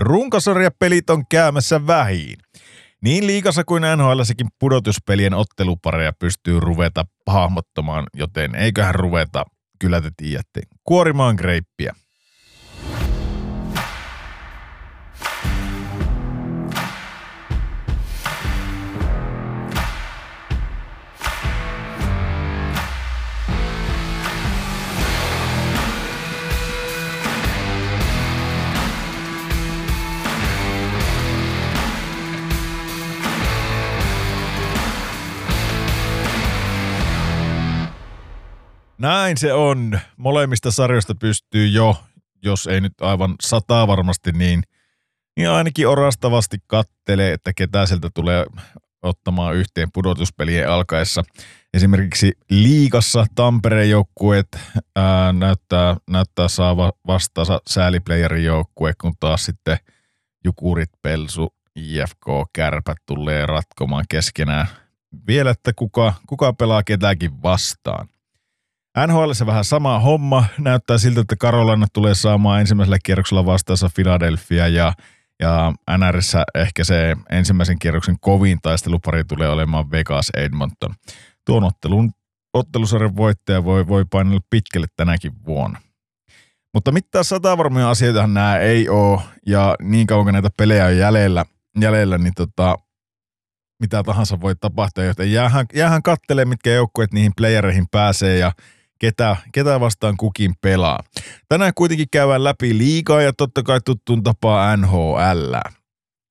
Runkosarjapelit on käymässä vähiin. Niin liikassa kuin nhl pudotuspelien ottelupareja pystyy ruveta hahmottamaan, joten eiköhän ruveta, kyllä te tiedätte, kuorimaan greippiä. Näin se on. Molemmista sarjoista pystyy jo, jos ei nyt aivan sataa varmasti, niin, niin ainakin orastavasti kattelee, että ketä sieltä tulee ottamaan yhteen pudotuspelien alkaessa. Esimerkiksi liigassa Tampereen joukkueet ää, näyttää, näyttää saava vastaansa sääliplayerin joukkue, kun taas sitten Jukurit, Pelsu, IFK, Kärpät tulee ratkomaan keskenään. Vielä, että kuka, kuka pelaa ketäkin vastaan. NHL se vähän sama homma. Näyttää siltä, että Carolina tulee saamaan ensimmäisellä kierroksella vastaansa Philadelphia ja, ja NRissä ehkä se ensimmäisen kierroksen kovin taistelupari tulee olemaan Vegas Edmonton. Tuon ottelun, ottelusarjan voittaja voi, voi painella pitkälle tänäkin vuonna. Mutta mitään satavarmoja asioita nämä ei ole, ja niin kauan kun näitä pelejä on jäljellä, jäljellä niin tota, mitä tahansa voi tapahtua, joten jäähän, jäähän kattelemaan, mitkä joukkueet niihin playereihin pääsee, ja ketä, ketä vastaan kukin pelaa. Tänään kuitenkin käydään läpi liikaa ja totta kai tuttuun tapaa NHL.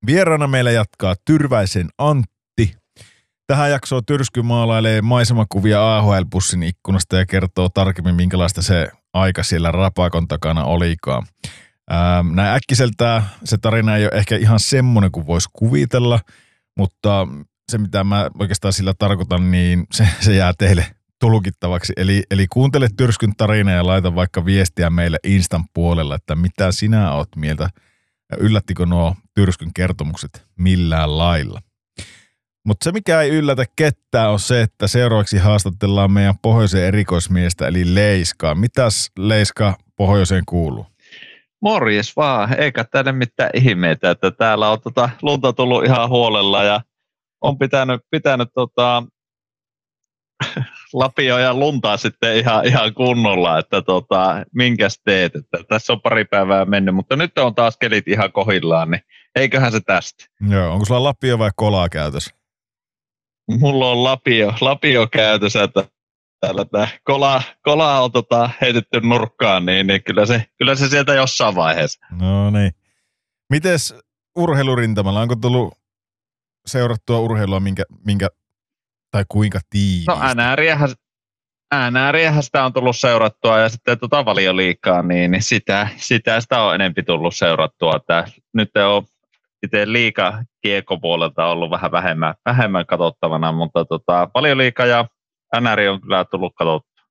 Vieraana meillä jatkaa Tyrväisen Antti. Tähän jaksoon Tyrsky maalailee maisemakuvia AHL-bussin ikkunasta ja kertoo tarkemmin, minkälaista se aika siellä rapakon takana olikaan. Ähm, näin äkkiseltä se tarina ei ole ehkä ihan semmoinen kuin voisi kuvitella, mutta se mitä mä oikeastaan sillä tarkoitan, niin se, se jää teille tulkittavaksi. Eli, eli kuuntele Tyrskyn tarina ja laita vaikka viestiä meille Instan puolella, että mitä sinä oot mieltä. Yllättikö nuo Tyrskyn kertomukset millään lailla? Mutta se, mikä ei yllätä ketään, on se, että seuraavaksi haastatellaan meidän pohjoisen erikoismiestä, eli Leiskaa. Mitäs Leiska pohjoiseen kuuluu? Morjes vaan, eikä tänne mitään ihmeitä, että täällä on tota lunta tullut ihan huolella ja on pitänyt, pitänyt tota, lapio ja luntaa sitten ihan, ihan kunnolla, että tota, minkäs teet. Että tässä on pari päivää mennyt, mutta nyt on taas kelit ihan kohillaan, niin eiköhän se tästä. Joo, onko sulla lapio vai kolaa käytössä? Mulla on lapio, lapio käytössä, että täällä tämä kola, kola on tota, heitetty nurkkaan, niin, niin kyllä, se, kyllä se sieltä jossain vaiheessa. No niin. Mites urheilurintamalla, onko tullut seurattua urheilua, minkä, minkä tai kuinka tiiviisti? No NRiähän, NRiähän sitä on tullut seurattua ja sitten tota valioliikaa, niin, niin sitä, sitä, sitä on enempi tullut seurattua. Että nyt on itse liika kiekopuolelta ollut vähän vähemmän, vähemmän katsottavana, mutta tota, valioliika ja NR on kyllä tullut katsottua.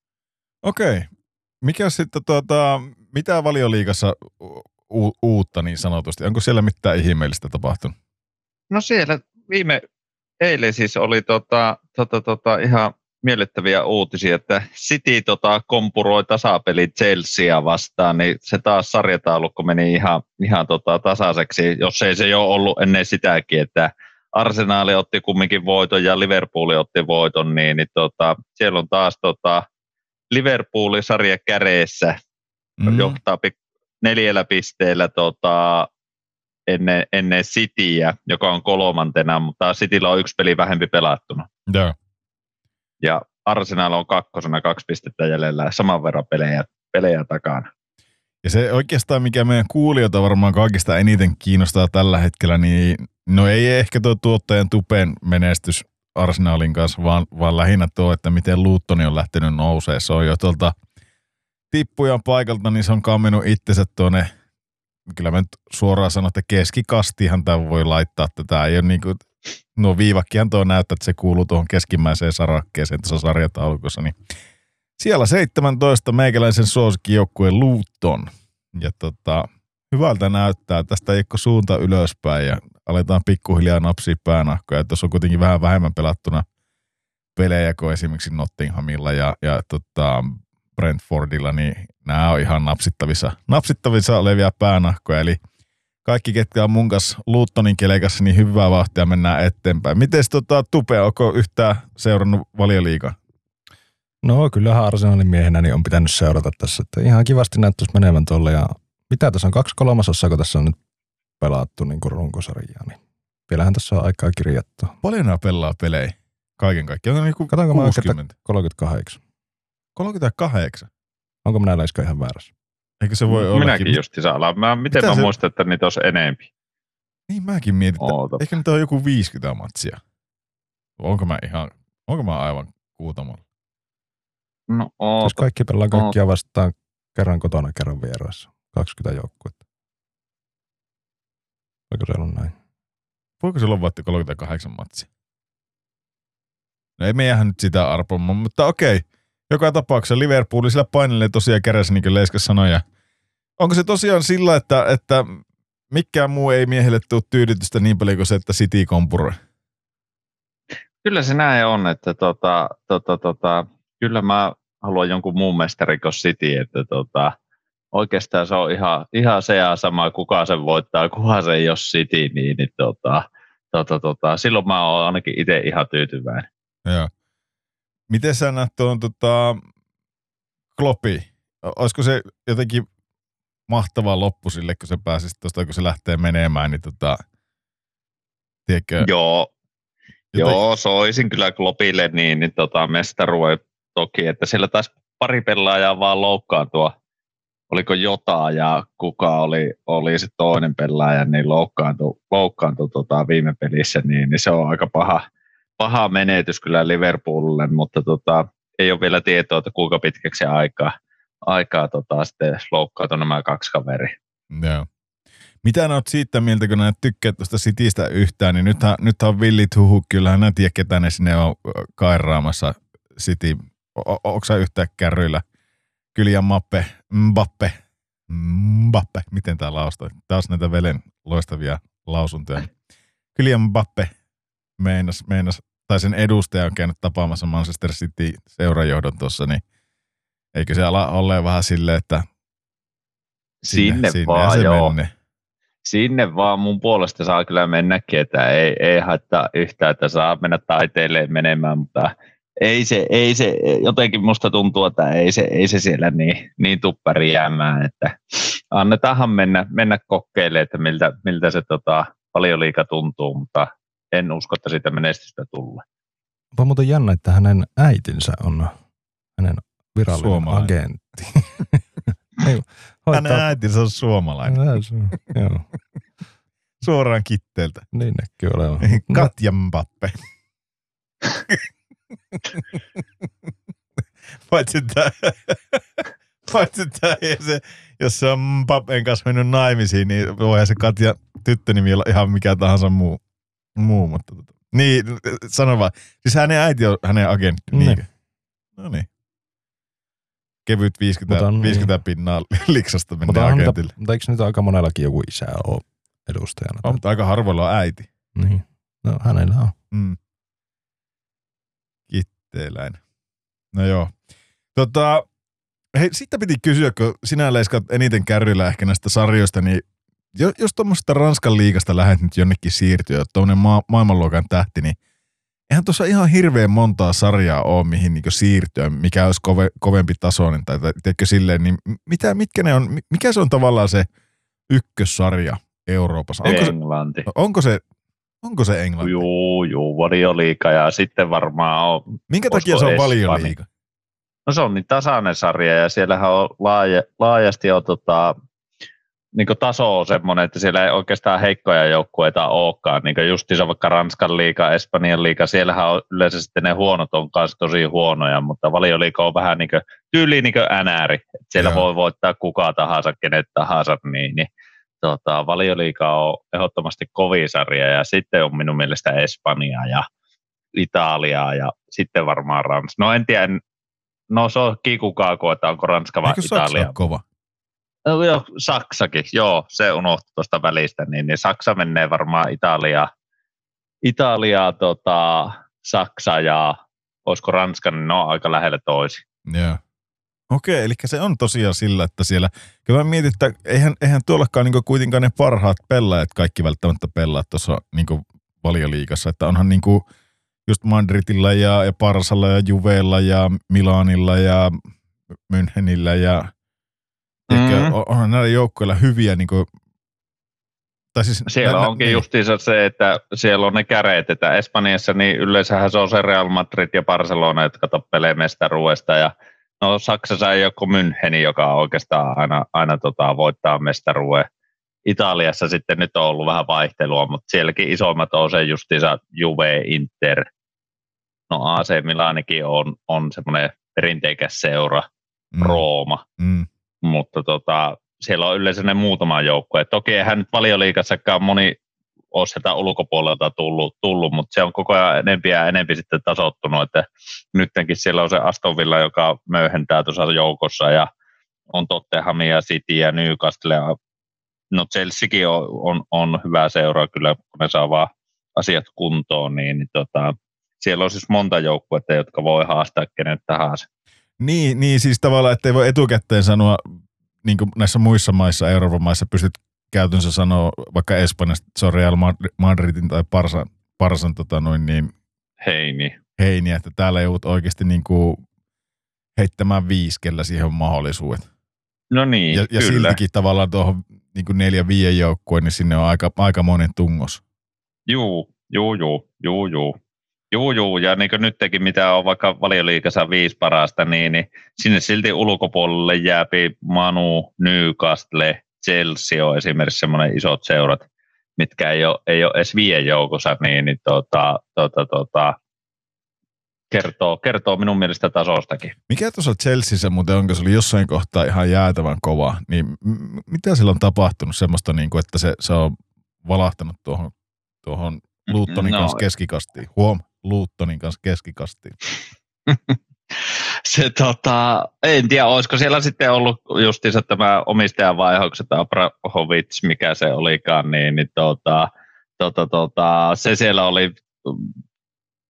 Okei. Mikä sitten, tuota, mitä valioliikassa u- uutta niin sanotusti? Onko siellä mitään ihmeellistä tapahtunut? No siellä viime, eilen siis oli tota, tota, tota, ihan miellyttäviä uutisia, että City tota, kompuroi tasapeli Chelsea vastaan, niin se taas sarjataulukko meni ihan, ihan tota, tasaiseksi, jos ei se jo ollut ennen sitäkin, että Arsenaali otti kumminkin voiton ja Liverpool otti voiton, niin, niin tota, siellä on taas tota, Liverpoolin sarja käreessä, mm. johtaa neljällä pisteellä tota, ennen, ennen Cityä, joka on kolmantena, mutta Cityllä on yksi peli vähempi pelattuna. Yeah. Ja Arsenal on kakkosena kaksi pistettä jäljellä saman verran pelejä, pelejä takana. Ja se oikeastaan, mikä meidän kuulijoita varmaan kaikista eniten kiinnostaa tällä hetkellä, niin no ei ehkä tuo tuottajan tupen menestys Arsenalin kanssa, vaan, vaan lähinnä tuo, että miten Luuttoni on lähtenyt nousee. Se on jo tuolta tippujan paikalta, niin se on kammenut itsensä tuonne kyllä mä nyt suoraan sanon, että keskikastihan tämä voi laittaa. Tätä ei ole niin kuin, nuo viivakkihan tuo näyttää, että se kuuluu tuohon keskimmäiseen sarakkeeseen tässä sarjataulukossa. Niin siellä 17 meikäläisen suosikkijoukkueen Luton. Ja tota, hyvältä näyttää. Tästä ei ole suunta ylöspäin ja aletaan pikkuhiljaa napsia päänahkoja. Tuossa on kuitenkin vähän vähemmän pelattuna pelejä kuin esimerkiksi Nottinghamilla ja, ja tota, Brentfordilla, niin nämä on ihan napsittavissa, napsittavissa olevia päänahkoja. Eli kaikki, ketkä on mun kanssa Luuttonin kelekassa, niin hyvää vauhtia mennään eteenpäin. Miten tota, Tupe, onko yhtään seurannut valioliikaa? No kyllähän Arsenalin miehenä niin on pitänyt seurata tässä. Että ihan kivasti näyttäisi menevän tuolle. Ja mitä tässä on kaksi kolmasosaa, kun tässä on nyt pelattu niin kuin runkosarjaa. Niin vielähän tässä on aikaa kirjattu. Paljon nämä pelaa pelejä kaiken kaikkiaan. On niin Katsotaanko mä 60. 38. 38. Onko minä läiskä ihan väärässä? Eikö se voi olla? Minäkin justi saa Mä, miten Mitä mä se- muistan, että niitä olisi enempi? Niin mäkin mietin, että Oota. eikö nyt ole joku 50 matsia? Onko mä ihan, onko mä aivan kuutamalla? No, Jos oota. kaikki pelaa kaikkia vastaan kerran kotona, kerran vieressä. 20 joukkuetta. Voiko se olla näin? Voiko se olla vaikka 38 matsia? No ei me jäähän nyt sitä arpomaan, mutta okei. Joka tapauksessa Liverpool sillä painelee tosiaan kädessä, niin kuin Leiska sanoi. Ja onko se tosiaan sillä, että, että mikään muu ei miehelle tule tyydytystä niin paljon kuin se, että City kompuroi? Kyllä se näin on, että tota, tota, tota, kyllä mä haluan jonkun muun mestarin kuin City, että tota, oikeastaan se on ihan, ihan se ja sama, kuka sen voittaa, kuka se ei ole City, niin, niin tota, tota, tota, silloin mä oon ainakin itse ihan tyytyväinen. Joo. Miten sä näet tuon tota, Kloppi? Olisiko se jotenkin mahtava loppu sille, kun se pääsisi tuosta, kun se lähtee menemään, niin tota, tiedätkö, Joo, joten- Joo, soisin kyllä Klopille niin, niin tota, mestarue toki, että siellä taisi pari pelaajaa vaan loukkaantua. Oliko Jota ja kuka oli, oli se toinen pelaaja, niin loukkaantui, loukkaantui tota viime pelissä, niin, niin, se on aika paha, paha menetys kyllä Liverpoolille, mutta tota, ei ole vielä tietoa, että kuinka pitkäksi aikaa, aikaa tota, sitten loukkaantui nämä kaksi kaveria. Joo. Mitä oot siitä mieltä, kun näet tykkää tuosta Citystä yhtään, niin nythän, nythän on villit huhu, kyllähän nää tiedä, ketä ne sinne on kairaamassa City. Onko sä yhtään kärryillä? Kylian Mappe, Mbappe, Mbappe, miten tää laustaa? Taas näitä velen loistavia lausuntoja. Kylian Mbappe meinas, meinas, tai sen edustaja on käynyt tapaamassa Manchester City seurajohdon tuossa, niin eikö se ala olleen vähän silleen, että Sinne, sinne vaan, se joo. menne. Sinne vaan mun puolesta saa kyllä mennäkin, että ei, ei haittaa yhtään, että saa mennä taiteelle menemään, mutta ei se, ei se, jotenkin musta tuntuu, että ei se, ei se siellä niin, niin tuppari jäämään, että annetaanhan mennä, mennä kokeilemaan, että miltä, miltä se tota, paljon liika tuntuu, mutta en usko, että siitä menestystä tulee. Onpa muuten jännä, että hänen äitinsä on hänen virallinen Suomalainen. agentti. Ei, Hänen äitinsä on suomalainen. Ää, on, Joo, Suoraan kitteeltä. niin näkyy olevan. Katja Mbappe. Paitsi että, paitsi että se, jos se on Mbappen kanssa mennyt naimisiin, niin voihan se Katja tyttönimi olla ihan mikä tahansa muu. Muu mutta tota. Niin, sano vaan. Siis hänen äiti on hänen agentti. Niin. Niin. No niin. Kevyt 50, Mutta on- 50 pinnaa liksasta Mutta, menee on, agentille. mutta, mutta eikö nyt aika monellakin joku isä ole edustajana? On, mutta aika harvoilla on äiti. Niin. No hänellä on. Mm. Kitteeläinen. No joo. Tota, hei, sitten piti kysyä, kun sinä leiskat eniten kärryillä ehkä näistä sarjoista, niin jos tuommoisesta Ranskan liigasta lähdet nyt jonnekin siirtyä, tuommoinen ma- maailmanluokan tähti, niin eihän tuossa ihan hirveän montaa sarjaa ole, mihin niin siirtyä, mikä olisi kove, kovempi tasoinen, tai, tai tiedätkö silleen, niin mitä, mitkä ne on, mi- mikä se on tavallaan se ykkössarja Euroopassa? Onko se, Englanti. onko se, onko se Englanti? Juu, juu, valioliika ja sitten varmaan on Minkä takia se on Espanja? valioliiga? No se on niin tasainen sarja ja siellähän on laaja, laajasti on tota, niin taso on semmoinen, että siellä ei oikeastaan heikkoja joukkueita olekaan. Niin justiinsa vaikka Ranskan liiga, Espanjan liiga, siellähän on yleensä sitten ne huonot on kanssa tosi huonoja, mutta valioliiga on vähän niin kuin, tyyli niin kuin NR. Siellä Joo. voi voittaa kuka tahansa, kenet tahansa, niin, niin tota, valioliiga on ehdottomasti kovin sarja ja sitten on minun mielestä Espanja ja Italiaa ja sitten varmaan Ranska. No en tiedä, No se on kikukaako, että onko Ranska vai Eikö Saksa Italia. ole kova? No, joo, Saksakin, joo, se unohtui tuosta välistä, niin, niin Saksa menee varmaan Italia, Italia tota, Saksa ja olisiko Ranska, niin ne on aika lähellä toisi. Joo. Okei, eli se on tosiaan sillä, että siellä, kyllä mä mietin, että eihän, eihän tuollakaan niin kuitenkaan ne parhaat pelaajat kaikki välttämättä pelaa tuossa niin valioliikassa, että onhan niin kuin just Madridilla ja, ja Parsalla ja Juveella ja Milanilla ja Münchenillä ja mm-hmm. onhan näillä joukkoilla hyviä niin kuin, tai siis, siellä nä, onkin niin. justiinsa se, että siellä on ne käreet, että Espanjassa niin yleensähän se on se Real Madrid ja Barcelona, jotka tappelee mestaruudesta ja no Saksassa ei ole kuin Müncheni, joka oikeastaan aina, aina tota, voittaa mestaruuden. Italiassa sitten nyt on ollut vähän vaihtelua, mutta sielläkin isommat on se justiinsa Juve, Inter. No AC Milanikin on, on semmoinen perinteikäs seura, mm. Rooma. Mm. Mutta tota, siellä on yleensä ne muutama joukko. toki eihän nyt valioliikassakaan moni ole sieltä ulkopuolelta tullut, tullut, mutta se on koko ajan enempi ja enempi sitten tasottunut, että nytkin siellä on se Aston Villa, joka möyhentää tuossa joukossa ja on Tottenhamia City ja Newcastle. No Chelseakin on, on, on hyvä seura kyllä, kun ne saa vaan asiat kuntoon, niin, niin tota, siellä on siis monta joukkuetta, jotka voi haastaa kenet tahansa. Niin, niin siis tavallaan, että ei voi etukäteen sanoa, niin kuin näissä muissa maissa, Euroopan maissa, pystyt käytännössä sanoa vaikka Espanjasta, se on Real Madridin tai Parsan, Parsan tota noin niin, heini. heini, että täällä joudut oikeasti niin kuin heittämään viiskellä siihen mahdollisuudet. No niin, Ja, ja kyllä. siltikin tavallaan tuohon niin kuin neljä viien joukkueen, niin sinne on aika, aika monen tungos. Juu, juu, juu, juu, juu. Juu, juu, ja niin kuin nytkin, mitä on vaikka valioliikassa viisi parasta, niin, niin sinne silti ulkopuolelle jääpi Manu, Newcastle, Chelsea on esimerkiksi semmoinen isot seurat, mitkä ei ole, ei ole edes viien joukossa, niin, niin tota, tota, tota, kertoo, kertoo minun mielestä tasostakin. Mikä tuossa Chelseassa muuten on, kun se oli jossain kohtaa ihan jäätävän kova, niin m- mitä sillä on tapahtunut semmoista, niin kuin, että se, se on valahtanut tuohon, tuohon Luuttonin no, kanssa keskikastiin? Huom, Luuttonin kanssa keskikastiin. se tota, en tiedä, olisiko siellä sitten ollut justiinsa tämä omistajan vaihokset Abrahovic, mikä se olikaan, niin, niin tota, tota, tota, se siellä oli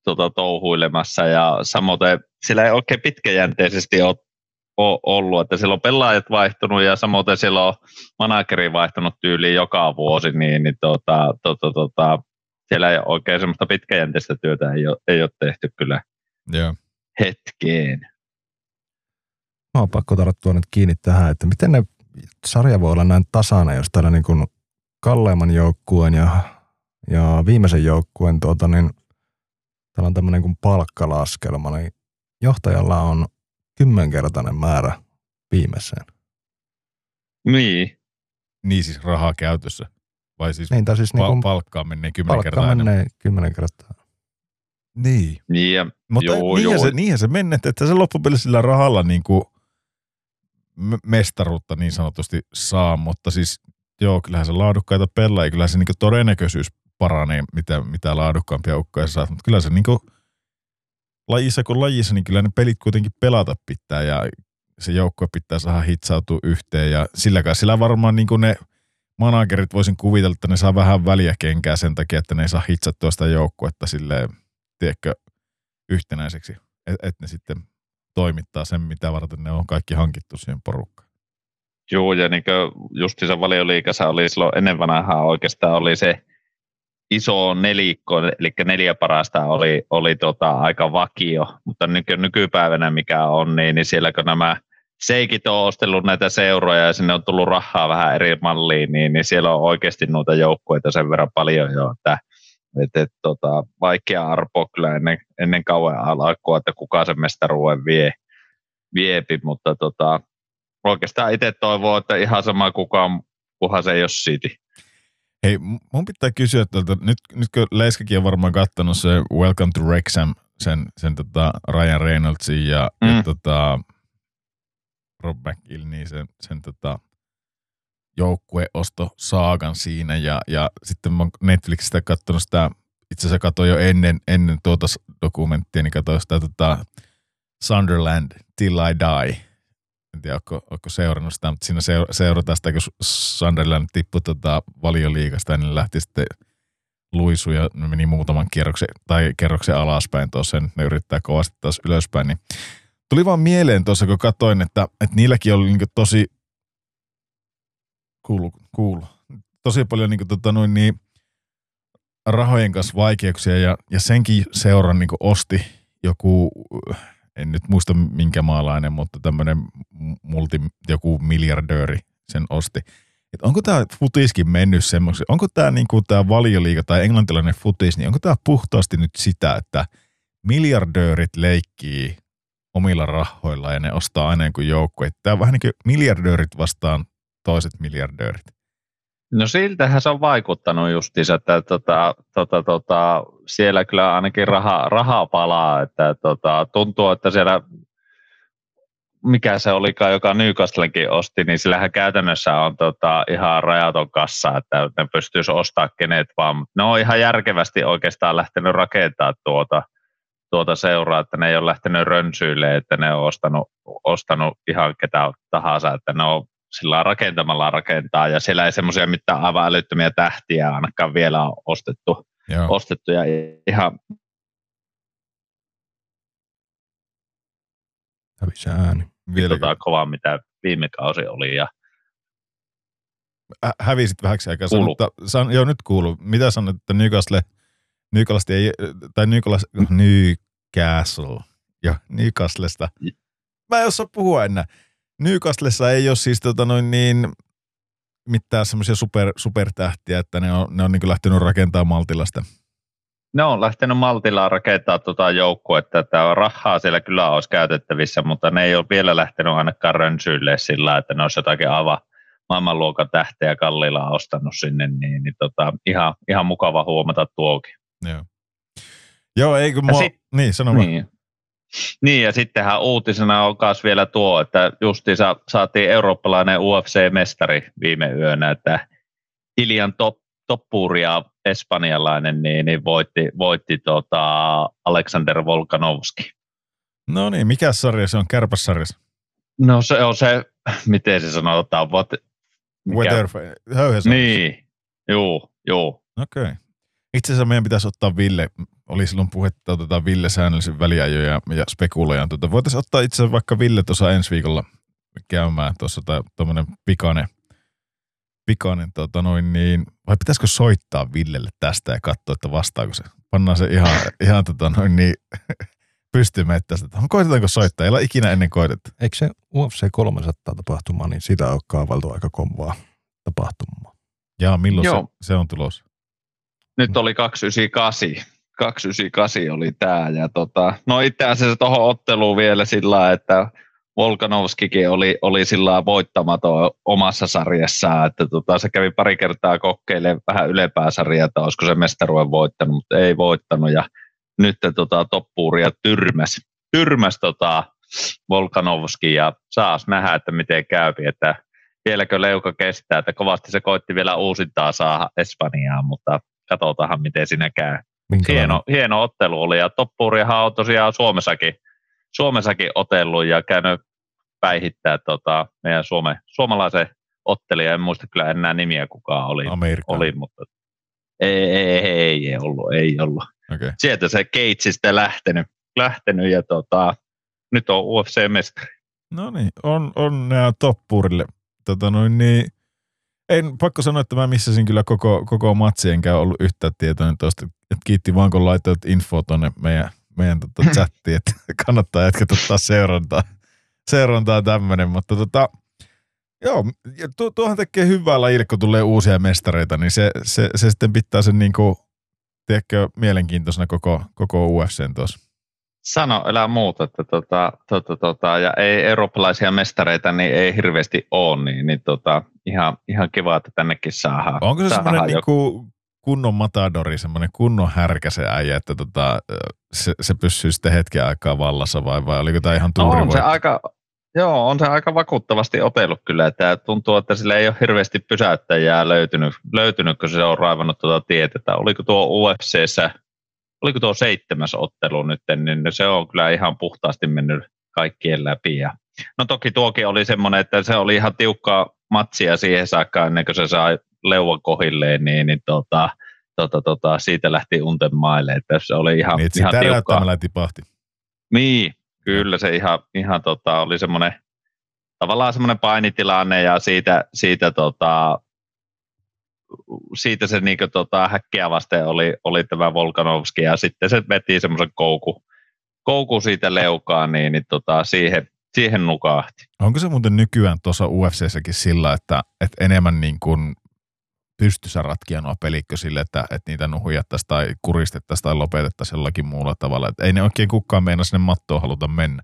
tota, touhuilemassa ja samoin siellä ei oikein pitkäjänteisesti ole ollut, että siellä on pelaajat vaihtunut ja samoin siellä on manageri vaihtunut tyyliin joka vuosi, niin, niin tota, tota, tota, siellä ei oikein semmoista pitkäjänteistä työtä ei ole, ei ole tehty kyllä yeah. hetkeen. Mä oon pakko tarttua nyt kiinni tähän, että miten ne sarja voi olla näin tasana, jos täällä niin kuin kalleimman joukkueen ja, ja viimeisen joukkueen tuota, niin täällä on tämmöinen kuin palkkalaskelma, niin johtajalla on kymmenkertainen määrä viimeiseen. Niin. Niin siis rahaa käytössä. Vai siis, niin, tai siis pa- niin kuin palkkaa menee kymmenen palkka kertaa enemmän. menee kymmenen kertaa. Niin. Niin, ja, Mutta joo, niinhän, joo. Se, niinhän se menee, että se loppupelissä sillä rahalla niin kuin me- mestaruutta niin sanotusti saa, mutta siis joo, kyllähän se laadukkaita pelaa ja kyllä se niin kuin todennäköisyys paranee, mitä, mitä laadukkaampia ukkoja saa, mutta kyllä se niin kuin lajissa kuin lajissa, niin kyllä ne pelit kuitenkin pelata pitää ja se joukkue pitää saada hitsautua yhteen ja silläkään sillä varmaan niin kuin ne managerit voisin kuvitella, että ne saa vähän väliä kenkää sen takia, että ne ei saa hitsattua sitä joukkuetta silleen, tiedätkö, yhtenäiseksi, että et ne sitten toimittaa sen, mitä varten ne on kaikki hankittu siihen porukkaan. Joo, ja niin justiinsa valioliikassa oli silloin ennen vanhaa oikeastaan oli se iso nelikko, eli neljä parasta oli, oli tota aika vakio, mutta nyky, nykypäivänä mikä on, niin, niin siellä kun nämä seikit on ostellut näitä seuroja ja sinne on tullut rahaa vähän eri malliin, niin, niin siellä on oikeasti noita joukkueita sen verran paljon jo, että et, et, tota, vaikea arpoa kyllä ennen, ennen kauan alkua, että kuka sen mestaruuden vie, viepi, mutta tota, oikeastaan itse toivoo, että ihan sama kukaan, kunhan se ei ole City. Hei, mun pitää kysyä tältä, nyt, nyt kun Leiskakin on varmaan katsonut se Welcome to Wrexham, sen, sen tota Ryan Reynoldsin ja, mm. ja tota Rob McGill, niin sen, sen tota joukkueosto saagan siinä ja, ja sitten mä oon Netflixistä katsonut sitä, itse asiassa katsoin jo ennen, ennen tuota dokumenttia, niin katsoin sitä tota Sunderland Till I Die. En tiedä, onko, onko seurannut sitä, mutta siinä seura- seurataan sitä, kun Sunderland tippui tota valioliigasta ja ne lähti sitten luisu ja meni muutaman kierroksen, tai kerroksen alaspäin tuossa, nyt ne yrittää kovasti taas ylöspäin, niin Tuli vaan mieleen tuossa, kun katsoin, että, että niilläkin oli niin tosi, kuulu, kuulu, tosi paljon niin kuin, tota, noin, niin, rahojen kanssa vaikeuksia ja, ja senkin seuran niin osti joku, en nyt muista minkä maalainen, mutta tämmöinen multi, joku miljardööri sen osti. Et onko tämä futiskin mennyt semmoisen, onko tämä niinku tää valioliiga tai englantilainen futis, niin onko tämä puhtaasti nyt sitä, että miljardöörit leikkii omilla rahoilla ja ne ostaa aina kuin joukko. Tämä on vähän niin kuin miljardöörit vastaan toiset miljardöörit. No siltähän se on vaikuttanut justiinsa, että tota, tota, tota, siellä kyllä ainakin raha, rahaa palaa, että tota, tuntuu, että siellä mikä se olikaan, joka Newcastlenkin osti, niin sillähän käytännössä on tota, ihan rajaton kassa, että ne pystyisi ostamaan kenet vaan. Ne on ihan järkevästi oikeastaan lähtenyt rakentaa tuota, tuota seuraa, että ne ei ole lähtenyt rönsyille, että ne on ostanut, ostanut ihan ketä tahansa, että ne on sillä rakentamalla rakentaa, ja siellä ei semmoisia mitään aivan älyttömiä tähtiä ainakaan vielä on ostettu, Joo. ostettu ja ihan Hävisi ääni. Vielä tota kovaa, mitä viime kausi oli. Ja... Hä- hävisit vähäksi aikaa. Kuulu. Mutta, san, joo, nyt kuuluu. Mitä sanoit, että Newcastle, Newcastle ei, tai Newcastle, Newcastle, ja Newcastlesta. Mä en osaa puhua enää. Newcastlessa ei ole siis tota noin niin, mitään semmoisia super, supertähtiä, että ne on, ne on niin lähtenyt rakentamaan Maltilasta. Ne on lähtenyt Maltillaan rakentaa tuota joukkuetta, että rahaa siellä kyllä olisi käytettävissä, mutta ne ei ole vielä lähtenyt ainakaan rönsyille sillä, että ne olisi jotakin aivan maailmanluokan tähteä kalliilla ostanut sinne, niin, niin tota, ihan, ihan mukava huomata tuokin. Joo. Joo, ei kun mua... Sit, niin, sano niin. Niin, ja sittenhän uutisena on myös vielä tuo, että justiinsa saatiin eurooppalainen UFC-mestari viime yönä, että Ilian top, toppuria espanjalainen niin, niin voitti, voitti tota Aleksander Volkanovski. No niin, mikä sarja se on? Kärpässarjassa? No se on se, miten se sanotaan, what, mikä? Weather, Niin, juu, juu. Okei. Okay. Itse asiassa meidän pitäisi ottaa Ville, oli silloin puhetta, että otetaan Ville säännöllisen väliajoja ja, ja spekulojan. Tuota, voitaisiin ottaa itse asiassa vaikka Ville tuossa ensi viikolla käymään tuossa tuommoinen pikainen, pikainen tota noin niin, vai pitäisikö soittaa Villelle tästä ja katsoa, että vastaako se? Pannaan se ihan, ihan tota noin niin, pystymettästä. Koitetaanko soittaa? Ei ole ikinä ennen koitettu. Eikö se UFC 300 tapahtuma, niin sitä on kaavailtu aika kovaa tapahtumaa. Ja milloin se, se, on tulossa? Nyt oli 298. 298 oli tämä. Ja tota, no itse asiassa tuohon otteluun vielä sillä että Volkanovskikin oli, oli sillä voittamaton omassa sarjassaan, että tota, se kävi pari kertaa kokeilemaan vähän ylempää sarjaa, että olisiko se mestaruuden voittanut, mutta ei voittanut ja nyt tota, toppuuria tyrmäs, tyrmäs tota, Volkanovski ja saas nähdä, että miten käypi, että vieläkö leuka kestää, että kovasti se koitti vielä uusintaa saada Espanjaan, mutta katsotaanhan miten siinä käy. Hieno, hieno ottelu oli ja toppuurihan on tosiaan Suomessakin, Suomessakin otellut ja käynyt päihittää tota, meidän Suome, suomalaisen ottelija, en muista kyllä enää nimiä kukaan oli, oli mutta ei, ei, ei, ei ollut, ei ollut. Okay. Sieltä se Keitsistä lähtenyt, lähtenyt ja tota, nyt on UFC-mestari. No niin, on, on toppuurille. Tota noin, niin, en pakko sanoa, että mä missasin kyllä koko, koko matsi, enkä ollut yhtään tietoinen tuosta. Kiitti vaan, kun laitoit info tuonne meidän, meidän tota chattiin, että kannattaa jatkaa ottaa seurantaa, seurantaa tämmöinen. Mutta tota, joo, tuo, tuohan tekee hyvää lajille, kun tulee uusia mestareita, niin se, se, se sitten pitää sen niinku, tiedätkö, mielenkiintoisena koko, koko UFCn tuossa. Sano, elää muuta, että tota, tota, tota, ja ei eurooppalaisia mestareita niin ei hirveästi ole, niin, niin tota, ihan, ihan kiva, että tännekin saadaan. Onko se semmoinen niinku kunnon matadori, semmoinen kunnon härkä se äijä, että tota, se, se pysyy sitten hetken aikaa vallassa vai, vai oliko tämä ihan tuuri? No, on se aika, Joo, on se aika vakuuttavasti otellut kyllä, että tuntuu, että sillä ei ole hirveästi pysäyttäjää löytynyt, löytynyt kun se on raivannut tuota tietä. Oliko tuo UFCssä oliko tuo seitsemäs ottelu nyt, niin se on kyllä ihan puhtaasti mennyt kaikkien läpi. Ja, no toki tuokin oli semmoinen, että se oli ihan tiukkaa matsia siihen saakka ennen kuin se sai leuan kohilleen, niin, niin tota, tota, tota, siitä lähti unten maille, että se oli ihan, niin, ihan tiukkaa. tipahti. Niin, Kyllä se ihan, ihan tota, oli semmoinen tavallaan semmoinen painitilanne ja siitä, siitä, tota, siitä se niin kuin, tota, häkkiä vasten oli, oli tämä Volkanovski ja sitten se veti semmoisen kouku, kouku siitä leukaan, niin, niin tota, siihen, siihen nukahti. Onko se muuten nykyään tuossa UFCssäkin sillä, että, että enemmän niin kuin pystyssä ratkia nuo pelikkö sille, että, että niitä nuhujattaisiin tai kuristettaisiin tai lopetettaisiin jollakin muulla tavalla. Että ei ne oikein kukaan meina sinne mattoon haluta mennä.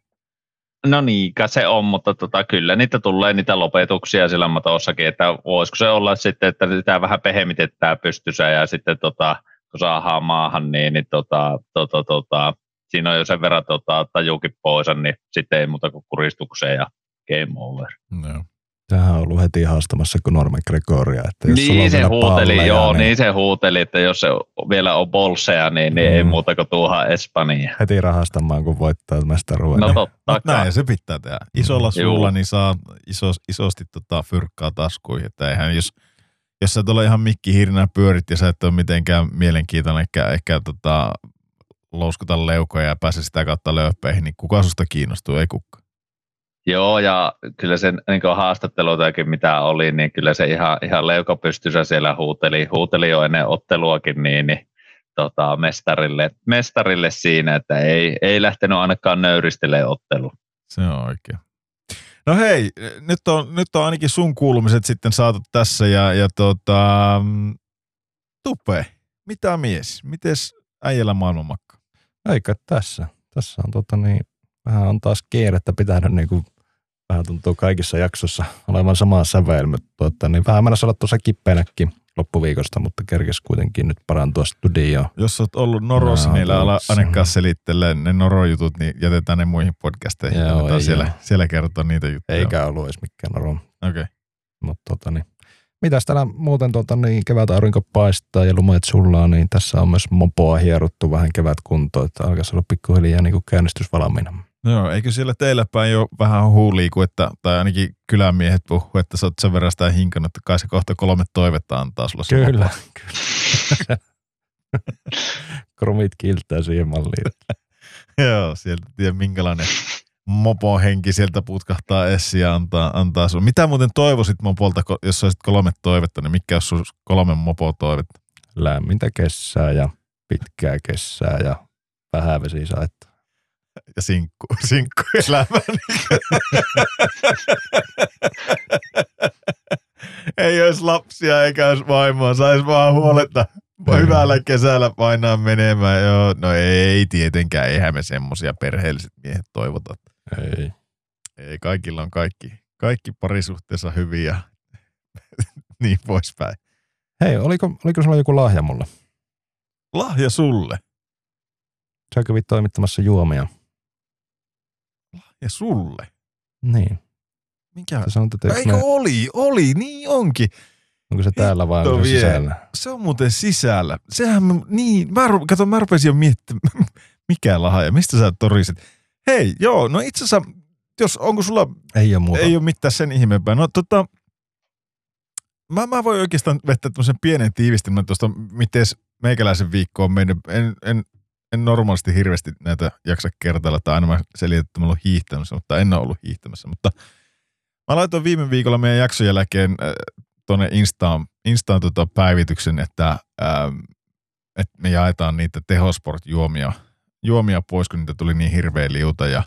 No niin, se on, mutta tota, kyllä niitä tulee niitä lopetuksia sillä matossakin, että voisiko se olla sitten, että sitä vähän pehemitetään pystyssä ja sitten tota, kun saadaan maahan, niin, niin tota, tota, tota, siinä on jo sen verran tota, tajukin pois, niin sitten ei muuta kuin kuristukseen ja game over. No. Tähän on ollut heti haastamassa kuin Norman Gregoria. Että jos Niin se huuteli, palleja, joo, niin se huuteli, että jos se vielä on bolseja, niin, niin ei Mm. muuta kuin tuohon Espanjaan. Heti rahastamaan, kun voittaa mestaruuden. No totta kai. näin se pitää tehdä. Isolla Mm. suulla Juu. niin saa iso, isosti tota fyrkkaa taskuihin. Että eihän jos, jos sä tuolla ihan mikki hirnää pyörit ja sä et ole mitenkään mielenkiintoinen, ehkä, ehkä tota, louskuta leukoja ja pääse sitä kautta löyppeihin, niin kuka susta kiinnostuu? Ei kukaan. Joo, ja kyllä sen niin haastatteluitakin mitä oli, niin kyllä se ihan, ihan leukopystyssä siellä huuteli, huuteli jo ennen otteluakin niin, niin tota, mestarille, mestarille siinä, että ei, ei lähtenyt ainakaan nöyristelee ottelu. Se on oikein. No hei, nyt on, nyt on ainakin sun kuulumiset sitten saatu tässä ja, ja tota, Tupe, mitä mies? Mites äijällä maailmanmakka? Eikä tässä. Tässä on tota niin, vähän on taas kierrettä pitänyt niin kuin, vähän tuntuu kaikissa jaksossa olevan samaa sävel, mutta tota, niin vähän mennessä olla tuossa kipeänäkin loppuviikosta, mutta kerkes kuitenkin nyt parantua studioon. Jos oot ollut noros, No, niin älä ala ainakaan selittelee ne norojutut, niin jätetään ne muihin podcasteihin. Joo, ei siellä, joo. siellä kertoa niitä juttuja. Eikä ollut edes mikään noro. Okei. Okay. Mutta tota niin, mitäs täällä muuten tota niin, kevät aurinko paistaa ja lumet sullaa, niin tässä on myös mopoa hieruttu vähän kevät kuntoon, että alkaisi olla pikkuhiljaa niin kuin käynnistys valmiina. Joo, eikö siellä teillä päin jo vähän huuliiku, että, tai ainakin kylämiehet puhuu, että sä oot sen verran sitä hinkannut, että kai se kohta kolme toivetta antaa sulla. se Kyllä, mopo. kyllä. Kromit kilttää siihen malliin. Joo, sieltä tiedä minkälainen mopohenki sieltä putkahtaa essiä ja antaa, antaa sun. Mitä muuten toivoisit mopolta, ko- jos saisit kolme toivetta, niin mikä olisi sun kolme mopo-toivetta? Lämmintä kesää ja pitkää kesää ja vähän vesisaetta. Ja sinkku, sinkku elämä. Ei olisi lapsia eikä olisi vaimoa, saisi vaan huoletta hyvällä kesällä painaa menemään. Joo, no ei tietenkään, eihän me semmosia perheelliset miehet toivota. Ei. Ei, kaikilla on kaikki, kaikki parisuhteessa hyviä ja niin poispäin. Hei, oliko, oliko sulla joku lahja mulle? Lahja sulle. Sä kävit toimittamassa juomia. Ja sulle. Niin. Mikä? Sä sanoit, että eikö me, oli? Oli, niin onkin. onko se täällä vai onko se sisällä? Se on muuten sisällä. Sehän, mä- niin, mä, kato, mä rupesin jo miettimään, mikä lahja, mistä sä torisit. Hei, joo, no itse asiassa, jos, onko sulla, Ei ole muuta. ei ole mitään sen ihmeempää. No tota, mä, mä voin oikeastaan vettää tämmöisen pienen tiivistelmän tuosta, miten meikäläisen viikko on mennyt. En, en, en normaalisti hirveästi näitä jaksa kertailla, tai aina mä selitän, että mä olen hiihtämässä, mutta en ole ollut hiihtämässä. Mutta mä laitoin viime viikolla meidän jakson jälkeen äh, tuonne Instaan, Instaan tota päivityksen, että, ähm, että me jaetaan niitä tehosport-juomia juomia pois, kun niitä tuli niin hirveä liuta. Ja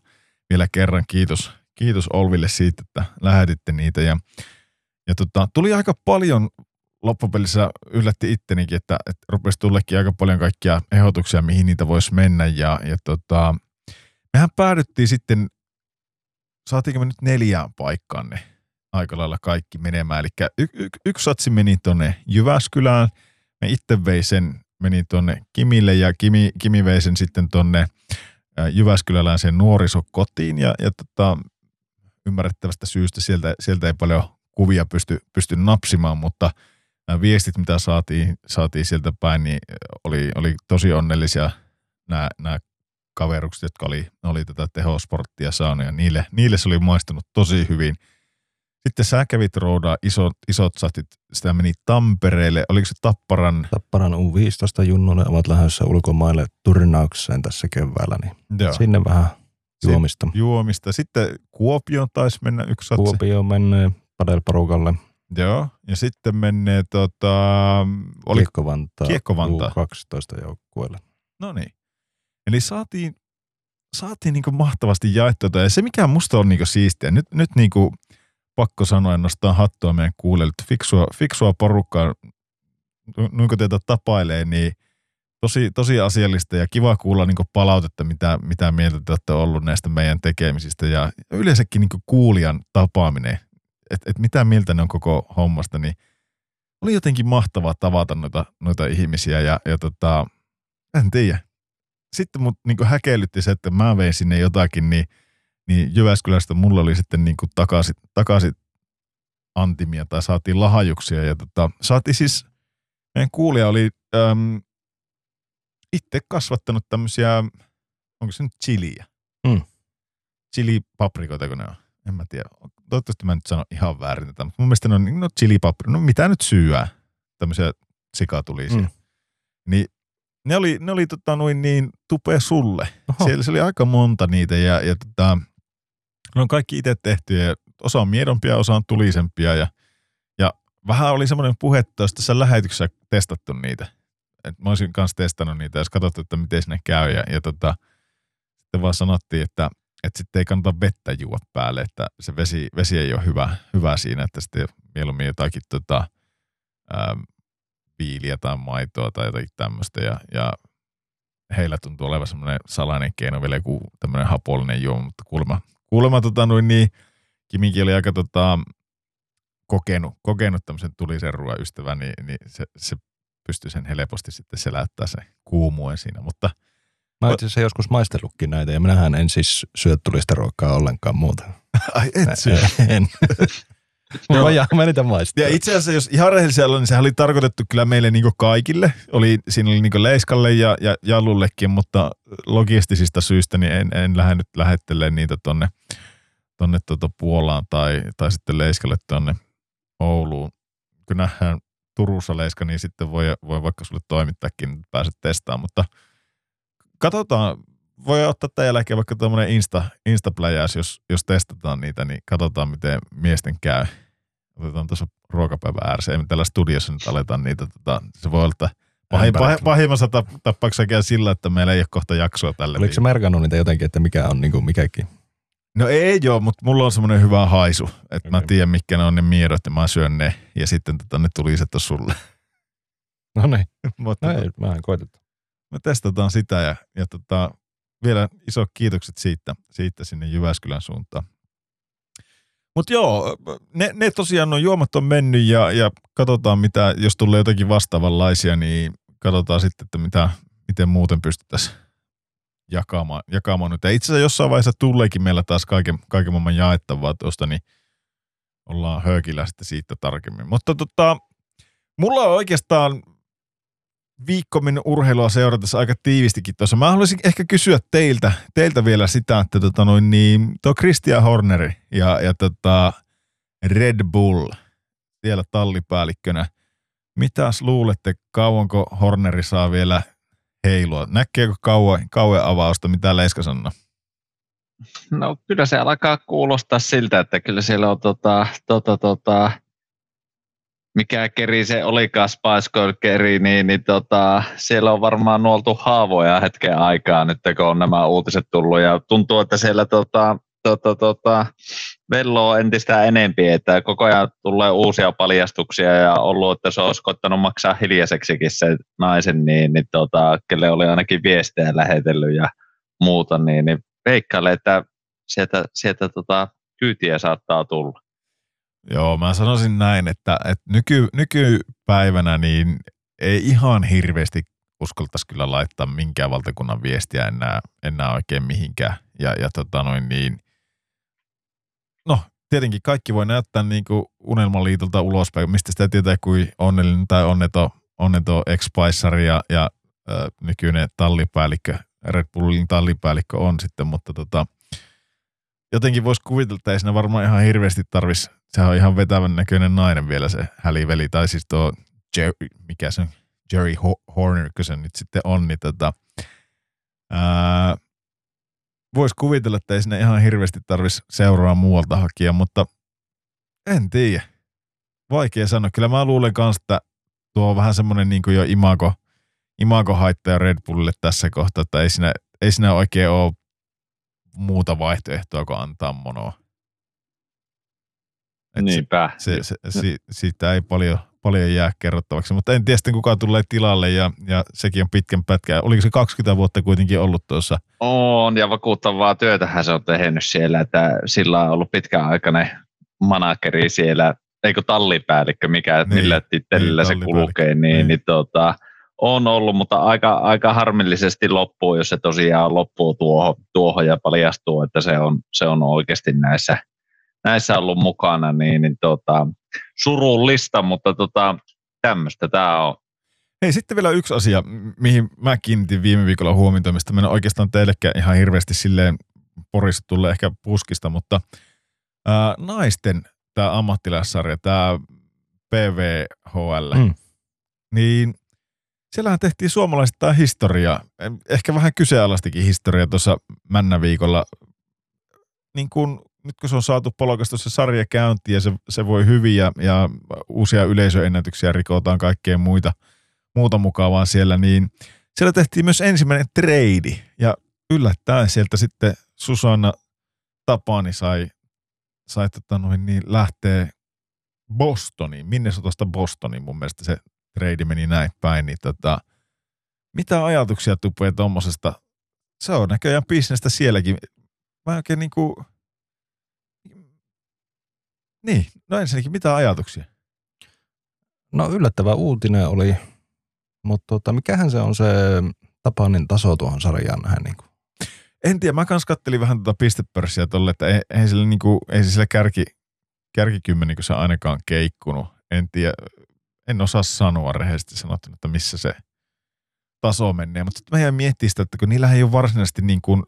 vielä kerran kiitos, kiitos Olville siitä, että lähetitte niitä. Ja, ja tota, tuli aika paljon loppupelissä yllätti ittenikin, että, että rupesi tullekin aika paljon kaikkia ehdotuksia, mihin niitä voisi mennä. Ja, ja tota, mehän päädyttiin sitten, saatiinko me nyt neljään paikkaan ne aika lailla kaikki menemään. Eli y- y- yksi satsi meni tuonne Jyväskylään, me itse vei sen, meni tuonne Kimille ja Kimi, Kimi vei sen sitten tuonne ä, Jyväskyläläiseen nuorisokotiin ja, ja tota, ymmärrettävästä syystä sieltä, sieltä ei paljon kuvia pysty, pysty napsimaan, mutta nämä viestit, mitä saatiin, saatiin sieltä päin, niin oli, oli tosi onnellisia nämä, nämä kaverukset, jotka oli, oli tätä tehosporttia saanut ja niille, niille se oli maistunut tosi hyvin. Sitten sä kävit roudaa isot, isot satit, sitä meni Tampereelle, oliko se Tapparan? Tapparan U15 junnulle ovat lähdössä ulkomaille turnaukseen tässä keväällä, niin Joo. sinne vähän juomista. juomista. Sitten Kuopioon taisi mennä yksi satsi. Kuopio menee padelparukalle. Joo, ja sitten menee tota, oli, Kiekko Vantaa. Kiekko Vantaa. U12 joukkueelle. no niin. Eli saatiin, saatiin niinku mahtavasti jaettua. Ja se mikä musta on niinku siistiä, nyt, nyt niinku pakko sanoa ja nostaa hattua meidän kuulelle, että fiksua, fiksua porukkaa, noin kun teitä tapailee, niin tosi, tosi asiallista ja kiva kuulla niinku palautetta, mitä, mitä mieltä te olette ollut näistä meidän tekemisistä. Ja yleensäkin niinku kuulijan tapaaminen, että et mitä mieltä ne on koko hommasta, niin oli jotenkin mahtavaa tavata noita, noita ihmisiä ja, ja tota, en tiedä. Sitten mut niinku häkellytti se, että mä vein sinne jotakin, niin, niin Jyväskylästä mulla oli sitten niinku takaisin, takaisin antimia tai saatiin lahajuksia ja tota, saatiin siis, meidän kuulija oli äm, itse kasvattanut tämmöisiä, onko se nyt chiliä? Mm. Chili-paprikoita, kun ne on. En mä tiedä. Toivottavasti mä en nyt sano ihan väärin tätä, mutta mun mielestä ne on, no chili-paprikoita, no mitä nyt syyää? Tämmöisiä sikatulisia. Mm. Niin ne oli, ne oli tota noin niin tupea sulle. Oho. Siellä se oli aika monta niitä ja, ja tota, ne on kaikki itse tehty ja osa on miedompia, osa on tulisempia ja, ja vähän oli semmoinen puhe, että olisi tässä lähetyksessä testattu niitä. Et mä olisin kanssa testannut niitä, jos katsottu, että miten sinne käy ja, ja tota, sitten vaan sanottiin, että, että sitten ei kannata vettä juo päälle, että se vesi, vesi ei ole hyvä, hyvä siinä, että sitten mieluummin jotakin tota, ää, viiliä tai maitoa tai jotakin tämmöistä ja, ja heillä tuntuu olevan semmoinen salainen keino vielä joku tämmöinen hapollinen juoma, mutta kuulemma, kuulemma tota, noin niin, Kimikin oli aika tota, kokenut, kokenut tämmöisen tulisen ruoan ystävä, niin, niin se, se pystyi sen helposti sitten selättää se kuumuuden siinä, mutta Mä oon itse asiassa joskus maistellutkin näitä ja minähän en siis syö tulista ruokaa ollenkaan muuta. ai et syö. En. Mulla on mä niitä maistaa. Ja itse asiassa, jos ihan rehellisiä ollaan, niin sehän oli tarkoitettu kyllä meille niin kaikille. Oli, siinä oli niin Leiskalle ja, ja Jallullekin, mutta logistisista syistä niin en, en lähde nyt lähettelemään niitä tonne, tonne tuota Puolaan tai, tai sitten Leiskalle tonne Ouluun. Kun nähdään Turussa Leiska, niin sitten voi, voi vaikka sulle toimittaakin, että pääset testaamaan, mutta katsotaan, voi ottaa tämän jälkeen vaikka tuommoinen Insta, insta jos, jos testataan niitä, niin katsotaan miten miesten käy. Otetaan tuossa ruokapäivän ääressä, ei me täällä studiossa nyt aletaan niitä, tota, se voi olla, että pahin, pahin, pahimmassa tap, tapauksessa käy sillä, että meillä ei ole kohta jaksoa tälle Oliko se merkannut niitä jotenkin, että mikä on niin kuin mikäkin? No ei joo, mutta mulla on semmoinen hyvä haisu, että okay. mä tiedän mitkä ne on ne miedot ja mä syön ne ja sitten tota, ne tuli se sulle. No niin, mutta no ei, mä en koeteta. me testataan sitä ja, ja tota, vielä iso kiitokset siitä, siitä sinne Jyväskylän suuntaan. Mutta joo, ne, ne tosiaan on juomat on mennyt ja, ja katsotaan mitä, jos tulee jotakin vastaavanlaisia, niin katsotaan sitten, että mitä, miten muuten pystyttäisiin jakamaan, jakamaan nyt. Ja itse asiassa jossain vaiheessa tuleekin meillä taas kaiken, kaiken maailman jaettavaa tuosta, niin ollaan höökillä sitten siitä tarkemmin. Mutta tota, mulla on oikeastaan viikko mennyt urheilua seuratessa aika tiivistikin tuossa. Mä haluaisin ehkä kysyä teiltä, teiltä vielä sitä, että tota noin, niin, tuo Christian Horneri ja, ja tota Red Bull siellä tallipäällikkönä. Mitäs luulette, kauanko Horneri saa vielä heilua? Näkeekö kauan, kauan avausta, mitä Leiska sanoo? No kyllä se alkaa kuulostaa siltä, että kyllä siellä on tota, tota, tota, mikä keri se olikaan Spice keri, niin, niin tota, siellä on varmaan nuoltu haavoja hetken aikaa nyt, kun on nämä uutiset tullut ja tuntuu, että siellä tota, tota, tota, velloo entistä enempi, että koko ajan tulee uusia paljastuksia ja ollut, että se olisi koittanut maksaa hiljaiseksikin se naisen, niin, niin tota, kelle oli ainakin viestejä lähetellyt ja muuta, niin, niin veikkailen, että sieltä, sieltä tota, kyytiä saattaa tulla. Joo, mä sanoisin näin, että, että nyky, nykypäivänä niin ei ihan hirveästi uskaltaisi kyllä laittaa minkään valtakunnan viestiä enää, enää oikein mihinkään. Ja, ja tota noin niin, tietenkin kaikki voi näyttää niin kuin unelmaliitolta ulospäin, mistä sitä tietää kuin onnellinen tai onneton, onneton ex ja, ja äh, nykyinen tallipäällikkö, Red Bullin tallipäällikkö on sitten, mutta tota, jotenkin voisi kuvitella, että ei siinä varmaan ihan hirveästi tarvisi, sehän on ihan vetävän näköinen nainen vielä se häliveli, tai siis tuo Jerry, mikä se on, Jerry Ho- Horner, kun se nyt sitten on, niin tota, ää, voisi kuvitella, että ei sinne ihan hirveästi tarvitsisi seuraa muualta hakia, mutta en tiedä. Vaikea sanoa. Kyllä mä luulen kanssa, että tuo on vähän semmoinen niin kuin jo imago, imago-haittaja Red Bullille tässä kohtaa, että ei siinä, ei siinä oikein ole muuta vaihtoehtoa kuin antaa monoa. Et Niinpä. Se, se, se, siitä ei paljon, paljon jää kerrottavaksi, mutta en tiedä sitten kuka tulee tilalle ja, ja sekin on pitkän pätkän. Oliko se 20 vuotta kuitenkin ollut tuossa? On ja vakuuttavaa työtähän se on tehnyt siellä, että sillä on ollut pitkäaikainen manakeri siellä, eikö tallipäällikkö, mikä, Niin, millä tittelillä niin, se kulkee, niin, Niin. niin tota, on ollut, mutta aika, aika harmillisesti loppuu, jos se tosiaan loppuu tuohon, tuohon ja paljastuu, että se on, se on oikeasti näissä, näissä ollut mukana, niin, niin tota, surullista, mutta tota, tämmöistä tämä on. Hei, sitten vielä yksi asia, mihin mä kiinnitin viime viikolla huomiota, mistä mennä oikeastaan teillekään ihan hirveästi silleen porista tulee ehkä puskista, mutta ää, naisten tämä ammattilaissarja, tämä PVHL, Mm. niin siellähän tehtiin suomalaisittain historia, ehkä vähän kyseenalaistakin historia tuossa männä viikolla. Niin kun, nyt kun se on saatu polkastu se sarja käyntiin ja se, se voi hyvin ja, ja uusia yleisöennätyksiä rikotaan kaikkea muita, muuta mukavaa siellä, niin siellä tehtiin myös ensimmäinen trade ja yllättäen sieltä sitten Susanna Tapani sai, sai tota noin, niin lähteä Bostoniin, Minnesotasta Bostoniin mun mielestä se trade meni näin päin, niin tota, mitä ajatuksia tupee tommosesta? Se on näköjään bisnestä sielläkin. Mä oikein niinku, niin, no ensinnäkin mitä ajatuksia? No yllättävä uutinen oli, mutta tota, mikähän se on se Tapanin taso tuohon sarjaan nähdä niin kuin. En tiedä, mä kans kattelin vähän tuota pistepörssiä tolle, että ei, ei, sillä niinku, ei se sillä kärki, se ainakaan keikkunut. En tiedä, en osaa sanoa rehellisesti sanottuna, että missä se taso menee. Mutta sitten mä jäin miettimään sitä, että kun niillä ei ole varsinaisesti niin kuin,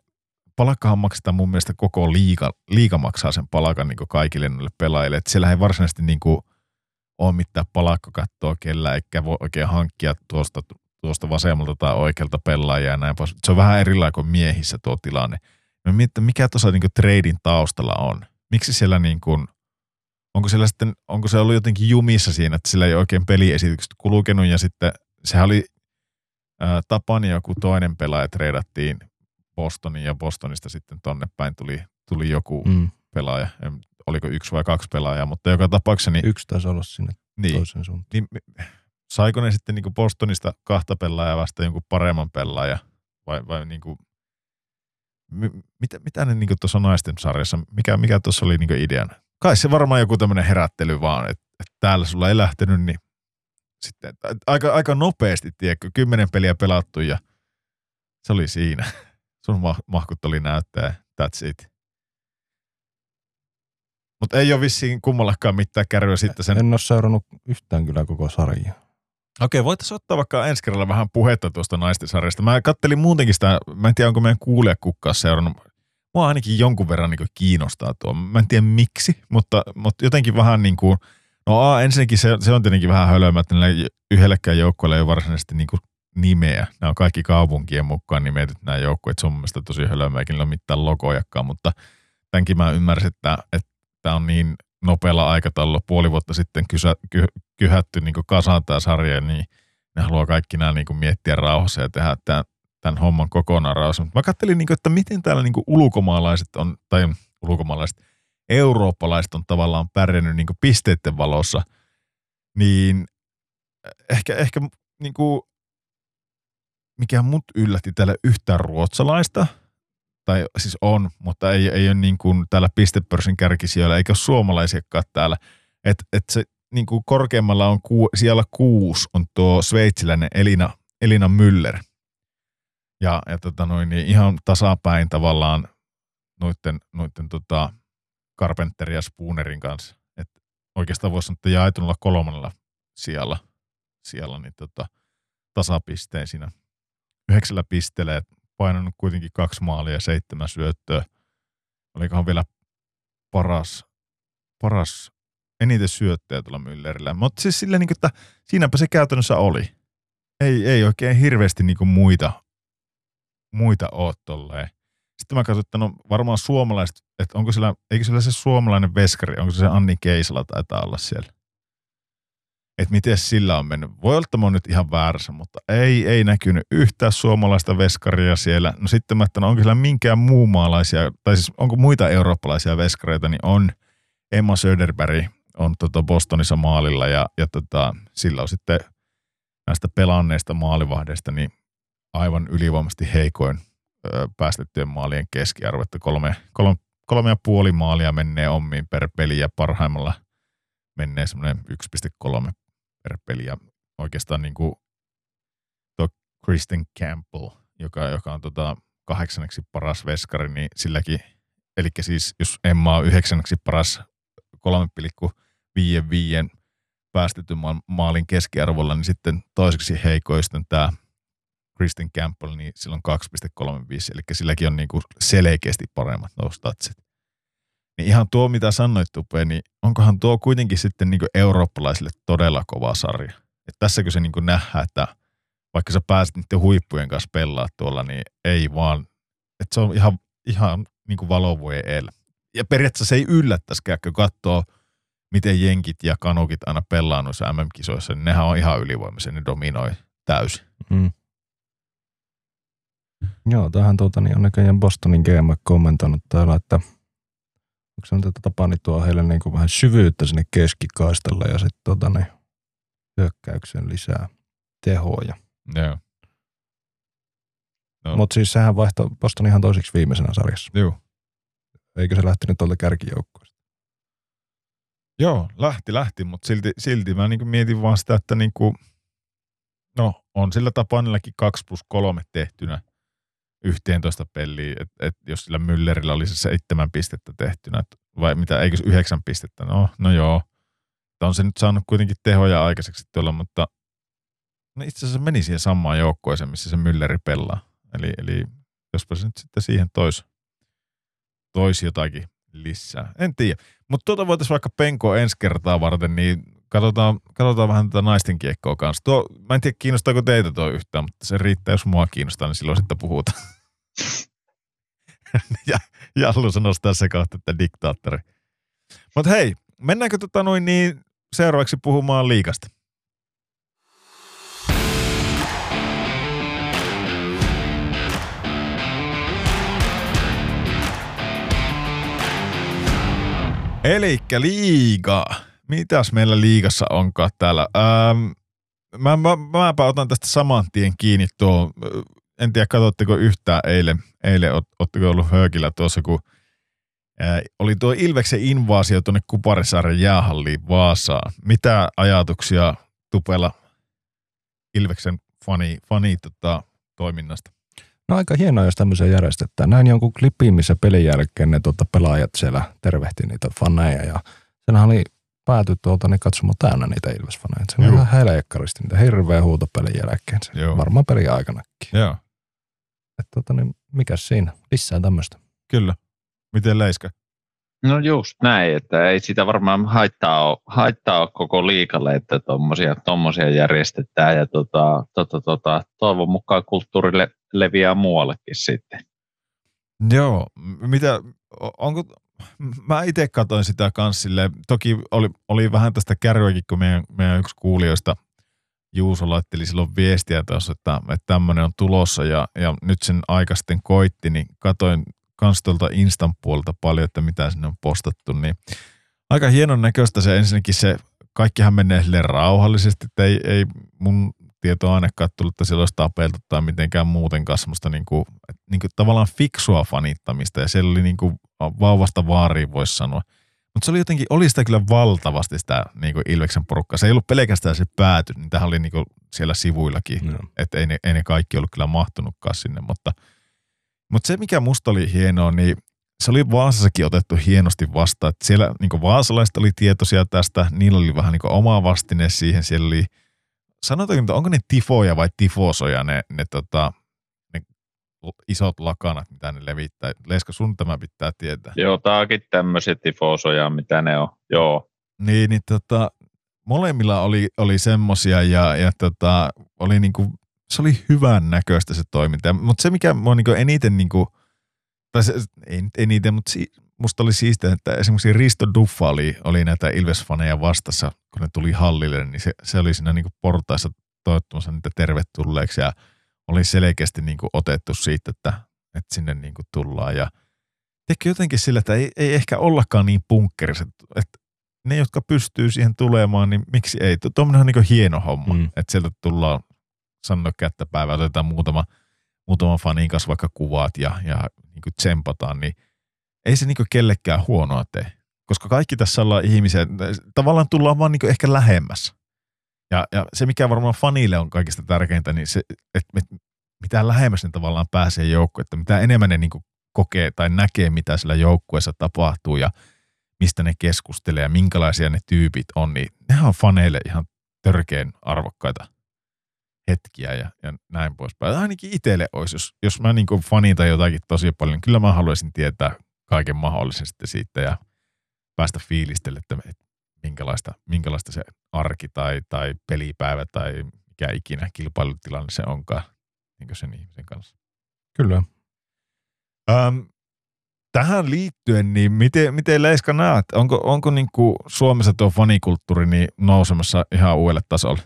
palkkahan maksetaan mun mielestä koko liiga, liiga maksaa sen palkan niin kaikille noille pelaajille. Että siellä ei varsinaisesti niin kuin, ole mitään palakkakattoa kellä, eikä voi oikein hankkia tuosta, tuosta vasemmalta tai oikealta pelaajaa ja näin pois. Se on vähän erilainen kuin miehissä tuo tilanne. Mietin, mikä tuossa niin tradin taustalla on. Miksi siellä niin kuin, onko siellä sitten, onko se ollut jotenkin jumissa siinä, että sillä ei oikein peliesitykset kulkenut ja sitten sehän oli Tapani joku toinen pelaaja treidattiin Bostoniin ja Bostonista sitten tonne päin tuli, tuli joku mm. Pelaaja. En, oliko yksi vai kaksi pelaajaa, mutta joka tapauksessa niin, Yksi taisi olla sinne niin, toisen suuntaan. niin saiko ne sitten niin Bostonista kahta pelaajaa vasta jonkun paremman pelaaja vai, vai niin kuin, mi, mitä, mitä ne niin tuossa naisten sarjassa, mikä, mikä tuossa oli niin ideana? Kai se varmaan joku tämmöinen herättely vaan, että, että täällä sulla ei lähtenyt, niin sitten aika, aika nopeasti, tiedätkö, kymmenen peliä pelattu ja se oli siinä. Sun ma- mahkut oli näyttää, that's it. Mutta ei ole vissiin kummallakaan mitään kärryä sitten sen En ole seurannut yhtään kyllä koko sarjaa. Okei, voitaisiin ottaa vaikka ensi kerralla vähän puhetta tuosta naisten sarjasta. Mä kattelin muutenkin sitä, mä en tiedä onko meidän kuulija kukkaa seurannut. Mua ainakin jonkun verran niin kiinnostaa tuo. Mä en tiedä miksi, mutta, mutta jotenkin vähän niin kuin, no a, ensinnäkin se, se on tietenkin vähän hölömä, että yhdellekään joukkueelle ei ole varsinaisesti niin kuin nimeä. Nämä on kaikki kaupunkien mukaan nimetyt nämä joukkueet. Se on mun mielestä tosi hölömä, eikä niillä ole mitään logojakaan, mutta tämänkin mä ymmärsin, että, että tämä on niin nopealla aikataululla puoli vuotta sitten kysä, ky, kyhätty niin kasaan tämä sarja, niin ne haluaa kaikki nämä niin miettiä rauhassa ja tehdä tämän, tämän homman kokonaan rauhassa. Mutta mä katselin, niin kuin, että miten täällä niin ulkomaalaiset on, tai ulkomaalaiset, eurooppalaiset on tavallaan pärjännyt niin pisteiden valossa, niin ehkä, ehkä niin kuin, mikä mut yllätti täällä yhtään ruotsalaista, tai siis on, mutta ei, ei ole niin kuin täällä pistepörssin kärkisijoilla, eikä ole suomalaisiakaan täällä. Että et se niin kuin korkeammalla on ku, siellä kuusi on tuo sveitsiläinen Elina, Elina Müller. Ja, ja tota noin, niin ihan tasapäin tavallaan noitten, noitten tota Carpenter ja Spoonerin kanssa. Et oikeastaan voisi sanoa, että jaetulla kolmannella siellä, siellä niin tota, tasapisteen siinä yhdeksällä pisteellä, et painanut kuitenkin kaksi maalia ja seitsemän syöttöä. Olikohan vielä paras, paras eniten syöttöjä tuolla Müllerillä. Mutta siis silleen, niin kuin, että siinäpä se käytännössä oli. Ei, ei oikein hirveästi niin kuin muita, muita ole tolleen. Sitten mä katsoin, että no varmaan suomalaiset, että onko siellä, eikö siellä se suomalainen veskari, onko se se Anni Keisala taitaa olla siellä. Että miten sillä on mennyt. Voi olla, että mä oon nyt ihan väärässä, mutta ei, ei näkynyt yhtään suomalaista veskaria siellä. No sitten mä, että onko siellä minkään muu maalaisia, tai siis onko muita eurooppalaisia veskareita, niin on Emma Söderberg on tota Bostonissa maalilla ja, ja tota, sillä on sitten näistä pelanneista maalivahdeista niin aivan ylivoimaisesti heikoin ö, päästettyjen maalien keskiarvo, että kolme, kolme, kolme ja puoli maalia menee ommiin per peli ja parhaimmalla menee semmoinen 1,3 per peli ja oikeastaan niin kuin tuo Kristen Campbell, joka, joka on tota kahdeksanneksi paras veskari, niin silläkin, eli siis jos Emma on yhdeksänneksi paras 3,55 päästetyn maalin keskiarvolla, niin sitten toiseksi heikoisten tämä Kristen Campbell, niin sillä on 2,35, eli silläkin on niin kuin selkeästi paremmat nuo statsit. Niin ihan tuo, mitä sanoit Tupe, niin onkohan tuo kuitenkin sitten niin eurooppalaisille todella kova sarja. Et tässäkö se niin nähdään, että vaikka sä pääset niiden huippujen kanssa pelaa tuolla, niin ei vaan, että se on ihan, ihan niin valovuoden el. Ja periaatteessa se ei yllättäisikään, kun katsoo, miten jenkit ja kanukit aina pelaa noissa MM-kisoissa, niin nehän on ihan ylivoimaisia, ne dominoi täysin. Mm. Joo, tähän tuota, niin on näköjään Bostonin GM kommentoinut täällä, että onko se nyt, että Tapani tuo heille niin kuin vähän syvyyttä sinne keskikaistalle ja sitten tuota, niin hyökkäyksen lisää tehoja. Joo. No. Mutta siis sehän vaihtoi Boston ihan toisiksi viimeisenä sarjassa. Joo. Eikö se lähtenyt tuolta kärkijoukkoista? Joo, lähti, lähti, mutta silti, silti mä niin mietin vaan sitä, että niin kuin, no on sillä Tapanillakin 2 plus 3 tehtynä – 11 peliä, että et jos sillä Müllerillä olisi seitsemän pistettä tehtynä, vai mitä, eikö yhdeksän pistettä? No, no joo. On se nyt saanut kuitenkin tehoja aikaiseksi tuolla, mutta no itse asiassa meni siihen samaan joukkueeseen, missä se Mülleri pelaa. Eli, eli jospa se nyt sitten siihen tois, tois jotakin lisää. En tiedä. Mutta tuota voitaisiin vaikka penkoa ensi kertaa varten, niin katsotaan, katsotaan vähän tätä naisten kiekkoa kanssa. Tuo, mä en tiedä kiinnostaako teitä tuo yhtään, mutta se riittää, jos mua kiinnostaa, niin silloin sitten puhutaan. ja Jallu sanoisi tässä kohtaa, että diktaattori. Mutta hei, mennäänkö tota noin niin seuraavaksi puhumaan liikasta? Elikkä liiga. Mitäs meillä liigassa onkaan täällä? Ähm, mä, mä, mäpä otan tästä saman tien kiinni tuo en tiedä, katsotteko yhtään eilen, eilen ootteko ollut höökillä tuossa, kun ää, oli tuo Ilveksen invaasio tuonne Kuparisaaren jäähalliin Vaasaan. Mitä ajatuksia Tupella Ilveksen fani, fani tota, toiminnasta? No aika hienoa, jos tämmöisen järjestetään. Näin jonkun klipin, missä pelin jälkeen ne tuota, pelaajat siellä tervehti niitä faneja ja senhän oli pääty tuolta niin katsomaan täynnä niitä Ilves-faneja. Se on ihan helekkarisesti niitä hirveä huuto pelin jälkeen. Se Joo. Varmaan pelin aikanakin. Joo. Että tota, niin mikä siinä? Lisää tämmöistä. Kyllä. Miten Leiska? No just näin, että ei sitä varmaan haittaa ole, haittaa ole koko liikalle, että tuommoisia tommosia järjestetään ja tota, tota, tota, toivon mukaan kulttuurille leviää muuallekin sitten. Joo, mitä, onko, mä itse katsoin sitä kanssille, toki oli, oli vähän tästä kärryäkin, kun meidän, meidän yksi kuulijoista Juuso laitteli silloin viestiä tuossa, että, että tämmöinen on tulossa ja, ja nyt sen aika sitten koitti, niin katoin kans tuolta Instan puolelta paljon, että mitä sinne on postattu, niin aika hienon näköistä se ensinnäkin se, kaikkihan menee sille rauhallisesti, että ei, ei mun tietoa ainakaan tullut, että siellä olisi tapeltu tai mitenkään muutenkaan semmoista niin kuin, niin kuin tavallaan fiksua fanittamista ja siellä oli niin kuin vauvasta vaariin voisi sanoa – mutta se oli jotenkin, oli sitä kyllä valtavasti sitä niin kuin Ilveksen porukkaa. Se ei ollut pelkästään se pääty, niin tähän oli niin kuin siellä sivuillakin. No. Että ei ne, ei ne kaikki ollut kyllä mahtunutkaan sinne. Mutta, mutta se, mikä musta oli hienoa, niin se oli Vaasassakin otettu hienosti vastaan. Että siellä niin vaasalaiset oli tietoisia tästä, niillä oli vähän niin oma vastine siihen. Siellä oli, sanotaanko, onko ne tifoja vai tifosoja ne, ne tota, isot lakanat, mitä ne levittää. Leska, sun tämä pitää tietää. Joo, taakin tämmöisiä tifosoja, mitä ne on. Joo. Niin, niin tota, molemmilla oli, oli semmosia ja, ja tota, oli niinku, se oli hyvän näköistä se toiminta. Mutta se, mikä mua niinku eniten niinku tai se, ei nyt eniten, mutta si, musta oli siistiä, että esimerkiksi Risto Duffa oli, oli näitä Ilves-faneja vastassa, kun ne tuli hallille, niin se, se oli siinä niin portaissa toivottamassa niitä tervetulleeksi ja oli selkeästi niin kuin otettu siitä, että, että sinne niin kuin tullaan ja tekee jotenkin sillä, että ei, ei ehkä ollakaan niin punkkeriset, että ne, jotka pystyy siihen tulemaan, niin miksi ei? Tuommoinen on niin hieno homma, mm. että sieltä tullaan sanoa kättäpäivää, otetaan muutama, muutama fanin kanssa vaikka kuvat ja, ja niin kuin tsempataan, niin ei se niin kellekään huonoa tee. Koska kaikki tässä ollaan ihmisiä, tavallaan tullaan vaan niin ehkä lähemmäs. Ja, ja se, mikä varmaan fanille on kaikista tärkeintä, niin se, että mitä lähemmäs ne tavallaan pääsee joukkueen, että mitä enemmän ne niin kokee tai näkee, mitä sillä joukkueessa tapahtuu ja mistä ne keskustelee ja minkälaisia ne tyypit on, niin nehän on faneille ihan törkeen arvokkaita hetkiä ja, ja näin poispäin. Ainakin itselle olisi, jos, jos mä niin fanita jotakin tosi paljon, niin kyllä mä haluaisin tietää kaiken mahdollisesti siitä ja päästä fiilistelle, että minkälaista, minkälaista se arki tai, tai pelipäivä tai mikä ikinä kilpailutilanne se onkaan niin sen ihmisen kanssa. Kyllä. Öm, tähän liittyen, niin miten, miten Leiska näet, onko, onko niin kuin Suomessa tuo fanikulttuuri niin nousemassa ihan uudelle tasolle?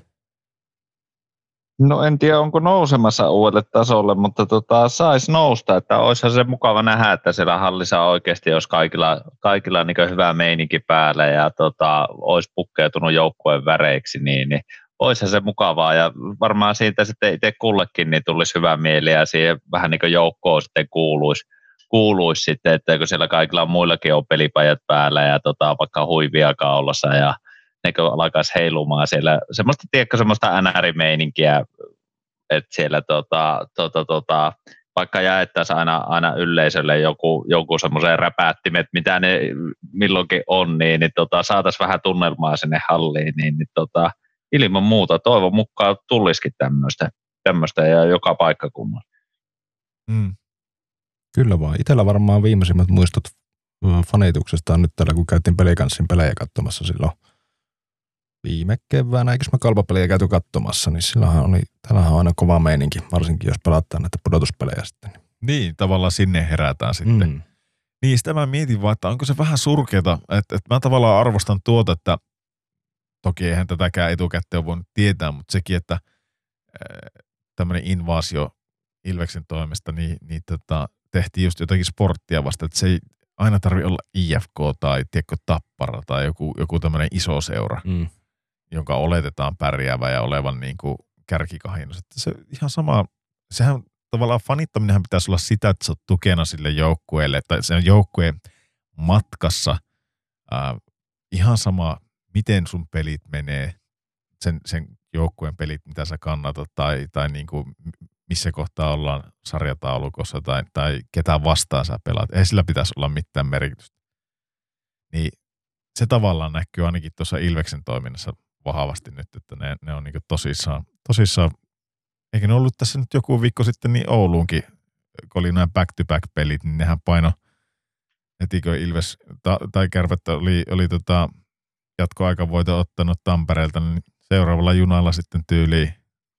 No en tiedä, onko nousemassa uudelle tasolle, mutta tota, saisi nousta. Että olisihan se mukava nähdä, että siellä hallissa oikeasti olisi kaikilla, kaikilla niin hyvä meininki päällä ja tota, olisi pukkeutunut joukkueen väreiksi, niin, niin olisihan se mukavaa. Ja varmaan siitä sitten itse kullekin niin tulisi hyvä mieli ja siihen vähän niin joukkoon sitten kuuluisi, kuuluisi sitten, että kun siellä kaikilla muillakin on pelipajat päällä ja tota, vaikka huivia kaulassa ja – ne alkaisi heilumaan siellä. Semmoista, tiedätkö, semmoista NR-meininkiä, että siellä tota, tota, tota, vaikka jaettaisiin aina, aina yleisölle joku, joku semmoisen räpäättimet, mitä ne milloinkin on, niin, niin tota, saataisiin vähän tunnelmaa sinne halliin, niin, niin tota, ilman muuta toivon mukaan tulisikin tämmöistä, tämmöistä ja joka paikkakunnalla. Mm. Kyllä vaan. Itellä varmaan viimeisimmät muistot fanituksesta on nyt täällä, kun käytiin pelikanssin pelejä katsomassa silloin – viime keväänä, eikö mä kalpapeliä käyty katsomassa, niin sillähän oli, täällähän on aina kova meininki, varsinkin jos pelataan näitä pudotuspelejä sitten. Niin, tavallaan sinne herätään sitten. Mm. Niin, sitä mä mietin vaan, että onko se vähän surkeata, että, että mä tavallaan arvostan tuota, että toki eihän tätäkään etukäteen voinut tietää, mutta sekin, että tämmöinen invaasio Ilveksen toimesta, niin, niin tota, tehtiin just jotakin sporttia vasta, että se ei aina tarvi olla IFK tai tiedätkö, Tappara tai joku, joku tämmöinen iso seura. Mm jonka oletetaan pärjäävä ja olevan niin kuin kärkikahinus. Se ihan sama, sehän tavallaan fanittaminenhan pitäisi olla sitä, että sä oot tukena sille joukkueelle, tai sen joukkueen matkassa ää, ihan sama, miten sun pelit menee, sen, sen joukkueen pelit, mitä sä kannatat, tai, tai niin kuin missä kohtaa ollaan sarjataulukossa, tai, tai ketä vastaan sä pelaat. Ei sillä pitäisi olla mitään merkitystä. Niin se tavallaan näkyy ainakin tuossa Ilveksen toiminnassa vahvasti nyt, että ne, ne on niin tosissaan, tosissaan, eikä ne ollut tässä nyt joku viikko sitten niin Ouluunkin, kun oli nämä back-to-back-pelit, niin nehän paino heti kun Ilves ta, tai Kärpät oli, oli tota, jatkoaikavoito ottanut Tampereelta, niin seuraavalla junalla sitten tyyli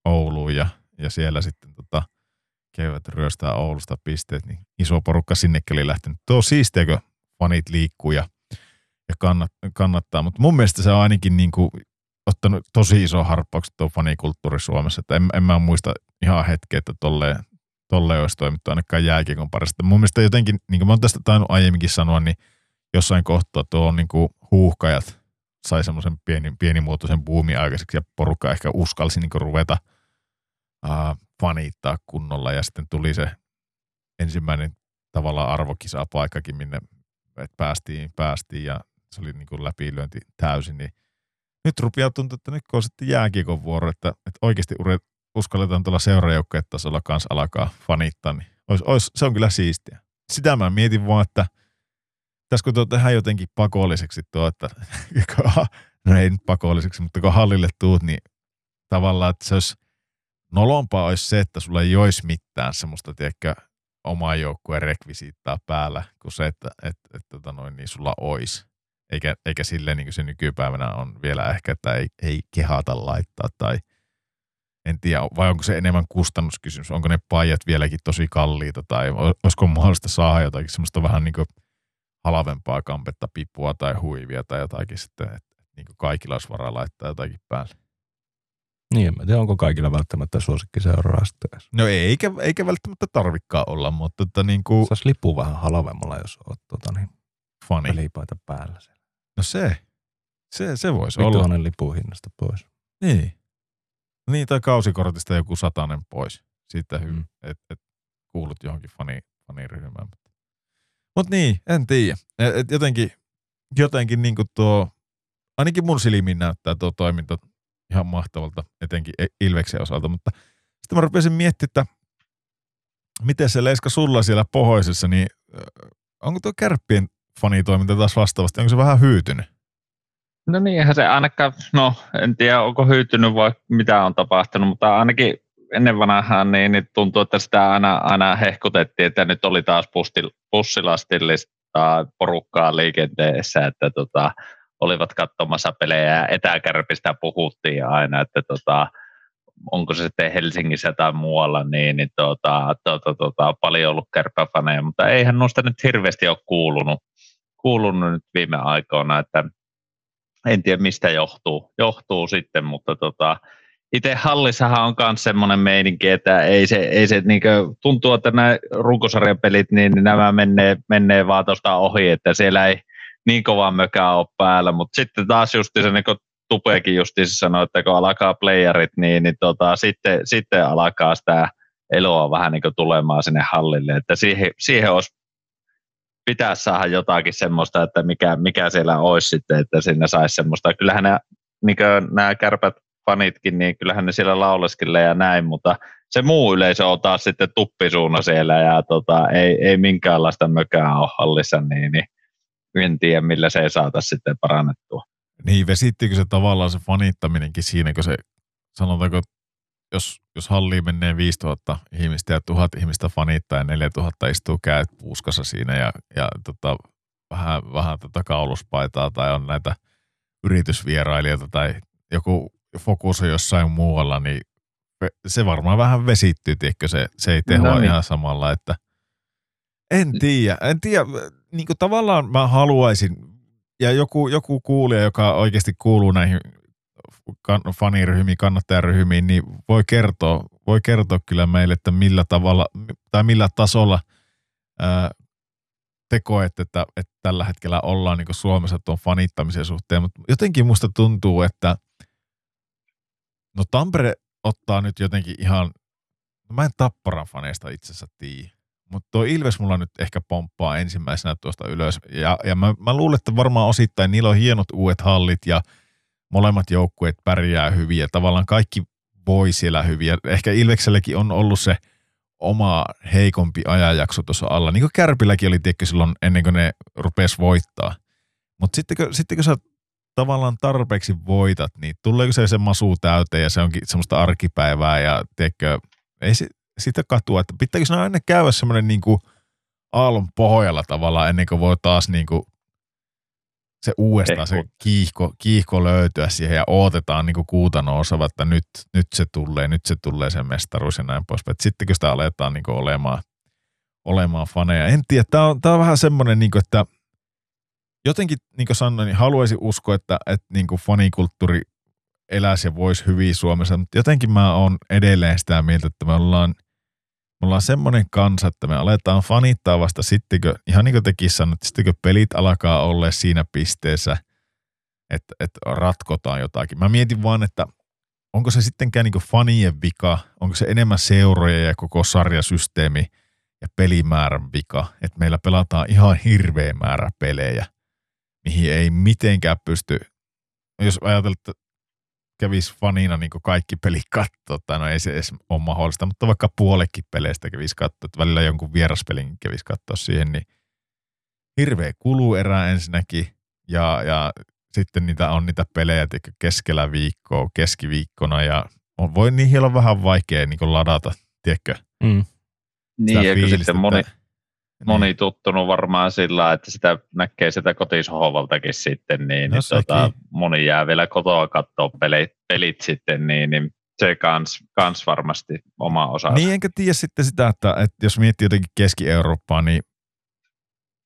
Ouluun ja, ja siellä sitten tota, käyvät ryöstää Oulusta pisteet, niin iso porukka sinnekin oli lähtenyt. Tuo siistiä, kun fanit liikkuu ja, ja kannat, kannattaa, mutta mun mielestä se on ainakin niin kuin ottanut tosi iso harppaukset tuo fanikulttuuri Suomessa. Että en, en mä muista ihan hetkeä, että tolleen, tolle olisi toimittu ainakaan jääkiekon parista. Mun mielestä jotenkin, niin kuin mä oon tästä tainnut aiemminkin sanoa, niin jossain kohtaa tuo on niin kuin huuhkajat sai semmoisen pieni, pienimuotoisen buumin aikaiseksi ja porukka ehkä uskalsi niin kuin ruveta uh, fanittaa kunnolla ja sitten tuli se ensimmäinen tavallaan arvokisapaikkakin, minne et päästiin, päästiin ja se oli niin kuin läpilyönti täysin, niin nyt rupeaa tuntua, että nyt kun on sitten jääkiekon vuoro, että, että oikeasti uskalletaan tuolla seurajoukkojen tasolla kanssa alkaa fanittaa, niin ois, ois, se on kyllä siistiä. Sitä mä mietin vaan, että pitäisikö tuo tehdä jotenkin pakolliseksi tuo, että no ei nyt pakolliseksi, mutta kun hallille tuut, niin tavallaan, että se olisi nolompaa olisi se, että sulla ei olisi mitään semmoista, tiedätkö, omaa joukkueen rekvisiittaa päällä, kuin se, että et, et, et, tota noin, niin sulla olisi eikä, eikä silleen niin kuin se nykypäivänä on vielä ehkä, että ei, ei kehata laittaa tai en tiedä, vai onko se enemmän kustannuskysymys, onko ne paijat vieläkin tosi kalliita, tai olisiko mahdollista saada jotakin semmoista vähän niin kuin halvempaa kampetta, pipua tai huivia tai jotakin sitten, että niin kuin kaikilla olisi varaa laittaa jotakin päälle. Niin, en tiedä, onko kaikilla välttämättä suosikkiseuraa sitten. No eikä, eikä välttämättä tarvikkaa olla, mutta että niin kuin Saisi lipu vähän halvemmalla, jos oot tota, niin, fani. pelipaita päällä. siellä. No se, se, se voisi olla. Vituhannen lipun hinnasta pois. Niin. Niin, tai kausikortista joku satanen pois. Siitä hyvä, Mm. että et kuulut johonkin fani, faniryhmään. Mutta niin, en tiedä. Et, et jotenkin, jotenkin niin tuo, ainakin mun silmiin näyttää tuo toiminta ihan mahtavalta, etenkin E- Ilveksen osalta, mutta sitten mä rupesin miettimään, että miten se Leiska sulla siellä pohjoisessa, niin onko tuo kärppien fanitoiminta taas vastaavasti, onko se vähän hyytynyt? No niin, eihän se ainakaan, no en tiedä onko hyytynyt vai mitä on tapahtunut, mutta ainakin ennen vanhaan niin, niin tuntuu, että sitä aina, aina hehkutettiin, että nyt oli taas bustil, bussilastillista porukkaa liikenteessä, että tota, olivat katsomassa pelejä ja etäkärpistä puhuttiin aina, että tota, onko se sitten Helsingissä tai muualla, niin, niin tota, tota, tota, paljon ollut kärppäfaneja, mutta eihän noista nyt hirveästi ole kuulunut, kuulunut nyt viime aikoina, että en tiedä mistä johtuu, johtuu sitten, mutta tota, itse hallissahan on myös semmoinen meininki, että ei se, ei se niinkö, tuntuu, että nämä runkosarjan pelit, niin nämä menee, menee vaan tuosta ohi, että siellä ei niin kovaa mökää ole päällä, mutta sitten taas just se, niin kuin Tupekin justiinsa sanoi, että kun alkaa playerit, niin, niin tota, sitten, sitten alkaa sitä eloa vähän niin tulemaan sinne hallille, että siihen, siihen olisi pitäisi saada jotakin semmoista, että mikä, mikä siellä olisi sitten, että sinne saisi semmoista. Kyllähän nämä, niin nämä kärpät fanitkin, niin kyllähän ne siellä lauleskelee ja näin, mutta se muu yleisö on taas sitten tuppisuuna siellä ja tota, ei, ei minkäänlaista mökää ole hallissa, niin, niin en tiedä millä se ei saata sitten parannettua. Niin, vesittikö se tavallaan se fanittaminenkin siinä, kun se, sanotaanko, jos, jos halliin menee 5000 ihmistä ja 1000 ihmistä fanittaa ja 4000 istuu käät puuskassa siinä ja, ja tota, vähän, vähän tota kauluspaitaa tai on näitä yritysvierailijoita tai joku fokus on jossain muualla, niin se varmaan vähän vesittyy, tiedätkö, se, se ei tehoa no niin. ihan samalla, että en tiedä, en tiedä, niin kuin tavallaan mä haluaisin, ja joku, joku kuulija, joka oikeasti kuuluu näihin kan, faniryhmiin, kannattajaryhmiin, niin voi kertoa, voi kertoa kyllä meille, että millä tavalla tai millä tasolla ää, te koette, että, että tällä hetkellä ollaan niin Suomessa tuon fanittamisen suhteen, mutta jotenkin musta tuntuu, että no Tampere ottaa nyt jotenkin ihan, no mä en Tapparan faneista itse asiassa mutta tuo Ilves mulla nyt ehkä pomppaa ensimmäisenä tuosta ylös. Ja, ja mä, mä luulen, että varmaan osittain niillä on hienot uudet hallit ja molemmat joukkueet pärjää hyvin ja tavallaan kaikki voi siellä hyvin. Ja ehkä Ilvekselläkin on ollut se oma heikompi ajanjakso tuossa alla. Niin kuin Kärpilläkin oli tiedätkö, silloin ennen kuin ne rupes voittaa. Mutta sitten sitten kun sä tavallaan tarpeeksi voitat, niin tuleeko se se masu täyteen ja se onkin semmoista arkipäivää ja tiedätkö, ei se, sitä katua, että pitääkö siinä aina käydä semmoinen niin kuin aallon pohjalla tavallaan ennen kuin voi taas niin kuin se uudestaan se kiihko, kiihko löytyä siihen ja odotetaan niin kuuta nouseva, että nyt, nyt se tulee, nyt se tulee se mestaruus ja näin poispäin. Sitten kun sitä aletaan niin olemaan, olemaan faneja. En tiedä, tämä on, tää on vähän semmoinen, niin kuin, että jotenkin niin kuin sanoin, niin haluaisin uskoa, että, että niin kuin fanikulttuuri eläisi ja voisi hyvin Suomessa, mutta jotenkin mä oon edelleen sitä mieltä, että me ollaan, me ollaan semmoinen kansa, että me aletaan fanittaa vasta sitten, kun, ihan niin kuin tekin sanoit, sitten kun pelit alkaa olla siinä pisteessä, että, että ratkotaan jotakin. Mä mietin vaan, että onko se sittenkään niin fanien vika, onko se enemmän seuroja ja koko sarjasysteemi ja pelimäärän vika, että meillä pelataan ihan hirveä määrä pelejä, mihin ei mitenkään pysty, jos ajatellaan, että kävisi fanina niin kaikki pelit katsoa, tai no ei se edes ole mahdollista, mutta vaikka puolekin peleistä kävisi katsoa, että välillä jonkun vieraspelin kävisi katsoa siihen, niin hirveä kuluerä ensinnäkin, ja, ja sitten niitä on niitä pelejä tiedätkö, keskellä viikkoa, keskiviikkona, ja on, voi niihin olla vähän vaikea niin ladata, tiedätkö, Mm. Niin, fiilistä, sitten moni, että- moni tuttunut varmaan sillä, että sitä näkee sitä kotisohvaltakin sitten, niin, No niin tota, moni jää vielä kotoa katsoa pelit, pelit sitten, niin, niin se kans, kans varmasti oma osa. Niin enkä tiedä sitten sitä, että, että jos miettii jotenkin Keski-Eurooppaa, niin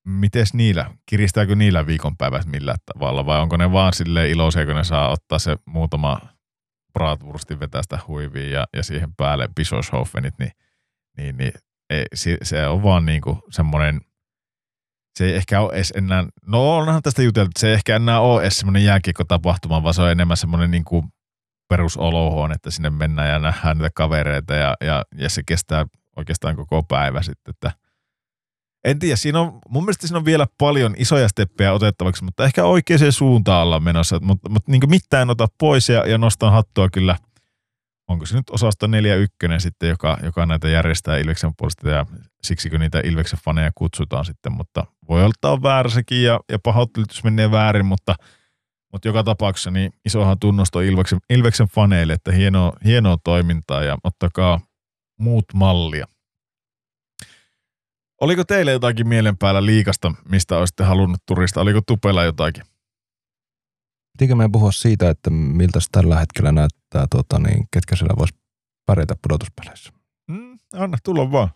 miten niillä, kiristääkö niillä viikonpäivät millään tavalla vai onko ne vaan silleen iloisia, kun ne saa ottaa se muutama bratwurstin vetää sitä huiviin ja, ja siihen päälle Bischofshoffenit, niin, niin, niin se, on vaan niinku semmoinen, se ei ehkä ole edes enää, no onhan tästä juteltu, se ei ehkä enää ole edes semmoinen jääkiekko-tapahtuma, vaan se on enemmän semmoinen niinku perusolohoon, että sinne mennään ja nähdään niitä kavereita ja, ja, ja se kestää oikeastaan koko päivä sitten, että – en tiedä, siinä on, mun mielestä siinä on vielä paljon isoja steppejä otettavaksi, mutta ehkä oikeaan suuntaan ollaan menossa, mutta, mutta niin mitään ota pois ja, ja nostan hattua kyllä. Onko se nyt osasto 4-1 sitten, joka, joka näitä järjestää Ilveksen puolesta ja siksikö niitä Ilveksen faneja kutsutaan sitten, mutta voi olla, että on väärä sekin ja, ja pahoittelut, menee väärin, mutta, mutta joka tapauksessa niin isohan tunnusto Ilveksen, Ilveksen faneille, että hienoa, hienoa toimintaa ja ottakaa muut mallia. Oliko teille jotakin mielen päällä liikasta, mistä olisitte halunnut turista? Oliko Tupella jotakin? Pitikö meidän puhua siitä, että miltä tällä hetkellä näyttää, tuota, niin ketkä siellä voisi pärjätä pudotuspeleissä? Mm, anna tulla vaan.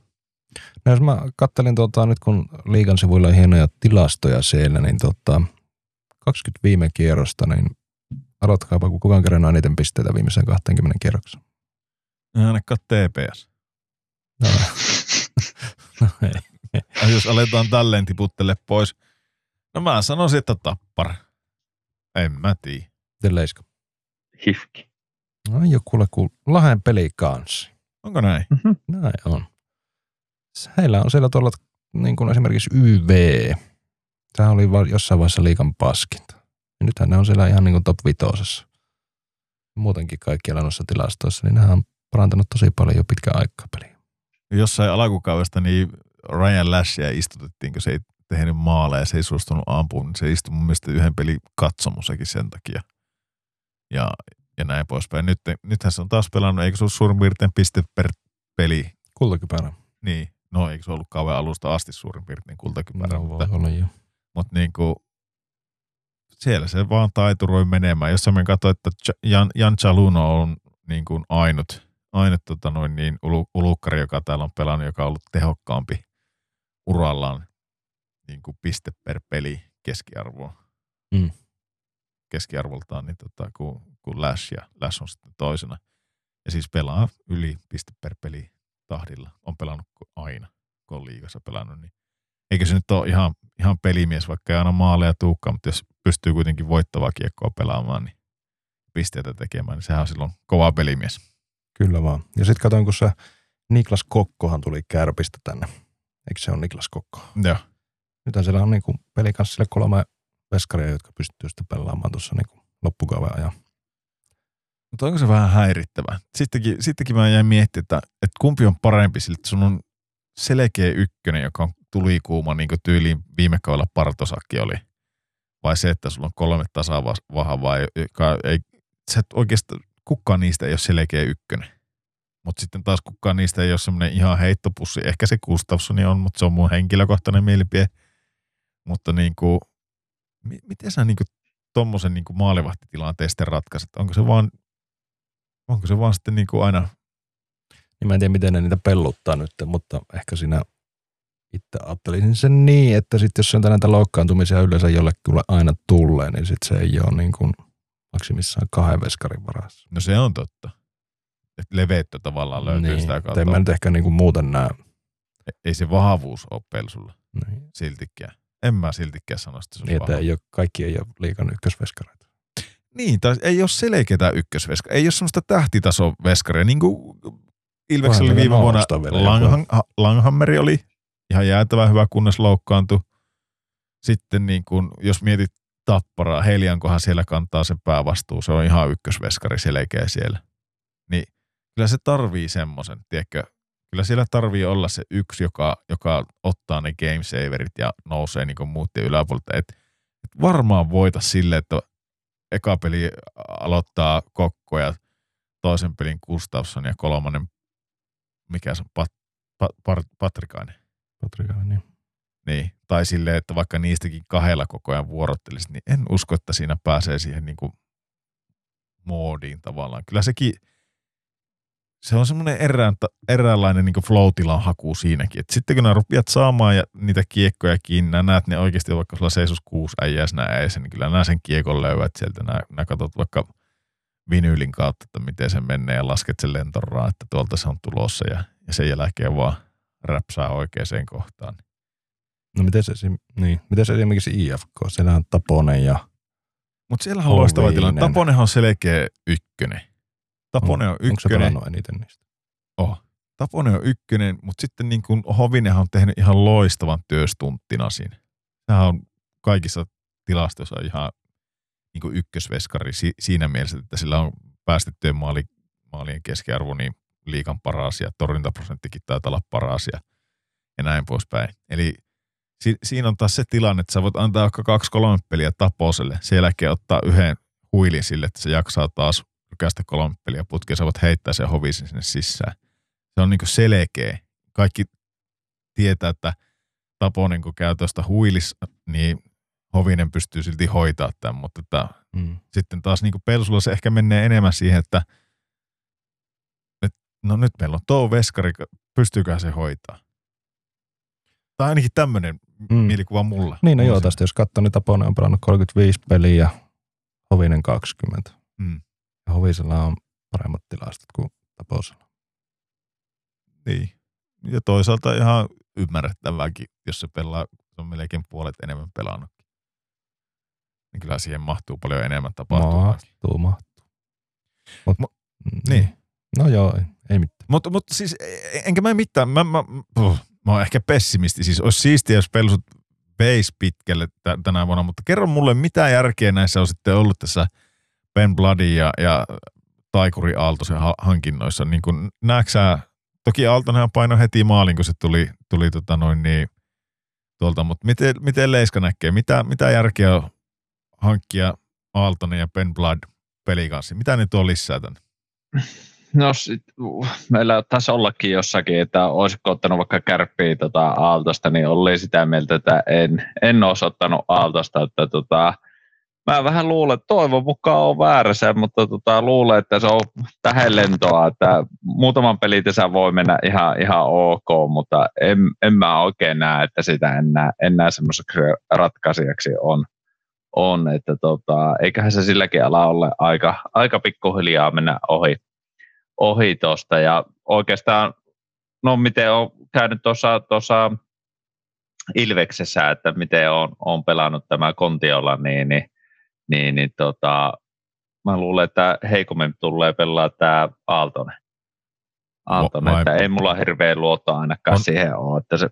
No jos mä kattelin tuota, nyt kun liikan sivuilla on hienoja tilastoja siellä, niin tuota, 20 viime kierrosta, niin arvatkaapa, kun kukaan kerran eniten pisteitä viimeisen 20 kierroksen. Ainakaan TPS. No, no ei. jos aletaan tälleen tiputtele pois. No mä sanoisin, että tappara. En mä tiedä. Telleiska. Hifki. No jo kuule, kuule. Lahen peli kanssa. Onko näin? Mm-hmm. Näin on. Heillä on siellä tuolla niin kuin esimerkiksi YV. Tämä oli jossain vaiheessa liikan paskinta. Ja nythän ne on siellä ihan niin kuin top vitosessa. Muutenkin kaikkialla noissa tilastoissa, niin nehän on parantanut tosi paljon jo pitkän aikaa peliä. Jossain alkukaudesta niin Ryan Lashia istutettiin, kun se ei tehnyt maaleja ja se ei suostunut ampuun, niin se istui mun mielestä yhden pelin katsomussakin sen takia. Ja, ja näin poispäin. Nyt, nythän se on taas pelannut, eikö se ole suurin piirtein piste per peli? Kultakypärä. Niin, no eikö se ollut kauan alusta asti suurin piirtein kultakypärä? No, mutta, olla jo. mutta niin kuin, siellä se vaan taituroi menemään. Jos mä katsoin, että Jan, Jan Chaluno on niin kuin ainut, ainut tota noin niin, ulukkari, joka täällä on pelannut, joka on ollut tehokkaampi urallaan niin kuin piste per peli keskiarvoa. Mm. Keskiarvoltaan niin tota, kuin, kuin Lash ja Lash on sitten toisena. Ja siis pelaa yli piste per peli tahdilla. On pelannut aina, kun on liigassa pelannut. Niin eikö se nyt ole ihan, ihan pelimies, vaikka ei aina maaleja tuukkaan, mutta jos pystyy kuitenkin voittavaa kiekkoa pelaamaan, niin pisteitä tekemään, niin sehän on silloin kova pelimies. Kyllä vaan. Ja sitten katsoin, kun se Niklas Kokkohan tuli kärpistä tänne Eikö se ole Niklas Kokko? Joo. Nythän siellä on niinku pelikanssille kolme veskaria, jotka pystyy sitten pelaamaan tuossa niinku loppukauden ajan. Mutta onko se vähän häirittävää? Sittenkin, sittenkin mä jäin miettimään, että, että kumpi on parempi sillä, että sun on selkeä ykkönen, joka on tulikuuma niin kuin tyyliin viime kaudella Partosakki oli. Vai se, että sulla on kolme tasavahvaa, joka ei, sä oikeastaan, kukaan niistä ei ole selkeä ykkönen. Mutta sitten taas kukaan niistä ei ole semmoinen ihan heittopussi. Ehkä se Gustafssoni on, mutta se on mun henkilökohtainen mielipide. Mutta niin kuin, mi- miten sä niin kuin tommosen niin kuin maalivahtitilanteen sitten ratkaiset? Onko se vaan, onko se vaan sitten niin kuin aina... Niin mä en tiedä, miten ne niitä pelluttaa nyt, mutta ehkä siinä itse ajattelisin sen niin, että sitten jos on näitä loukkaantumisia yleensä jollekin aina tulee, niin sitten se ei ole niin kuin maksimissaan kahden veskarin varassa. No se on totta että leveettä tavallaan löytyy niin. sitä kautta. Tai mä nyt ehkä niinku muuten näe. Ei se vahvuus ole pelsulla niin. siltikään. En mä siltikään sano, että se niin, että ei ole, kaikki ei ole liikan ykkösveskareita. Niin, tai ei ole selkeitä ykkösveskareita. Ei ole semmoista tähtitason veskaria. Niin kuin Ilveks oli viime vuonna, Langham, Langhammeri oli ihan jäätävän hyvä, kunnes loukkaantui. Sitten niin kuin, jos mietit tapparaa, Heliankohan siellä kantaa sen päävastuu, se on ihan ykkösveskari selkeä siellä kyllä se tarvii semmoisen, tiedätkö, kyllä siellä tarvii olla se yksi, joka, joka ottaa ne game saverit ja nousee niin kuin muuttien yläpuolelta. Et, et varmaan voita sille, että eka peli aloittaa Kokko ja toisen pelin Gustafsson ja kolmannen, mikä se on, Pat, Pat, Pat, Patrikainen. Patrikainen, niin. Niin, tai silleen, että vaikka niistäkin kahdella koko ajan vuorottelisi, niin en usko, että siinä pääsee siihen niin kuin moodiin tavallaan. Kyllä sekin, se on semmoinen erään, eräänlainen niin flow haku siinäkin. Et sitten kun ne rupiat saamaan ja niitä kiekkoja kiinni, nää näet ne oikeasti vaikka sulla seisos kuusi äijää sinä äijässä, niin kyllä nää sen kiekon löydät sieltä. Nää katsot vaikka vinyylin kautta, että miten se menee ja lasket sen lentoraan, että tuolta se on tulossa ja, ja sen jälkeen vaan räpsää oikeaan kohtaan. No miten se, niin, miten se esimerkiksi IFK, siellä on Taponen ja Mutta siellä on loistava tilanne. Taponenhan on selkeä ykkönen. Taponen on, ykkönen. Onko eniten niistä? Oh. Taponen on ykkönen, mutta sitten niin kuin Hovinenhan on tehnyt ihan loistavan työstunttina siinä. Sehän on kaikissa tilastoissa ihan niin kuin ykkösveskari si- siinä mielessä, että sillä on päästettyjen maali, maalien keskiarvo niin liikan paras ja torjuntaprosenttikin taitaa olla paras ja, ja näin poispäin. Eli si- siinä on taas se tilanne, että sä voit antaa vaikka kaksi-kolme peliä taposelle, sen jälkeen ottaa yhden huilin sille, että se jaksaa taas rykästä kolme peliä putkea, sä voit heittää sen hovisin sinne sisään. Se on niin kuin selkeä. Kaikki tietää, että Taponen kun käy tuosta huilis, niin Hovinen pystyy silti hoitaa tämän, mutta että mm. sitten taas niin Pelsulla se ehkä menee enemmän siihen, että, että no nyt meillä on tuo veskari, pystyykö se hoitaa? Tai ainakin tämmöinen mm. mielikuva mulla. Niin, no joo, tästä jos katsoo, niin Taponen on pelannut 35 peliä ja Hovinen 20. Mm. Hovisella on paremmat tilastot kuin Taposella. Niin. Ja toisaalta ihan ymmärrettävääkin, jos se pelaa, se on melkein puolet enemmän pelannut niin kyllä siihen mahtuu paljon enemmän tapahtumaa. Mahtuu, mahtuu. Mut, Mo, mm, niin. No joo, ei, ei mitään. Mutta mut siis e, e, enkä mä mitään, mä, mä, puh, mä oon ehkä pessimisti. Siis olisi siistiä, jos pelsut veisi pitkälle t- tänä vuonna, mutta kerro mulle, mitä järkeä näissä on sitten ollut tässä Ben Bloodin ja, ja Taikuri Aaltosen ha- hankinnoissa. Niin kun, näetkö toki Aaltonenhan paino heti maalin, kun se tuli, tuli tota noin niin, tuolta, mutta miten, miten Leiska näkee, mitä, mitä järkeä on hankkia Aaltonen ja Ben Blood pelikanssi. Mitä ne tuo lisää tänne? No sit, uh, meillä taisi ollakin jossakin, että olisiko ottanut vaikka kärppiä tota Aaltosta, niin oli sitä mieltä, että en, en olisi ottanut Aaltosta, että tota, mä vähän luulen, että toivon mukaan on väärässä, mutta tota, luulen, että se on tähän lentoa, että muutaman pelin tässä voi mennä ihan, ihan ok, mutta en, en mä oikein näe, että sitä enää, enää semmoiseksi ratkaisijaksi on on, että tota, eiköhän se silläkin ala ole aika, aika pikkuhiljaa mennä ohi, ohi tuosta ja oikeastaan, no miten on käynyt tuossa, tuossa Ilveksessä, että miten on, on pelannut tämä Kontiolla, niin, niin, niin, niin tota, mä luulen, että heikommin tulee pelaa tämä Aaltonen. Aaltonen, että ei mulla hirveän luotto ainakaan on. siihen ole, että se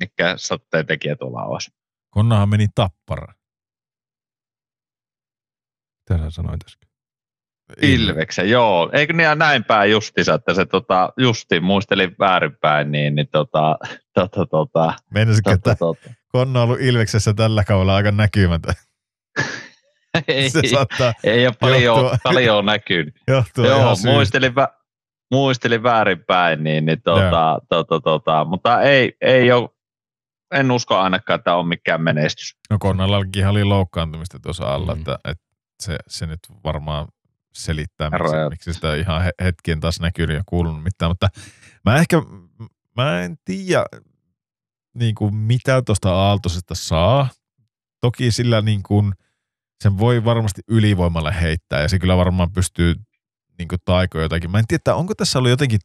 mikä satteen tekijä tuolla olisi. Konnahan meni tappara. Mitä sä sanoit äsken? Ilveksen, joo. Eikö niin näin päin justiinsa, että se tota, justiin muisteli väärinpäin, niin, niin tota, tota, tota, Menisikö, tota, että tota. Konna on ollut Ilveksessä tällä kaudella aika näkymätön? ei, se saattaa ei ole paljon, johtua, paljon näkynyt. Johtuu joo, muistelin, vä, muistelin väärinpäin, niin, niin tota, tota, tota, mutta ei, ei ole en usko ainakaan, että on mikään menestys. No Konnallakin oli loukkaantumista tuossa alla, mm. että, että se, se nyt varmaan selittää, miksi, miksi sitä ihan hetkien taas näkynyt ja kuulunut mitään, mutta mä ehkä, mä en tiedä niin kuin mitä tuosta Aaltosesta saa. Toki sillä niin kuin, sen voi varmasti ylivoimalle heittää ja se kyllä varmaan pystyy niin kuin taiko jotakin. Mä en tiedä, onko tässä ollut jotenkin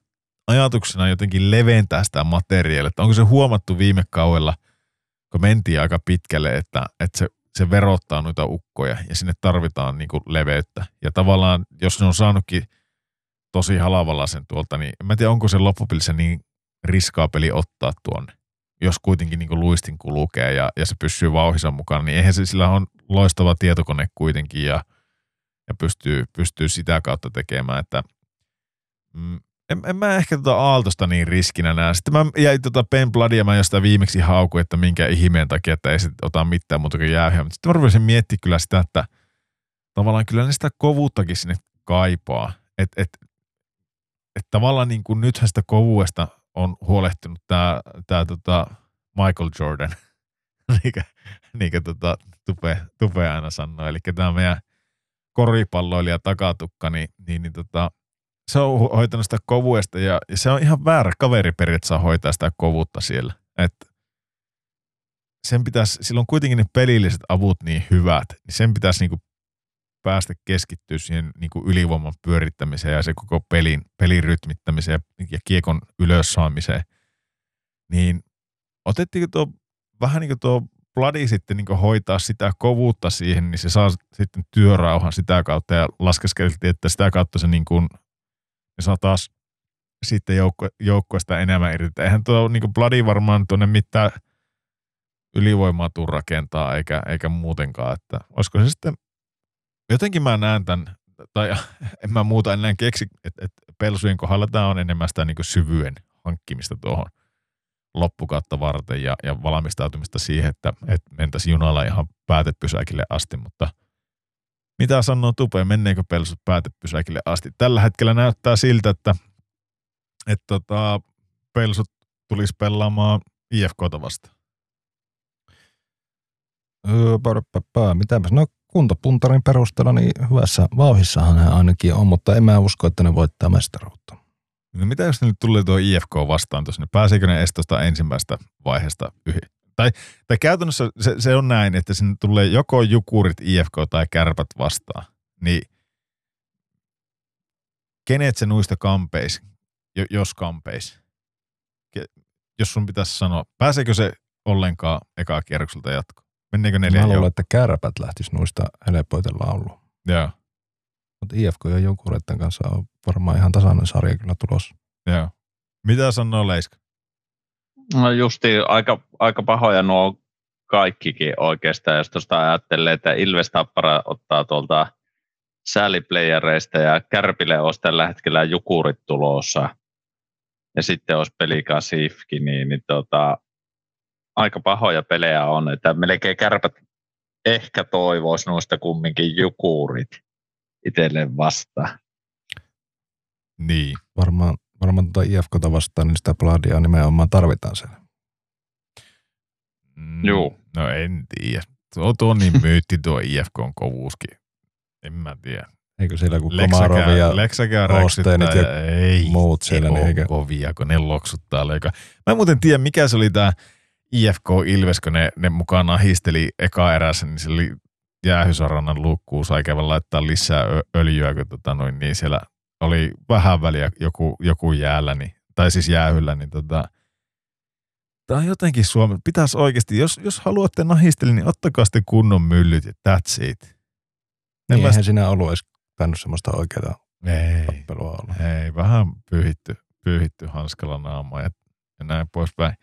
ajatuksena jotenkin leventää sitä materiaalia, että onko se huomattu viime kaudella, kun mentiin aika pitkälle, että, että se se verottaa noita ukkoja ja sinne tarvitaan niin leveyttä. Ja tavallaan, jos ne on saanutkin tosi halavalla sen tuolta, niin en tiedä, onko se loppupelissä niin riskaa peli ottaa tuonne. Jos kuitenkin niin luistin kulkee ja, ja se pysyy vauhissa mukana, niin eihän se sillä on loistava tietokone kuitenkin ja, ja pystyy, pystyy sitä kautta tekemään, että mm, en, en mä ehkä tota Aaltosta niin riskinä näe. Sitten mä jäin tota Ben Bloodia, mä jostain viimeksi hauku, että minkä ihmeen takia, että ei sit ota mitään muuta kuin jäähyä. Mutta sitten mä rupesin miettimään kyllä sitä, että tavallaan kyllä ne sitä kovuuttakin sinne kaipaa. Että et, et tavallaan niin kuin nythän sitä kovuudesta on huolehtinut tämä tää tota Michael Jordan, niin kuin tota, tupe, tupe aina sanoo. Eli tämä meidän koripalloilija takatukka, niin, niin, niin tota, se on hoitanut sitä kovuesta ja, ja se on ihan väärä kaveri periaatteessa hoitaa sitä kovuutta siellä. Et sen pitäisi, silloin kuitenkin ne pelilliset avut niin hyvät, niin sen pitäisi niinku päästä keskittyä siihen niinku ylivoiman pyörittämiseen ja se koko pelin, pelin rytmittämiseen ja, kiekon ylös saamiseen. Niin otettiin tuo vähän niin kuin tuo Bloody sitten niin hoitaa sitä kovuutta siihen, niin se saa sitten työrauhan sitä kautta ja laskeskeltiin, että sitä kautta se niin kuin, ne saa taas sitten joukko, joukkoista enemmän irti. Eihän tuo niin kuin Bloody varmaan tuonne mitään ylivoimaa tuu rakentaa eikä, eikä muutenkaan, että olisiko se sitten, jotenkin mä näen tämän, tai en mä muuta enää keksi, että, että pelsujen kohdalla tämä on enemmän sitä niin syvyen hankkimista tuohon loppukautta varten ja, ja valmistautumista siihen, että, että mentäisiin junalla ihan päätepysäkille asti, mutta mitä sanoo Tupe, menneekö pelsut päätepysäkille asti? Tällä hetkellä näyttää siltä, että, että tota, pelsut tulisi pelaamaan IFKta vastaan. Öö, mitäpäs, no kuntopuntarin perusteella niin hyvässä vauhissahan hän ainakin on, mutta en mä usko, että ne voittaa mestaruutta. No mitä jos ne nyt tulee tuo IFK vastaan tuossa, niin pääseekö ne edes tuosta ensimmäistä vaiheesta yhi? Tai, tai käytännössä se, se, on näin, että sinne tulee joko Jukurit, IFK tai Kärpät vastaan. Niin kenet se nuista kampeis, jos kampeis? Jos sun pitäisi sanoa, pääseekö se ollenkaan ekaa kierrokselta jatko? Menneekö neljä Mä luulen, että Kärpät lähtisi nuista helpoiten lauluun. Joo. Mutta IFK ja Jukureiden kanssa on varmaan ihan tasainen sarja kyllä tulossa. Joo. Mitä sanoo Leiska? No justi aika, aika pahoja nuo kaikkikin oikeastaan, jos tuosta ajattelee, että Ilves Tappara ottaa tuolta sääliplayereista ja Kärpille olisi tällä hetkellä Jukurit tulossa ja sitten olisi Pelika Sifki, niin, niin tota, aika pahoja pelejä on, että melkein Kärpät ehkä toivoisi noista kumminkin Jukurit itselleen vastaan. Niin. Varmaan, varmaan tuota IFKta vastaan, niin sitä Bladia nimenomaan tarvitaan siellä. Mm, Joo. No en tiedä. Tuo, tuo niin myytti tuo IFK on kovuuskin. En mä tiedä. Eikö siellä kun Komarov ja Osteenit ja ei, muut siellä. Ei niin eikä... kovia, kun ne loksuttaa leika. Mä en muuten tiedä, mikä se oli tämä IFK Ilves, kun ne, ne mukaan histeli eka erässä, niin se oli jäähysarannan luukkuun sai käydä laittaa lisää öljyä, kun tota noin, niin siellä oli vähän väliä joku, joku jäällä, niin, tai siis jäähyllä, niin tota, tämä on jotenkin Suomi. Pitäisi oikeasti, jos, jos haluatte nahistella, niin ottakaa sitten kunnon myllyt ja that's it. Niin eihän sinä ollut edes tainnut semmoista oikeaa ei, tappelua olla. Ei, vähän pyyhitty, pyyhitty hanskalla naama ja, ja näin poispäin.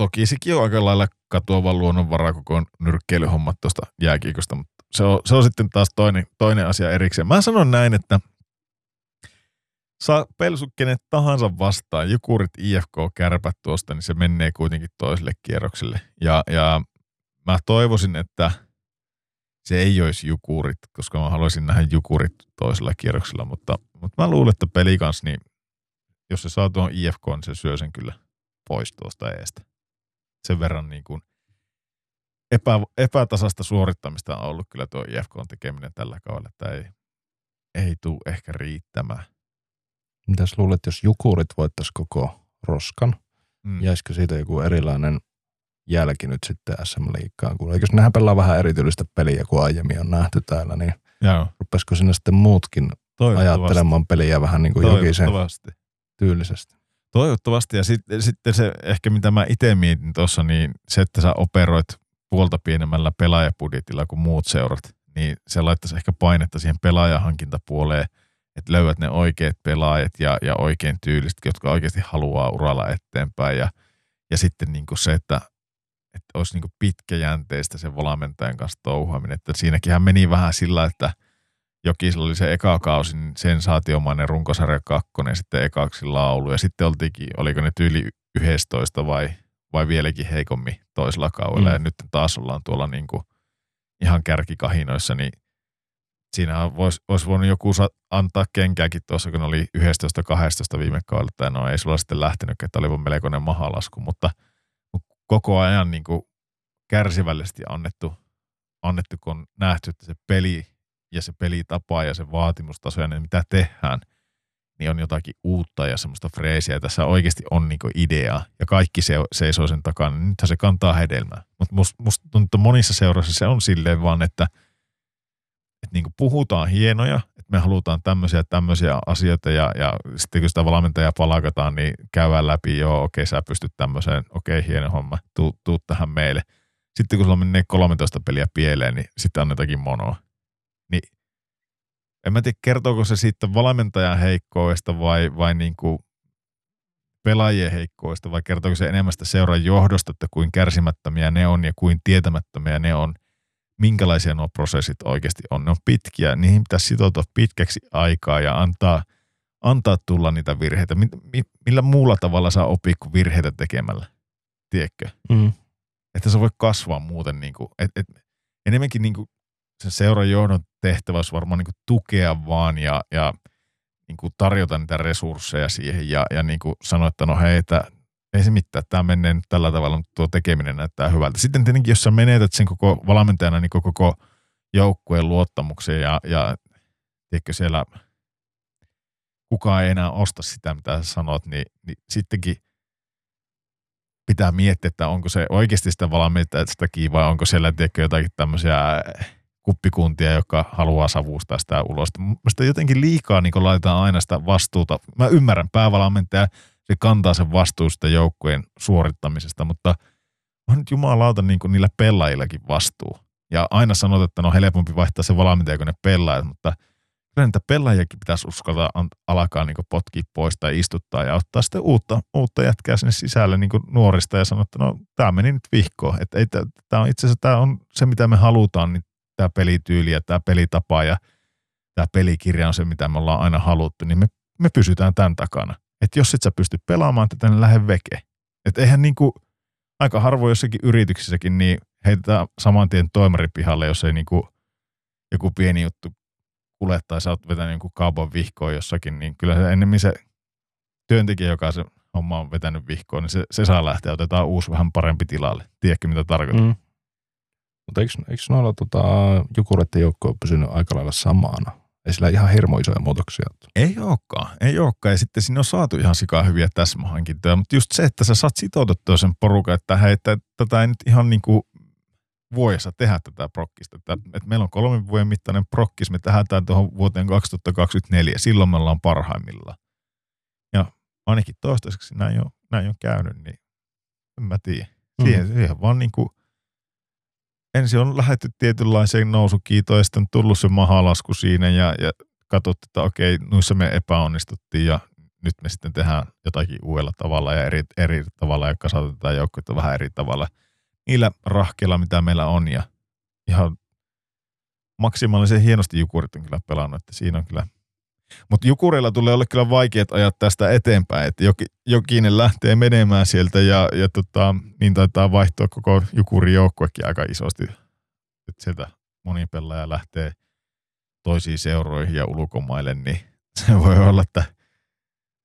Toki sekin on aika lailla katoava luonnonvara koko nyrkkeilyhommat tuosta jääkiikosta, mutta se on, se on sitten taas toinen, toinen asia erikseen. Mä sanon näin, että saa pelsu kenet tahansa vastaan, Jukurit, IFK, kärpät tuosta, niin se menee kuitenkin toiselle kierrokselle. Ja, ja mä toivoisin, että se ei olisi Jukurit, koska mä haluaisin nähdä Jukurit toisella kierroksella, mutta, mutta mä luulen, että peli kanssa, niin jos se saa tuon IFK, niin se syö sen kyllä pois tuosta eestä. Sen verran niin kuin epä, epätasasta suorittamista on ollut kyllä tuo IFK on tekeminen tällä kaudella, että ei, ei tule ehkä riittämään. Mitäs luulet, jos Jukurit voittaisi koko roskan, mm. jäisikö siitä joku erilainen jälki nyt sitten SM Liikkaan? Kun eikö nehän pelaa vähän erityistä peliä kuin aiemmin on nähty täällä, niin Joo. rupesiko sinne sitten muutkin ajattelemaan peliä vähän niin kuin jokisen tyylisesti? Toivottavasti. Ja sitten, sitten se ehkä mitä mä itse mietin tuossa, niin se, että sä operoit puolta pienemmällä pelaajapudjetilla kuin muut seurat, niin se laittaisi ehkä painetta siihen pelaajahankintapuoleen, että löydät ne oikeat pelaajat ja, ja oikein tyyliset, jotka oikeasti haluaa uralla eteenpäin. Ja, ja sitten niin kuin se, että, että olisi niin kuin pitkäjänteistä se valmentajan kanssa touhuaminen. Että siinäkin meni vähän sillä, että Jokisella oli se eka kausi, niin sensaatiomainen runkosarja kakkonen, sitten ekaksi laulu. Ja sitten oltiinkin, oliko ne tyyli 11 vai vai vieläkin heikommin toisella kaudella. Mm. Ja nyt taas ollaan tuolla niin kuin ihan kärkikahinoissa, niin siinä voisi vois voinut joku antaa kenkääkin tuossa, kun oli 11-12 viime kaudella, tai no ei sulla sitten lähtenyt, että oli melkoinen mahalasku, mutta, mutta koko ajan niin kuin kärsivällisesti annettu, annettu, kun on nähty, että se peli ja se pelitapa ja se vaatimustaso ja ne, mitä tehdään, niin on jotakin uutta ja semmoista freesiä. Tässä oikeasti on niinku idea ja kaikki se, seisoo sen takana. Niin nythän se kantaa hedelmää. Mutta musta must tuntuu, monissa seurassa se on silleen vaan, että, että niinku puhutaan hienoja, että me halutaan tämmöisiä tämmöisiä asioita ja, ja sitten kun sitä valmentajaa palakataan, niin käydään läpi, joo, okei, sä pystyt tämmöiseen, okei, hieno homma, tuu, tuu tähän meille. Sitten kun sulla menee 13 peliä pieleen, niin sitten on jotakin monoa. Niin en mä tiedä, kertooko se siitä valmentajan heikkoista vai, vai niin kuin pelaajien heikkoista vai kertooko se enemmän sitä seuran johdosta, että kuin kärsimättömiä ne on ja kuin tietämättömiä ne on, minkälaisia nuo prosessit oikeasti on. Ne on pitkiä, niihin pitäisi sitoutua pitkäksi aikaa ja antaa, antaa tulla niitä virheitä. Millä muulla tavalla saa opia kuin virheitä tekemällä, tiedätkö? Mm. Että se voi kasvaa muuten, niin kuin, et, et, enemmänkin niin kuin sen seuran johdon tehtävä olisi varmaan niin tukea vaan ja, ja niin tarjota niitä resursseja siihen ja, ja niin sanoa, että no hei, että ei se mitään, tämä menee nyt tällä tavalla, mutta tuo tekeminen näyttää hyvältä. Sitten tietenkin, jos sä menetät sen koko valmentajana niin koko, koko joukkueen luottamuksen ja, ja tiedätkö, siellä kukaan ei enää osta sitä, mitä sä sanot, niin, niin sittenkin pitää miettiä, että onko se oikeasti sitä valmentajasta vai onko siellä tiedätkö, jotakin tämmöisiä kuppikuntia, joka haluaa savustaa sitä ulos. Mielestäni jotenkin liikaa niin laitetaan aina sitä vastuuta. Mä ymmärrän, päävalmentaja se kantaa sen vastuun sitä joukkueen suorittamisesta, mutta on nyt jumalauta niin kuin niillä pelaajillakin vastuu. Ja aina sanot, että no helpompi vaihtaa se valmentaja kuin ne pelaajat, mutta kyllä niitä pelaajakin pitäisi uskaltaa alkaa niin potkia pois tai istuttaa ja ottaa sitten uutta, uutta jätkää sinne sisälle niin nuorista ja sanoa, että no tämä meni nyt vihkoon. Että ei, tämä on itse asiassa tämä on se, mitä me halutaan, niin tämä pelityyli ja tämä pelitapa ja tämä pelikirja on se, mitä me ollaan aina haluttu, niin me, me pysytään tämän takana. Että jos et sä pysty pelaamaan tätä, niin lähde veke. Että eihän niinku, aika harvoin jossakin yrityksissäkin, niin heitetään saman tien toimaripihalle, jos ei niinku joku pieni juttu kule tai sä oot vetänyt jonkun kaupan vihkoon jossakin, niin kyllä se ennemmin se työntekijä, joka se homma on vetänyt vihkoon, niin se, se saa lähteä, otetaan uusi vähän parempi tilalle. Tiedätkö, mitä tarkoitan? Mm. Mutta eikö, eikö noilla tota, jukureiden joukko ole pysynyt aika lailla samana? Ei sillä ihan hirmo isoja muutoksia Ei olekaan, ei olekaan. Ja sitten sinne on saatu ihan sikaa hyviä täsmähankintoja. Mutta just se, että sä saat sitoutettua sen porukan, että hei, että tätä ei nyt ihan niin kuin vuodessa tehdä tätä prokkista. Että, että meillä on kolmen vuoden mittainen prokkis, me tähdätään tuohon vuoteen 2024. Silloin me ollaan parhaimmillaan. Ja ainakin toistaiseksi näin on, näin on käynyt, niin en mä tiedä. Siihen, mm. siihen vaan niin kuin ensin on lähdetty tietynlaiseen nousukiitoon ja sitten on tullut se mahalasku siinä ja, ja katsottu, että okei, noissa me epäonnistuttiin ja nyt me sitten tehdään jotakin uudella tavalla ja eri, eri tavalla ja kasvatetaan joukkoita vähän eri tavalla. Niillä rahkeilla, mitä meillä on ja ihan maksimaalisen hienosti Jukurit on kyllä pelannut, että siinä on kyllä mutta Jukureilla tulee olla kyllä vaikeat ajat tästä eteenpäin, että joki, jokinen lähtee menemään sieltä ja, ja tota, niin taitaa vaihtua koko Jukurin joukkuekin aika isosti. Että sieltä moni pelaaja lähtee toisiin seuroihin ja ulkomaille, niin se voi olla, että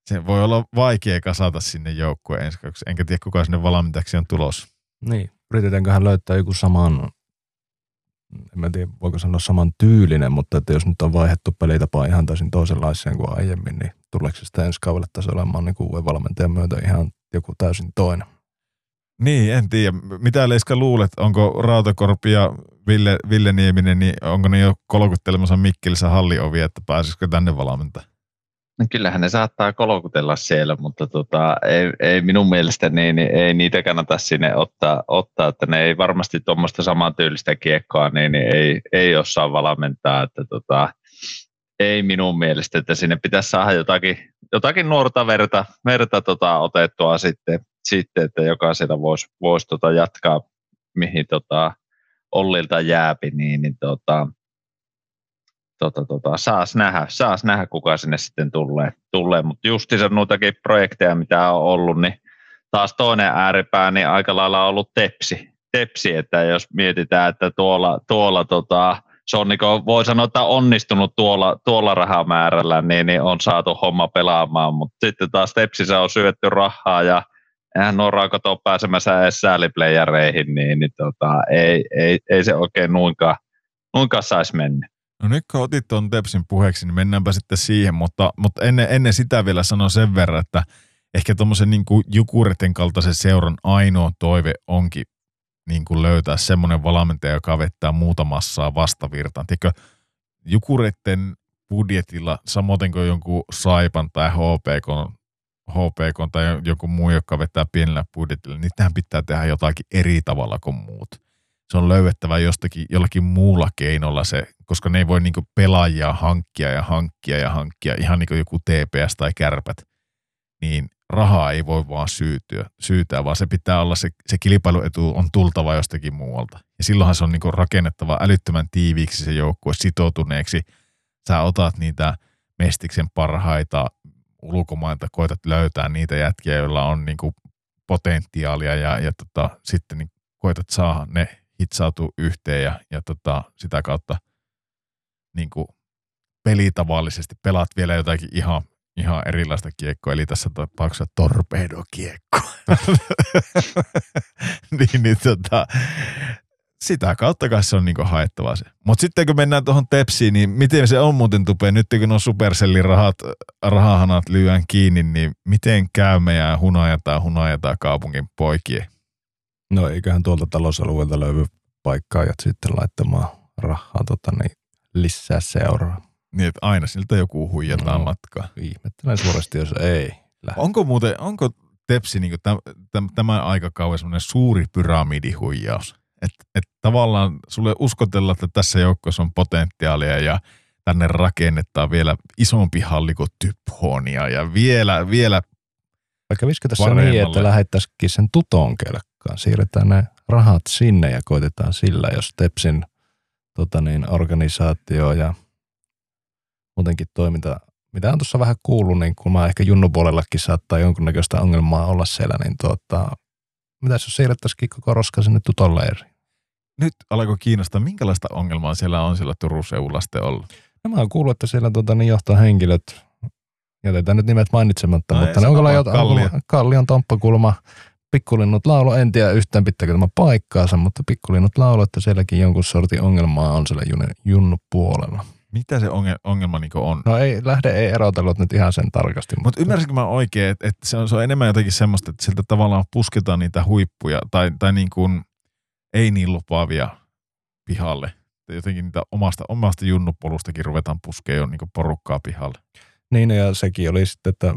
se voi olla vaikea kasata sinne joukkueen ensi Enkä tiedä, kuka sinne valmentajaksi on tulos. Niin, yritetäänköhän löytää joku saman en tiedä voiko sanoa saman tyylinen, mutta että jos nyt on vaihdettu pelitapaa ihan täysin toisenlaiseen kuin aiemmin, niin tuleeko sitä ensi kaudelle tässä olemaan niin kuin valmentajan myötä ihan joku täysin toinen? Niin, en tiedä. Mitä Leiska luulet, onko Rautakorpi ja Ville, Ville Nieminen, niin onko ne jo kolkuttelemassa Mikkelissä halliovi, että pääsisikö tänne valmentamaan? No kyllähän ne saattaa kolkutella siellä, mutta tota, ei, ei minun mielestä niin, niin ei niitä kannata sinne ottaa, ottaa että ne ei varmasti tuommoista samantyylistä kiekkoa, niin, niin ei, ei osaa valmentaa, että tota, ei minun mielestä, että sinne pitäisi saada jotakin, jotakin nuorta verta, verta tota, otettua sitten, sitten, että jokaisella voisi vois, tota, jatkaa, mihin tota, Ollilta jääpi, niin, niin tota, tota, tota, saas, nähdä, saas nähdä, kuka sinne sitten tulee. tulee. Mutta justiinsa noitakin projekteja, mitä on ollut, niin taas toinen ääripää, niin aika lailla on ollut tepsi. tepsi että jos mietitään, että tuolla, tuolla tota, se on niin voi sanoa, että onnistunut tuolla, tuolla rahamäärällä, niin, niin on saatu homma pelaamaan, mutta sitten taas Tepsissä on syötty rahaa ja eihän nuo raakot ole pääsemässä edes sääliplayereihin, niin, niin tota, ei, ei, ei, se oikein nuinkaan, nuinkaan saisi mennä. No nyt kun otit tuon Tepsin puheeksi, niin mennäänpä sitten siihen, mutta, mutta ennen, ennen sitä vielä sanon sen verran, että ehkä tuommoisen niin Jukureten kaltaisen seuran ainoa toive onkin niin kuin löytää semmoinen valmentaja, joka vettää muuta massaa vastavirtaan. Tiedätkö, Jukuretten budjetilla, samoin kuin jonkun Saipan tai HPK, HPK tai joku muu, joka vetää pienellä budjetilla, niin tähän pitää tehdä jotakin eri tavalla kuin muut. Se on löydettävä jostakin, jollakin muulla keinolla se, koska ne ei voi niinku pelaajia hankkia ja hankkia ja hankkia, ihan niin kuin joku TPS tai kärpät, niin rahaa ei voi vaan syytyä, syytää, vaan se pitää olla se, se kilpailuetu on tultava jostakin muualta. Ja silloinhan se on niinku rakennettava älyttömän tiiviiksi se joukkue sitoutuneeksi. Sä otat niitä mestiksen parhaita ulkomailta, koetat löytää niitä jätkiä, joilla on niinku potentiaalia ja, ja tota, sitten niin koetat saada ne hitsautua yhteen ja, ja tota, sitä kautta niinku pelitavallisesti pelaat vielä jotakin ihan ihan erilaista kiekkoa, eli tässä tapauksessa torpedokiekko. niin, niin tota, sitä kautta kai se on niinku haettava se. Mutta sitten kun mennään tuohon Tepsiin, niin miten se on muuten tupeen, nyt kun on Supercellin rahat, rahahanat lyön kiinni, niin miten käy meidän hunajataan hunajataan kaupungin poikien? No eiköhän tuolta talousalueelta löydy paikkaa ja sitten laittamaan rahaa tota, niin lisää seuraa. Niin, että aina siltä joku huijataan no, matkaa. Ihmettelen suuresti, jos ei. Lähde. Onko muuten, onko Tepsi niin tämän, tämän aikakauden semmoinen suuri pyramidihuijaus? Että et tavallaan sulle uskotella, että tässä joukkossa on potentiaalia ja tänne rakennetaan vielä isompi halli kuin Typhonia ja vielä, vielä Vaikka kävisikö tässä paremmalle. niin, että lähettäisikin sen tuton kelkkaan, siirretään ne rahat sinne ja koitetaan sillä, jos Tepsin tota niin, organisaatio ja muutenkin toiminta, mitä on tuossa vähän kuullut, niin kun mä ehkä junnupuolellakin saattaa jonkunnäköistä ongelmaa olla siellä, niin tuota, mitä jos siirrettäisikin koko roska sinne tutolleeriin? Nyt alkoi kiinnostaa, minkälaista ongelmaa siellä on siellä Turun seudulla sitten ollut? No mä oon kuullut, että siellä tuota, niin johtohenkilöt, jätetään nyt nimet mainitsematta, no mutta ne on kyllä jotain, Kallion. Kallion Tomppakulma, Pikkulinnut laulo, en tiedä yhtään pitääkö tämä paikkaansa, mutta Pikkulinnut laulo, että sielläkin jonkun sortin ongelmaa on siellä junnu puolella. Mitä se ongelma niin on? No ei, lähde ei erotellut nyt ihan sen tarkasti. Mut mutta ymmärsinkö mä oikein, että, että se, on, se on enemmän jotenkin semmoista, että siltä tavallaan pusketaan niitä huippuja tai, tai niin kuin ei niin lupaavia pihalle. Jotenkin niitä omasta, omasta junnupolustakin ruvetaan puskemaan jo niin porukkaa pihalle. Niin ja sekin oli sitten, että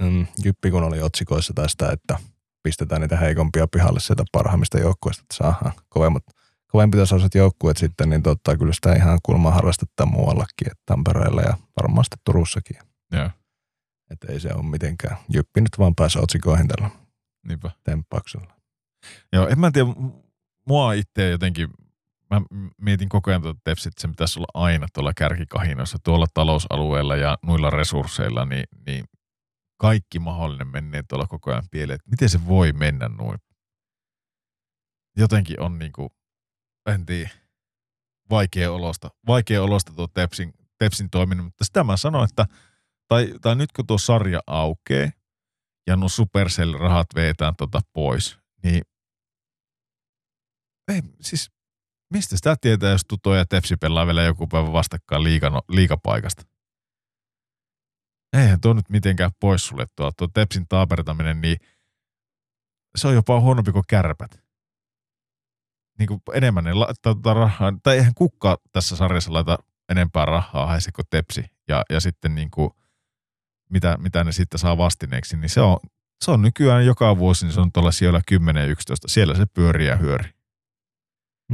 mm, Jyppi kun oli otsikoissa tästä, että pistetään niitä heikompia pihalle sieltä parhaimmista joukkueista, että saadaan kovemmat – kovempitasaiset joukkueet sitten, niin totta, kyllä sitä ihan kulmaa harrastetaan muuallakin, että Tampereella ja varmaan sitten Turussakin. Joo. Että ei se ole mitenkään. Jyppi nyt vaan pääse otsikoihin tällä Niinpä. temppauksella. Joo, en mä tiedä, mua itse jotenkin, mä mietin koko ajan tuota että se pitäisi olla aina tuolla kärkikahinoissa, tuolla talousalueella ja noilla resursseilla, niin, niin kaikki mahdollinen menee tuolla koko ajan pieleen. Että miten se voi mennä noin? Jotenkin on niinku, en tiedä, vaikea olosta, vaikea olosta tuo Tepsin, Tepsin toiminut, mutta sitä mä sanoin, että tai, tai nyt kun tuo sarja aukeaa ja nuo Supercell-rahat veetään tuota pois, niin ei, siis mistä sitä tietää, jos Tuto ja Tepsi pelaa vielä joku päivä vastakkain liikan, liikapaikasta? Eihän tuo nyt mitenkään pois sulle tuo, tuo Tepsin taapertaminen, niin se on jopa huonompi kuin kärpät niin kuin enemmän ne laittaa tuota rahaa, tai eihän kukka tässä sarjassa laita enempää rahaa haise kuin tepsi, ja, ja sitten niin kuin, mitä, mitä ne sitten saa vastineeksi, niin se on, se on nykyään joka vuosi, niin se on tuolla siellä 10 ja 11, siellä se pyörii ja hyöri.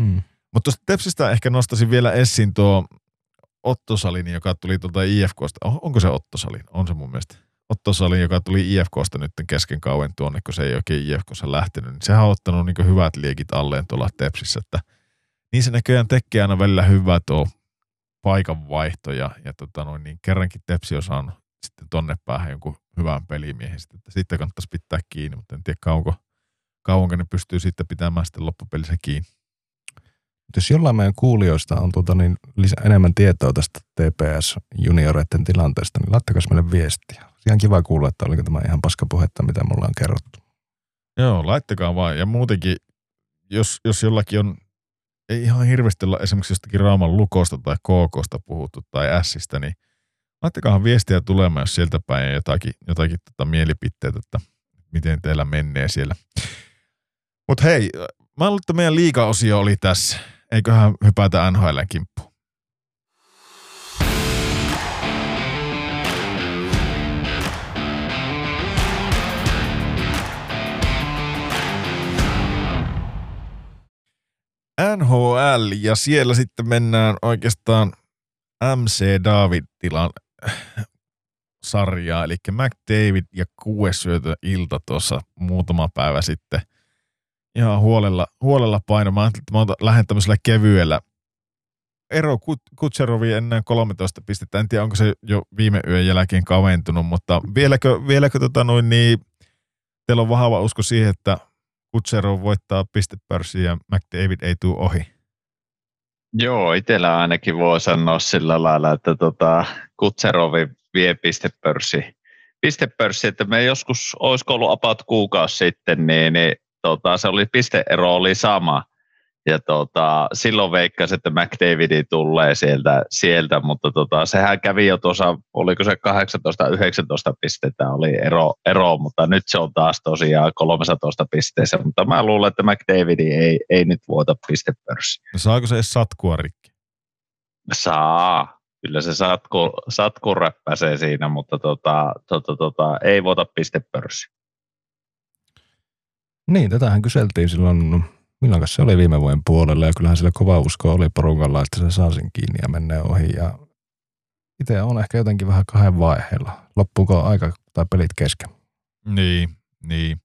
Hmm. Mutta tuosta Tepsistä ehkä nostaisin vielä esiin tuo Otto Salini, joka tuli tuolta IFKsta. Onko se Otto Salin? On se mun mielestä. Otto Salin, joka tuli IFKsta nyt kesken kauan tuonne, kun se ei oikein IFKssa lähtenyt, niin sehän on ottanut niin hyvät liekit alleen tuolla Tepsissä, että niin se näköjään tekee aina välillä hyvää tuo paikanvaihto ja, ja tota noin, niin kerrankin Tepsi on saanut sitten tonne päähän jonkun hyvän pelimiehen, että sitten kannattaisi pitää kiinni, mutta en tiedä kauanko, kauanko ne pystyy sitten pitämään sitten loppupelissä kiinni. Jos jollain meidän kuulijoista on tuota niin lisä, enemmän tietoa tästä TPS-junioreiden tilanteesta, niin laittakaa meille viestiä. Ihan kiva kuulla, että oliko tämä ihan paskapuhetta, mitä mulla on kerrottu. Joo, laittakaa vaan. Ja muutenkin, jos, jos jollakin on ei ihan hirveästi olla esimerkiksi jostakin Raaman lukosta tai KKsta puhuttu tai Sistä, niin laittakahan viestiä tulemaan, jos sieltä päin jotakin, jotakin tota mielipiteitä, että miten teillä menee siellä. Mutta hei, mä luulen, että meidän liiga-osio oli tässä. Eiköhän hypätä NHL kimppuun. NHL ja siellä sitten mennään oikeastaan MC David-tilan sarjaa, eli McDavid ja kuues syötö ilta tuossa muutama päivä sitten. Ihan huolella, huolella paino. Mä mä lähden tämmöisellä kevyellä. Ero Kutserovi enää 13 pistettä. En tiedä, onko se jo viime yön jälkeen kaventunut, mutta vieläkö, vieläkö tota noin, niin teillä on vahva usko siihen, että Kutserov voittaa pistepörssin ja McDavid ei tule ohi? Joo, itsellä ainakin voi sanoa sillä lailla, että tota, Kutserovi vie pistepörssi. Pistepörssi, että me joskus, olisiko ollut about kuukausi sitten, niin, niin tota, se oli, pisteero oli sama – ja tota, silloin veikkasin, että McDavidi tulee sieltä, sieltä mutta tota, sehän kävi jo tuossa, oliko se 18-19 pistettä oli ero, ero, mutta nyt se on taas tosiaan 13 pisteessä, mutta mä luulen, että McDavidi ei, ei nyt vuota pistepörssi. No saako se edes satkua rikki? Saa, kyllä se satku, satku räppäsee siinä, mutta tota, tota, tota, ei vuota pistepörssi. Niin, tätähän kyseltiin silloin milloin se oli viime vuoden puolella ja kyllähän sillä kova usko oli porukalla, että se saa sen kiinni ja menee ohi ja itse on ehkä jotenkin vähän kahden vaiheella. Loppuuko aika tai pelit kesken? Niin, niin.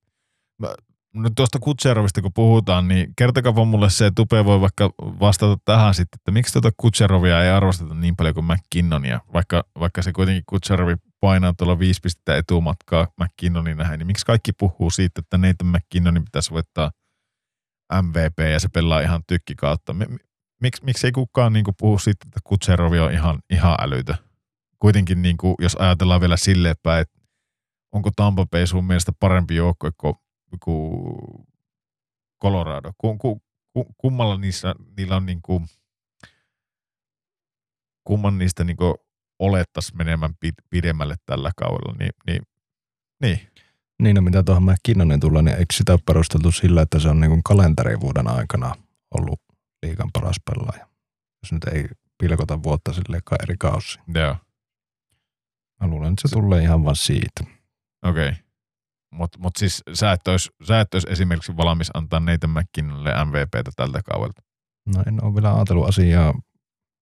Mä, no tuosta Kutserovista kun puhutaan, niin kertokaa mulle se, että Tupe voi vaikka vastata tähän sitten, että miksi tuota Kutserovia ei arvosteta niin paljon kuin McKinnonia, vaikka, vaikka se kuitenkin Kutserovi painaa tuolla viisi pistettä etumatkaa McKinnonin nähden, niin miksi kaikki puhuu siitä, että Nathan McKinnonin pitäisi voittaa – MVP ja se pelaa ihan tykki kautta. Miksi, miksi ei kukaan niin kuin puhu siitä, että Kutserovi on ihan, ihan älytö? Kuitenkin niin kuin, jos ajatellaan vielä silleen päin, että onko Tampa Bay sun mielestä parempi joukkue kuin, kuin Colorado? Ku, ku, ku, kummalla niissä, niillä on niin kuin, kumman niistä niin olettaisiin menemään pidemmälle tällä kaudella, niin, niin, niin niin, no mitä tuohon McKinnonin tulee, niin eikö sitä ole perusteltu sillä, että se on niin kuin kalenterivuoden aikana ollut liikan paras pelaaja? Jos nyt ei pilkota vuotta sille eri kausi. Joo. Mä luulen, että se tulee ihan vaan siitä. Okei. Okay. Mutta mut siis sä et, ois, sä et ois esimerkiksi valmis antaa Nathan McKinnonille MVPtä tältä kaudelta. No en ole vielä ajatellut asiaa.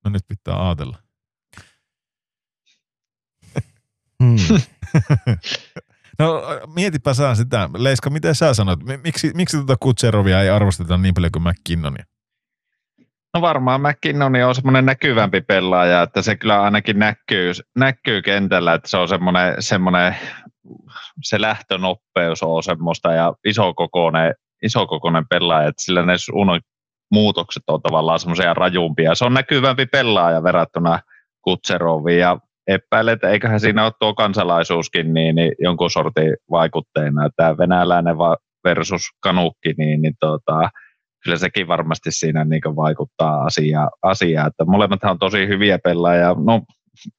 No nyt pitää ajatella. Hmm. No mietipä sä sitä. Leiska, miten sä sanot? Miksi, miksi tuota Kutserovia ei arvosteta niin paljon kuin McKinnonia? No varmaan McKinnon on semmoinen näkyvämpi pelaaja, että se kyllä ainakin näkyy, näkyy kentällä, että se on semmoinen, semmoinen se lähtönoppeus on semmoista ja isokokoinen, isokokoinen pelaaja, että sillä ne unon muutokset on tavallaan semmoisia rajumpia. Se on näkyvämpi pelaaja verrattuna Kutseroviin ja epäilen, että eiköhän siinä ole tuo kansalaisuuskin niin, niin jonkun sortin vaikutteena. Tämä venäläinen versus kanukki, niin, niin tota, kyllä sekin varmasti siinä niin vaikuttaa asiaa, asiaa. Että molemmathan on tosi hyviä pelaajia. No,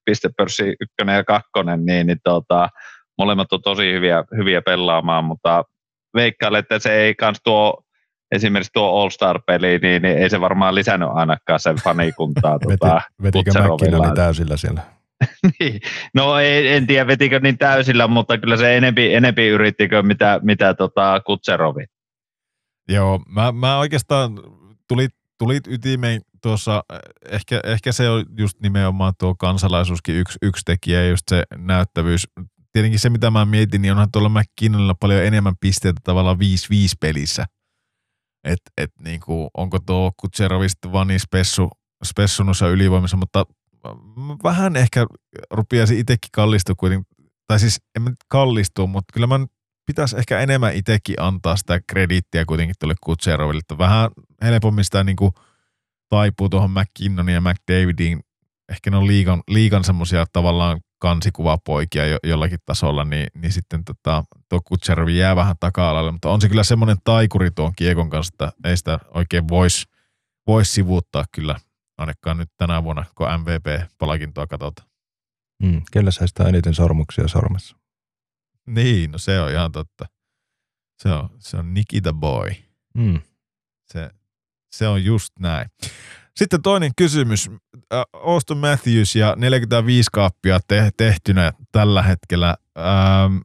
pistepörssi ykkönen ja kakkonen, niin, niin tota, molemmat on tosi hyviä, hyviä pelaamaan, mutta veikkailen, että se ei kans tuo esimerkiksi tuo All-Star-peli, niin, niin ei se varmaan lisännyt ainakaan sen fanikuntaa. Veti, tota, vetikö Mäkkinä täysillä siellä? niin. No ei, en tiedä vetikö niin täysillä, mutta kyllä se enempi, enempi yrittikö mitä, mitä tota Kutserovi. Joo, mä, mä oikeastaan tulit, tulit ytimeen tuossa, ehkä, ehkä se on just nimenomaan tuo kansalaisuuskin yksi, yksi tekijä, just se näyttävyys. Tietenkin se, mitä mä mietin, niin onhan tuolla McKinnonilla paljon enemmän pisteitä tavallaan 5-5 pelissä. Et, et niinku, onko tuo Kutserovi sitten vaan niin spessu, spessunossa ylivoimassa, mutta vähän ehkä rupiaisin itsekin kallistua kuitenkin, tai siis en mä kallistua, mutta kyllä mä pitäisi ehkä enemmän itsekin antaa sitä krediittiä kuitenkin tuolle Kutseroville, että vähän helpommin sitä niin kuin taipuu tuohon McKinnonin ja McDavidin, ehkä ne on liikan, liikan semmoisia tavallaan kansikuvapoikia jo, jollakin tasolla, niin, niin sitten tota, tuo Kutserovi jää vähän taka-alalle, mutta on se kyllä semmoinen taikuri tuon kiekon kanssa, että ei sitä oikein voisi voisi sivuuttaa kyllä, ainakaan nyt tänä vuonna, kun MVP-palkintoa katsotaan. Mm, kellä sai sitä eniten sormuksia sormessa? Niin, no se on ihan totta. Se on, se on Nikita Boy. Mm. Se, se on just näin. Sitten toinen kysymys. Austin Matthews ja 45 kaappia te- tehtynä tällä hetkellä. Ähm,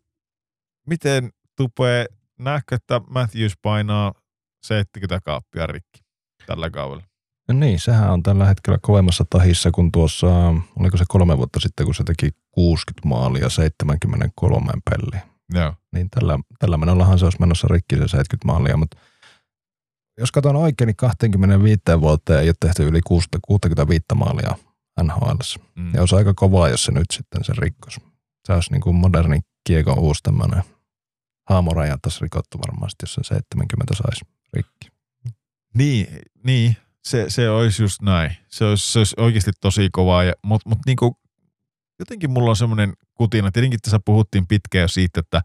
miten tupee, näkö, että Matthews painaa 70 kaappia rikki tällä kaudella? No niin, sehän on tällä hetkellä kovemmassa tahissa kuin tuossa, oliko se kolme vuotta sitten, kun se teki 60 maalia 73 peliä. Joo. Niin tällä, tällä menollahan se olisi menossa rikki se 70 maalia, mutta jos katson oikein, niin 25 vuoteen ei ole tehty yli 65 maalia NHL. Mm. Ja olisi aika kovaa, jos se nyt sitten se rikkos. Se olisi niin kuin moderni kiekon uusi tämmöinen haamoraja tässä rikottu varmasti, jos se 70 saisi rikki. Niin, niin se, se olisi just näin. Se olisi, se olisi oikeasti tosi kovaa, ja, mutta mut niinku, jotenkin mulla on semmoinen kutina. Tietenkin tässä puhuttiin pitkään jo siitä, että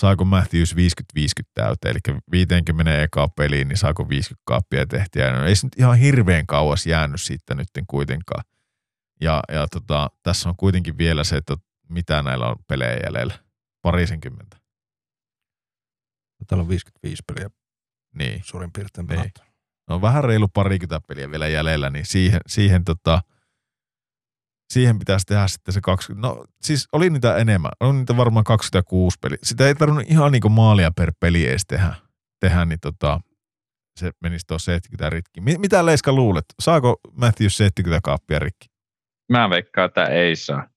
saako Matthews 50-50 täyteen, eli 50 eka peliin, niin saako 50 kaappia tehtiä. No, ei se nyt ihan hirveän kauas jäänyt siitä nyt kuitenkaan. Ja, ja tota, tässä on kuitenkin vielä se, että mitä näillä on pelejä jäljellä. Parisenkymmentä. Täällä on 55 peliä Niin. suurin piirtein Niin. pelattu. On vähän reilu parikymmentä peliä vielä jäljellä, niin siihen, siihen, tota, siihen pitäisi tehdä sitten se 20. No siis oli niitä enemmän, on niitä varmaan 26 peliä. Sitä ei tarvinnut ihan niinku maalia per peli edes tehdä, tehdä niin tota, se menisi tuo 70 rikki. Mi- Mitä Leiska luulet? Saako Matthews 70 kaappia rikki? Mä veikkaan, että ei saa.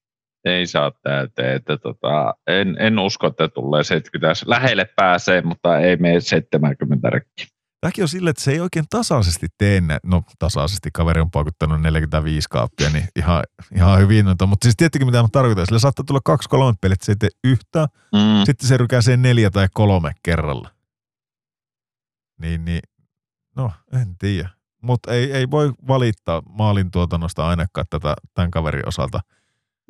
Ei saa täyteen. Että tota, en, en usko, että tulee 70. Lähelle pääsee, mutta ei mene 70 rekki. Tämäkin on silleen, että se ei oikein tasaisesti tee No tasaisesti kaveri on paukuttanut 45 kaappia, niin ihan, ihan hyvin. Noita. Mutta siis tiedättekö mitä mä tarkoitan? Sillä saattaa tulla kaksi kolme peliä, että se ei tee yhtään. Mm. Sitten se rykäsee neljä tai kolme kerralla. Niin, niin no en tiedä. Mutta ei, ei voi valittaa maalin tuotannosta ainakaan tätä, tämän kaverin osalta.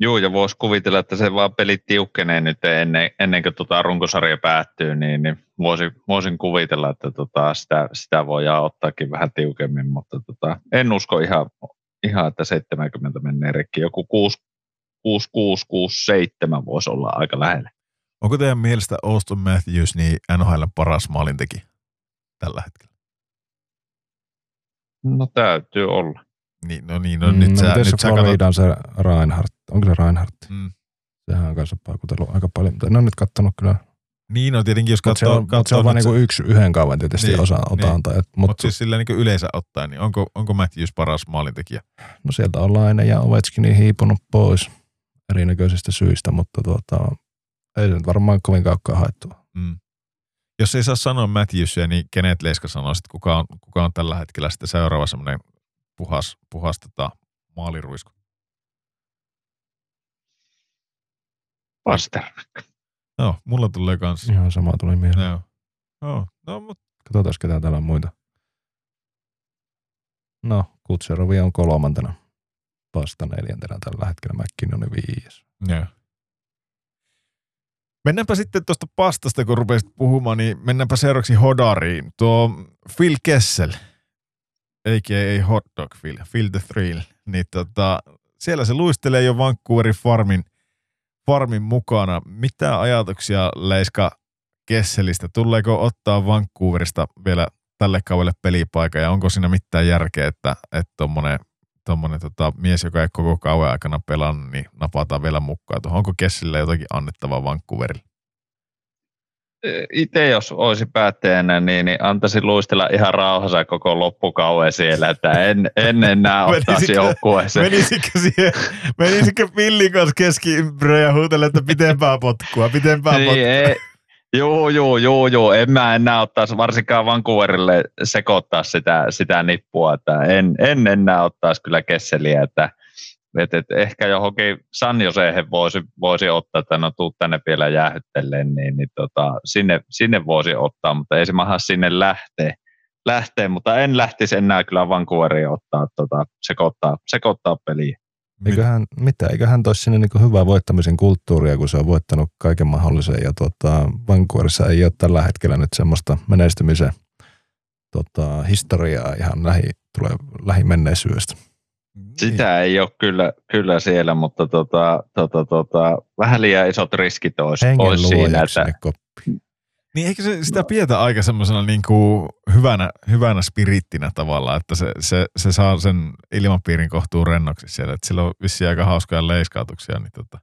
Joo, ja voisi kuvitella, että se vaan pelit tiukkenee nyt ennen, ennen kuin tota runkosarja päättyy, niin, niin voisin, voisin kuvitella, että tota, sitä, sitä voidaan ottaakin vähän tiukemmin, mutta tota, en usko ihan, ihan, että 70 menee rikki. Joku 6, 6, 6, 6, 7 voisi olla aika lähellä. Onko teidän mielestä Austin Matthews niin NHL paras maalintekijä tällä hetkellä? No täytyy olla. Niin, no niin, no, nyt no, sä, miten nyt se sä katsot. Se Reinhardt? Onko se Reinhardt? Mm. Sehän on kanssa paukutellut aika paljon, mutta en ole nyt kattonut kyllä. Niin, no tietenkin jos Mutta se katsoo, on, mut se on vaan niinku yksi yhden kauan tietysti Niin, niin, osa niin. otanta. Et, mutta mutta siis sillä niin yleensä ottaen, niin onko, onko Matthews paras maalintekijä? no sieltä on Laine ja Ovechkin hiipunut pois erinäköisistä syistä, mutta tuota, ei se nyt varmaan kovin kaukaa haettua. Mm. Jos ei saa sanoa Matthewsia, niin kenet Leiska sanoo, että kuka on, kuka on tällä hetkellä sitten seuraava semmoinen puhas, puhas tota, maaliruisku? Pasternak. No, mulla tulee kans. Ihan sama tuli mieleen. Joo. No, no, mut, Katsotaan, ketä täällä on muita. No, Kutserovi on kolmantena. Vasta neljäntenä tällä hetkellä. McKinnon on viides. joo. Mennäänpä sitten tuosta pastasta, kun rupesit puhumaan, niin mennäänpä seuraavaksi Hodariin. Tuo Phil Kessel, a.k.a. Hot Dog Phil, Phil the Thrill, niin tota, siellä se luistelee jo Vancouverin farmin, farmin mukana. Mitä ajatuksia Leiska Kesselistä? Tuleeko ottaa Vancouverista vielä tälle kaudelle pelipaikka ja onko siinä mitään järkeä, että että tommonen, tota, mies, joka ei koko kauan aikana pelannut, niin napataan vielä mukaan. Onko Kessille jotakin annettavaa Vancouverille? Itse jos olisi päättäjänä, niin, niin antaisin luistella ihan rauhassa koko loppukauden siellä, että en, en enää ottaisi Menisikö- joukkueeseen. Menisikö, siihen, menisikö Pillin kanssa keski ja huutella, että pitempää potkua, pitempää Niin, potkua? ei, Joo, joo, joo, joo. En mä enää ottaisi varsinkaan Vancouverille sekoittaa sitä, sitä nippua, että en, en enää ottaisi kyllä Kesseliä, että et, et ehkä johonkin San Joseen voisi, voisi ottaa, että no tuu tänne vielä jäähytteleen, niin, niin tota, sinne, sinne voisi ottaa, mutta ei se maha sinne lähtee, lähtee, mutta en lähtisi enää kyllä Vancouveriin ottaa, tota, sekoittaa, sekoittaa peliä. Eiköhän, mitä, eiköhän toisi sinne niin hyvää voittamisen kulttuuria, kun se on voittanut kaiken mahdollisen. Ja tota, Vancouverissa ei ole tällä hetkellä nyt semmoista menestymisen tota, historiaa ihan lähi, tulee lähimenneisyydessä. Sitä ei ole kyllä, kyllä siellä, mutta tota, tota, tota, vähän liian isot riskit olisi, olisi siinä. Että, niin eikö se sitä pietä aika semmoisena niin kuin hyvänä, hyvänä spirittinä tavallaan, että se, se, se saa sen ilmapiirin kohtuun rennoksi siellä, että sillä on vissiin aika hauskoja leiskautuksia. Niin tota.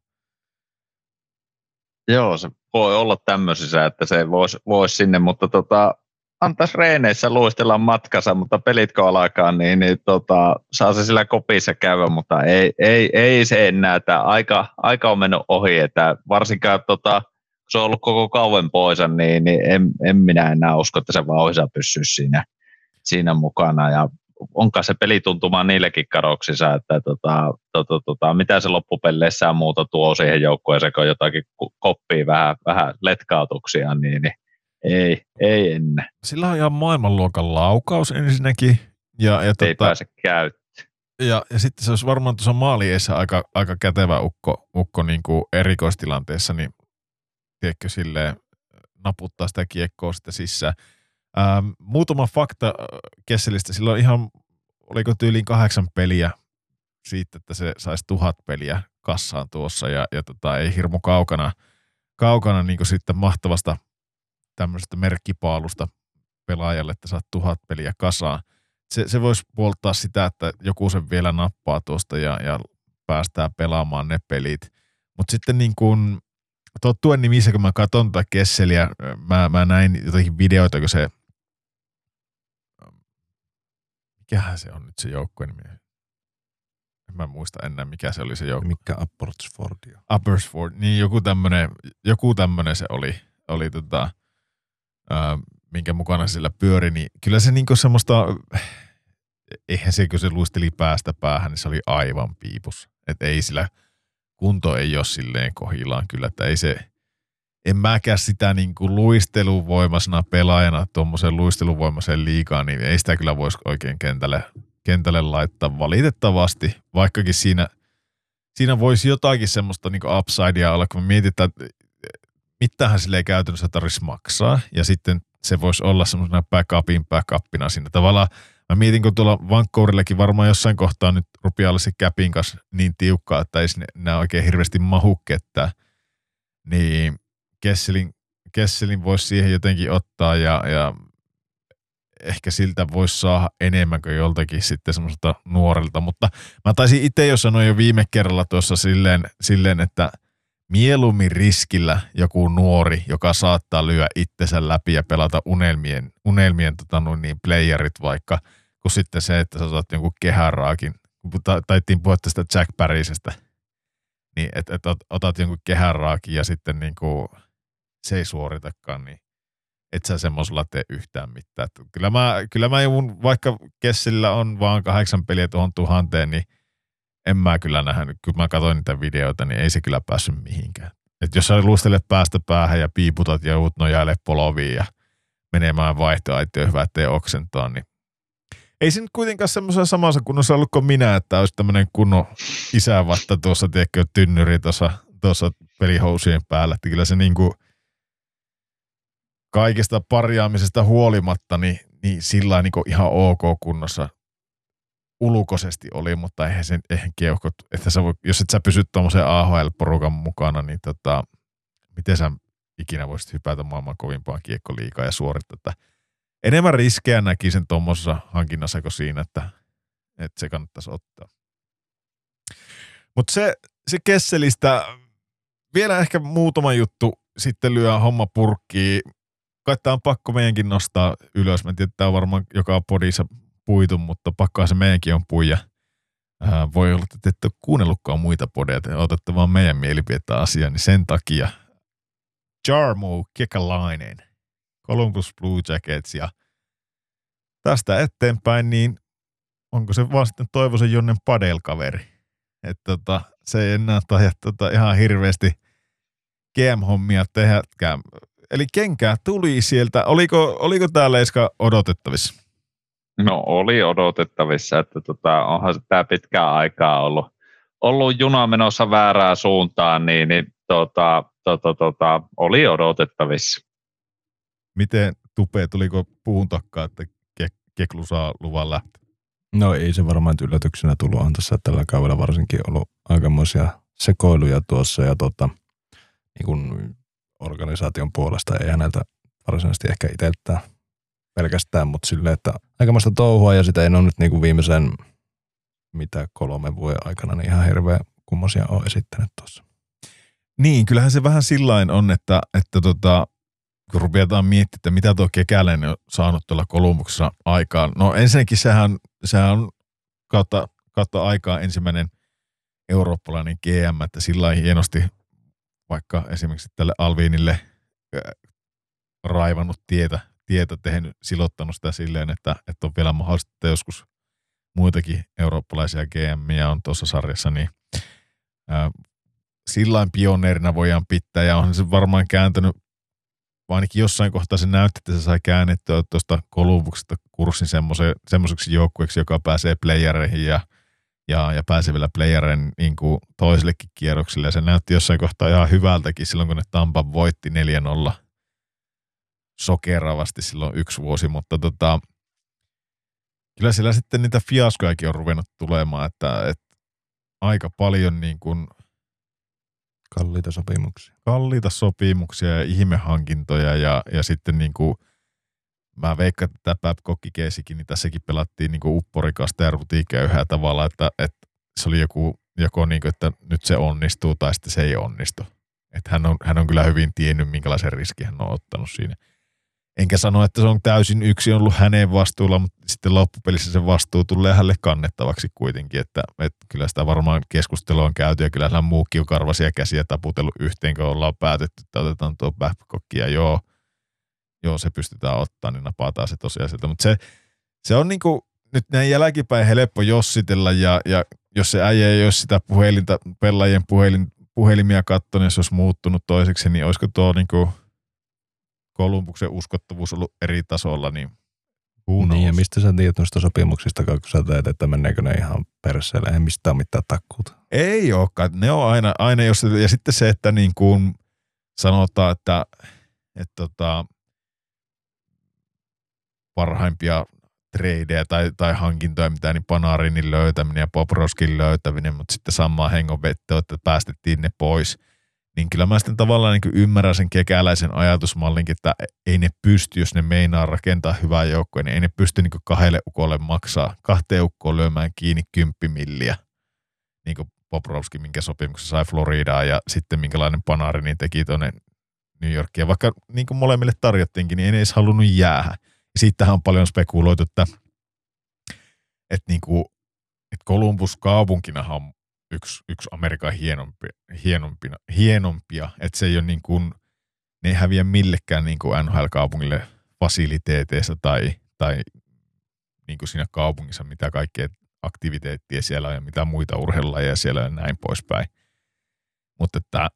Joo, se voi olla tämmöisissä, että se voisi vois sinne, mutta tota, antaisi reeneissä luistella matkassa, mutta pelit kun alkaa, niin, niin tota, saa se sillä kopissa käydä, mutta ei, ei, ei se enää, että aika, aika on mennyt ohi, että varsinkaan tota, kun se on ollut koko kauan pois, niin, niin en, en, minä enää usko, että se vauhissa pysyy siinä, siinä mukana. Ja onkaan se pelituntuma niillekin kadoksissa, että tota, tota, tota, mitä se loppupelleissä muuta tuo siihen joukkueeseen, kun jotakin koppii vähän, vähän letkautuksia, niin, niin ei, ei ennen. Sillä on ihan maailmanluokan laukaus ensinnäkin. Ja, ja ei tota, pääse käyttämään. Ja, ja sitten se olisi varmaan tuossa maaliessa aika, aika kätevä ukko, ukko niin kuin erikoistilanteessa, niin tiedätkö, silleen naputtaa sitä kiekkoa sitten sisään. Ähm, muutama fakta äh, Kesselistä. Sillä on ihan, oliko tyyliin kahdeksan peliä siitä, että se saisi tuhat peliä kassaan tuossa ja, ja tota, ei hirmu kaukana, kaukana niin sitten mahtavasta tämmöisestä merkkipaalusta pelaajalle, että saat tuhat peliä kasaan. Se, se voisi puoltaa sitä, että joku sen vielä nappaa tuosta ja, ja päästään pelaamaan ne pelit. Mutta sitten niin kuin tottuen nimissä, kun mä katson tätä Kesseliä, mä, mä näin jotakin videoita, kun se, mikähän se on nyt se joukkueen nimi? En mä muista enää, mikä se oli se joukkue. Mikä Uppersford? Uppersford, niin joku tämmönen, joku tämmönen se oli, oli tota, minkä mukana sillä pyöri, niin kyllä se niinku semmoista, eihän se, kun se luisteli päästä päähän, niin se oli aivan piipus. Että ei sillä, kunto ei ole silleen kohillaan kyllä, että ei se, en mäkään sitä niin kuin luisteluvoimaisena pelaajana tuommoisen luisteluvoimaisen liikaan, niin ei sitä kyllä voisi oikein kentälle, kentälle laittaa valitettavasti, vaikkakin siinä, siinä voisi jotakin semmoista niin upsidea olla, kun mietitään, että mitähän sille ei käytännössä tarvitsisi maksaa, ja sitten se voisi olla semmoisena backupin backupina siinä. Tavallaan mä mietin, kun tuolla Vancouverillekin varmaan jossain kohtaa nyt rupeaa olla se käpin kanssa niin tiukkaa, että ei sinne enää oikein hirveästi mahu ketään, niin Kesselin, Kesselin voisi siihen jotenkin ottaa ja, ja ehkä siltä voisi saada enemmän kuin joltakin sitten semmoiselta nuorelta, mutta mä taisin itse jo sanoa jo viime kerralla tuossa silleen, silleen että mieluummin riskillä joku nuori, joka saattaa lyödä itsensä läpi ja pelata unelmien, unelmien tota, niin playerit vaikka – kuin sitten se, että sä saat jonkun kehäraakin. Taittiin puhua tästä Jack Parrisestä, niin että et otat jonkun kehäraakin ja sitten niin kuin se ei suoritakaan, niin et sä semmoisella tee yhtään mitään. Kyllä mä, kyllä mä joudun, vaikka Kessillä on vaan kahdeksan peliä tuohon tuhanteen, niin en mä kyllä nähnyt. Kyllä mä katsoin niitä videoita, niin ei se kyllä päässyt mihinkään. Et jos sä luistelet päästä päähän ja piiputat ja joudut nojaille poloviin ja menemään vaihtoaitioon hyvä, ettei oksentaa, niin ei se nyt kuitenkaan semmoisen samassa kunnossa ollut kuin minä, että olisi tämmöinen kunnon isävatta tuossa, tiedätkö, tynnyri tuossa, tuossa pelihousien päällä. Että kyllä se niin kuin kaikesta parjaamisesta huolimatta, niin, niin sillä niin ihan ok kunnossa ulkoisesti oli, mutta eihän sen eihän keuhkot, että sä voi, jos et sä pysy tuommoisen AHL-porukan mukana, niin tota, miten sä ikinä voisit hypätä maailman kovimpaan kiekkoliikaa ja suorittaa, että enemmän riskejä näkisin tuommoisessa hankinnassa kuin siinä, että, että se kannattaisi ottaa. Mutta se, se Kesselistä, vielä ehkä muutama juttu, sitten lyö homma purkkiin. Kai tämä on pakko meidänkin nostaa ylös. Mä tiedän, että tämä on varmaan joka podissa puitu, mutta pakkaa se meidänkin on puija. Ää, voi olla, että ette ole kuunnellutkaan muita podeja, te otatte vaan meidän mielipidettä asiaan, niin sen takia Jarmo Kekalainen Columbus Blue Jackets ja tästä eteenpäin, niin onko se vaan sitten Toivosen Jonnen padelkaveri. Että tota, se ei enää taida tota ihan hirveästi GM-hommia tehdäkään. Eli kenkää tuli sieltä. Oliko, oliko tämä Leiska odotettavissa? No oli odotettavissa, että tota, onhan tämä pitkää aikaa ollut, ollut juna menossa väärään suuntaan, niin, niin tota, tota, tota, oli odotettavissa. Miten Tupe, tuliko puun takkaa, että Ke- Keklu saa luvan lähteä? No ei se varmaan nyt yllätyksenä tullut. On tässä tällä kaudella varsinkin ollut aikamoisia sekoiluja tuossa ja tota, niin kuin organisaation puolesta ei häneltä varsinaisesti ehkä itseltään pelkästään, mutta silleen, että aikamoista touhua ja sitä ei ole nyt niin kuin viimeisen mitä kolme vuoden aikana niin ihan hirveä kummosia on esittänyt tuossa. Niin, kyllähän se vähän sillain on, että, että tota, kun ruvetaan miettimään, että mitä tuo kekäläinen on saanut tuolla Kolumbuksessa aikaan. No ensinnäkin sehän, sehän on kautta, kautta aikaa ensimmäinen eurooppalainen GM, että sillä hienosti vaikka esimerkiksi tälle Alviinille raivannut tietä, tietä tehnyt, silottanut sitä silleen, että, että on vielä mahdollista, että joskus muitakin eurooppalaisia GMiä on tuossa sarjassa, niin ää, sillain pioneerina voidaan pitää, ja on se varmaan kääntänyt, ainakin jossain kohtaa se näytti, että se sai käännettyä tuosta Kolumbuksesta kurssin semmoiseksi joukkueeksi, joka pääsee playereihin ja, ja, ja pääsee vielä playerein niin kuin toisellekin kierrokselle, ja se näytti jossain kohtaa ihan hyvältäkin silloin, kun ne Tampa voitti 4-0 sokeravasti silloin yksi vuosi, mutta tota, kyllä siellä sitten niitä fiaskojakin on ruvennut tulemaan, että, että aika paljon niin kuin kalliita sopimuksia. Kalliita sopimuksia ja ihmehankintoja ja, ja sitten niin kuin, mä veikkaan, että tämä Babcockin keisikin, niin tässäkin pelattiin niin kuin upporikasta ja rutiköyhää tavalla, että, että se oli joku, joko niin kuin, että nyt se onnistuu tai sitten se ei onnistu. Että hän on, hän on kyllä hyvin tiennyt, minkälaisen riskin hän on ottanut siinä. Enkä sano, että se on täysin yksi ollut hänen vastuulla, mutta sitten loppupelissä se vastuu tulee hänelle kannettavaksi kuitenkin, että, että kyllä sitä varmaan keskustelua on käyty ja kyllä hän muukin on karvasia käsiä taputellut yhteen, kun ollaan päätetty, että otetaan tuo Babcock ja joo, joo, se pystytään ottaa, niin napataan se tosiaan sieltä. Mutta se, se on niin kuin, nyt näin jälkipäin helppo jossitella ja, ja jos se äijä ei olisi sitä puhelinta, pelaajien puhelin, puhelimia katsonut, jos olisi muuttunut toiseksi, niin olisiko tuo niin kuin – Kolumbuksen uskottavuus ollut eri tasolla, niin Niin, ja mistä sä tiedät noista sopimuksista, kun sä teet, että meneekö ne ihan perseelle, ei mistään mitään takkuuta. Ei olekaan, ne on aina, aina jos, ja sitten se, että niin kuin sanotaan, että, että tota, parhaimpia tradeja tai, tai hankintoja, mitä niin Panarinin löytäminen ja Poproskin löytäminen, mutta sitten samaa hengonvettä, että päästettiin ne pois – niin kyllä mä sitten tavallaan niin ymmärrän sen kekäläisen ajatusmallinkin, että ei ne pysty, jos ne meinaa rakentaa hyvää joukkoa, niin ei ne pysty niin kahdelle ukolle maksaa, kahteen ukkoon lyömään kiinni kymppimilliä, niin kuin Poprovski, minkä sopimuksen sai Floridaan ja sitten minkälainen panari niin teki tuonne New Yorkia. Vaikka niin kuin molemmille tarjottiinkin, niin ei edes halunnut jäädä. Ja siitähän on paljon spekuloitu, että, että, niin kuin, että Columbus kaupunkina on yksi, yksi Amerikan hienompia, hienompia, hienompia että se ei ole niin kuin, ne ei häviä millekään niin kuin NHL-kaupungille fasiliteeteissa tai, tai niin kuin siinä kaupungissa, mitä kaikkea aktiviteettia siellä on ja mitä muita urheilulajeja siellä ja näin poispäin. Mutta että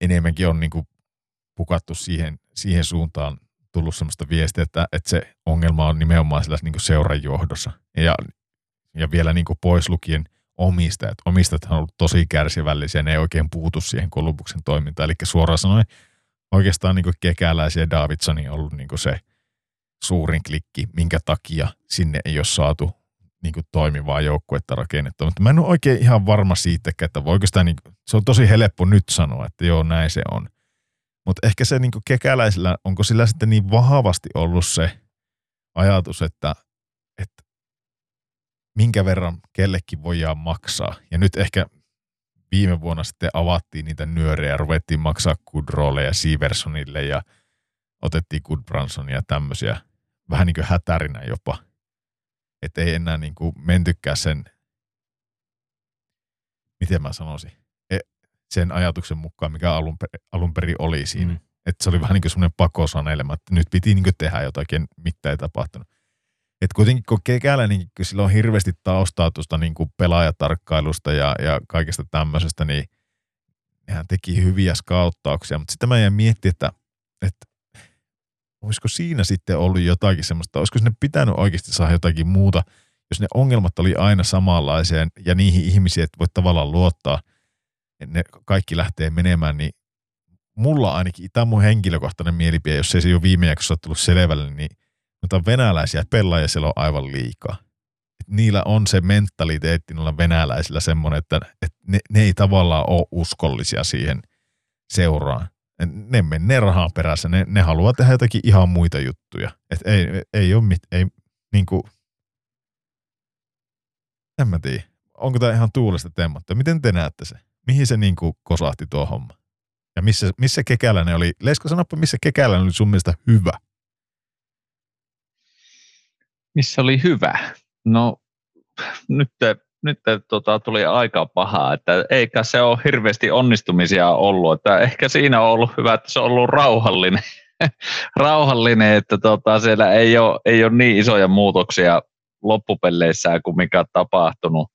enemmänkin on niin kuin pukattu siihen, siihen suuntaan tullut sellaista viestiä, että, että se ongelma on nimenomaan sillä niin seuran johdossa. Ja, ja vielä niin kuin pois lukien – omistajat. Omistajat on ollut tosi kärsivällisiä, ne ei oikein puutu siihen Kolumbuksen toimintaan. Eli suoraan sanoen oikeastaan niin kekäläisiä Davidsoni on ollut niin se suurin klikki, minkä takia sinne ei ole saatu niin toimivaa joukkuetta rakennettua. Mutta mä en ole oikein ihan varma siitä, että voiko sitä, niin kuin, se on tosi helppo nyt sanoa, että joo näin se on. Mutta ehkä se niin kekäläisillä, onko sillä sitten niin vahvasti ollut se ajatus, että, että minkä verran kellekin voidaan maksaa. Ja nyt ehkä viime vuonna sitten avattiin niitä nyörejä, ruvettiin maksaa Goodrolle ja Siversonille ja otettiin Goodbransonia ja tämmöisiä vähän niin kuin hätärinä jopa. Että ei enää niin kuin mentykään sen, miten mä sanoisin, e, sen ajatuksen mukaan, mikä alun, alun perin oli siinä. Mm. Että se oli vähän niin kuin semmoinen pakosanelema, että nyt piti niin kuin tehdä jotakin, mitä ei tapahtunut. Et kuitenkin kun kekällä, niin sillä on hirveästi taustaa tuosta niin kuin pelaajatarkkailusta ja, ja kaikesta tämmöisestä, niin hän teki hyviä skauttauksia. Mutta sitten mä jäin miettimään, että, että olisiko siinä sitten ollut jotakin semmoista, olisiko sinne pitänyt oikeasti saada jotakin muuta, jos ne ongelmat oli aina samanlaisia ja niihin ihmisiin, että voit tavallaan luottaa, että ne kaikki lähtee menemään, niin mulla ainakin, tämä on mun henkilökohtainen mielipide, jos ei se jo viime jaksossa tullut selvälle, niin – mutta venäläisiä pelaajia siellä on aivan liikaa. että niillä on se mentaliteetti noilla venäläisillä semmoinen, että, että ne, ne ei tavallaan ole uskollisia siihen seuraan. Ne menee rahan perässä, ne, ne haluaa tehdä jotakin ihan muita juttuja. Et ei, ei ole mit, ei, niin kuin, en mä tiedä. Onko tämä ihan tuulesta temmattu? Miten te näette se? Mihin se niin kuin kosahti tuo homma? Ja missä, missä kekäläinen oli? Lesko, sanoppa, missä kekäläinen oli sun mielestä hyvä? Missä oli hyvä? No nyt, nyt tota, tuli aika pahaa, että eikä se ole hirveästi onnistumisia ollut. Että ehkä siinä on ollut hyvä, että se on ollut rauhallinen, rauhallinen että tota, siellä ei ole, ei ole niin isoja muutoksia loppupelleissä kuin mikä on tapahtunut.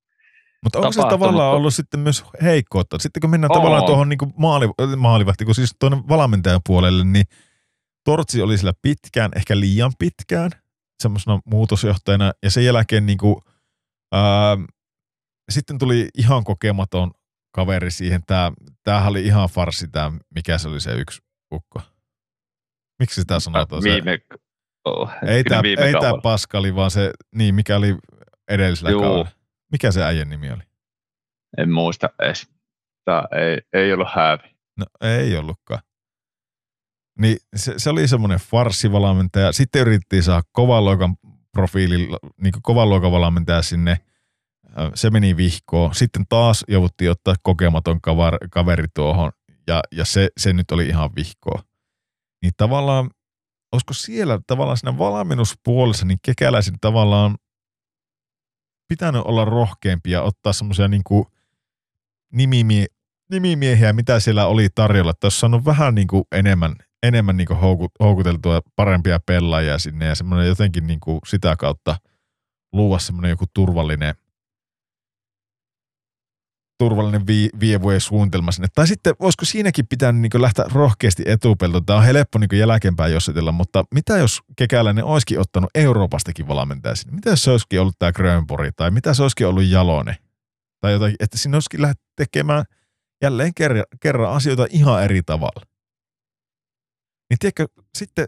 Mutta onko se tavallaan ollut sitten myös heikkoutta? Sitten kun mennään Oo. tavallaan tuohon niin maali, maalivahti, kun siis tuonne valmentajan puolelle, niin Tortsi oli sillä pitkään, ehkä liian pitkään, semmoisena muutosjohtajana, ja sen jälkeen niin kuin, ää, sitten tuli ihan kokematon kaveri siihen. Tää, tämähän oli ihan farsi tämä, mikä se oli se yksi ukko. Miksi sitä sanotaan? Viime, oh, ei tämä ei tää Paskali, vaan se, niin mikä oli edellisellä Juu. kaudella. Mikä se äijän nimi oli? En muista edes. Tämä ei, ei ollut häävi. No ei ollutkaan. Niin se, se oli semmoinen farssivalmentaja. Sitten yritettiin saada kovan luokan profiililla, niin kovan luokan valmentaja sinne. Se meni vihkoon. Sitten taas jouduttiin ottaa kokematon kaveri tuohon ja, ja se, se nyt oli ihan vihkoa. Niin tavallaan, olisiko siellä tavallaan siinä valmennuspuolessa, niin kekäläisin tavallaan pitänyt olla rohkeampi ja ottaa semmoisia niin nimimie, nimimiehiä, mitä siellä oli tarjolla. Olisi saanut vähän niin kuin enemmän, enemmän niin kuin houkuteltua parempia pelaajia sinne ja semmoinen jotenkin niin sitä kautta luua semmoinen joku turvallinen turvallinen vi, vievujen suunnitelma sinne. Tai sitten voisiko siinäkin pitää niin lähteä rohkeasti etupeltoon. Tämä on helppo niin jälkeenpäin jossitella, mutta mitä jos Kekäläinen olisikin ottanut Euroopastakin valmentaja sinne? Mitä jos se olisikin ollut tämä Grönbori tai mitä se olisikin ollut Jalone? Tai jotain, että sinne olisikin lähtenyt tekemään jälleen kerran, kerran asioita ihan eri tavalla. Niin tiedätkö, sitten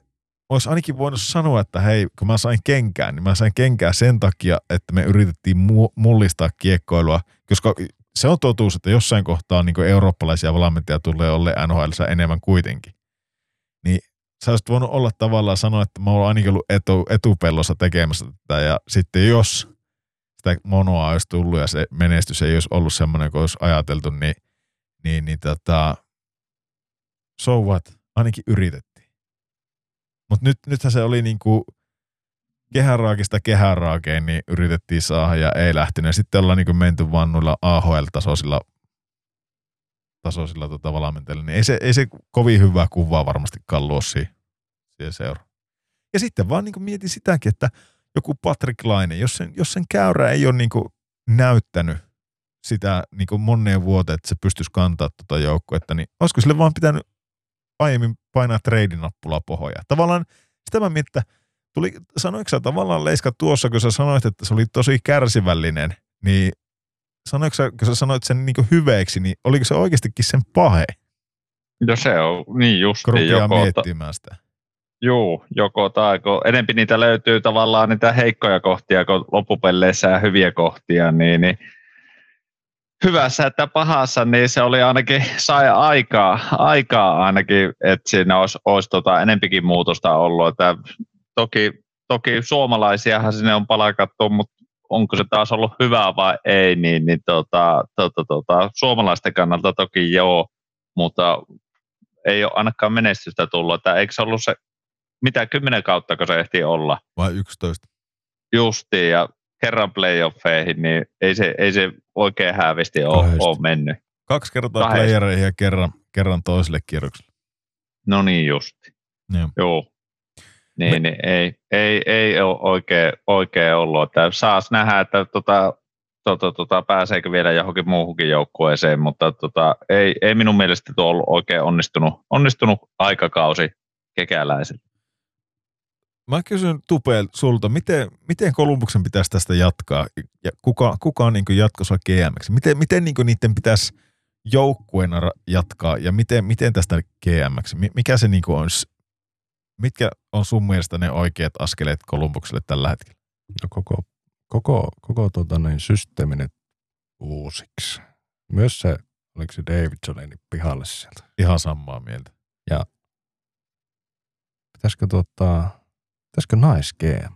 olisi ainakin voinut sanoa, että hei, kun mä sain kenkään, niin mä sain kenkää sen takia, että me yritettiin mullistaa kiekkoilua, koska se on totuus, että jossain kohtaa niin eurooppalaisia valmentajia tulee olle NHL enemmän kuitenkin. Niin sä olisit voinut olla tavallaan sanoa, että mä oon ainakin ollut etu, etupellossa tekemässä tätä ja sitten jos sitä monoa olisi tullut ja se menestys ei olisi ollut semmoinen kuin olisi ajateltu, niin, niin, niin tota, so what? Ainakin yritettiin. Mutta nyt, nythän se oli niin kuin kehäraakista kehäraakeen niin yritettiin saada ja ei lähtenyt. Sitten ollaan niin menty vaan noilla AHL-tasoisilla tasoisilla tota valmentajilla, niin ei se, ei se kovin hyvää kuvaa varmasti luo siihen, siihen seura. Ja sitten vaan niin mietin sitäkin, että joku Patrick Laine, jos sen, jos sen käyrä ei ole niin näyttänyt sitä niin moneen vuoteen, että se pystyisi kantaa tuota joukkuetta, niin olisiko sille vaan pitänyt aiemmin painaa treidinappulaa pohoja. Tavallaan sitä mä mietin, että Tuli, sanoiko sä tavallaan Leiska tuossa, kun sä sanoit, että se oli tosi kärsivällinen, niin sanoiko sä, kun sä sanoit sen niin hyveeksi, niin oliko se oikeastikin sen pahe? No se on, niin just. Kun joko, miettimään sitä. Juu, joko tai kun enempi niitä löytyy tavallaan niitä heikkoja kohtia kuin loppupeleissä ja hyviä kohtia, niin, niin hyvässä että pahassa, niin se oli ainakin, sai aikaa, aikaa ainakin, että siinä olisi, olisi tota enempikin muutosta ollut, että toki, toki suomalaisiahan sinne on palkattu, mutta onko se taas ollut hyvää vai ei, niin, niin tota, tota, tota, suomalaisten kannalta toki joo, mutta ei ole ainakaan menestystä tullut. Että eikö se ollut se, mitä kymmenen kautta, kun se ehti olla? Vai yksitoista? Justiin, ja kerran playoffeihin, niin ei se, ei se oikein häävisti ole, ole mennyt. Kaksi kertaa Kahdesta. playereihin ja kerran, kerran toiselle kierrokselle. No niin justi. Joo. Joo. Niin, Me... niin ei, ei, ei ole oikein, oikein ollut. Että saas nähdä, että tota, tota, tota, pääseekö vielä johonkin muuhunkin joukkueeseen, mutta tota, ei, ei minun mielestä tuo ollut oikein onnistunut, onnistunut aikakausi kekäläisille. Mä kysyn Tupeel sulta, miten, miten Kolumbuksen pitäisi tästä jatkaa ja kuka, kuka on niin jatkossa GM? Miten, miten niin niiden pitäisi joukkueena jatkaa ja miten, miten tästä GM? Mikä se niin on Mitkä on sun mielestä ne oikeat askeleet Kolumbukselle tällä hetkellä? No koko, koko, koko tuota, niin, systeemi nyt uusiksi. Myös se, oliko se Davidson, niin pihalle sieltä. Ihan samaa mieltä. Pitäisikö, tuota, pitäisikö nais GM?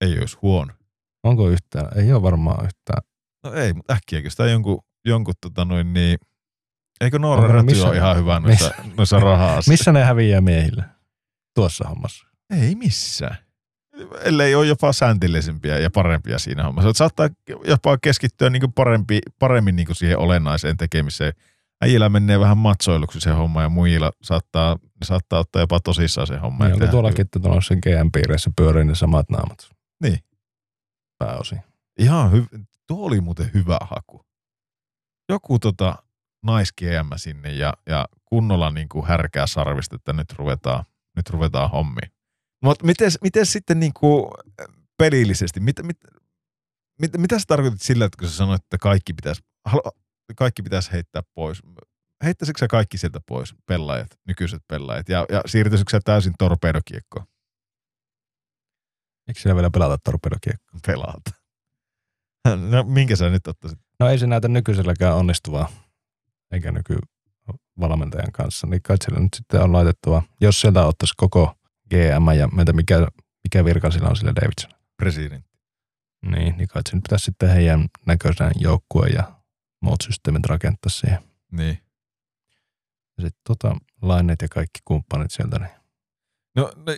Ei olisi huono. Onko yhtään? Ei ole varmaan yhtään. No ei, mutta äkkiäkö sitä jonkun, jonkun tota noin niin, eikö Noora Räty missä- ole ihan hyvä noissa, noissa raha Missä ne häviää miehille? Tuossa hommassa. Ei missään. Ellei ole jopa sääntillisempiä ja parempia siinä hommassa. Et saattaa jopa keskittyä niin parempi, paremmin niin siihen olennaiseen tekemiseen. Äijillä menee vähän matsoiluksi se homma ja muilla saattaa, saattaa ottaa jopa tosissaan se homma. Niin, onko tuollakin, että tuolla sen GM-piireissä pyörii ne samat naamat Niin. pääosin? Ihan hyvä. Tuo oli muuten hyvä haku. Joku tota nais GM sinne ja, ja kunnolla niin kuin härkää sarvista, että nyt ruvetaan, nyt ruvetaan hommiin. Mutta miten, sitten niin kuin pelillisesti, mit, mit, mit, mitä sä tarkoitit sillä, että kun sä sanoit, että kaikki pitäisi, kaikki pitäisi heittää pois? Heittäisikö sä kaikki sieltä pois, pelaajat, nykyiset pelaajat, ja, ja siirtyisikö sä täysin torpedokiekkoon Eikö siellä vielä pelata torpedokiekkoa? pelata? No minkä sä nyt ottaisit? No ei se näytä nykyiselläkään onnistuvaa, eikä nykyvalmentajan kanssa. Niin kai siellä nyt sitten on laitettava, jos sieltä ottaisi koko GM ja meitä mikä, mikä virka sillä on sillä Davidson. Presidentti. Niin, niin kai se nyt pitäisi sitten heidän näköisen joukkueen ja muut systeemit rakentaa siihen. Niin. Ja sitten tota, laineet ja kaikki kumppanit sieltä, niin No, no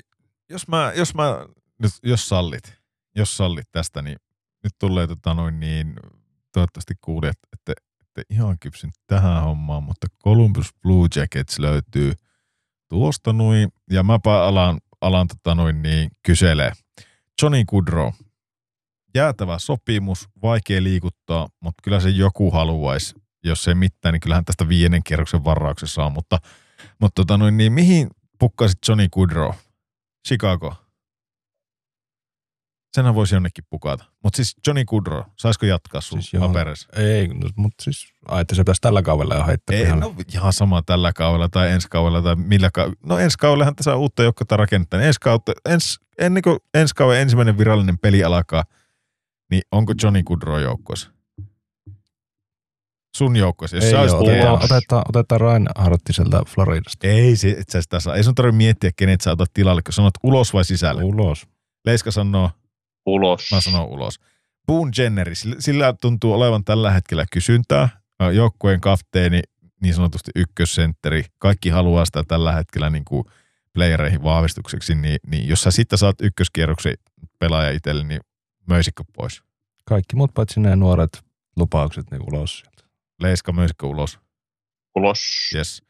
jos mä, jos mä nyt, jos sallit, jos sallit tästä, niin nyt tulee tota noin niin, toivottavasti kuulijat, että, että ihan kypsyn tähän hommaan, mutta Columbus Blue Jackets löytyy tuosta noin, ja mäpä alan, alan tota noin niin kyselee. Johnny Goodrow, jäätävä sopimus, vaikea liikuttaa, mutta kyllä se joku haluaisi, jos ei mitään, niin kyllähän tästä viiden kierroksen varauksessa on, mutta, mutta tota noin, niin mihin pukkaisit Johnny Goodrow? Chicago. Senhän voisi jonnekin pukata. Mutta siis Johnny Goodrow, saisiko jatkaa sun Siis paperissa? ei, no, mutta siis, ai, että se pitäisi tällä kaudella jo heittää Ei, pihalle. no ihan sama tällä kaudella tai ensi kaudella tai millä kaudella. No ensi kaudellahan tässä on uutta joukkoa rakennettaa. Ensi kautta, ens, ennen kuin ensi kauden ensimmäinen virallinen peli alkaa, niin onko Johnny Goodrow joukkueessa? Sun joukkueessa, jos ei sä ole, olisit otetaan, otetaan, otetaan sieltä Floridasta. Ei, se, et sä sitä saa. Ei sun tarvitse miettiä, kenet sä otat tilalle, kun sanot ulos vai sisälle. Ulos. Leiska sanoo, Ulos. mä sanon ulos. Boone Jenneri, sillä- tuntuu olevan tällä hetkellä kysyntää. Joukkueen kapteeni, niin sanotusti ykkössentteri. Kaikki haluaa sitä tällä hetkellä niin kuin playereihin vahvistukseksi, niin, niin jos sä sitten saat ykköskierroksen pelaaja itselle, niin möisikö pois? Kaikki muut paitsi ne nuoret lupaukset, niin ulos sieltä. Leiska möisikö ulos? Ulos. Yes.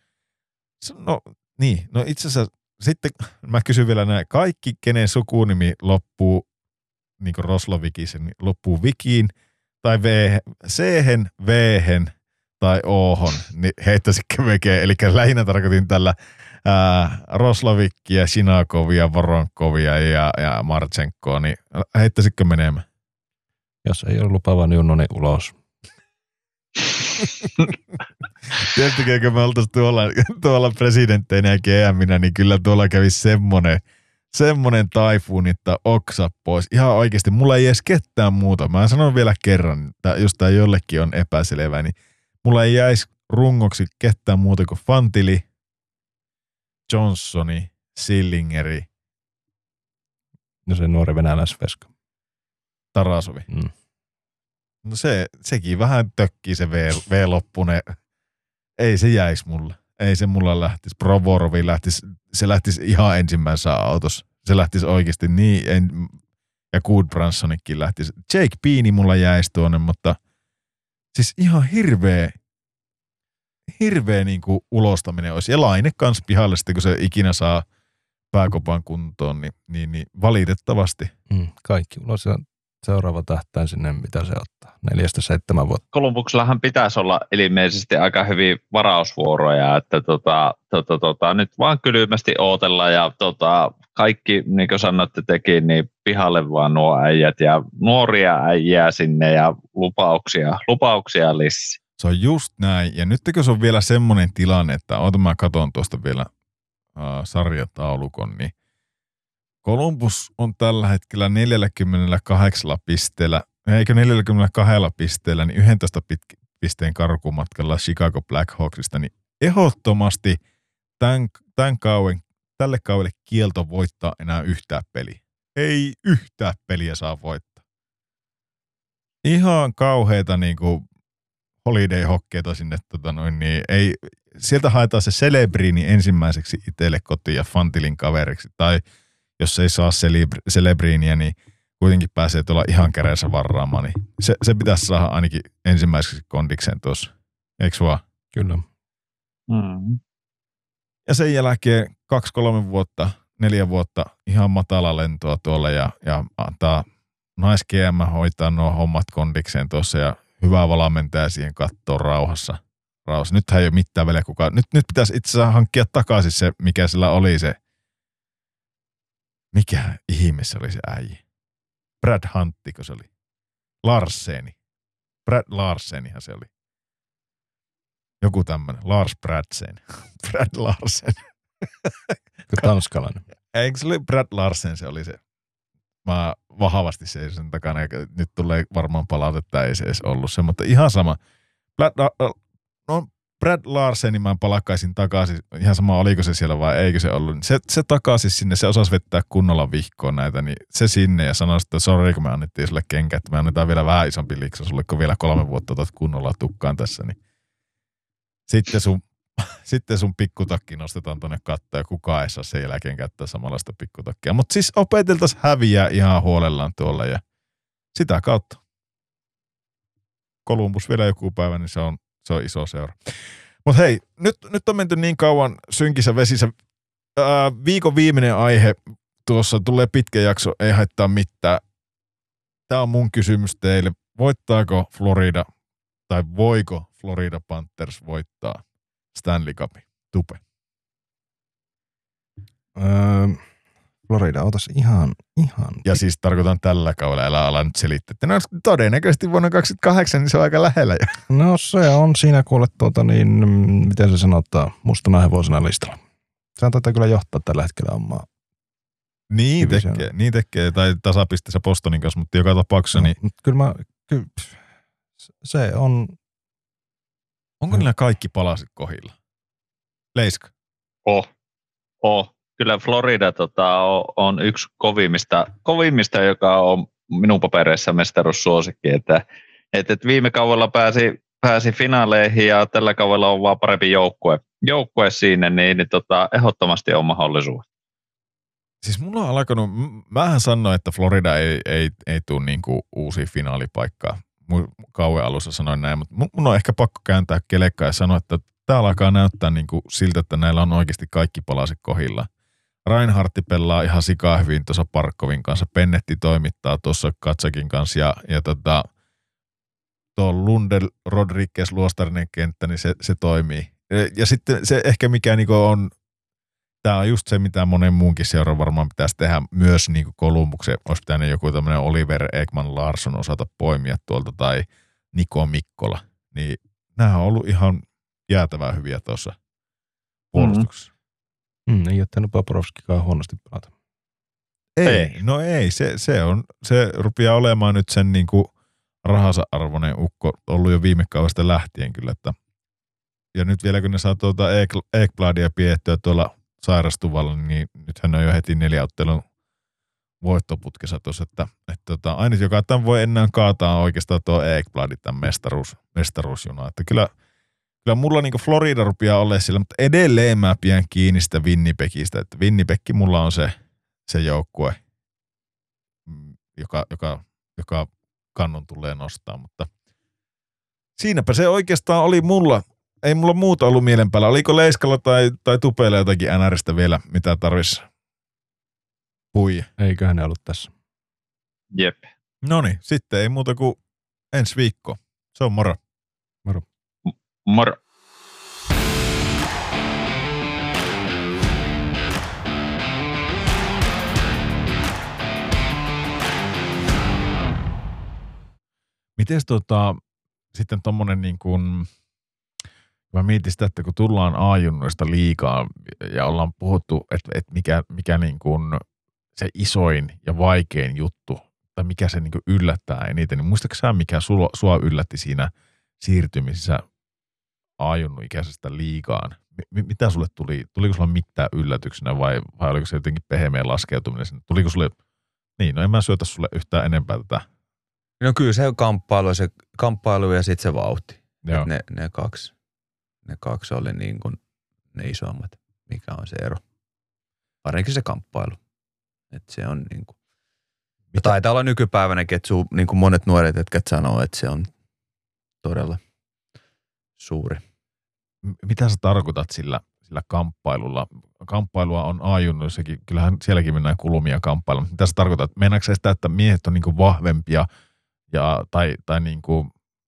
No niin, no itse asiassa sitten mä kysyn vielä näin. Kaikki, kenen sukunimi loppuu niin kuin Roslovikisen, niin loppuu Vikiin tai v, c v tai ohon, niin heittäisikö mekeen. Eli lähinnä tarkoitin tällä ää, Roslovikkia, Sinakovia, Voronkovia ja, ja Marchenkoa, niin heittäisikö menemään? Jos ei ole lupaava Junno, niin ulos. Tietysti kun me oltaisiin tuolla, tuolla presidentteinä ja GMinä, niin kyllä tuolla kävisi semmonen, semmonen taifuun, että oksa pois. Ihan oikeasti, mulla ei edes ketään muuta. Mä sanon vielä kerran, että jos tämä jollekin on epäselvä, niin mulla ei jäisi rungoksi ketään muuta kuin Fantili, Johnsoni, Sillingeri, Ja se nuori venäläisveska. Tarasovi. Mm. No se, sekin vähän tökkii se V, V-loppune. Ei se jäisi mulle. Ei se mulla lähtisi. Provorovi lähtisi, se lähtisi ihan ensimmäisessä autossa. Se lähtisi oikeasti niin, en, ja Goodbransonikin lähtisi. Jake Beani mulla jäisi tuonne, mutta siis ihan hirveä, hirveä niin kuin ulostaminen olisi. Ja Laine kans pihalle sitten, kun se ikinä saa pääkopan kuntoon, niin, niin, niin valitettavasti. Mm. Kaikki ulos ja seuraava tähtäin sinne, mitä se ottaa. Neljästä seitsemän vuotta. Kolumbuksellahan pitäisi olla ilmeisesti aika hyvin varausvuoroja, että tota, tota, tota, nyt vaan kylmästi ootella ja tota, kaikki, niin kuin sanoitte tekin, niin pihalle vaan nuo äijät ja nuoria äijää sinne ja lupauksia, lupauksia lissi. Se on just näin. Ja nyt se on vielä semmoinen tilanne, että oota mä katon tuosta vielä äh, sarjataulukon, niin Columbus on tällä hetkellä 48 pisteellä, eikö 42 pisteellä, niin 11 pit- pisteen karkumatkalla Chicago Blackhawksista, niin ehdottomasti tämän, tämän kauden, tälle kaudelle kielto voittaa enää yhtään peliä. Ei yhtään peliä saa voittaa. Ihan kauheita niin kuin holiday-hokkeita sinne, tota noin, niin ei, sieltä haetaan se Celebrini ensimmäiseksi itselle kotiin ja Fantilin kaveriksi, tai jos ei saa Celebrinia, niin kuitenkin pääsee tuolla ihan käreessä varraamaan, niin se, se pitäisi saada ainakin ensimmäiseksi kondikseen tuossa. Eikö vaan? Kyllä. Mm. Ja sen jälkeen kaksi, kolme vuotta, neljä vuotta ihan matala lentoa tuolla ja, ja antaa nais hoitaa nuo hommat kondikseen tuossa ja hyvää valmentaja siihen kattoon rauhassa. rauhassa. Nythän ei ole mitään väliä kukaan. Nyt, nyt pitäisi itse asiassa hankkia takaisin se, mikä sillä oli se. Mikä ihme se oli se äijä? Brad Hunttiko se oli? Larseni. Brad Larsenihan se oli. Joku tämmönen. Lars Bradsen. Brad Larsen. Tanskalainen. Eikö se oli Brad Larsen, se oli se. Mä vahvasti seison takana, eikä nyt tulee varmaan palautetta, ei se edes ollut se, mutta ihan sama. Brad, no, Brad Larsenin mä palakkaisin takaisin, ihan sama oliko se siellä vai eikö se ollut. Se, se takaisin sinne, se osasi vettää kunnolla vihkoon näitä, niin se sinne ja sanoi, että sori kun me annettiin sulle kenkä, että me annetaan vielä vähän isompi liksa sulle, kun vielä kolme vuotta otat kunnolla tukkaan tässä, niin sitten sun, sitten sun pikkutakki nostetaan tonne kattoon ja kukaan ei saa sen jälkeen käyttää samanlaista pikkutakkia. Mutta siis opeteltaisiin häviää ihan huolellaan tuolla ja sitä kautta. Kolumbus vielä joku päivä, niin se on, se on iso seura. Mutta hei, nyt, nyt on menty niin kauan synkissä vesissä. Ää, viikon viimeinen aihe, tuossa tulee pitkä jakso, ei haittaa mitään. Tämä on mun kysymys teille. Voittaako Florida tai voiko Florida Panthers voittaa Stanley Cupin? Tupe. Öö, Florida, otas ihan, ihan. Ja siis tarkoitan tällä kaudella, älä ala nyt selittää. Että no, todennäköisesti vuonna 2028 niin se on aika lähellä jo. No se on siinä kuule tuota niin, miten se sanotaan, mustana hevosena listalla. Sehän taitaa kyllä johtaa tällä hetkellä omaa. Niin Division. tekee, niin tekee, tai tasapisteessä Bostonin kanssa, mutta joka tapauksessa, niin No, kyllä mä, pff, se on, onko niillä kaikki palasit kohilla? Leiska. Oh. Oh. Kyllä Florida tota, on, on yksi kovimmista, kovimmista, joka on minun papereissa mestaruussuosikki. Että, et, et viime kaudella pääsi, pääsi finaaleihin ja tällä kaudella on vaan parempi joukkue, joukkue siinä, niin, niin tota, ehdottomasti on mahdollisuus. Siis mulla on alkanut, mähän sanoin, että Florida ei, ei, ei tule niinku uusi finaalipaikkaa. Kauan alussa sanoin näin, mutta mu- mun on ehkä pakko kääntää kelekkaa ja sanoa, että tämä alkaa näyttää niinku siltä, että näillä on oikeasti kaikki palaset kohilla. Reinhardti pelaa ihan sikaa hyvin tuossa Parkkovin kanssa. Pennetti toimittaa tuossa Katsakin kanssa ja, ja tota, tuo Lundel Rodriguez luostarinen kenttä, niin se, se toimii. Ja- Ja sitten se ehkä mikä niinku on, tämä on just se, mitä monen muunkin seuran varmaan pitäisi tehdä myös niinku Kolumbuksen. Olisi pitänyt joku tämmöinen Oliver Ekman Larsson osata poimia tuolta tai Niko Mikkola. Niin nämä on ollut ihan jäätävää hyviä tuossa puolustuksessa. mm, ei ole tehnyt Paporovskikaan huonosti pelata. Ei, Ei. no ei, se, se, on, se rupeaa olemaan nyt sen niin kuin rahansa arvoinen ukko ollut jo viime kaudesta lähtien kyllä. Että, ja nyt vielä kun ne saa tuota Ek- Ekbladia piettyä tuolla sairastuvalla, niin nythän on jo heti neljä ottelun voittoputkessa tuossa, että, että tota, ainut joka tämän voi enää kaataa oikeastaan tuo Ekbladi, tämän mestaruus, mestaruusjuna. Että kyllä, kyllä mulla niinku Florida rupeaa olemaan sillä, mutta edelleen mä pidän kiinni sitä Winnipegistä, että Winnipeg mulla on se, se joukkue, mm, joka, joka, joka kannon tulee nostaa, mutta siinäpä se oikeastaan oli mulla. Ei mulla muuta ollut mielen päällä. Oliko Leiskalla tai, tai Tupeella jotakin NRistä vielä, mitä tarvisi puija? Eiköhän ne ollut tässä. Jep. No niin, sitten ei muuta kuin ensi viikko. Se on moro. Moro. Miten tota, sitten tommonen niin kuin, mä mietin sitä, että kun tullaan A-junnuista liikaa ja ollaan puhuttu, että, että mikä, mikä niin kuin se isoin ja vaikein juttu, tai mikä se niinku yllättää eniten, niin muistatko sä, mikä sua, sua yllätti siinä siirtymisessä ajunnut ikäisestä liikaan? M- mitä sulle tuli? Tuliko sulla mitään yllätyksenä vai, vai oliko se jotenkin pehmeä laskeutuminen sinne? Tuliko sulle, niin no en mä syötä sulle yhtään enempää tätä. No kyllä se kamppailu, se kamppailu ja sitten se vauhti. Ne, ne, kaksi, ne kaksi oli niin kuin ne isommat, mikä on se ero. Varsinkin se kamppailu. Et se on niin kuin, ja taitaa olla nykypäivänäkin, että su, niin kuin monet nuoret, jotka sanoo, että se on todella suuri. M- mitä sä tarkoitat sillä, sillä kamppailulla? Kamppailua on ajunnut, sekin, kyllähän sielläkin mennään kulumia kamppailuun. Mitä sä tarkoitat? Meinaatko sä sitä, että miehet on niinku vahvempia ja, tai, tai niinku,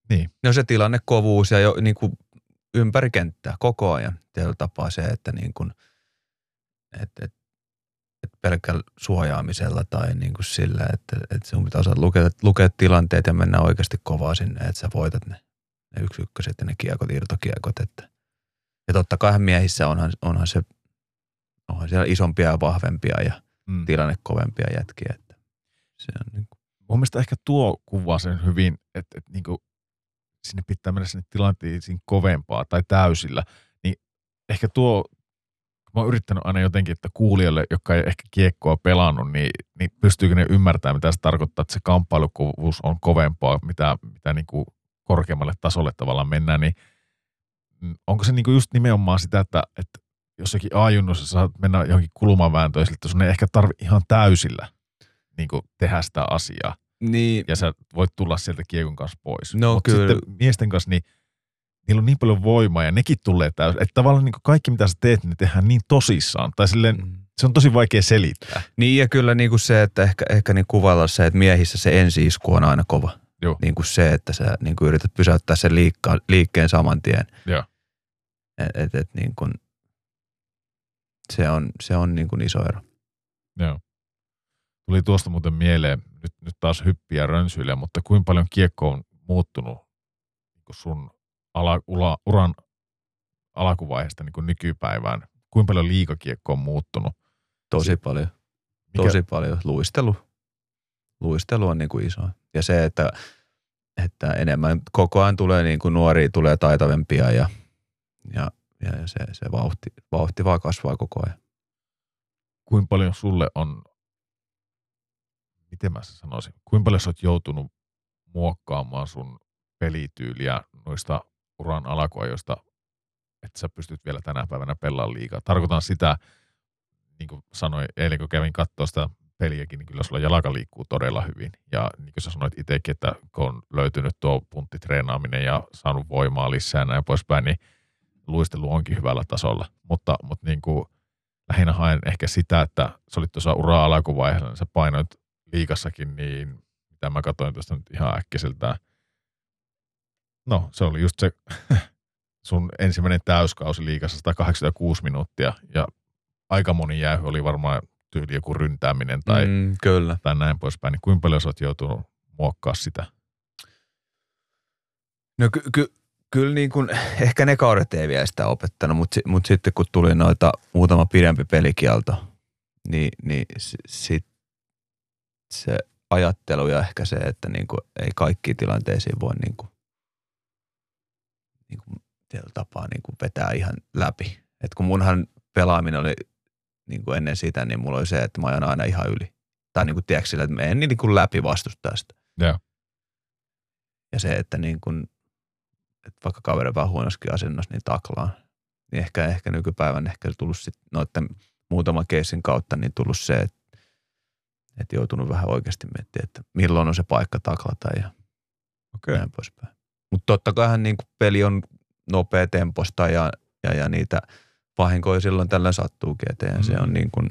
niin, No se tilannekovuus ja jo niin kuin ympäri kenttää koko ajan. Tietyllä tapaa se, että niin kuin, et, et, et pelkällä suojaamisella tai niin kuin sillä, että, että sun pitää osata lukea, lukea tilanteet ja mennä oikeasti kovaa sinne, että sä voitat ne, ne yksi ykköset ja ne kiekot, irtokiekot. Että. Ja totta kai miehissä onhan, onhan se, onhan siellä isompia ja vahvempia ja mm. tilannekovempia jätkiä. Että se on niin kuin, mun mielestä ehkä tuo kuvaa sen hyvin, että, että niinku, sinne pitää mennä sinne tilanteisiin kovempaa tai täysillä, niin ehkä tuo, mä oon yrittänyt aina jotenkin, että kuulijalle, joka ei ehkä kiekkoa pelannut, niin, niin pystyykö ne ymmärtämään, mitä se tarkoittaa, että se kamppailukuvuus on kovempaa, mitä, mitä niinku korkeammalle tasolle tavallaan mennään, niin onko se niinku just nimenomaan sitä, että, että jossakin ajunnossa saat mennä johonkin kulmavääntöön, että sun ei ehkä tarvi ihan täysillä niin tehdä sitä asiaa niin, ja sä voit tulla sieltä kiekon kanssa pois. No Mut kyllä. sitten miesten kanssa, niin niillä on niin paljon voimaa ja nekin tulee täysin. Että tavallaan niin kaikki, mitä sä teet, niin tehdään niin tosissaan. Tai silleen, mm. se on tosi vaikea selittää. Niin ja kyllä niin kuin se, että ehkä, ehkä niin kuvailla se, että miehissä se ensi-isku on aina kova. Joo. Niin kuin se, että sä niin kuin yrität pysäyttää sen liikka, liikkeen saman tien. Joo. Et, et, et niin kuin, se on, se on niin kuin iso ero. Joo. Tuli tuosta muuten mieleen, nyt, nyt taas hyppiä rönsyille, mutta kuinka paljon kiekko on muuttunut niin sun ala, ula, uran alkuvaiheesta niin kuin nykypäivään? Kuinka paljon liikakiekko on muuttunut? Tosi Se- paljon. Mikä, Tosi paljon. Luistelu. Luistelu on niin kuin iso. Ja se, että, että enemmän koko ajan tulee niin kuin nuoria, tulee taitavempia ja, ja, ja se, se vauhti, vauhti vaan kasvaa koko ajan. kuinka paljon sulle on, miten mä sanoisin, kuinka paljon sä oot joutunut muokkaamaan sun pelityyliä noista uran alkuajoista, että sä pystyt vielä tänä päivänä pelaamaan liikaa. Tarkoitan sitä, niin kuin sanoin eilen, kun kävin katsoa sitä peliäkin, niin kyllä sulla jalka liikkuu todella hyvin. Ja niin kuin sä sanoit itsekin, että kun on löytynyt tuo punttitreenaaminen ja saanut voimaa lisää ja näin poispäin, niin luistelu onkin hyvällä tasolla. Mutta, mutta niin kuin, lähinnä haen ehkä sitä, että sä olit tuossa uraa alkuvaiheella, niin sä painoit liikassakin, niin mitä mä katsoin tuosta nyt ihan äkkiseltään. No, se oli just se sun ensimmäinen täyskausi liikassa 186 minuuttia ja aika moni jäähy oli varmaan tyyli joku ryntääminen tai, mm. kyllä. tai näin poispäin. Niin kuinka paljon sä oot joutunut muokkaa sitä? No ky- ky- kyllä niin kuin, ehkä ne kaudet ei vielä sitä opettanut, mutta si- mut sitten kun tuli noita muutama pidempi pelikielto, niin, niin s- sit se ajattelu ja ehkä se, että niin kuin ei kaikkiin tilanteisiin voi niin kuin, niin kuin tietyllä tapaa niin kuin vetää ihan läpi. Et kun munhan pelaaminen oli niin kuin ennen sitä, niin mulla oli se, että mä ajan aina ihan yli. Tai niin kuin tiedätkö sillä, että mä en niin kuin läpi vastustajasta. Joo. Ja se, että niin kuin, että vaikka kaveri vähän huonoskin asennossa, niin taklaa. Niin ehkä, ehkä nykypäivän ehkä tullut sit noiden muutaman keissin kautta niin tullut se, että, että joutunut vähän oikeasti miettimään, että milloin on se paikka taklata ja Okei. näin poispäin. Mutta totta kaihan niin kuin peli on nopea temposta ja, ja, ja niitä vahinkoja silloin tällöin sattuukin eteen. Mm. Se on niin kuin,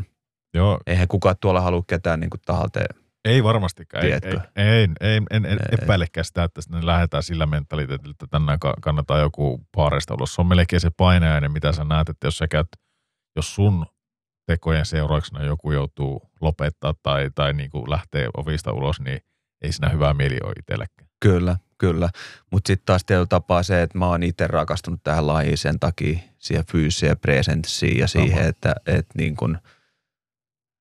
Joo, eihän kukaan tuolla halua ketään niin kuin tahalteen. ei varmastikaan. Ei, ei, ei, ei, en, en Ei. epäilekään sitä, että sinne lähdetään sillä mentaliteetillä, että tänään ka- kannattaa joku paarista ulos. Se on melkein se painajainen, mitä sä näet, että jos sä käyt, jos sun tekojen seurauksena joku joutuu lopettaa tai, tai niin kuin lähtee ovista ulos, niin ei siinä hyvää mieli ole itsellekään. Kyllä, kyllä. Mutta sitten taas tietyllä tapaa se, että mä oon itse rakastunut tähän lajiin sen takia, siihen fyysiseen presenssiin ja siihen, Sama. että, että niin kun,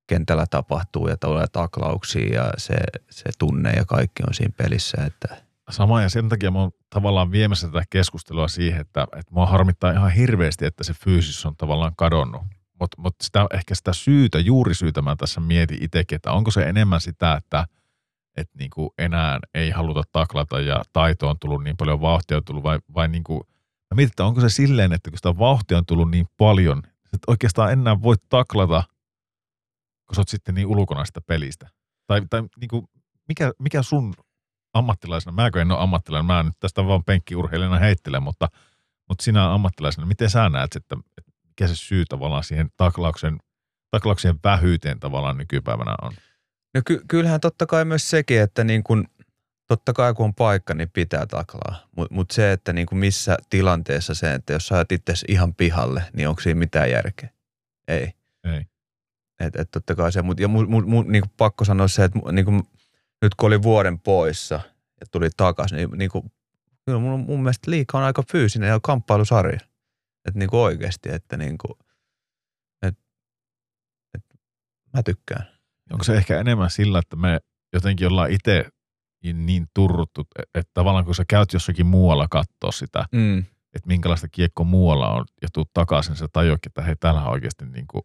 kentällä tapahtuu ja tulee taklauksia ja se, se tunne ja kaikki on siinä pelissä. Että Sama ja sen takia mä oon tavallaan viemässä tätä keskustelua siihen, että, että mua harmittaa ihan hirveästi, että se fyysis on tavallaan kadonnut. Mutta mut sitä, ehkä sitä syytä, juurisyytä mä tässä mietin itsekin, että onko se enemmän sitä, että että niinku enää ei haluta taklata ja taito on tullut niin paljon, vauhtia on tullut, vai, vai niinku, mä mietin, että onko se silleen, että kun sitä vauhtia on tullut niin paljon, että oikeastaan enää voi taklata, kun sä oot sitten niin ulkona sitä pelistä. Tai, tai niinku, mikä, mikä sun ammattilaisena, mäkö en ole ammattilainen, mä nyt tästä vaan penkkiurheilijana heittelen, mutta, mutta sinä ammattilaisena, miten sä näet, että, että mikä se syy tavallaan siihen taklauksen, taklauksien vähyyteen tavallaan nykypäivänä on? No ky- kyllähän totta kai myös sekin, että niin kun, totta kai kun on paikka, niin pitää taklaa. Mutta mut se, että niin kuin missä tilanteessa se, että jos sä itse ihan pihalle, niin onko siinä mitään järkeä? Ei. Ei. Et, et totta kai se, mut, ja mu, mu, mu, niin pakko sanoa se, että niin kuin, nyt kun oli vuoden poissa ja tuli takaisin, niin, niin kuin, kyllä mun, mun mielestä liika on aika fyysinen ja kamppailusarja. Että niin kuin oikeasti, että niin kuin, et, et, mä tykkään. Onko se ehkä enemmän sillä, että me jotenkin ollaan itse niin turruttu, että tavallaan kun sä käyt jossakin muualla katsoa sitä, Mm. että minkälaista kiekko muualla on ja tuut takaisin, niin sä tajuatkin, että hei, täällä oikeasti niin kuin,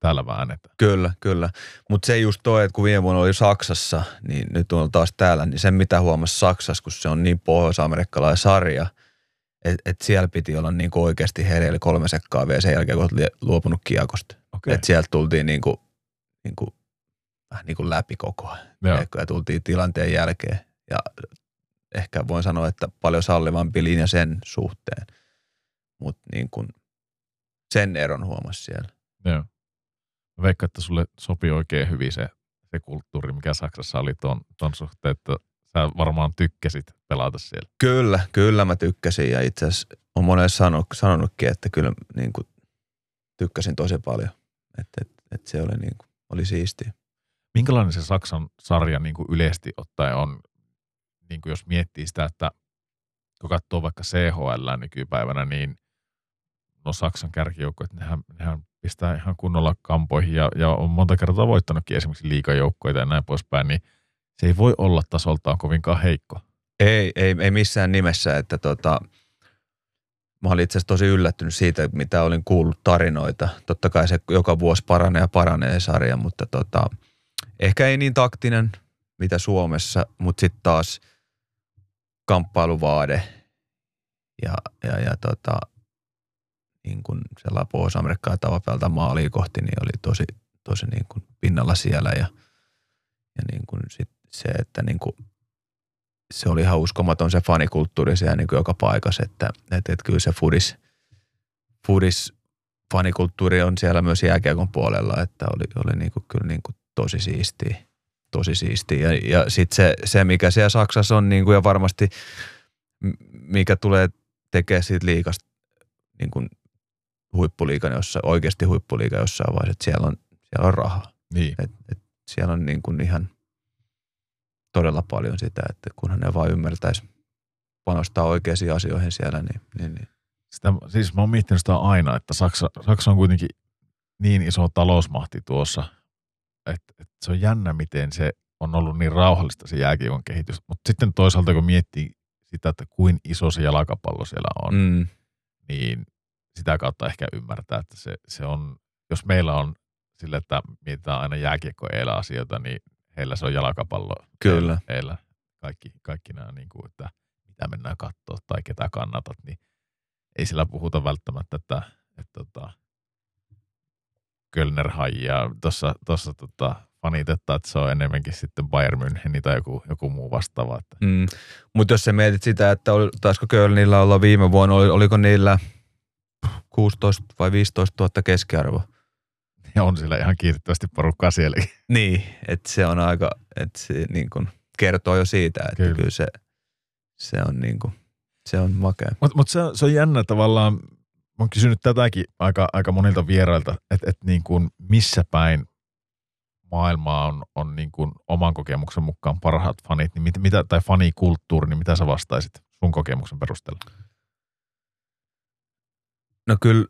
täällä väännetään. Kyllä, kyllä. Mutta se just toi, että kun viime vuonna oli Saksassa, niin nyt on taas täällä, niin sen mitä huomasi Saksassa, kun se on niin pohjois-amerikkalainen sarja, että et siellä piti olla niin oikeasti hereillä kolme sekkaa vielä sen jälkeen, kun olet luopunut kiekosta. Okei. Että sieltä tultiin niin kuin, niin kuin, vähän niin kuin läpi koko ajan. Tiedätkö, Ja tultiin tilanteen jälkeen. Ja ehkä voin sanoa, että paljon sallivampi linja sen suhteen. Mutta niin kuin sen eron huomasi siellä. Joo. Mä veikkaan, että sulle sopii oikein hyvin se, se kulttuuri, mikä Saksassa oli ton, ton suhteen, että sä varmaan tykkäsit pelata siellä. Kyllä, kyllä mä tykkäsin ja itse asiassa on monesti sanonut, sanonutkin, että kyllä niin kuin, tykkäsin tosi paljon. Että et, et se oli, niin kuin, oli siistiä. Minkälainen se Saksan sarja niin kuin yleisesti ottaen on, niin kuin jos miettii sitä, että kun katsoo vaikka CHL nykypäivänä, niin no Saksan kärkijoukkoja, nehän, nehän pistää ihan kunnolla kampoihin ja, ja on monta kertaa voittanutkin esimerkiksi liikajoukkoita ja näin poispäin, niin se ei voi olla tasoltaan kovinkaan heikko. Ei, ei, ei missään nimessä, että tota, mä olin itse asiassa tosi yllättynyt siitä, mitä olin kuullut tarinoita. Totta kai se joka vuosi paranee ja paranee sarja, mutta tota, ehkä ei niin taktinen, mitä Suomessa, mutta sitten taas kamppailuvaade ja, ja, ja tota, niin kuin sellainen Pohjois-Amerikkaa tavapelta maaliin kohti, niin oli tosi, tosi niin kuin pinnalla siellä ja, ja niin kuin sit se, että niin kuin se oli ihan uskomaton se fanikulttuuri siellä niin kuin joka paikassa, että, että, että kyllä se fudis, fudis fanikulttuuri on siellä myös jääkiekon puolella, että oli, oli niin kuin, kyllä niin kuin tosi siistiä. Tosi siistiä. Ja, ja sitten se, se, mikä siellä Saksassa on, niin kuin, ja varmasti mikä tulee tekemään siitä liikasta niin kuin huippuliikan, jossa, oikeasti huippuliiga jossain vaiheessa, että siellä on, siellä on rahaa. Niin. Et, et siellä on niin kuin ihan todella paljon sitä, että kunhan ne vaan ymmärtäisi panostaa oikeisiin asioihin siellä, niin, niin, niin. Sitä, siis mä oon miettinyt sitä aina, että Saksa, Saksa on kuitenkin niin iso talousmahti tuossa, että, että se on jännä, miten se on ollut niin rauhallista se jääkiekon kehitys. Mutta sitten toisaalta, kun miettii sitä, että kuin iso se jalkapallo siellä on, Mm, niin sitä kautta ehkä ymmärtää, että se, se on, jos meillä on sillä, että mietitään aina jääkiekko asioita, niin heillä se on jalkapallo Kyllä. eillä. Kaikki, kaikki nämä, niin kuin, että mitä mennään katsoa tai ketä kannatat, niin ei sillä puhuta välttämättä, että, että, että Kölner hajia tuossa, tuossa tota, fanitetta, että se on enemmänkin sitten Bayern München tai joku, joku muu vastaava. Että mm. Mutta jos sä mietit sitä, että oli, taisiko Kölnillä olla viime vuonna, oli, oliko niillä 16 vai 15 000 keskiarvo? ja on sillä ihan kiitettävästi porukkaa sielläkin. Niin, että se on aika, että se niin kuin kertoo jo siitä, että Kyllä. kyllä, kyllä se, se on niin kuin, se on makea. Mutta mut se, se on jännä tavallaan, mä oon kysynyt tätäkin aika, aika monilta vierailta, että et niin kuin missä päin maailmaa on, on niin kuin oman kokemuksen mukaan parhaat fanit, niin mit, mitä, tai fanikulttuuri, niin mitä sä vastaisit sun kokemuksen perusteella? No kyllä,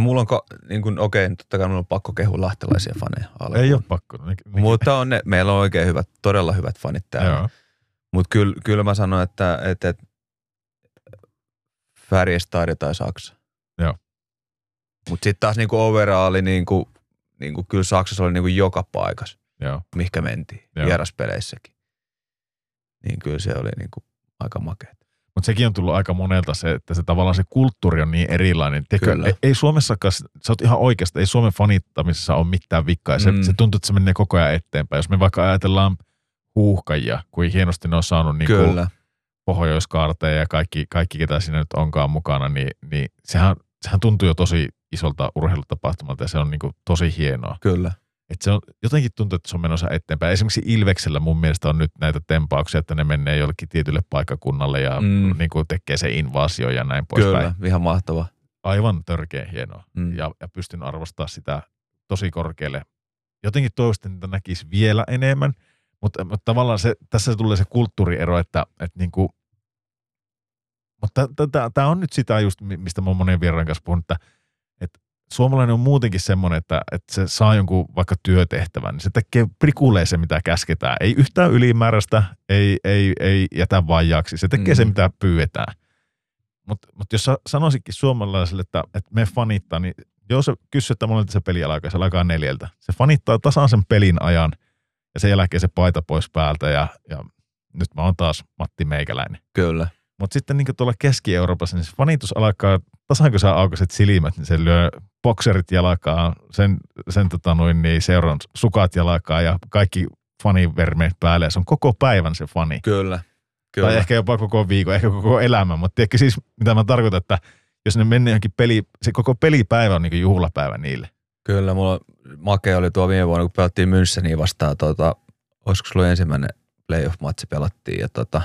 no mulla on, ko, niin kuin, okei, totta kai mulla on pakko kehua lahtelaisia faneja. alkuun. Ei ole pakko. Ne, ne, Mutta on ne, meillä on oikein hyvät, todella hyvät fanit täällä. Mutta kyllä, kyllä mä sanon, että, että, että Färjestad tai Saksa. Joo. Mutta sitten taas niinku overalli, niinku, niinku, kyllä Saksassa oli niinku joka paikassa, Joo. mihinkä mentiin, Joo. vieraspeleissäkin. Niin kyllä se oli niinku aika makea. Mutta sekin on tullut aika monelta se, että se tavallaan se kulttuuri on niin erilainen. Tiedätkö, Kyllä. ei, ei Suomessakaan, sä oot ihan oikeasta, ei Suomen fanittamisessa ole mitään vikkaa. Se, Mm. se tuntuu, että se menee koko ajan eteenpäin. Jos me vaikka ajatellaan huuhkajia, kuin hienosti ne on saanut niin kuin Kyllä, pohjoiskaarteja ja kaikki, kaikki, ketä siinä nyt onkaan mukana, niin, niin sehän, sehän tuntuu jo tosi isolta urheilutapahtumalta ja se on niin kuin tosi hienoa. kyllä. Et se on, jotenkin tuntuu, että se on menossa eteenpäin. Esimerkiksi Ilveksellä mun mielestä on nyt näitä tempauksia, että ne menee jollekin tietylle paikkakunnalle ja Mm. niin kuin tekee se invasio ja näin poispäin. Kyllä, ihan mahtava. Aivan törkeä hienoa. Mm. Ja, ja pystyn arvostaa sitä tosi korkealle. Jotenkin toivottavasti niitä näkisi vielä enemmän, mutta, mutta tavallaan se, tässä tulee se kulttuuriero, että, että niin kuin, mutta tämä on nyt sitä just, mi- mistä mä oon monen vieraan kanssa puhunut, että, että suomalainen on muutenkin semmoinen, että, että se saa jonkun vaikka työtehtävän, niin se tekee prikulee se, mitä käsketään. Ei yhtään ylimääräistä, ei, ei, ei jätä vajaaksi. Se tekee mm. se, mitä pyydetään. Mutta mut jos sä sanoisitkin suomalaiselle, että, että me fanittaa, niin jos sä kysyt, että monelta se peli alkaa, se alkaa neljältä. Se fanittaa tasan sen pelin ajan ja sen jälkeen se paita pois päältä ja, ja nyt mä oon taas Matti Meikäläinen. Kyllä. Mutta sitten niin tuolla Keski-Euroopassa, niin se fanitus alkaa, tasan kun sä aukaiset silmät, niin se lyö bokserit jalkaa, sen, sen tota noin, niin seuran sukat jalkaa ja kaikki fanivermeet päälle. Ja se on koko päivän se fani. Kyllä. Kyllä. Tai ehkä jopa koko viikon, ehkä koko elämän. Mutta tiedätkö siis, mitä mä tarkoitan, että jos ne menee johonkin peli, se koko pelipäivä on niin juhlapäivä niille. Kyllä, mulla makea oli tuo viime vuonna, kun pelattiin Müncheniä vastaan, tota, olisiko sulla ensimmäinen playoff-matsi pelattiin ja tota,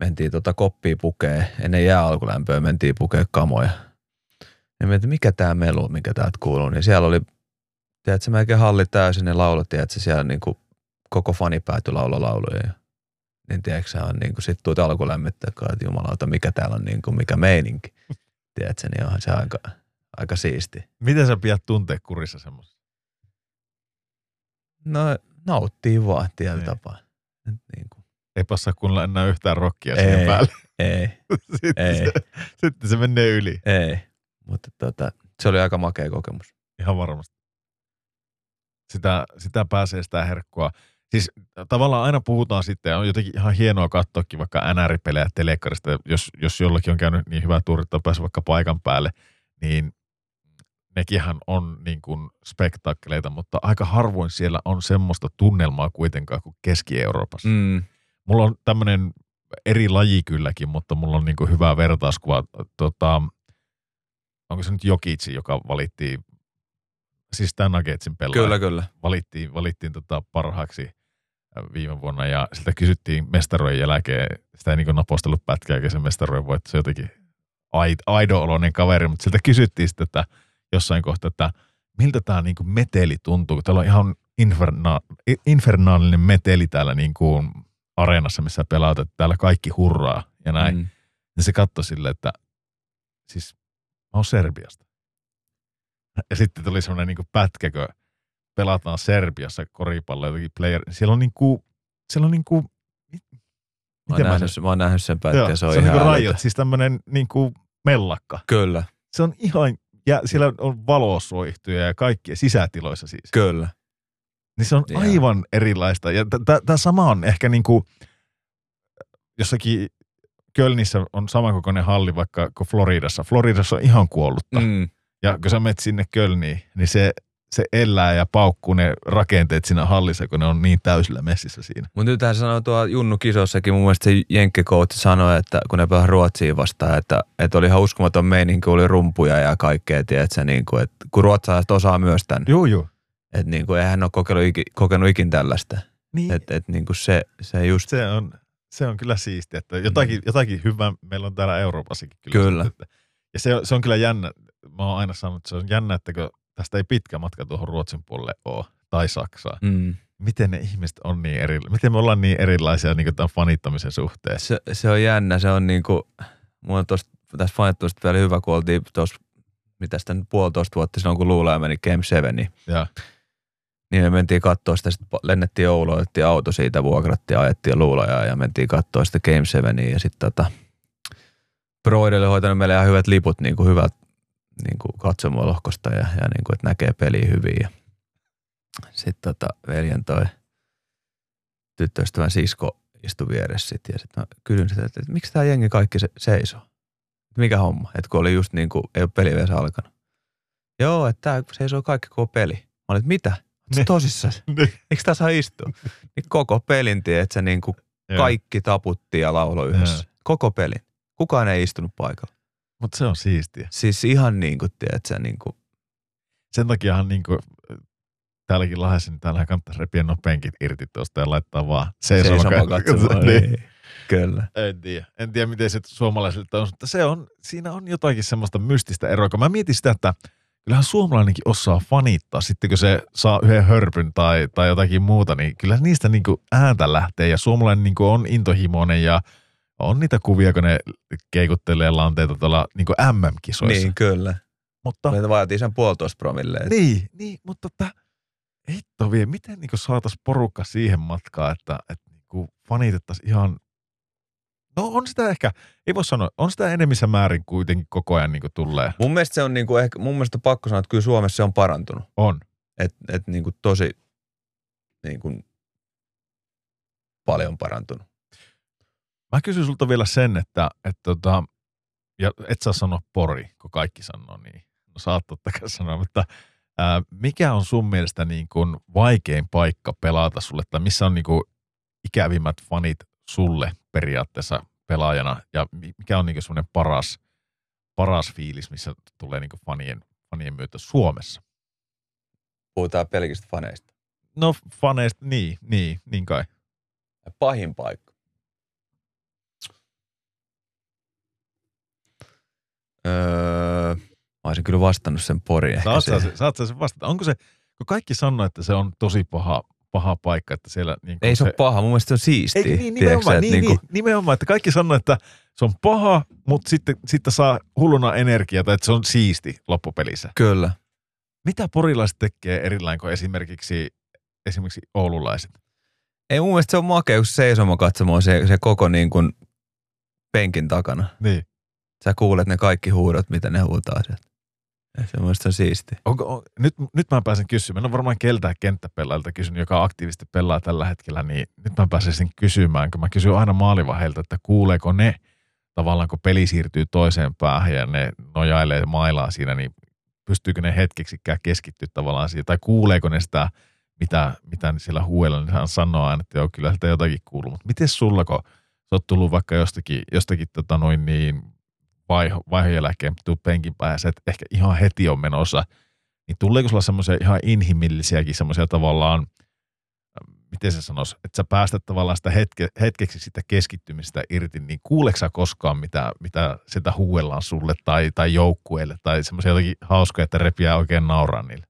mentiin tota koppia pukee, ennen jää alkulämpöä mentiin pukee kamoja. Ja mietin, mikä tämä melu, mikä täältä kuuluu, niin siellä oli, tiedätkö, melkein halli täysin, ne laulot, tiedätkö, siellä niinku koko fani päätyi laula lauluja. Ja, niin tiedätkö, on niinku, sit tuut alkulämmittää, että jumalauta, mikä täällä on, niinku, mikä meininki. Tiedätkö, niin onhan se aika, aika siisti. Miten sä pidät tuntea kurissa semmoista? No nauttii vaan tietyllä Niin. tapaa. Niin kuin, Ei passaa kunnolla enää yhtään siihen Ei. päälle. ei, sitten, ei, Se, sitten se menee yli. ei. Mutta tota, se oli aika makea kokemus. Ihan varmasti. Sitä, sitä pääsee sitä herkkua. Siis tavallaan aina puhutaan sitten, on jotenkin ihan hienoa katsoakin vaikka NR-pelejä telekkarista, jos, jos jollakin on käynyt niin hyvä tuuri, että pääsee vaikka paikan päälle, niin nekinhän on niin kuin spektaakkeleita, mutta aika harvoin siellä on semmoista tunnelmaa kuitenkaan kuin Keski-Euroopassa. Mm. Mulla on tämmöinen eri laji kylläkin, mutta mulla on niin kuin hyvä vertauskuva. Tota, onko se nyt Jokitsi, joka valittiin, siis tämä Nuggetsin pelaaja Kyllä, kyllä. valittiin, valittiin tota parhaaksi äh, viime vuonna. Ja sitä kysyttiin mestarojen jälkeen, sitä ei niin napostellut pätkää, eikä se mestarojen voitto, se jotenkin aid- aido-oloinen kaveri, mutta siltä kysyttiin sitten, että jossain kohtaa, että miltä tämä niin meteli tuntuu, kun täällä on ihan inferna- infernaalinen meteli täällä niin kuin areenassa, missä pelaat, että täällä kaikki hurraa ja näin. Mm. Ja se katsoi silleen, että siis mä oon Serbiasta. Ja sitten tuli semmoinen niin pätkä, kun pelataan Serbiassa koripalloa jotenkin player. Siellä on niin kuin, siellä on niin kuin, Mä oon, nähnyt, sen- mä oon nähnyt sen pätkän, Joo, se on, se on ihan niin rajot, siis tämmöinen niin kuin mellakka. Kyllä, Se on ihan, ja siellä on valosuihtuja ja kaikkia sisätiloissa siis. kyllä. Niin se on Joo. aivan erilaista. Ja tämä sama on ehkä niin kuin jossakin Kölnissä on samankokoinen halli vaikka kuin Floridassa. Floridassa on ihan kuollutta. Mm. Ja kun sä menet sinne Kölniin, niin se, se elää ja paukkuu ne rakenteet siinä hallissa, kun ne on niin täysillä messissä siinä. Mutta nythän sanoi tuo Junnu kisossakin, mun mielestä se jenkkikoutsi sanoi, että kun ne pelasivat Ruotsiin vastaan, että, että oli ihan uskomaton meininki, oli rumpuja ja kaikkea, tiedätkö, niin kuin, että kun ruotsalaiset osaa myös tämän, Joo, joo. Että niin kuin, eihän hän ole kokenut, iki, kokenut ikin tällaista, Niin, että että niin kuin se, se just, se, on, se on kyllä siistiä, että jotakin, jotakin hyvää meillä on täällä Euroopassakin kyllä. Mm. Kyllä. Että, ja se, on- se on kyllä jännä. Mä oon aina sanonut, että se on jännä, että kun tästä ei pitkä matka tuohon Ruotsin puolelle ole, tai Saksaan. mm, Miten ne ihmiset on niin eri, miten me ollaan niin erilaisia niin tämän fanittamisen suhteen? se, se on jännä, se on niin kuin, mulla on tosta, tässä fanittuista vielä hyvä, kun oltiin tuossa mitä nyt puolitoista vuotta silloin, kun Luula meni Game 7, niin, Ja. Niin me mentiin katsoa sitä, sitten lennettiin Ouluun, otettiin auto siitä, vuokrattiin ajettiin Luulajaa ja mentiin katsoa sitä Game 7 ja sitten tota, Broidelle hoitanut meille ihan hyvät liput, niin kuin hyvät niin kuin katsomolohkosta ja, ja niin kuin, että näkee peliä hyvin. Sitten tota, veljen toi tyttöystävän sisko istui vieressä sit, ja sitten mä kysyin sitä, että, että miksi tämä jengi kaikki se, seisoo? Mikä homma? Että kun oli just niin kuin, ei ole peli vielä alkanut. Joo, että tämä seisoo kaikki koko peli. Mä olin, että mitä? Niin. tosissaan? Niin. Eikö tässä saa istua? Niin koko pelin, että se niin kuin kaikki taputti ja lauloi yhdessä. Koko pelin. Kukaan ei istunut paikalla. Mutta se on siistiä. Siis ihan niin kuin, tiedätkö, niin kuin, Sen takiahan niinku, täälläkin Lahdessa, niin täällähän kannattaisi repiä nuo penkit irti tuosta ja laittaa vaan seisoma. seisoma katsomaan. niin. Niin. Kyllä. En tiedä. En tiedä, miten se suomalaisilta on, mutta se on, siinä on jotakin semmoista mystistä eroa. Kun mä mietin sitä, että kyllähän suomalainenkin osaa fanittaa. Sitten kun se saa yhden hörpyn tai, tai jotakin muuta, niin kyllä niistä niinku ääntä lähtee. Ja suomalainen niinku on intohimoinen ja on niitä kuvia, kun ne keikuttelee lanteita tuolla niinku MM-kisoissa. Niin, kyllä. Mutta, Me vaatii sen puolitoista promille. niin, niin, mutta että, hitto vie, miten niinku saataisiin porukka siihen matkaan, että, että niinku fanitettaisiin ihan, no on sitä ehkä, ei voi sanoa, on sitä enemmissä määrin kuitenkin koko ajan niinku tulee. Mun mielestä se on niinku ehkä, mun mielestä on pakko sanoa, että kyllä Suomessa se on parantunut. On. Että et niinku tosi niinku paljon parantunut. Mä kysyn sulta vielä sen, että, että tota, ja et saa sanoa pori, kun kaikki sanoo niin. No saat totta kai sanoa, mutta ää, mikä on sun mielestä niin kuin vaikein paikka pelata sulle, tai missä on niin kuin ikävimmät fanit sulle periaatteessa pelaajana, ja mi- mikä on niin kuin semmoinen paras, paras fiilis, missä tulee niin kuin fanien, fanien myötä Suomessa? Puhutaan pelkistä faneista. No faneista, niin, niin, niin kai. Pahin paikka. Öö, mä olisin kyllä vastannut sen pori ehkä Saat sä, siihen. se- saat sä sen vastata? Onko se, kun kaikki sanoo, että se on tosi paha, paha paikka, että siellä niin Ei se ole paha, mun mielestä se on siistiä. Ei, niin, tiedätkö nimenomaan, että niin, niinku- niin, nimenomaan, että kaikki sanoo, että se on paha, mutta sitten, sitten saa hulluna energiaa, tai että se on siisti loppupelissä. Kyllä. Mitä porilaiset tekee erilain kuin esimerkiksi, esimerkiksi oululaiset? Ei mun mielestä se on se seisoma katsomaan se, se koko niin kuin penkin takana. Niin. Sä kuulet ne kaikki huudot, mitä ne huutaa sieltä. Se on siisti. Onko, on, nyt, nyt mä pääsen kysymään, ole varmaan keltään kenttäpelaajilta kysynyt, joka aktiivisesti pelaa tällä hetkellä, niin nyt mä pääsen kysymään, kun mä kysyn aina maalivaheilta, että kuuleeko ne tavallaan, kun peli siirtyy toiseen päähän ja ne nojailee mailaa siinä, niin pystyykö ne hetkeksikään keskittyä tavallaan siihen, tai kuuleeko ne sitä, mitä, mitä siellä huuella, niin hän sanoo aina, että joo, kyllä sitä jotakin kuuluu. Mutta miten sulla, kun sä oot tullut vaikka jostakin, jostakin tota noin niin vaiho, vaihon jälkeen, tuu penkin päähän, ja sä et ehkä ihan heti on menossa, niin tuleeko sulla semmoisia ihan inhimillisiäkin semmoisia tavallaan, miten se sanoisi, että sä päästät tavallaan sitä hetke, hetkeksi sitä keskittymistä irti, niin kuuleeko sä koskaan, mitä, mitä sitä huuellaan sulle tai, tai joukkueelle tai semmoisia jotakin hauskoja, että repiää oikein nauraa niille?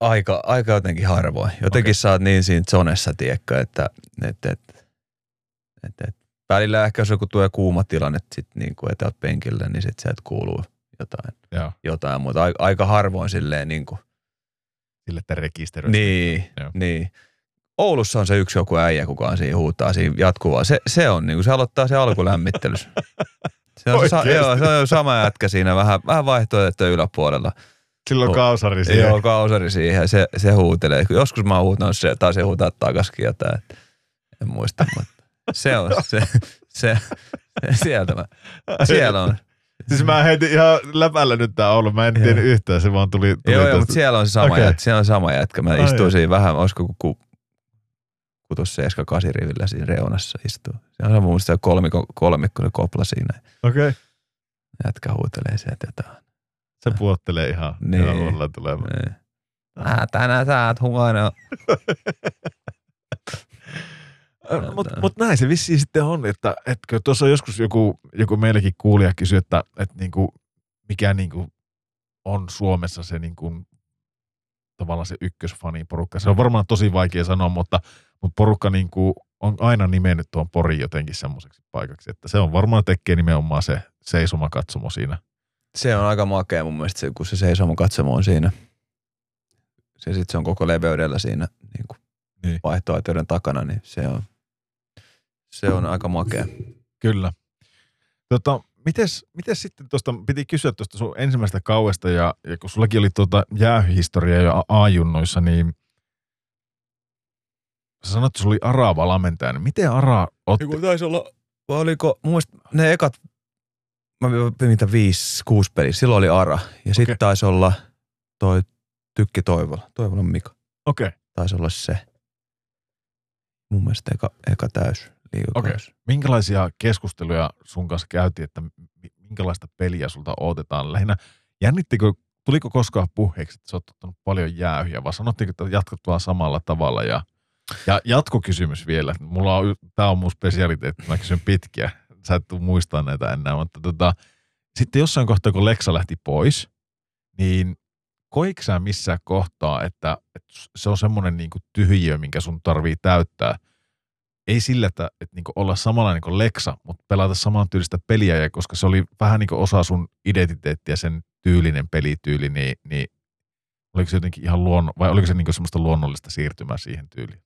Aika, aika jotenkin harvoin. Jotenkin Okei. sä oot niin siinä zonessa, tiedätkö, että et, et, et, et, välillä ehkä jos joku tulee kuuma tilanne, että sit niin kuin etäät penkille, niin sit sieltä kuuluu jotain, Joo, jotain mutta aika, harvoin silleen niin kuin, sille, että rekisteröi. niin, Joo. niin. Oulussa on se yksi joku äijä, kuka on siinä huutaa siinä jatkuvaa. Se, se on niin kuin, se aloittaa se alkulämmittelys. Se on, sa, joo, se on sama jätkä siinä, vähän, vähän vaihtoehtoja yläpuolella. Silloin Oh. kausari siihen. Joo, kausari siihen se, se huutelee. Joskus mä oon huutanut se, tai se huutaa takaskin jotain. En muista, mutta se on se, se, se sieltä mä, siellä on. Siis mä heitin ihan läpällä nyt tää ollut. Mä en Joo. tiennyt yhtään, se vaan tuli, tuli Joo, joo, tosta- mutta siellä on se sama, okay. jätkä, siellä on sama jätkä. Mä Ai istuin joo. siinä vähän, olisiko ku, kutus 7 8 rivillä siinä reunassa istuu. Se on mun mielestä se kolmikko, kolmikko se kopla siinä. Okei. Okay. Jätkä huutelee sieltä jotain. Se puottelee ihan, Niin. ihan tulemaan. Niin. Ah, tänään sä oot huono. Mutta mut näin se vissiin sitten on, että etkö tuossa joskus joku, joku meillekin kuulija kysyi, että, että niinku, mikä niinku on Suomessa se niinku, tavallaan se ykkösfaniporukka. Se on varmaan tosi vaikea sanoa, mutta, mutta porukka niinku on aina nimennyt tuon Porin jotenkin semmoiseksi paikaksi, että se on varmaan tekee nimenomaan se seisoma katsomo siinä. se on aika makea mun mielestä, se, kun se seisoo katsomo on siinä. Se sitten se on koko leveydellä siinä niin kuin Niin. vaihtoehtojen takana, niin se on, se on aika makea. Kyllä. Tota, mites, mites sitten tuosta, piti kysyä tuosta sun ensimmäisestä kauesta ja, ja kun sullakin oli tuota jäähyhistoria jo A- A-junnoissa, niin sä sanoit, että sulla oli Ara valmentaja, niin miten Ara otti? Joku taisi olla, vai oliko, mun mielestä ne ekat, mä mitä viisi, kuusi peliä, silloin oli Ara. Ja sitten Okei. taisi olla toi Tykki Toivola, Toivolan Mika, Okei, okay. taisi olla se. Mun mielestä eka, eka täys liikakausi. minkälaisia keskusteluja sun kanssa käytiin, että mi- minkälaista peliä sulta odotetaan? Lähinnä jännittikö, tuliko koskaan puheeksi, että sä oot ottanut paljon jäähyjä, vai sanottiinko, että jatkat vaan samalla tavalla ja ja jatkokysymys vielä. Mulla on, tää on mun spesialiteetti, mä kysyn pitkiä. Sä et muistaa näitä enää, mutta tota, sitten jossain kohtaa, kun Leksa lähti pois, niin koiko sä missään kohtaa, että, että se on semmoinen niin tyhjiö, minkä sun tarvii täyttää? Ei sillä, että, että niin olla samanlainen kuin Leksa, mutta pelata saman tyylistä peliä, ja koska se oli vähän niin osa sun identiteettiä, sen tyylinen pelityyli, niin, niin oliko se jotenkin ihan luonno, vai oliko se niin semmoista luonnollista siirtymää siihen tyyliin?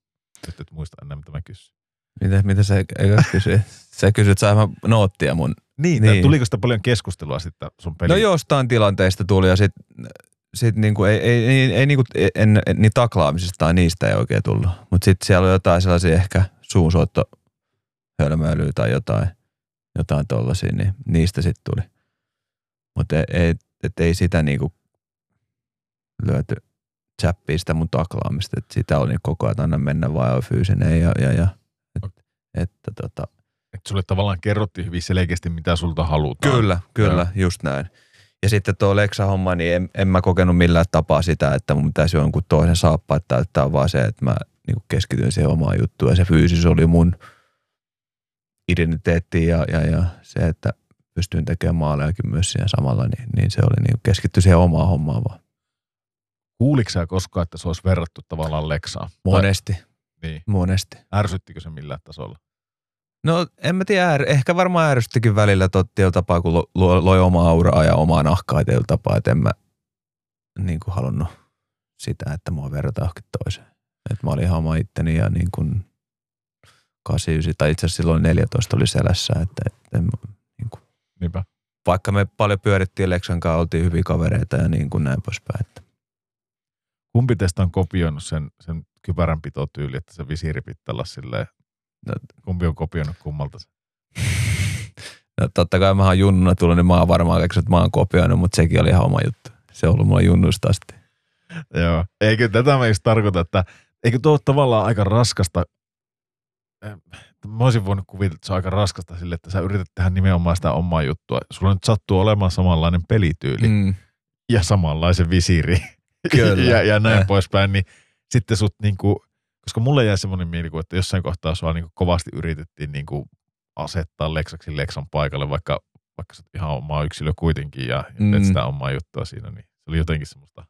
Nyt et muista enää, mitä mä kysyin. Mitä, mitä sä eka kysyi? sä että mä noottia mun. Niin, Niin. tuliko sitä paljon keskustelua sitten sun peli? No jostain tilanteista tuli ja sit, sit niinku ei, ei, ei, ei niinku, en, en, niin taklaamisesta tai niistä ei oikein tullut. Mutta sitten siellä oli jotain sellaisia ehkä suunsoitto hölmöilyä tai jotain, jotain tollasia, niin niistä sitten tuli. Mutta ei, ei, et ei sitä niinku lyöty chappiin sitä mun taklaamista, että sitä oli koko ajan anna mennä vaan on fyysinen ja, ja, ja et, että tota, Et sulle tavallaan kerrottiin hyvin selkeästi, mitä sulta halutaan. Kyllä, kyllä, just näin. Ja sitten tuo Lexa-homma, niin en, en mä kokenut millään tapaa sitä, että mun pitäisi jonkun toisen saappaat täyttää, vaan se, että mä niin keskityin siihen omaan juttuun. Ja se fyysis oli mun identiteetti ja, ja, ja se, että pystyin tekemään maalejakin myös siinä samalla, niin, niin se oli niin keskitty siihen omaan hommaan vaan. Kuuliko sä koskaan, että se olisi verrattu tavallaan Leksaan? Monesti, Tai, niin. monesti. Ärsyttikö se millään tasolla? No en mä tiedä, ehkä varmaan ärsystikin välillä tot tietyllä tapaa, kun lo- lo- loi omaa auraa ja omaa nahkaa tietyllä tapaa, että en mä niin kuin halunnut sitä, että mua verrataan johonkin toiseen. Että mä olin ihan oma itteni ja niin kuin 89 tai itse asiassa silloin 14 oli selässä, että, että en, niin kuin, Niinpä. vaikka me paljon pyörittiin Leksan kanssa, oltiin hyviä kavereita ja niin kuin näin poispäin. Että. Kumpi teistä on kopioinut sen, sen kypäränpitotyyli, että se visiiri pitää olla silleen, No, kumpi on kopioinut kummalta se? no totta kai mä oon junnuna tullut, niin mä oon varmaan keksinyt, että mä oon kopioinut, mutta sekin oli ihan oma juttu. Se on ollut mulla junnusta asti. Joo. Eikö tätä just tarkoita, että eikö tuo ole tavallaan aika raskasta, mä olisin voinut kuvitella, että se on aika raskasta sille, että sä yrität tehdä nimenomaan sitä omaa juttua. Sulla nyt sattuu olemaan samanlainen pelityyli Mm. ja samanlaisen visiiri Kyllä. ja, ja näin Eh. poispäin, niin sitten sut niinku, koska mulle jäi semmoinen mielikuva, että jossain kohtaa sua niinku kovasti yritettiin niinku asettaa Leksaksi Leksan paikalle, vaikka, vaikka sä oot ihan oma yksilö kuitenkin ja, ja Mm. teet sitä omaa juttua siinä, niin se oli jotenkin semmoista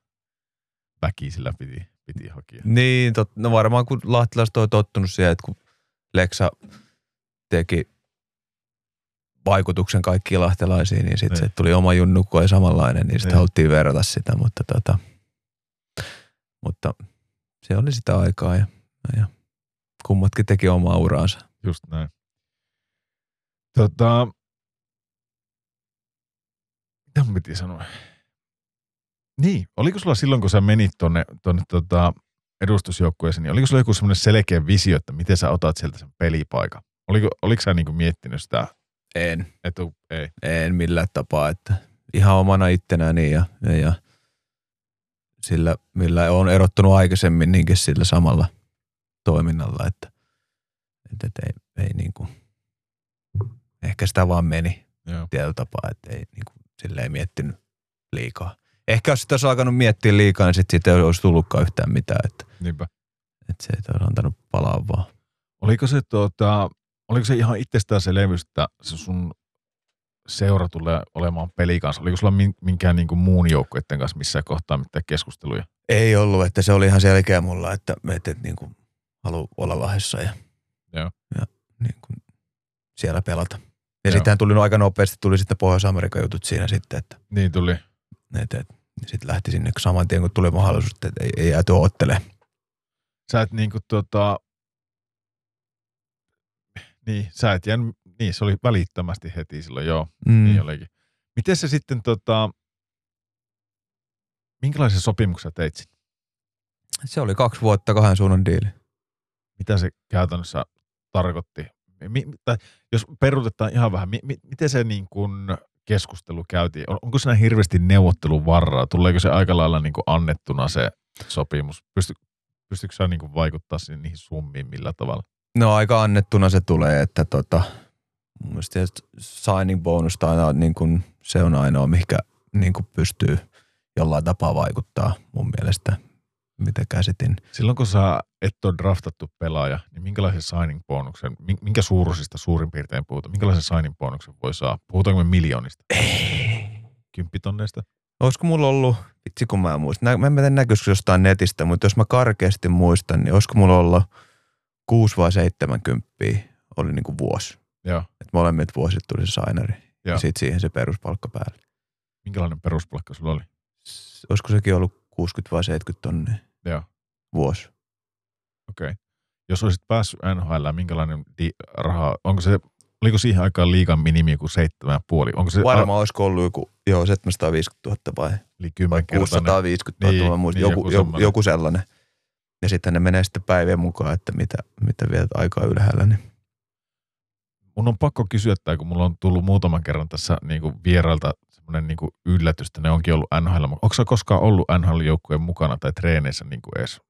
väkisillä piti, piti hakea. Niin, tot, no varmaan kun lahtilaiset on tottunut siihen, että kun Leksa teki vaikutuksen kaikkiin lahtelaisiin, niin sitten Niin. se tuli oma junnu, kun oli samanlainen, niin sitten Niin. haluttiin verrata sitä, mutta, tota, mutta se oli sitä aikaa ja, ja kummatkin teki omaa uraansa. Just näin. Tota, mitä mun piti sanoa? Niin, oliko sulla silloin, kun sä menit tonne, tonne tota edustusjoukkueeseen, niin oliko sulla joku semmoinen selkeä visio, että miten sä otat sieltä sen pelipaikan? Oliko, oliko sä niinku miettinyt sitä En, etu? Ei. en millään tapaa, että ihan omana ittenäni ja, ja, ja sillä, millä on erottunut aikaisemmin niinkin sillä samalla toiminnalla, että, että, että ei, ei niin kuin, ehkä sitä vaan meni Joo. tietyllä tapaa, että ei niin kuin, sille ei miettinyt liikaa. Ehkä jos sitä olisi alkanut miettiä liikaa, niin sitten siitä ei olisi tullutkaan yhtään mitään, että, Niinpä. että se ei olisi antanut palaa vaan. Oliko se, tota, oliko se ihan itsestäänselvyys, että se sun seura tulee olemaan peli kanssa? Oliko sulla min- minkään niinku muun joukkueiden kanssa missään kohtaa mitään keskusteluja? Ei ollut, että se oli ihan selkeä mulla, että, että, että niin kuin, haluaa olla lahdessa ja, Joo. ja niin kuin, siellä pelata. Ja Joo. sittenhän tuli no aika nopeasti, tuli sitten Pohjois-Amerikan jutut siinä sitten, että Niin tuli. et, et, sitten lähti sinne saman tien, kun tuli mahdollisuus, että ei, ei jääty ottele. Sä et niinku tota... Niin, sä et jään... Niin, se oli välittömästi heti silloin, joo. Mm. Niin olikin. Miten se sitten tota... Minkälaisen sopimuksen sä teit sinne? Se oli kaksi vuotta kahden suunnan diili. Mitä se käytännössä tarkoitti? Mi, tai jos peruutetaan ihan vähän, mi, mi, miten se niin kuin keskustelu käytiin? On, onko siinä hirveästi neuvotteluvarraa? Tuleeko se aika lailla niin kuin annettuna se sopimus? Pysty, pystyykö sä niin vaikuttaa siihen, niihin summiin millä tavalla? No aika annettuna se tulee, että tota, mun mielestä tietysti signing bonus aina niin kuin, se on ainoa, mikä niin kuin pystyy jollain tapaa vaikuttaa mun mielestä, mitä käsitin. Silloin kun sä et ole draftattu pelaaja, niin minkälaisen signing bonuksen, min- minkä suuruisista suurin piirtein puhutaan? Minkälaisen signing bonuksen voi saa? Puhutaanko me miljoonista? Kymppitonneista? Olisiko mulla ollut, vitsi kun mä en muista, Nä, mä en tiedä näkyisikö jostain netistä, mutta jos mä karkeasti muistan, niin olisiko mulla ollut 6 vai 70 oli niin kuin vuosi. Joo. Että molemmit vuosit tuli se sainari. Ja Joo. sitten siihen se peruspalkka päälle. Minkälainen peruspalkka sulla oli? Olisiko sekin ollut 60 vai 70 tonnia Joo. vuosi? Okei. Okay. Jos olisit päässyt NHL, minkälainen di- raha, onko se, oliko siihen aikaan liikan minimi kuin seitsemän ja puoli? Onko se Varmaan olisiko ollut joku, joo, 750 000 vai, yli vai kymmenkertainen? 650 000, Niin, muista, niin, joku, joku semmoinen. joku, sellainen. Ja sitten ne menee sitten päivien mukaan, että mitä, mitä vietät aikaa ylhäällä. Niin. Mun on pakko kysyä, että kun mulla on tullut muutaman kerran tässä niin kuin vierailta semmoinen niin kuin yllätys, että ne onkin ollut NHL. Onko sä koskaan ollut NHL-joukkueen mukana tai treeneissä niin kuin edes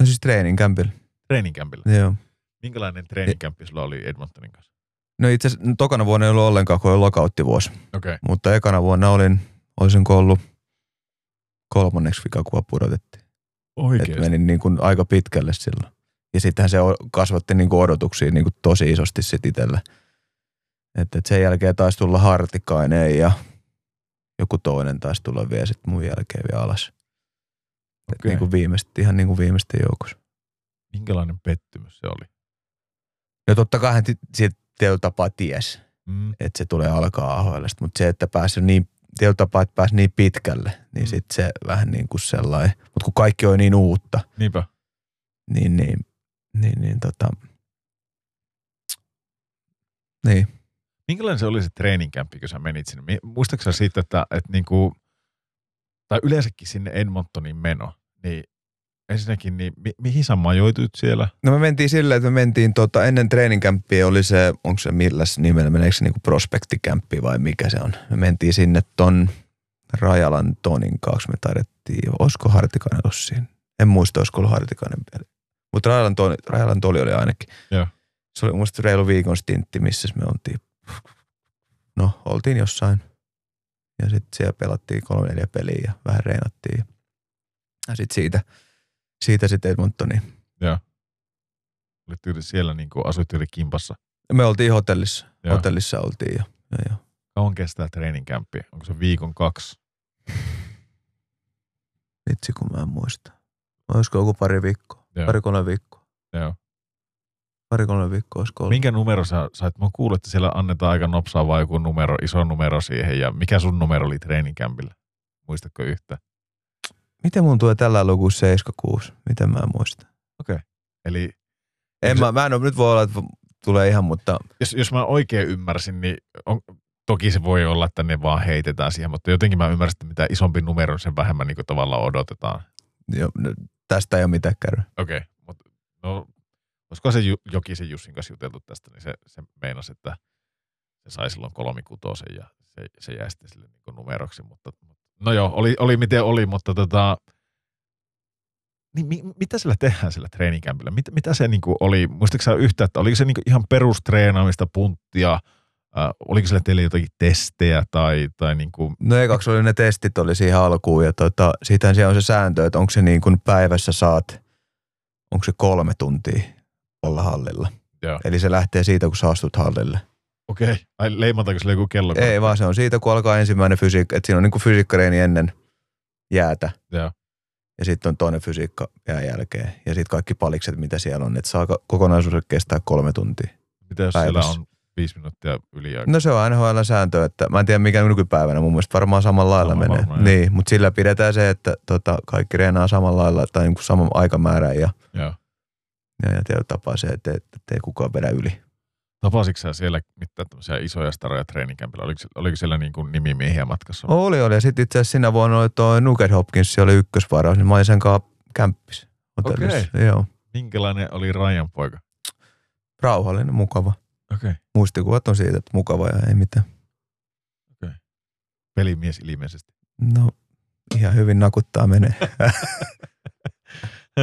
No siis treeninkämpillä. treeninkämpillä? Joo. Minkälainen treeninkämpi sulla oli Edmontonin kanssa? No itse asiassa no, tokana vuonna ei ollut ollenkaan, kun oli lokauttivuosi. Okei, okay. Mutta ekana vuonna olin, olisinko ollut kolmanneksi vika, kun pudotettiin. Et oikeesti. menin niin kuin aika pitkälle silloin. Ja sittenhän se kasvatti niin kuin odotuksia niin kuin tosi isosti sit itsellä. Että et sen jälkeen taisi tulla Hartikainen ja joku toinen taisi tulla vielä sit mun jälkeen vielä alas. Et Okei. niin kuin viimeisesti, ihan niin kuin viimeisten joukossa. Minkälainen pettymys se oli? Ja totta kai hän tietyllä tapaa ties, Mm. että se tulee alkaa AHL. Mutta se, että pääsi niin, tietyllä tapaa, että pääsi niin pitkälle, niin Mm. sitten se vähän niin kuin sellainen. Mutta kun kaikki on niin uutta, Niinpä. niin, niin, niin, niin tota, niin. Minkälainen se oli se treeninkämpi, kun sä menit sinne? Mi- Muistatko sä siitä, että, että niinku, tai yleensäkin sinne Edmontonin meno, niin ensinnäkin, niin mi- mihin sä majoituit siellä? No me mentiin silleen, että me mentiin tota, ennen treeninkämppiä oli se, onko se milläs nimellä, meneekö se niinku prospektikämppi vai mikä se on. Me mentiin sinne ton Rajalan Tonin kanssa, me taidettiin, olisiko Hartikainen ollut siinä? En muista, olisiko ollut Hartikainen vielä. Mutta Rajalan, Toni, Rajalan Toli oli ainakin. Joo. Se oli mun reilu viikon stintti, missä me oltiin. No, oltiin jossain. Ja sitten siellä pelattiin kolme neljä peliä ja vähän reenattiin. Ja sitten siitä, siitä sitten Edmontoniin. Olit yli siellä, niin kuin asuit yli kimpassa. Me oltiin hotellissa. Joo. Joo. Hotellissa oltiin ja, ja, ja. Kauan kestää treeninkämpi? Onko se viikon kaksi? Vitsi kun mä en muista. Olisiko joku pari viikkoa? Joo. Pari kolme viikkoa. Joo. Pari kolme viikkoa olisiko ollut. Minkä numero sä sait? Mä kuulin, että siellä annetaan aika nopsaa vai joku numero, iso numero siihen. Ja mikä sun numero oli treeninkämpillä? Muistatko yhtä? Miten mun tulee tällä luku 76? Miten mä en muista? Eli En Se- mä, mä en ole, nyt voi olla, että tulee ihan, mutta jos, jos mä oikein ymmärsin, niin on, toki se voi olla, että ne vaan heitetään siihen, mutta jotenkin mä ymmärsin, että mitä isompi numero, sen vähemmän niin tavallaan odotetaan. jo, no, tästä ei ole mitään käydä. Okei, okay, mutta no, olisiko se Jokisen Jussin kanssa juteltu tästä, niin se, se meinasi, että se sai silloin kolmikutosen ja se, se jäi sitten sille niin numeroksi, mutta no joo, oli, oli miten oli, mutta tota, niin mi, mitä sillä tehdään sillä treenikämpillä? Mit, mitä se niin oli? Muistatko sä yhtä, että oliko se niin ihan perustreenaamista, punttia, äh, oliko sillä teille jotakin testejä tai, tai niin kuin, No ekaksi oli ne testit oli siihen alkuun ja tota, siitähän siellä on se sääntö, että onko se niin kuin päivässä saat, onko se kolme tuntia olla hallilla. Joo. Eli se lähtee siitä, kun sä astut hallille. okei, okay. ai leimataanko sillä joku kello? Ei vaan se on siitä, kun alkaa ensimmäinen fysiikka, että siinä on niin fysiikkareeni ennen jäätä Joo. ja sitten on toinen fysiikka jään jälkeen ja sitten kaikki palikset, mitä siellä on, että saa kokonaisuus kestää kolme tuntia. Mitä jos päivässä. siellä on viisi minuuttia yli aikaa. No se on NHL sääntö, että mä en tiedä mikä nykypäivänä, mun mielestä varmaan samalla lailla Sama menee. varmaan, niin, mutta sillä pidetään se, että tota, kaikki reenaa samalla lailla tai niin saman aikamäärän ja, Joo. Ja, ja tapaa se, että, että ei kukaan vedä yli. Tapasitko sä siellä mitään tämmöisiä isoja staroja treenikämpillä? Oliko, oliko siellä niin kuin nimimiehiä matkassa? Oli, oli. Ja sitten itse asiassa sinä vuonna oli toi Nugget Hopkins, se oli ykkösvaraus, niin mä olin sen kanssa kämppis. hotellissa. Joo. Minkälainen oli Rajan poika? Rauhallinen, mukava. Okei. Okay. Muistikuvat on siitä, että mukava ja ei mitään. Pelimies ilmeisesti. No, ihan hyvin nakuttaa menee.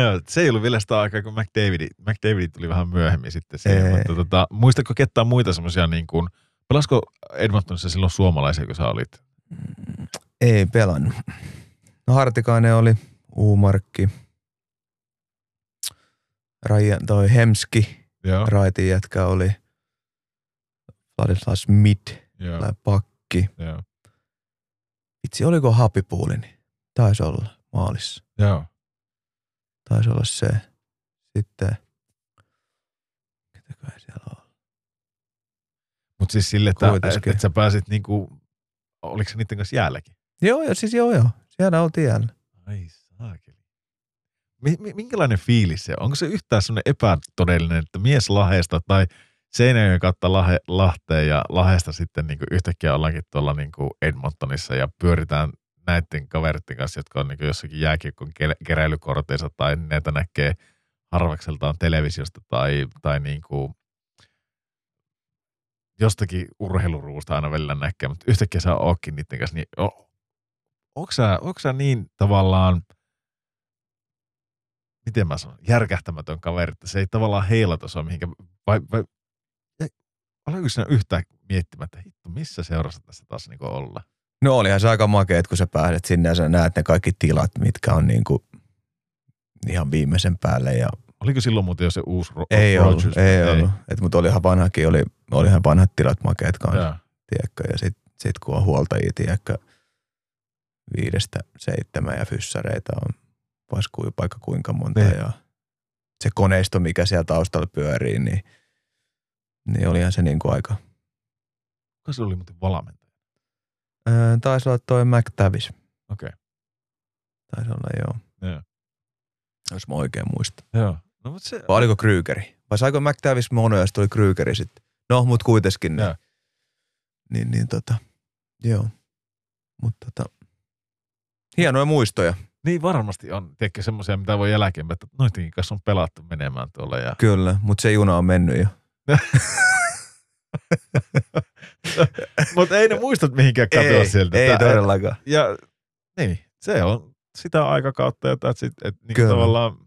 Joo, se ei ollut vielä sitä aikaa, kun McDavid, McDavid tuli vähän myöhemmin sitten siihen. Ei. Mutta tota, muistatko ketään muita semmoisia niin kuin, pelasko Edmontonissa silloin suomalaisia, kun sä olit? ei pelannut. No Hartikainen oli, Uumarkki, Rajan, toi Hemski, Joo. raitin jätkä oli, Vladislav Smith, Joo. pakki. Joo. Itse oliko Hapipuulini? Taisi olla maalissa. Joo. Taisi olla se. Sitten, ketäköhän siellä on? Mutta siis sille, että, että, että sä pääsit niinku, oliko se niiden kanssa jäälläkin? Joo, joo, siis joo, joo. Siellä oltiin jäällä. Ai saakeli. Mi- mi- minkälainen fiilis se on? Onko se yhtään semmoinen epätodellinen, että mies Lahesta tai Seinäjoen kautta Lahe, Lahteen ja Lahesta sitten niin yhtäkkiä ollaankin tuolla niin Edmontonissa ja pyöritään näiden kaveritten kanssa, jotka on niin jossakin jääkiekon ke- keräilykorteissa tai näitä näkee harvakseltaan televisiosta tai, tai niin kuin jostakin urheiluruusta aina välillä näkee, mutta yhtäkkiä sä ootkin niiden kanssa, niin o- onko sä, onko sä niin tavallaan, miten mä sanon, järkähtämätön kaveri, että se ei tavallaan heilata sua mihinkä, vai, vai oliko sinä yhtään miettimättä, hitto, missä seurassa tässä taas niin olla? No olihan se aika makeet, kun sä pääset sinne ja sä näet ne kaikki tilat, mitkä on niinku ihan viimeisen päälle. Ja Oliko silloin muuten jo se uusi Ro- ei ollut, Rogers? ei, ollut. Et, mutta olihan vanhakin, oli, olihan vanhat tilat makeet kanssa, Joo. tiedätkö. Ja sit, sit kun on huoltajia, tiedätkö, viidestä seitsemän ja fyssareita on paskui paikka kuinka monta. Niin. Ja se koneisto, mikä siellä taustalla pyörii, niin, niin olihan se niinku aika. Kuka se oli muuten valmentaja? Öö, taisi olla toi McTavish. Okei. Taisi olla joo, Joo. jos mä oikein muistan. Joo. No, mutta se, Vai oliko Krygeri? Vai saiko McTavish mono ja sitten tuli Krygeri sitten? No, mut kuitenkin. Niin, niin, niin tota, joo. Mutta tota, hienoja muistoja. niin varmasti on, tiedätkö, semmoisia, mitä voi jälkeen, että noidenkin kanssa on pelattu menemään tuolla. Ja... Kyllä, mutta se juna on mennyt jo. mutta ei ne muistat mihinkään katoa ei, sieltä. ei Tää- todellakaan. Ja niin, se on sitä aikakautta, että et, et, niin Kyllä. tavallaan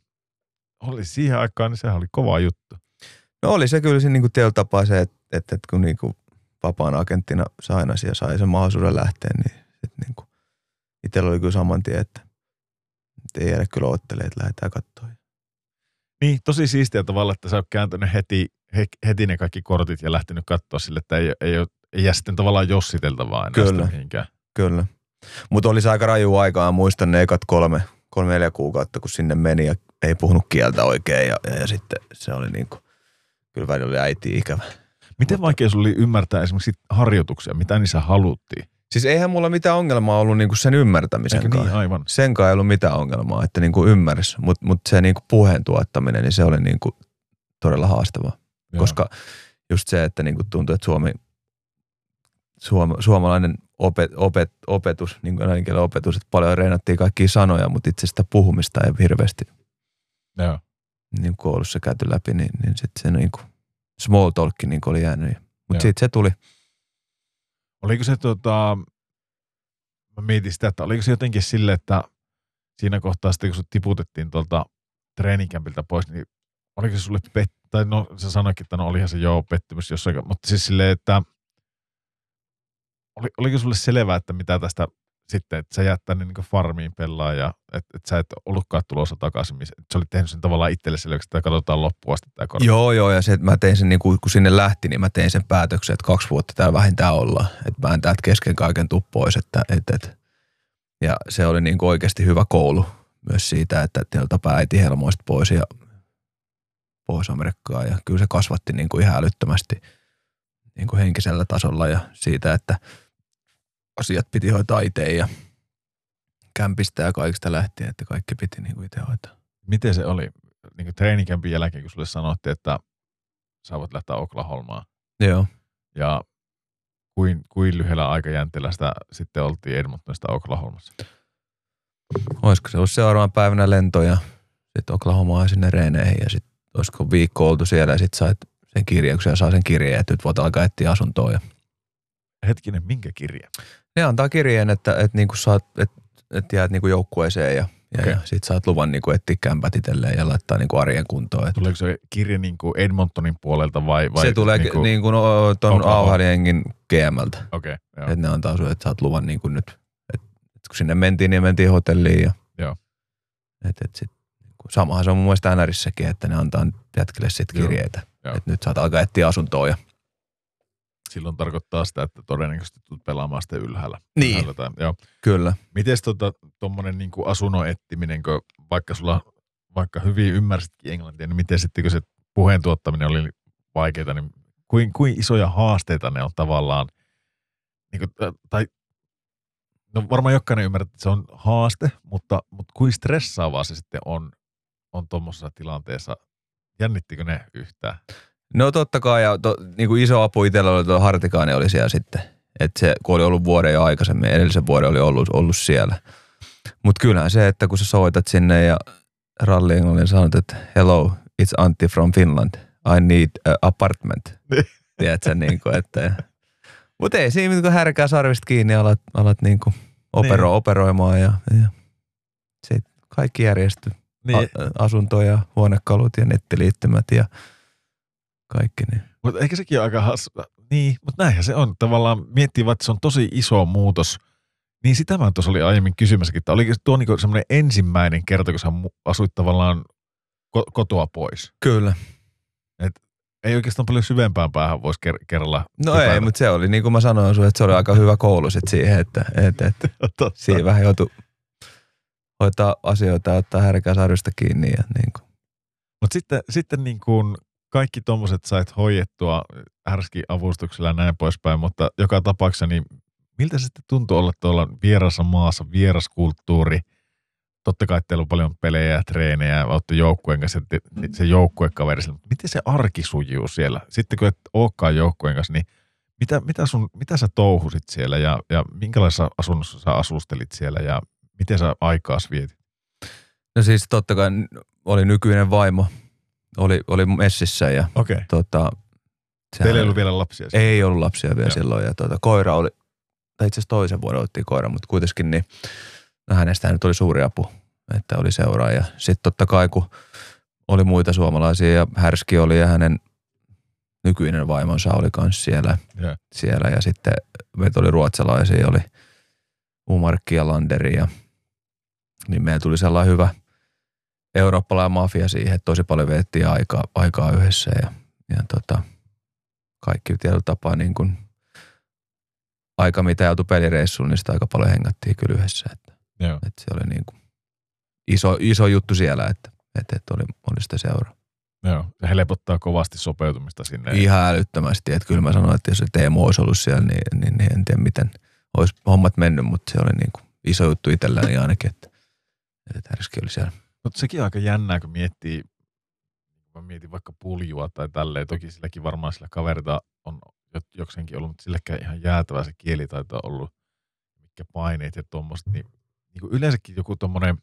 oli siihen aikaan, niin sehän oli kova juttu. No oli se kyllä se niinku teillä tapaa se, että et, et kun niinku vapaan agenttina sainasi ja sai sen mahdollisuuden lähteä, niin sit niinku itsellä oli kyllä saman tien, että et ei jäädä kyllä ottelemaan, että lähdetään katsoa. Niin, tosi siistiä tavalla, että sä oot kääntänyt heti, he, heti ne kaikki kortit ja lähtenyt katsoa sille, että ei, ei, ole, ei jää sitten tavallaan jossiteltavaa enää Kyllä. sitä mihinkään. Kyllä. Mutta oli se aika raju aikaa. Muistan ne ekat kolme, kolme neljä kuukautta, kun sinne meni ja ei puhunut kieltä oikein. Ja, ja, ja sitten se oli niinku, kyllä välillä oli äiti ikävä. Miten vaikea sulla oli ymmärtää esimerkiksi harjoituksia, mitä niissä haluttiin? Siis eihän mulla mitään ongelmaa ollut niinku sen ymmärtämisen Eikö kanssa. niin, aivan. Sen kanssa ei ollut mitään ongelmaa, että niinku ymmärsi. Mutta mut se niinku puheen tuottaminen, niin se oli niinku todella haastavaa. Joo. Koska just se, että niinku tuntuu, että Suomi, suom, suomalainen opet, opet, opetus, niin kuin opetus, että paljon reenattiin kaikkia sanoja, mutta itse sitä puhumista ei hirveästi Joo. niin koulussa käyty läpi, niin, niin sitten se niin kuin small talk niin oli jäänyt. Mutta sitten se tuli. Oliko se tota, mä mietin sitä, että oliko se jotenkin sille, että siinä kohtaa sitten kun sut tiputettiin tuolta treenikämpiltä pois, niin oliko se sulle pet, tai no sä sanoikin, että no olihan se joo pettymys jossain, mutta siis silleen, että oli, oliko sulle selvää, että mitä tästä sitten, että sä jäät tänne niin farmiin pelaa ja että et sä et ollutkaan tulossa takaisin, että sä olit tehnyt sen tavallaan itselle selväksi, että katsotaan loppuun asti tämä kortti. Joo, joo, ja se, että mä tein sen, niin kuin, kun sinne lähti, niin mä tein sen päätöksen, että kaksi vuotta täällä vähintään ollaan. Että mä en täältä kesken kaiken tuu pois. Että, et, et. Ja se oli niin kuin oikeasti hyvä koulu myös siitä, että teiltä äiti helmoista pois ja pois Amerikkaa. Ja kyllä se kasvatti niin kuin ihan älyttömästi. niin kuin henkisellä tasolla ja siitä, että asiat piti hoitaa itse ja kämpistä ja kaikista lähtien, että kaikki piti niin kuin itse hoitaa. Miten se oli niin treenikämpin jälkeen, kun sulle sanottiin, että sä voit lähteä Oklahomaan Joo. ja kuin, kuin lyhyellä aikajänteellä sitä sitten oltiin Edmontonista Oklahomassa? Olisiko se ollut seuraavana päivänä lento ja sitten Oklahomaan sinne reeneihin ja sitten olisiko viikko oltu siellä ja sitten sait sen kirjauksen ja saa sen kirjeen, että nyt voit alkaa etsiä asuntoa. Ja Hetkinen, minkä kirja? ne antaa kirjeen, että, että, niin kuin saat, että, että jäät niin kuin joukkueeseen ja, ja, Okei. ja sit saat luvan niin kuin etsiä kämpät itselleen ja laittaa niin kuin arjen kuntoon. Että Tuleeko se kirja niin kuin Edmontonin puolelta vai? vai se tulee niin kuin, niin kuin o- ton Oklahoma. AHL-jengin GMltä. Okei, okay, joo. Että ne antaa sulle, että saat luvan niin kuin nyt. Et, et kun sinne mentiin, niin mentiin hotelliin. Ja, Joo. Et, et sit, samahan se on mun mielestä NRissäkin, että ne antaa jätkille sit Joo. kirjeitä. Joo. Että nyt saat alkaa etsiä asuntoa. Ja, Silloin tarkoittaa sitä, että todennäköisesti tulet pelaamaan sitten ylhäällä. Niin. Ylhäällä tai, joo. kyllä. Miten tuommoinen tota, niin asunnon etsiminen, kun vaikka sulla vaikka hyvin ymmärsitkin englantia, niin miten sitten kun se puheen tuottaminen oli vaikeaa, niin kuin, kuin isoja haasteita ne on tavallaan, niin kuin, tai no varmaan jokainen ymmärtää, että se on haaste, mutta, mutta kuin stressaavaa se sitten on, on tuommoisessa tilanteessa. Jännittikö ne yhtään? No totta kai, ja to, niin kuin iso apu itsellä oli tuo Hartikainen oli siellä sitten. Että se, kun oli ollut vuoden jo aikaisemmin, edellisen vuoden oli ollut, ollut siellä. Mutta kyllähän se, että kun sä soitat sinne ja ralli englannilla sanot, että hello, it's Antti from Finland. I need a apartment. Niin. Tiedätkö, niin kuin, että... Mutta ei siinä, kun härkää sarvista kiinni, alat, alat niin kuin opero, Niin. operoimaan ja, ja sit kaikki järjestyy. Niin, A, asunto ja huonekalut ja nettiliittymät ja kaikki. Niin. Mutta ehkä sekin on aika has... Niin, mutta näinhän se on. Tavallaan miettii, että se on tosi iso muutos. Niin sitä mä tuossa oli aiemmin kysymässäkin, että oliko tuo niinku semmoinen ensimmäinen kerta, kun sä asuit tavallaan ko- kotoa pois. Kyllä. Ei oikeastaan paljon syvempään päähän voisi ker- kerralla. No hypätä. ei, mutta se oli niin kuin mä sanoin sulle, että se oli aika hyvä koulu sit siihen, että, että, että Totta. siinä vähän joutui hoitaa asioita ja ottaa härkää sarvista kiinni. Ja niin kuin. Mutta sitten, sitten niin kuin kaikki tuommoiset sait hoidettua härski avustuksella ja näin poispäin, mutta joka tapauksessa, niin miltä se sitten tuntuu olla tuolla vierassa maassa, vieraskulttuuri, totta kai teillä on paljon pelejä ja treenejä, olette joukkueen kanssa, te- se joukkuekaveri, mutta miten se arki sujuu siellä? Sitten kun et olekaan joukkueen kanssa, niin mitä, mitä, sun, mitä sä touhusit siellä ja, ja minkälaisessa asunnossa sä asustelit siellä ja miten sä aikaas vietit? No siis totta kai oli nykyinen vaimo, oli, oli messissä ja. Okay. tota, Teillä ei ollut vielä lapsia? siellä? Ei ollut lapsia vielä Joo. silloin ja tuota, koira oli, tai itse asiassa toisen vuoden otettiin koira, mutta kuitenkin niin no hänestä nyt oli suuri apu, että oli seuraaja. Sitten totta kai kun oli muita suomalaisia ja Härski oli ja hänen nykyinen vaimonsa oli kanssa siellä, siellä ja sitten meitä oli ruotsalaisia, oli Umarkki ja Landeri ja niin meillä tuli sellainen hyvä eurooppalainen mafia siihen, että tosi paljon veettiin aikaa, aikaa yhdessä ja, ja tota, kaikki tietyllä tapaa niin kuin aika mitä joutui pelireissuun, niin sitä aika paljon hengattiin kyllä yhdessä. Että, Joo. että se oli niin kuin iso, iso juttu siellä, että, että, että oli, oli sitä seuraa. Joo, se helpottaa kovasti sopeutumista sinne. Ihan älyttömästi, että kyllä mä sanoin, että jos se Teemu olisi ollut siellä, niin, niin, niin en tiedä miten olisi hommat mennyt, mutta se oli niin kuin iso juttu itselläni ainakin, että, että Härski oli siellä. Mutta sekin on aika jännää, kun miettii, mä mietin vaikka puljua tai tälleen. Toki silläkin varmaan sillä kaverita on jo- jokseenkin ollut, mutta silläkään ihan jäätävä se kielitaito on ollut, mitkä paineet ja tuommoista. Niin, niin kuin yleensäkin joku tommonen,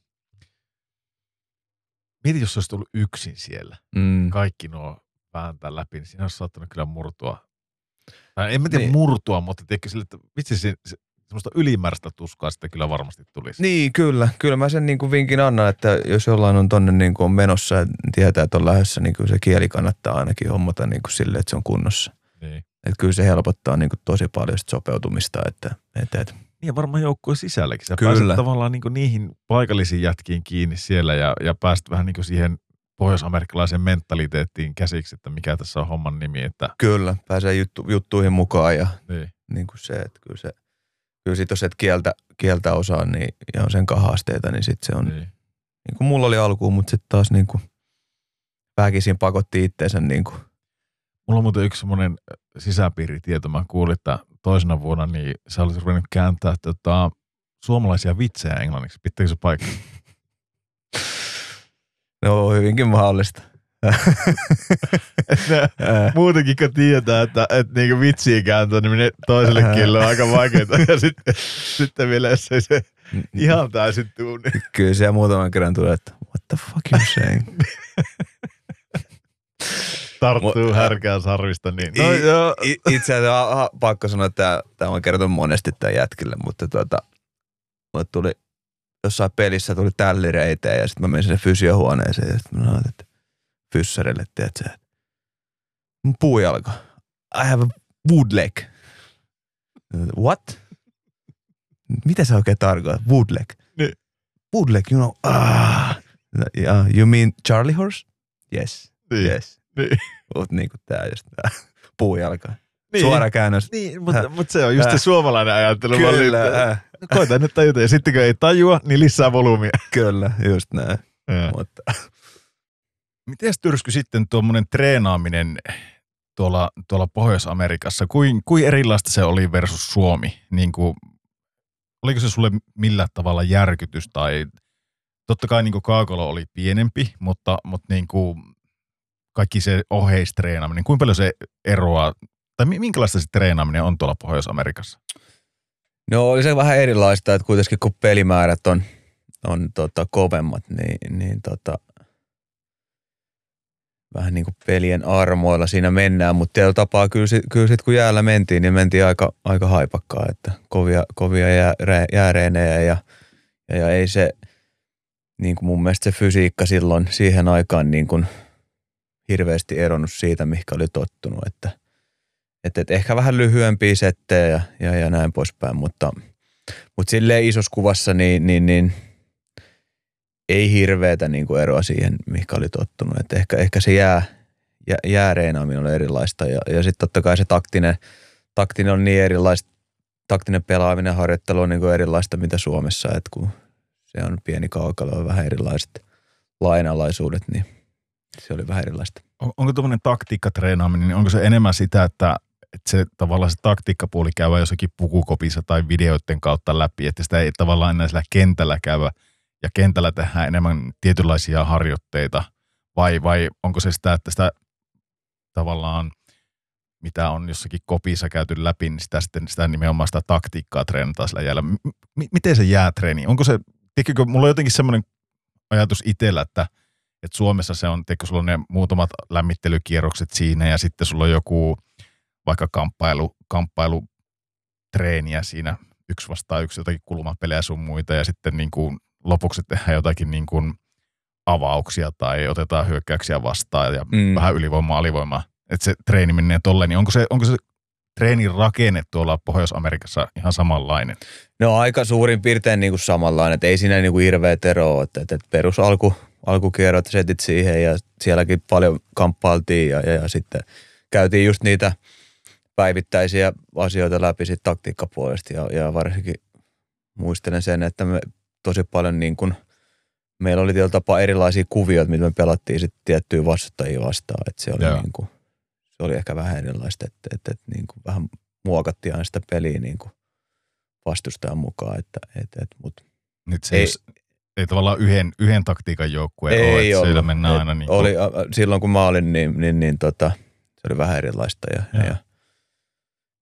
mieti jos se olisi tullut yksin siellä. Mm. Kaikki nuo vääntää läpi, niin siinä olisi saattanut kyllä murtua. Tai en mä tiedä Niin. murtua, mutta tiedätkö sille, että vitsi se, se, semmoista ylimääräistä tuskaa sitten kyllä varmasti tulisi. Niin, kyllä. Kyllä mä sen niin kuin vinkin annan, että jos jollain on tonne niin kuin on menossa ja tietää, että on lähdössä, niin kyllä se kieli kannattaa ainakin hommata niin kuin sille, että se on kunnossa. Niin. Että kyllä se helpottaa niin kuin tosi paljon sit sopeutumista, että, että, että Niin ja varmaan joukkueen sisälläkin. Sä Kyllä. pääset tavallaan niin niihin paikallisiin jätkiin kiinni siellä ja, ja pääset vähän niin siihen pohjois-amerikkalaiseen mentaliteettiin käsiksi, että mikä tässä on homman nimi. Että, kyllä pääsee juttu, juttuihin mukaan ja niin. niin kuin se, että kyllä se, kyllä sit jos et kieltä, kieltä osaa niin, ja on sen haasteita, niin sitten se on, niin. Niin. kuin mulla oli alkuun, mutta sitten taas niin kuin väkisin pakotti itteensä niin kuin Mulla on muuten yksi semmoinen sisäpiiritieto. Mä kuulin, että toisena vuonna niin sä olisit ruvennut kääntää tota, suomalaisia vitsejä englanniksi. Pitääkö se paikka? No hyvinkin mahdollista. Että Ää, muutenkin kun tietää, että, että niinku vitsiä kääntää, niin menee toiselle kielelle on aika vaikeaa. Ja sitten, sitten vielä, jos ei se ihan täysin tuu, niin Kyllä siellä muutaman kerran tulee, että what the fuck you saying? tarttuu Mu- härkää sarvista. Niin. No, I- joo. Itse asiassa aha, pakko sanoa, että tämä on kertonut monesti tämän jätkille, mutta tuota, tuli jossain pelissä tuli tällireitä ja sitten mä menin sinne fysiohuoneeseen ja sitten mä sanoin, että fyssarille, tiedätkö, mun puujalka. I have a wood leg. What? Mitä se oikein tarkoittaa? Wood leg. Niin. Wood leg, you know. Ah. Yeah, you mean Charlie horse? Yes. Niin. Yes. Niin. Oot niinku tää just tää puujalka. Niin. Suora käännös. Niin, mutta, mutta se on just se Äh. suomalainen ajattelu. Kyllä, äh, Koita nyt tajuta. Ja sitten kun ei tajua, niin lisää volyymia. kyllä, just näin. Mutta Miten tyrsky sitten tuommoinen treenaaminen tuolla, tuolla Pohjois-Amerikassa? Kuin, kuin erilaista se oli versus Suomi? Niin kuin, oliko se sulle millä tavalla järkytys? Tai totta kai niin kuin Kaakolo oli pienempi, mutta, mutta niin kuin kaikki se oheistreenaaminen, kuinka paljon se eroaa, tai mi- minkälaista se treenaaminen on tuolla Pohjois-Amerikassa? no oli se vähän erilaista, että kuitenkin kun pelimäärät on, on tota, kovemmat, niin, niin tota, vähän niin kuin pelien armoilla siinä mennään, mutta tietyllä tapaa kyllä, sit, kyllä sit, kun jäällä mentiin, niin mentiin aika, aika haipakkaa, että kovia, kovia jää, jääreenejä ja, ja, ja, ei se, niin kuin mun mielestä se fysiikka silloin siihen aikaan niin kuin hirveästi eronnut siitä, mihinkä oli tottunut, että, että, että ehkä vähän lyhyempiä settejä ja, ja, ja näin poispäin, mutta, mutta silleen isossa kuvassa niin, niin, niin ei hirveätä niin kuin eroa siihen, mihinkä oli tottunut. Että ehkä, ehkä se jää, jää, jääreenaaminen on erilaista ja, ja sitten totta kai se taktinen, taktinen on niin erilaista, taktinen pelaaminen, harjoittelu on niin kuin erilaista mitä Suomessa, että kun se on pieni kaukalo ja vähän erilaiset lainalaisuudet, niin se oli vähän erilaista. On- Onko tuommoinen taktiikkatreenaaminen, niin onko se enemmän sitä, että, että se tavallaan se taktiikkapuoli käydä jossakin pukukopissa tai videoiden kautta läpi, että sitä ei tavallaan enää sillä kentällä käydä ja kentällä tehdään enemmän tietynlaisia harjoitteita vai, vai onko se sitä, että sitä tavallaan mitä on jossakin kopissa käyty läpi, niin sitä, sitten, sitä nimenomaan sitä taktiikkaa treenataan sillä jäällä. M- miten se jäätreeni? Onko se, tiedätkö, mulla on jotenkin semmoinen ajatus itsellä, että että Suomessa se on, tiedätkö, sulla on ne muutamat lämmittelykierrokset siinä ja sitten sulla on joku vaikka kamppailu, kamppailutreeniä siinä yksi vastaan yksi jotakin kulmapelejä sun muita ja sitten niin kuin lopuksi tehdään jotakin niin kuin avauksia tai otetaan hyökkäyksiä vastaan ja Mm. vähän ylivoimaa, alivoimaa. Että se treeni menee tolleen, niin onko se, onko se treenin rakenne tuolla Pohjois-Amerikassa ihan samanlainen? No aika suurin piirtein niin kuin samanlainen, että ei siinä niin kuin hirveät eroa, että, että perus alku, alkukierrot setit siihen ja sielläkin paljon kamppailtiin ja, ja, ja sitten käytiin just niitä päivittäisiä asioita läpi sit taktiikkapuolesta ja, ja varsinkin muistelen sen, että me paljon niin kuin, meillä oli tietyllä tapaa erilaisia kuvioita, mitä me pelattiin sitten tiettyjä vastustajia vastaan, että se oli, Joo. niin kuin, se oli ehkä vähän erilaista, että, että, että niin kuin vähän muokattiin aina sitä peliä niin kuin vastustajan mukaan, että, että, että mutta Nyt se Ei. ei, ei, tavallaan yhden, yhden taktiikan joukkue ole, ei että ollut. siellä mennään Et aina niin oli, ä, ä, silloin kun mä olin, niin, niin, niin tota, se oli vähän erilaista ja, ja. Ja,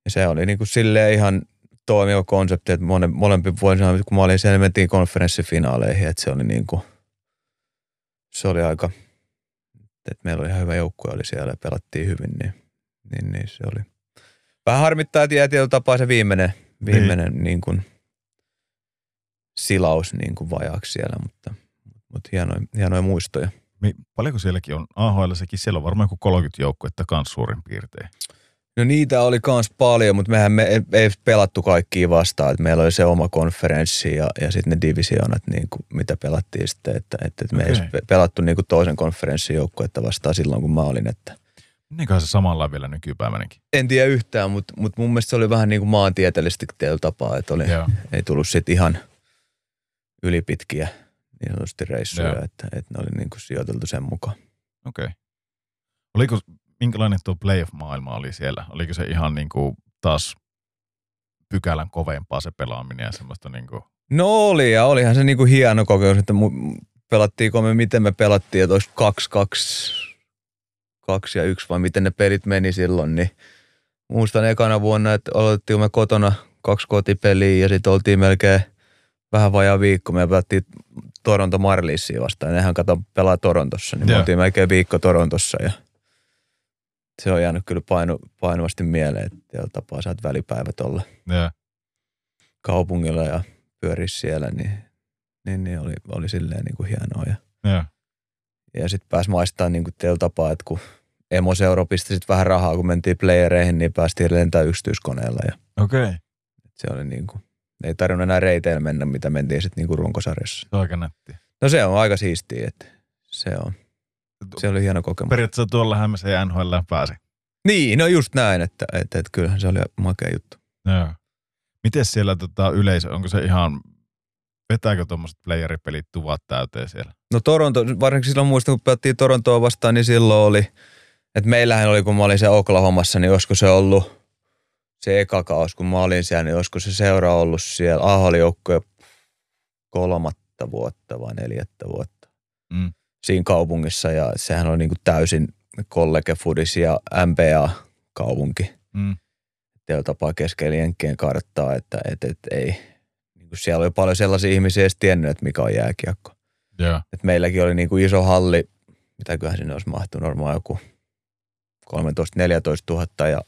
ja se oli niin kuin silleen ihan toimiva konsepti, että mole, molempi vuosi, kun mä olin siellä, mentiin konferenssifinaaleihin, että se oli niin kuin, se oli aika, että meillä oli ihan hyvä joukkue oli siellä ja pelattiin hyvin, niin, niin, niin se oli. Vähän harmittaa, että jäi tietyllä tapaa se viimeinen, viimeinen niin. Niin kuin, silaus niin kuin vajaaksi siellä, mutta, mutta hienoja, hienoja muistoja. Mi- Paljonko sielläkin on? AHL sekin, siellä on varmaan joku 30 joukkuetta kanssa suurin piirtein. No niitä oli kans paljon, mutta mehän me ei, ei pelattu kaikkia vastaan. Et meillä oli se oma konferenssi ja, ja sitten ne divisioonat, niin kuin, mitä pelattiin sitten. Että, että, että me ei Okei. edes pe- pelattu niin kuin toisen konferenssin joukkuetta vastaan silloin, kun mä olin. Että Niin se samalla vielä nykypäivänäkin. en tiedä yhtään, mutta, mutta mun mielestä se oli vähän niin kuin maantieteellisesti teillä tapaa, että oli, Joo. ei tullut sitten ihan ylipitkiä niin sanotusti reissuja, Joo. että, että ne oli niin kuin sijoiteltu sen mukaan. Okei. Okay. Oliko, minkälainen tuo playoff-maailma oli siellä? Oliko se ihan niin kuin taas pykälän kovempaa se pelaaminen ja semmoista niin kuin, No oli ja olihan se niinku hieno kokemus, että mu- pelattiinko me, miten me pelattiin, että olisi kaksi, kaksi, kaksi ja yksi vai miten ne pelit meni silloin, niin muistan ekana vuonna, että aloitettiin me kotona kaksi kotipeliä ja sitten oltiin melkein vähän vajaa viikko, me pelattiin Toronto Marlissiin vastaan, ja nehän kato pelaa Torontossa, niin me Joo. oltiin melkein viikko Torontossa ja se on jäänyt kyllä painu, painuvasti mieleen, että tapaa saat välipäivät olla ja, kaupungilla ja pyöri siellä, niin, niin, niin oli, oli silleen niin kuin hienoa. Ja, ja, ja sitten pääsi maistamaan niin kuin teillä tapaa, että kun emoseuro pisti sit vähän rahaa, kun mentiin playereihin, niin päästiin lentämään yksityiskoneella. Ja okay. se oli niin kuin, ei tarvinnut enää reiteillä mennä, mitä mentiin sitten niin kuin runkosarjassa. se on aika nätti. No se on aika siistiä, että se on. Se oli hieno kokemus. Periaatteessa tuolla me se NHL pääsi. Niin, no just näin, että, että, että kyllähän se oli makea juttu. Joo. Miten siellä tota, yleisö, onko se ihan, vetääkö tuommoiset playeripelit tuvat täyteen siellä? No Toronto, varsinkin silloin muistan, kun pelattiin Torontoa vastaan, niin silloin oli, että meillähän oli, kun mä olin se Oklahomassa, niin olisiko se ollut se eka kaus, kun mä olin siellä, niin olisiko se seura ollut siellä, AHL oli joukkue kolmatta vuotta vai neljättä vuotta Mm. Siinä kaupungissa ja sehän oli niin kuin täysin kollegefudis ja MBA-kaupunki. Mm. Teillä tapaa keskellä jenkkien karttaa, että et, et, ei, niin kuin siellä oli paljon sellaisia ihmisiä edes tiennyt, että mikä on jääkiekko. Joo. Et meilläkin oli niinku iso halli, mitäköhän sinne olisi mahtunut, varmaan joku 13-14 000 ja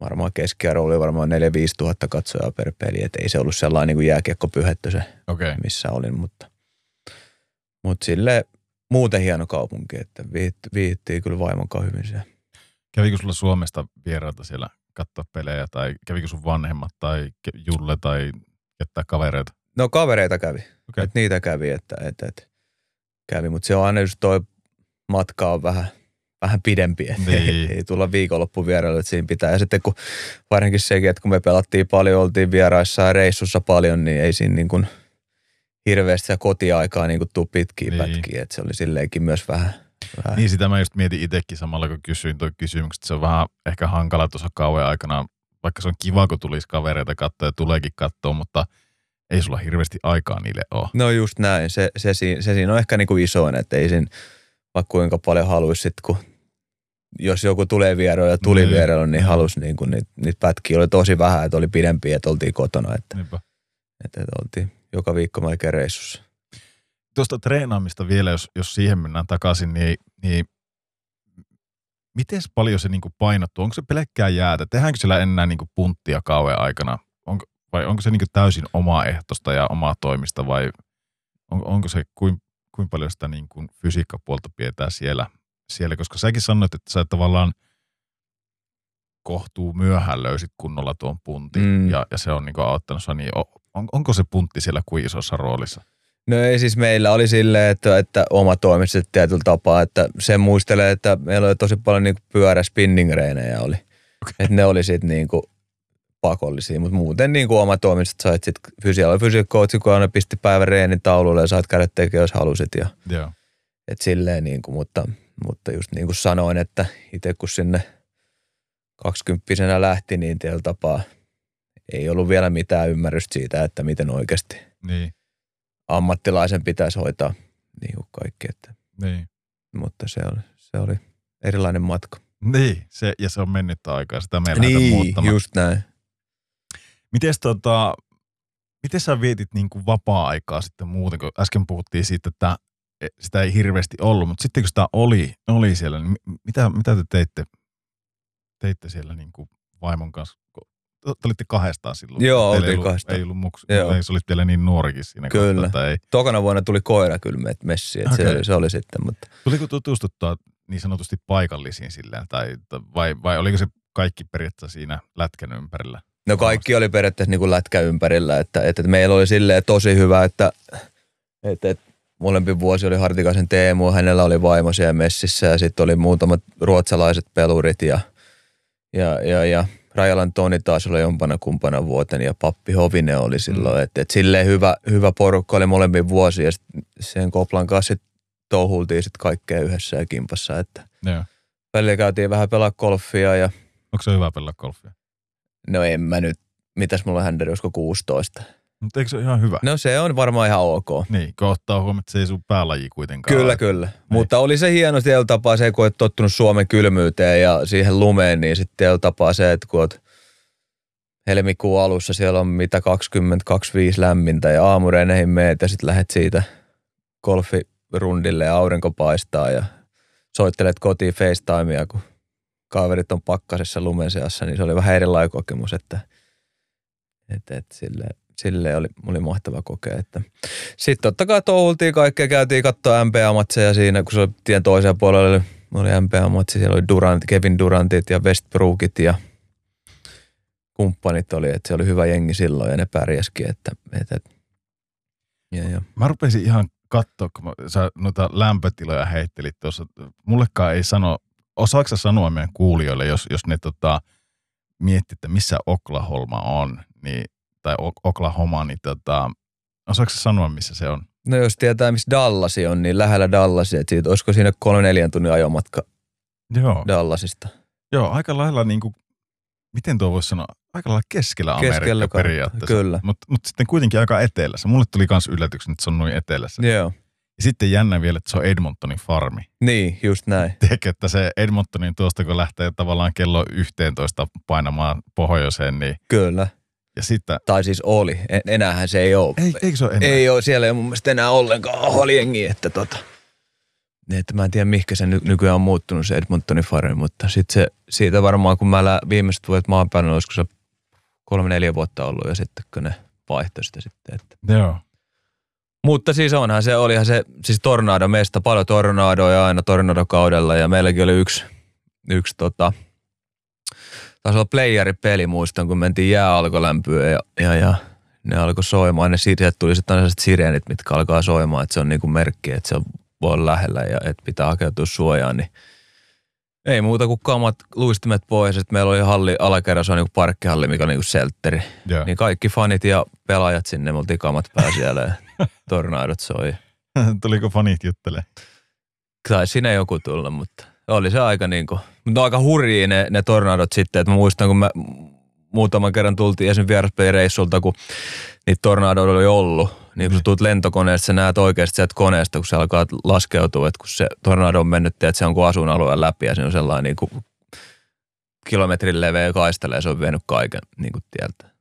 varmaan keskiarvo oli varmaan 4-5 000 katsojaa per peli, et ei se ollut sellainen niinku jääkiekkopyhetty se, Okei. Okay. missä olin, mutta, mutta sille muuten hieno kaupunki, että viitt- viihdyttiin kyllä vaimon kanssa hyvin siellä. Kävikö sulla Suomesta vieraita siellä katsoa pelejä tai kävikö sun vanhemmat tai Julle tai jättää kavereita? No kavereita kävi, okay. että niitä kävi, että, että, että kävi, mutta se on aina just toi matka on vähän, vähän pidempi, että Niin. ei, ei tulla viikonloppuvierailu, että siinä pitää. Ja sitten kun varsinkin sekin, että kun me pelattiin paljon, oltiin vieraissa ja reissussa paljon, niin ei siinä niin kuin hirveästi sitä kotiaikaa niin kuin tuu pitkiä Niin. pätkiä, että se oli silleenkin myös vähän, vähän Niin sitä mä just mietin itsekin samalla, kun kysyin tuo kysymykset. Se on vähän ehkä hankala tuossa kauan aikana, vaikka se on kiva, kun tulisi kavereita katsoa ja tuleekin katsoa, mutta ei sulla hirveästi aikaa niille ole. No just näin, se, se, siinä, se siinä on ehkä niin kuin isoin, että ei siinä vaikka kuinka paljon haluaisi sit, kun jos joku tulee vierailu ja tuli Niin. niin. vierailu, niin halusi niin kuin, niitä, niitä pätkiä oli tosi vähän, että oli pidempiä, että oltiin kotona, että, Niinpä. että, että oltiin joka viikko melkein reissussa. Tuosta treenaamista vielä, jos, jos siihen mennään takaisin, niin, niin miten paljon se niinku painottuu? Onko se pelkkää jäätä? Tehdäänkö siellä enää niinku punttia kauan aikana? Onko, vai onko se niinku täysin omaehtoista ja omaa toimista vai on, onko se kuin, kuin paljon sitä niinku fysiikkapuolta pidetään siellä, siellä? Koska säkin sanoit, että sä tavallaan kohtuu myöhään löysit kunnolla tuon puntin Mm. ja, ja se on niinku auttanut sua, niin on, onko se puntti siellä kuin isossa roolissa? No ei siis meillä oli silleen, että, että oma toimiset tietyllä tapaa, että se muistelee, että meillä oli tosi paljon niin pyörä spinning reinejä oli. Okay. Että ne oli sitten niin kuin pakollisia, mutta muuten niin kuin oma toimiset sait sitten, fysialla oli fysiikkootsi, kun aina pisti päivän reenin taululle ja sait käydä tekemään, jos halusit. Ja, Joo. et silleen niin kuin, mutta, mutta just niin kuin sanoin, että itse kun sinne kaksikymppisenä lähti, niin tietyllä tapaa ei ollut vielä mitään ymmärrystä siitä, että miten oikeasti Niin, ammattilaisen pitäisi hoitaa niin kuin kaikki. Että, niin. mutta se oli, se oli erilainen matka. Niin, se, ja se on mennyttä aikaa, sitä me ei lähdetä muuttamaan. Niin, just näin. Mites tota, miten sä vietit niin kuin vapaa-aikaa sitten muuten, kun äsken puhuttiin siitä, että e, sitä ei hirveästi ollut, mutta sitten kun sitä oli, oli siellä, niin mi- mitä, mitä te teitte, teitte siellä niin kuin vaimon kanssa? Te te olitte kahdestaan silloin. Joo, Teillä ei oltiin ollut, kahdestaan. Ei ollut muks, Joo. ei, se olit vielä niin nuorikin siinä Kyllä. kohtaa, ei. Tokana vuonna tuli koira kyllä me- messiin, että Okei. se, oli, se oli sitten, mutta Tuliko tutustuttua niin sanotusti paikallisiin silleen, tai, vai, vai oliko se kaikki periaatteessa siinä lätkän ympärillä? no kaikki oli periaatteessa niin kuin lätkä ympärillä, että, että, että meillä oli silleen tosi hyvä, että, että, että molempi vuosi oli Hartikaisen Teemu, hänellä oli vaimo siellä messissä ja sitten oli muutamat ruotsalaiset pelurit ja, ja, ja, ja Rajalan Toni taas oli jompana kumpana vuoten ja Pappi Hovinen oli silloin, mm. että, että silleen hyvä, hyvä porukka oli molemmin vuosi ja sen Koplan kanssa sit touhultiin sitten kaikkea yhdessä ja kimpassa, että, Joo. Välillä käytiin vähän pelaa golfia ja Onko se hyvä pelaa golfia? no en mä nyt, mitäs mulla on händeri, olisiko 16? Mutta eikö se ole ihan hyvä? No se on varmaan ihan ok. Niin, kun ottaa huomioon, että se ei sun päälaji kuitenkaan. Kyllä, ole. kyllä. Mutta oli se hieno siellä tapaa se, kun olet tottunut Suomen kylmyyteen ja siihen lumeen, niin sitten siellä tapaa se, että kun oot helmikuun alussa siellä on mitä 20-25 lämmintä ja aamureineihin meet ja sitten lähdet siitä golfirundille ja aurinko paistaa ja soittelet kotiin FaceTimea, kun kaverit on pakkasessa lumen seassa, niin se oli vähän erilainen kokemus, että, että, että sille, sille oli, oli mahtava kokea. Että. Sitten totta kai touhultiin kaikkea, käytiin katsoa NBA-matseja siinä, kun se oli tien toisella puolella oli, NBA-matsi, siellä oli Durant, Kevin Durantit ja Westbrookit ja kumppanit oli, että se oli hyvä jengi silloin ja ne pärjäskin, että, että, ja, ja. Mä rupesin ihan katsoa, kun mä, sä noita lämpötiloja heittelit tuossa. Mullekaan ei sano, osaako sanoa meidän kuulijoille, jos, jos ne tota, miettii, että missä Oklahoma on, niin, tai Oklahoma, niin tota, osaako sanoa, missä se on? No jos tietää, missä Dallasi on, niin lähellä Dallasia, että siitä, olisiko siinä kolme neljän tunnin ajomatka Joo, Dallasista. joo aika lailla niin kuin, miten tuo voisi sanoa, aika lailla keskellä Amerikka Keskellä ka- periaatteessa. kyllä. Mutta mut sitten kuitenkin aika etelässä. Mulle tuli myös yllätyksen, että se on noin etelässä. Joo. Ja sitten jännä vielä, että se on Edmontonin farmi. Niin, just näin. Tiedätkö, että se Edmontonin tuosta, kun lähtee tavallaan kello 11 painamaan pohjoiseen, niin Kyllä. Ja sitten, Tai siis oli. En, enäähän se ei ole. ei, eikö se ole enää? Ei ole, siellä ei mun mielestä enää ollenkaan aholiengi, että tota. Niin, että mä en tiedä, mihinkä se ny- nykyään on muuttunut se Edmontonin farmi, mutta sitten se, siitä varmaan, kun mä lä- viimeiset vuodet maan päällä, olisiko se kolme, neljä vuotta ollut ja sitten kun ne vaihtoi sitä sitten. Että. Joo. Mutta siis onhan se, olihan se, siis tornado mesta, paljon tornadoja aina tornadokaudella ja meilläkin oli yksi, yksi tota, taisi olla playeripeli muistan, kun mentiin jääalkolämpöä ja, ja, ja ne alkoi soimaan. Ne sieltä tuli sitten sellaiset sireenit, mitkä alkaa soimaan, että se on niinku merkki, että se on, voi olla lähellä ja että pitää hakeutua suojaan, niin ei muuta kuin kamat, luistimet pois. Sitten meillä oli halli, alakerrassa on niinku parkkihalli, mikä on niinku seltteri. Joo. Niin kaikki fanit ja pelaajat sinne, me oltiin kamat pää siellä ja tornadot soi. Tuliko fanit juttelee? Tai sinne joku tulla, mutta oli se aika niinku, mutta aika hurjia ne, ne tornadot sitten, että mä muistan, kun mä muutaman kerran tultiin esim. vieraspelireissulta, kun niitä tornadoja oli ollut, niin kun sä tulet lentokoneesta, sä näet oikeasti sieltä koneesta, kun se alkaa laskeutua, että kun se tornado on mennyt, että se on kuin asuinalueen läpi ja se on sellainen niin kuin kilometrin leveä kaistale ja se on vienyt kaiken niin kuin tieltä.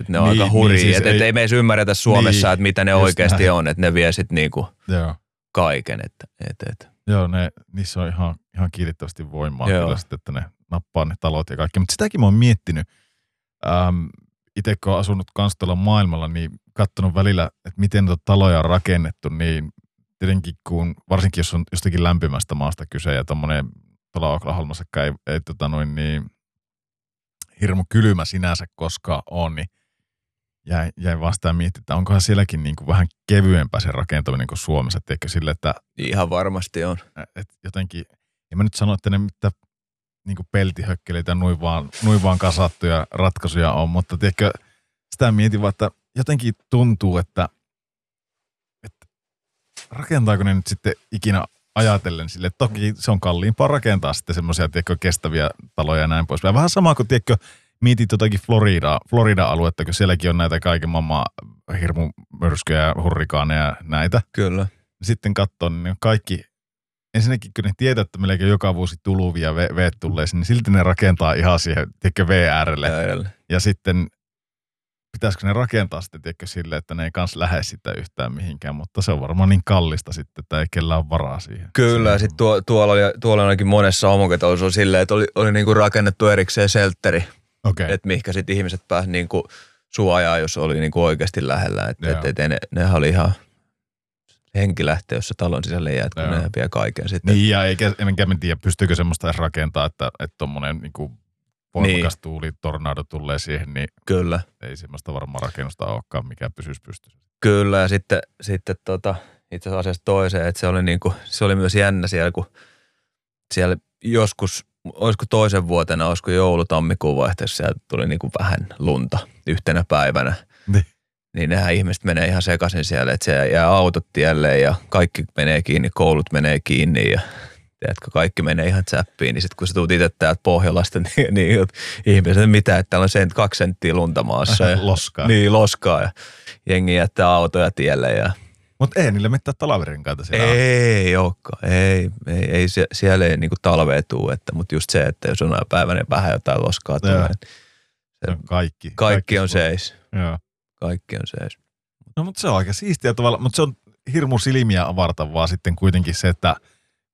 Et ne on Niin, aika niin, hurjia, siis että ei- et ei me edes ymmärretä Suomessa, Niin, että mitä ne oikeasti näin. on, että ne vie sitten niinku Joo. kaiken. Että, et, et. Joo, ne, niissä on ihan, ihan kiitettävästi voimaa Joo. kyllä sitten, että ne nappaa ne talot ja kaikki. Mutta sitäkin mä oon miettinyt. Ähm, itse kun oon asunut kans tuolla maailmalla, niin katsonut välillä, että miten noita taloja on rakennettu, niin tietenkin kun, varsinkin jos on jostakin lämpimästä maasta kyse ja tommonen tuolla Oklahomassakaan ei, ei tota noin niin hirmu kylmä sinänsä koskaan on, niin jäin, jäin vastaan miettimään, että onkohan sielläkin niin kuin vähän kevyempää se rakentaminen kuin Suomessa, sille, että Ihan varmasti on. et jotenkin, en mä nyt sano, että ne mitä niin peltihökkeleitä noin vaan, noin vaan kasattuja ratkaisuja on, mutta tiedätkö, sitä mietin vaan, että jotenkin tuntuu, että, että rakentaako ne nyt sitten ikinä ajatellen sille, että toki se on kalliimpaa rakentaa sitten semmoisia, kestäviä taloja ja näin poispäin. Vähän sama kuin, tiedätkö, mietit jotakin Florida, Florida-aluetta, kun sielläkin on näitä kaiken maailman hirmu myrskyjä ja hurrikaaneja ja näitä Kyllä. sitten katsoo, niin kaikki, ensinnäkin kun ne tietää, että melkein joka vuosi tuluvia ve- veet tulee sinne, niin silti ne rakentaa ihan siihen, tiedätkö, VRlle. Ja, Ja, sitten pitäisikö ne rakentaa sitten, tiedätkö, sille, että ne ei kans lähde sitä yhtään mihinkään, mutta se on varmaan niin kallista sitten, että ei kellään ole varaa siihen. Kyllä, ja sitten tuo, tuolla, oli, tuolla ainakin monessa homoketalossa on silleen, että oli, oli niinku rakennettu erikseen seltteri, okay. että mihinkä sitten ihmiset pääsivät niinku suojaa, jos oli niinku oikeasti lähellä. Että Joo. et, et, ne, nehän oli ihan henki lähtee, jos sä talon sisälle jäät, kun ne vie kaiken sitten. Niin, ja eikä, enkä mä tiedä, pystyykö semmoista edes rakentaa, että että tommonen niin kuin voimakas Niin. tuuli, tornado tulee siihen, niin Kyllä. ei semmoista varmaan rakennusta olekaan, mikä pysyisi pystyssä. Kyllä, ja sitten, sitten tota, itse asiassa toiseen, että se oli, niinku, se oli myös jännä siellä, kun siellä joskus, olisiko toisen vuotena, olisiko joulu-tammikuun vaihteessa, siellä tuli niinku vähän lunta yhtenä päivänä. Niin. Niin nehän ihmiset menee ihan sekaisin siellä, että siellä jää autot tielle ja kaikki menee kiinni, koulut menee kiinni ja tiedätkö, kaikki menee ihan zappiin, niin sitten kun sä tuut itse täältä Pohjolasta, niin, niin ihmiset, mitä, että täällä on sent, kaksi senttiä lunta maassa. Ja, Loskaa. Niin, loskaa ja jengi jättää autoja tielle ja Mutta ei niille mitään talvirenkaita siellä on. ei olekaan, ei, ei, ei sie- siellä ei niinku talvea tuu, että, mutta just se, että jos on päivänä vähän jotain loskaa tulee, niin Se on kaikki. kaikki on seis, Joo. Kaikki on seis. No mutta se on aika siistiä tavalla, mutta se on hirmu silmiä avartavaa sitten kuitenkin se, että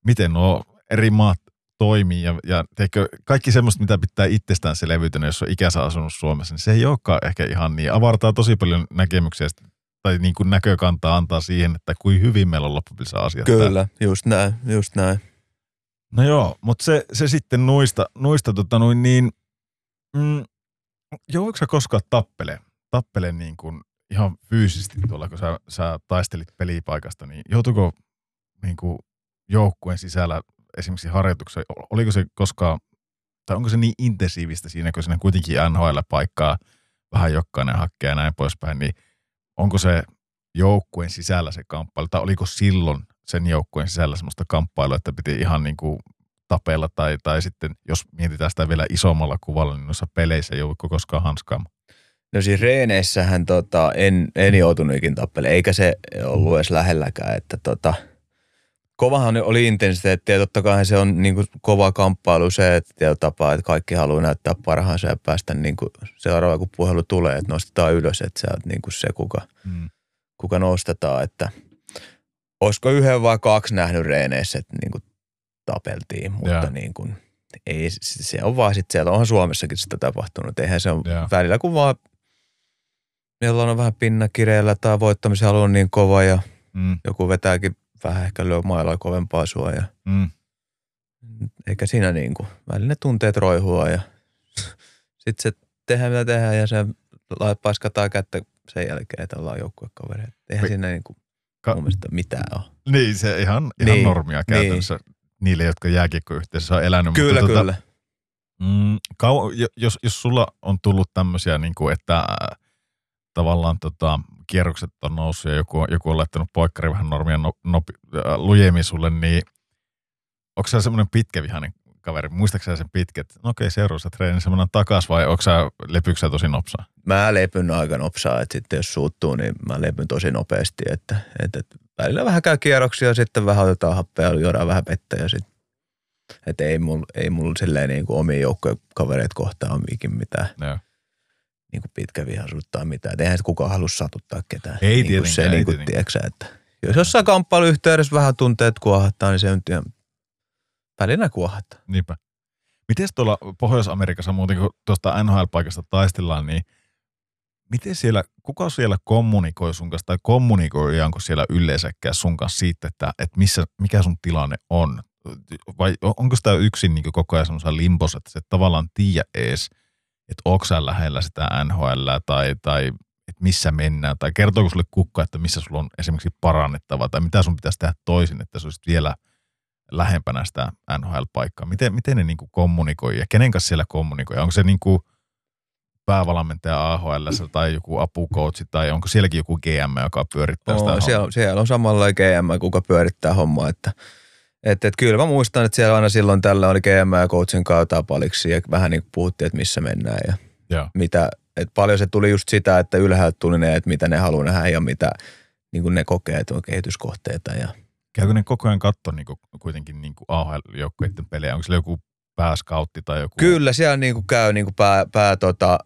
miten nuo eri maat toimii ja, ja teikö, kaikki semmoista, mitä pitää itsestään se levytönä, jos on ikänsä asunut Suomessa, niin se ei olekaan ehkä ihan niin. Avartaa tosi paljon näkemyksiä tai niin kuin näkökantaa antaa siihen, että kuin hyvin meillä on loppupelissä asiat. täällä. Kyllä, just näin, just näin. No joo, mutta se, se sitten nuista, nuista tota noin niin, mm, jouduiko sä koskaan tappele, tappele niin kuin ihan fyysisesti tuolla, kun sä, sä taistelit pelipaikasta, niin joutuiko niin kuin joukkueen sisällä esimerkiksi harjoituksessa, oliko se koskaan, tai onko se niin intensiivistä siinä, kun siinä kuitenkin NHL-paikkaa vähän jokainen hakee ja näin poispäin, niin onko se joukkueen sisällä se kamppailu, tai oliko silloin sen joukkueen sisällä semmoista kamppailua, että piti ihan niin kuin tapella, tai, tai sitten jos mietitään sitä vielä isommalla kuvalla, niin noissa peleissä ei joudutko koskaan hanskaamaan. No siis reeneissähän tota, en, en joutunut ikin tappelemaan, eikä se ollut edes lähelläkään, että tota, kovahan oli intensiteetti ja totta kai se on niin kuin kova kamppailu se, että tapaa, että kaikki haluaa näyttää parhaansa ja päästä niin kuin seuraava kun puhelu tulee, että nostetaan ylös, että sä oot niin kuin se, kuka, Mm. kuka nostetaan, että olisiko yhden vai kaksi nähnyt reeneissä, että niin kuin tapeltiin, mutta Joo. niin kuin, ei, se on vaan sitten siellä, onhan Suomessakin sitä tapahtunut, eihän se on Joo. välillä kun vaan milloin on vähän pinna kireellä tai voittamisen halu on niin kova ja Mm. joku vetääkin vähän ehkä lyö mailla kovempaa sua ja Mm. eikä siinä niin kuin, välillä ne tunteet roihua ja sitten se tehdään mitä tehdään ja se paiskataan kättä sen jälkeen, että ollaan joukkuekavereita. Eihän Mi- siinä niin kuin, Ka- mun mielestä mitään ole. Niin, se ihan, ihan Niin, normia käytännössä niille, jotka jääkiekkoyhteisössä on elänyt. Kyllä, mutta, kyllä. Tota, mm, kau, jo- jos, jos sulla on tullut tämmöisiä, niin kuin, että äh, tavallaan tota, kierrokset on noussut ja joku, joku on laittanut poikkari vähän normia no, nopi, äh, lujemmin sulle, niin onko sä semmoinen pitkävihainen kaveri? Muistatko sä sen pitkät? No okei, seuraavassa treeni semmoinen takas vai onko sä lepyksä tosi nopsaa? Mä lepyn aika nopsaa, että sitten jos suuttuu, niin mä lepyn tosi nopeasti, että, että, että välillä vähän käy kierroksia, sitten vähän otetaan happea, juodaan vähän vettä ja sitten että ei mulla ei mul silleen niin kuin omia joukkojen kavereita kohtaan ole mitään Joo. Niin kuin pitkä vihaisuutta tai mitään. Et eihän se kukaan halua satuttaa ketään. Ei niin tietenkään, se, ei niin kuin, tietenkään. että jos jossain kamppailuyhteydessä vähän tunteet kuohattaa, niin se on ihan välillä kuohattaa. Niinpä. Miten tuolla Pohjois-Amerikassa muuten, kun tuosta NHL-paikasta taistellaan, niin miten siellä, kuka siellä kommunikoi sun kanssa, tai kommunikoidaanko siellä yleensäkään sun kanssa siitä, että, että missä, mikä sun tilanne on? Vai onko sitä yksin niin koko ajan semmoisessa limpossa, että se tavallaan tiedä ees, että onko sä lähellä sitä NHL tai, tai että missä mennään, tai kertooko sulle kukka, että missä sulla on esimerkiksi parannettavaa, tai mitä sun pitäisi tehdä toisin, että sä olisit vielä lähempänä sitä NHL-paikkaa. Miten, miten ne niinku kommunikoi ja kenen kanssa siellä kommunikoi? Onko se niinku päävalmentaja AHL tai joku apukoutsi tai onko sielläkin joku GM, joka pyörittää sitä hommaa? siellä, siellä on samalla GM, kuka pyörittää hommaa, että et, et kyllä mä muistan, että siellä aina silloin tällä oli GM ja coachin kautta paliksi ja vähän niin kuin puhuttiin, että missä mennään ja Joo. mitä, että paljon se tuli just sitä, että ylhäältä tuli ne, että mitä ne haluaa nähdä ja mitä niin kuin ne kokee, että on kehityskohteita ja Käykö ne koko ajan katto niinku, kuitenkin niinku AHL-joukkueiden pelejä? Onko siellä joku pääskautti tai joku? Kyllä siellä niin kuin käy niin kuin pää, pää tota,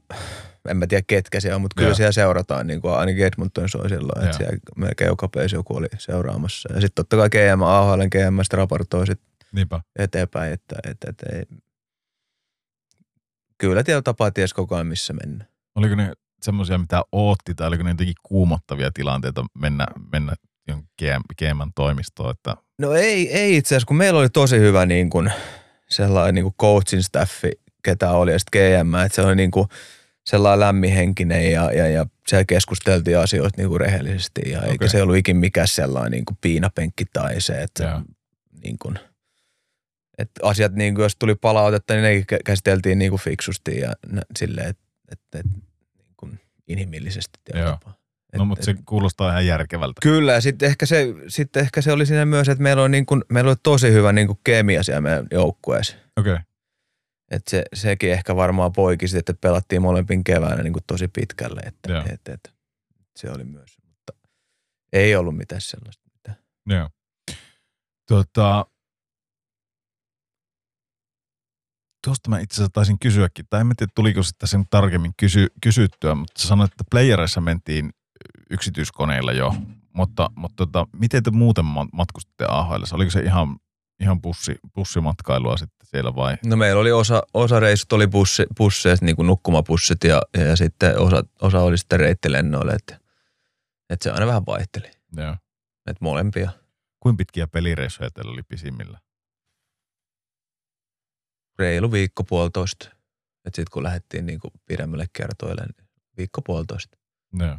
en mä tiedä ketkä siellä on, mutta kyllä Joo. siellä seurataan, niin kuin ainakin Edmontonissa oli silloin, että siellä melkein joka peisi joku oli seuraamassa. Ja sitten totta kai GM, AHL GM sitten raportoi sit Niinpä. eteenpäin, että, että, että ei. kyllä tietyllä tapaa ties koko ajan missä mennään. Oliko ne semmoisia, mitä ootti, tai oliko ne jotenkin kuumottavia tilanteita mennä, mennä GM, toimistoon, että No ei, ei itse asiassa, kun meillä oli tosi hyvä niin kuin, sellainen niin kuin coachin staffi, ketä oli, ja sitten GM, että se oli niin kuin sellainen lämminhenkinen ja, ja, ja siellä keskusteltiin asioista niin kuin rehellisesti ja okay. eikä se ollut ikin mikään sellainen niin kuin piinapenkki tai se, että Joo. niin kuin, että asiat, niin kuin, jos tuli palautetta, niin kä- käsiteltiin niin kuin fiksusti ja nä- silleen, että, että, että niin kuin inhimillisesti. Joo. No mutta se kuulostaa ihan järkevältä. Kyllä, ja sitten ehkä, se, sitten ehkä se oli siinä myös, että meillä oli, niin kuin, meillä oli tosi hyvä niin kuin kemia siellä meidän joukkueessa. Okei. Okay. Et se, sekin ehkä varmaan poiki sitten, että pelattiin molempin keväänä niin kuin tosi pitkälle. Että, Joo. et, et, se oli myös, mutta ei ollut mitään sellaista. Mitään. Joo. Tota, tuosta mä itse asiassa taisin kysyäkin, tai en tiedä tuliko sitä sen tarkemmin kysy, kysyttyä, mutta sä sanoit, että playereissa mentiin yksityiskoneilla jo, mutta, mutta tota, miten te muuten ma- matkustitte AHL? Oliko se ihan, ihan bussi, bussimatkailua sitten siellä vai? No meillä oli osa, osa reissut oli bussi, busseista, niin kuin nukkumapussit ja, ja sitten osa, osa oli sitten reittilennoille, että, että se aina vähän vaihteli. Joo. Että molempia. Kuinka pitkiä pelireissuja teillä oli pisimmillä? Reilu viikko puolitoista. Että sitten kun lähdettiin niin kuin pidemmälle kertoille, niin viikko puolitoista. Joo.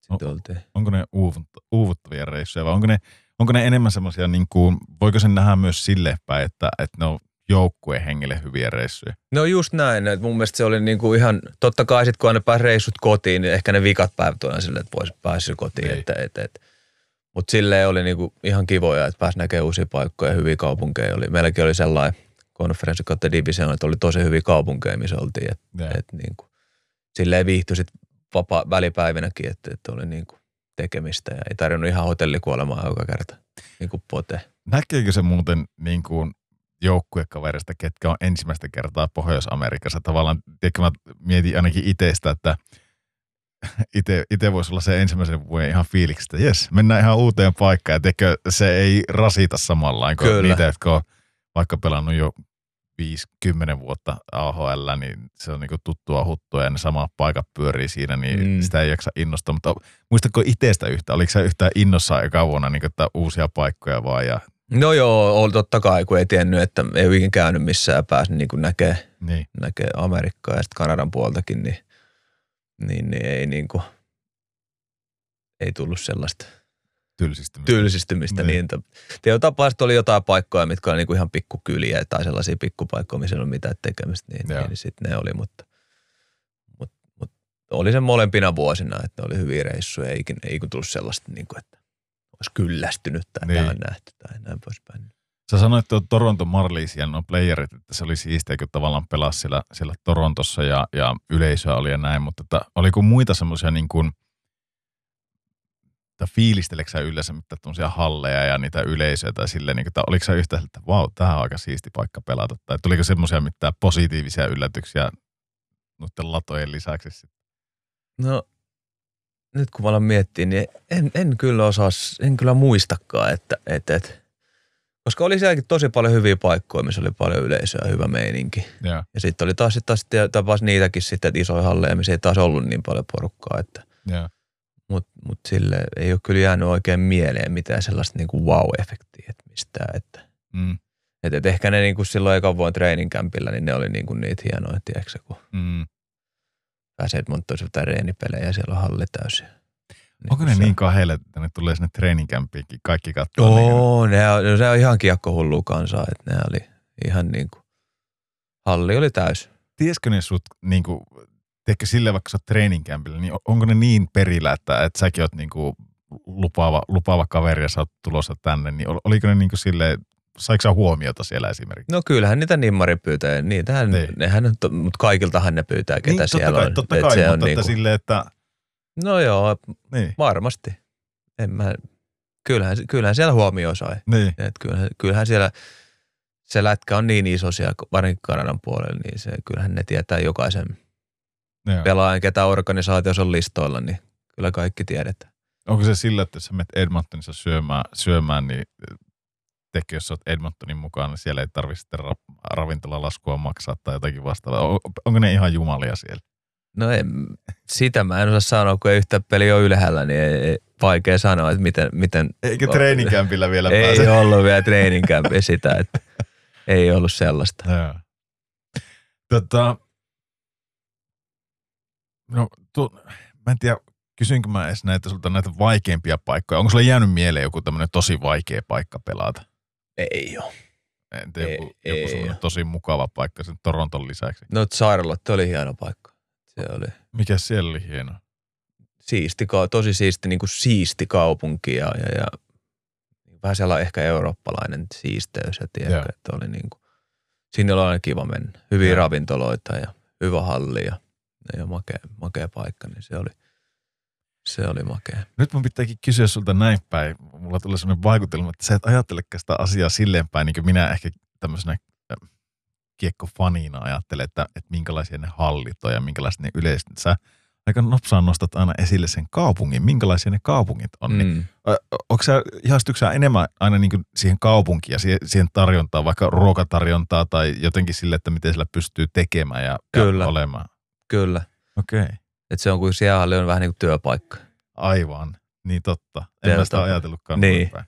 Sitten oltiin. Onko ne uuvut- uuvuttavia reissuja vai onko ne, onko ne enemmän semmoisia, niin kuin, voiko sen nähdä myös sille päin, että, että ne on joukkueen hengelle hyviä reissuja? No just näin, että mun mielestä se oli niinku ihan, totta kai sit kun aina pääsi reissut kotiin, niin ehkä ne vikat päivät on silleen, että voisi päästä kotiin. Niin. Että, et, et. Mutta silleen oli niinku ihan kivoja, että pääsi näkemään uusia paikkoja ja hyviä kaupunkeja. Oli, meilläkin oli sellainen konferenssi kautta division, että oli tosi hyviä kaupunkeja, missä oltiin. Et, Joo. et niinku, silleen viihtyi sit vapaa, välipäivinäkin, että, että oli niinku tekemistä ja ei tarvinnut ihan hotellikuolemaa joka kerta, niin kuin pote. Näkeekö se muuten niin kuin joukkuekaverista, ketkä on ensimmäistä kertaa Pohjois-Amerikassa? Tavallaan, tiedätkö, mä mietin ainakin itsestä, että itse voisi olla se ensimmäisen vuoden ihan fiiliksestä, jes, mennään ihan uuteen paikkaan, ja tiedätkö, se ei rasita samalla kuin Kyllä. niitä, jotka on vaikka pelannut jo 5-10 vuotta AHL, niin se on niinku tuttua huttua ja ne samat paikat pyörii siinä, niin Mm. sitä ei jaksa innostaa. Mutta muistatko itsestä yhtä? Oliko se yhtään innossa eka vuonna niin että uusia paikkoja vaan ja No joo, oli totta kai, kun ei tiennyt, että ei ole ikinä käynyt missään ja pääsi niin näkee, niin. näkee Amerikkaa ja sitten Kanadan puoltakin, niin, niin, niin ei, niin kuin, ei tullut sellaista tylsistymistä. tylsistymistä. Niin. Niin. Niin, Teo tapauksesta oli jotain paikkoja, mitkä oli niin kuin ihan pikkukyliä tai sellaisia pikkupaikkoja, missä ei ollut mitään tekemistä, niin, Joo. niin sitten ne oli, mutta, mutta, mutta oli se molempina vuosina, että ne oli hyviä reissuja, ei, ikin- ei ikinä tullut sellaista, niin kuin, että olisi kyllästynyt tai Niin. niin. tämä on nähty tai näin poispäin. Sä sanoit, että Toronto Marlies ja nuo playerit, että se oli siistiä, kun tavallaan pelasi siellä, siellä Torontossa ja, ja yleisöä oli ja näin, mutta että, oliko muita semmoisia niin kuin, tai fiilisteleekö sä yleensä mitään tämmöisiä halleja ja niitä yleisöjä tai silleen, niin kuin, että oliko sä yhtä, että vau, tähän on aika siisti paikka pelata, tai tuliko semmoisia mitään positiivisia yllätyksiä noiden latojen lisäksi sitten? No nyt kun mä alan miettiä, niin en, en kyllä osaa, en kyllä muistakaan, että, että, että koska oli sielläkin tosi paljon hyviä paikkoja, missä oli paljon yleisöä ja hyvä meininki. Joo, Ja sitten oli taas, taas sitten tapas niitäkin sitten, että isoja halleja, missä ei taas ollut niin paljon porukkaa, että joo. Mutta mut sille ei ole kyllä jäänyt oikein mieleen mitään sellaista niinku wow-efektiä, että mistään, että Mm, et, et ehkä ne niinku silloin ekan vuonna treeninkämpillä, niin ne oli niinku niitä hienoja, tiedätkö kun mm. pääsee Edmontonissa jotain reenipelejä ja siellä on halli täysin. Onko ne se- niin kaheille, että ne tulee sinne treeninkämpiinkin, kaikki niin kuin- Oo, ne on, no se on ihan kiekkohullua kansaa, että ne oli ihan niin kuin, halli oli täys. tiesikö ne sut niinku, tiedätkö sille vaikka sä oot niin onko ne niin perillä, että, että säkin oot niinku lupaava, lupaava kaveri ja sä oot tulossa tänne, niin ol- oliko ne niinku silleen, saiko sä huomiota siellä esimerkiksi? No kyllähän niitä nimmari pyytää, niitähän, Niin. nehän, mutta kaikiltahan ne pyytää, ketä niin, siellä totta kai, on. totta kai, se mutta on että niinku- silleen, että No joo, niin, varmasti. En mä, kyllähän, kyllähän siellä huomio sai. niin, Et kyllähän, kyllähän siellä se lätkä on niin iso siellä, varsinkin Kanadan puolella, niin se, kyllähän ne tietää jokaisen joo. pelaajan, ketä organisaatiossa on listoilla, niin kyllä kaikki tiedetään. Onko se sillä, että jos sä menet Edmontonissa syömään, syömään niin tekee, jos oot Edmontonin mukaan, niin siellä ei tarvitse sitten ra- ravintolalaskua maksaa tai jotakin vastaavaa. On- Onko ne ihan jumalia siellä? No en, sitä mä en osaa sanoa, kun ei yhtä peli ole ylhäällä, niin ei, ei, vaikea sanoa, että miten, miten Eikö treeninkämpillä vielä ei pääse? ollut vielä treeninkämpiä sitä, että ei ollut sellaista. Joo. Tota, no, tu, mä en tiedä, kysyinkö mä edes näitä sulta näitä vaikeimpia paikkoja. Onko sulla jäänyt mieleen joku tämmöinen tosi vaikea paikka pelata? Ei ole. En tiedä, Ei- joku, ei joku oo. tosi mukava paikka sen Toronton lisäksi. No Charlotte oli hieno paikka. Se oli, Mikä siellä oli hieno? siisti, tosi siisti, niin kuin siisti kaupunki ja, ja, ja vähän sellainen ehkä eurooppalainen siisteys. Ja tiedätkö, että oli niin kuin, sinne oli aina kiva mennä. Hyviä Joo. ravintoloita ja hyvä halli ja, ja makea, makea paikka, niin se oli, se oli makea. Nyt mun pitääkin kysyä sulta näin päin. Mulla tulee sellainen vaikutelma, että sä et ajattelekaan sitä asiaa silleen päin, niin kuin minä ehkä tämmöisenä äh, kiekkofanina ajattelen, että, että minkälaisia ne hallit on ja minkälaiset ne yleiset. Sä aika nopsaan nostat aina esille sen kaupungin, minkälaisia ne kaupungit on. Niin, Mm. ö, onko sä enemmän aina niin siihen kaupunkiin ja siihen, siihen tarjontaan, vaikka ruokatarjontaa tai jotenkin sille, että miten sillä pystyy tekemään ja, Kyllä. ja olemaan? Kyllä. Okei, okay. Että se on kuin siellä on vähän niin kuin työpaikka. aivan. Niin totta. En Teillä mä sitä ajatellutkaan Niin. päin.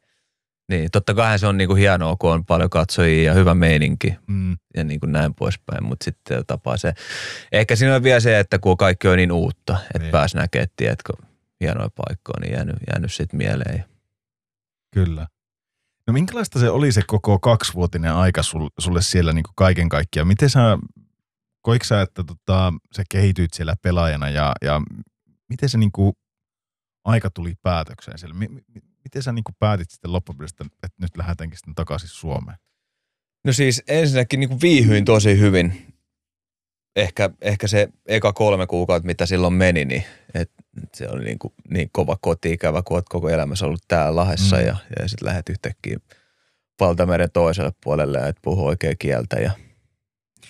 Niin, totta kai se on niin kuin hienoa, kun on paljon katsojia ja hyvä meininki Mm. ja niin kuin näin poispäin, mutta sitten tapaa se. Ehkä siinä on vielä se, että kun kaikki on niin uutta, että Niin. pääsi näkemään, tiedätkö, hienoja paikkoja, niin jäänyt, jäänyt sitten mieleen. Kyllä. No minkälaista se oli se koko kaksivuotinen aika sul, sulle siellä niin kaiken kaikkiaan? Miten sä, koiko sä, että tota, sä kehityit siellä pelaajana ja, ja miten se niin kuin, aika tuli päätökseen siellä? Mi, miten sä niin kuin päätit sitten loppupeleissä, että, nyt lähdetäänkin sitten takaisin Suomeen? No siis ensinnäkin niin kuin viihyin tosi hyvin. Ehkä, ehkä se eka kolme kuukautta, mitä silloin meni, niin et, et se oli niin, kuin, niin kova kotiikävä, kun olet koko elämässä ollut täällä Lahdessa Mm. ja, ja sitten lähdet yhtäkkiä valtameren toiselle puolelle ja et puhu oikea kieltä. Ja,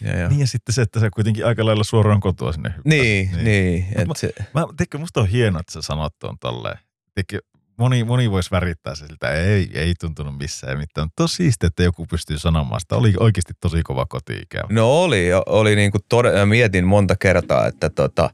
ja, ja. Niin ja sitten se, että sä kuitenkin aika lailla suoraan kotoa sinne hyppäät. Niin, niin, niin että se, Mä, teikö, musta on hienoa, että sä sanot tuon tolleen. Teikö, moni, moni voisi värittää se siltä, ei, ei tuntunut missään mitään. Mutta tosi siistiä, että joku pystyy sanomaan sitä. Oli oikeasti tosi kova koti-ikävä. No oli, oli niin kuin tode, mä mietin monta kertaa, että tota,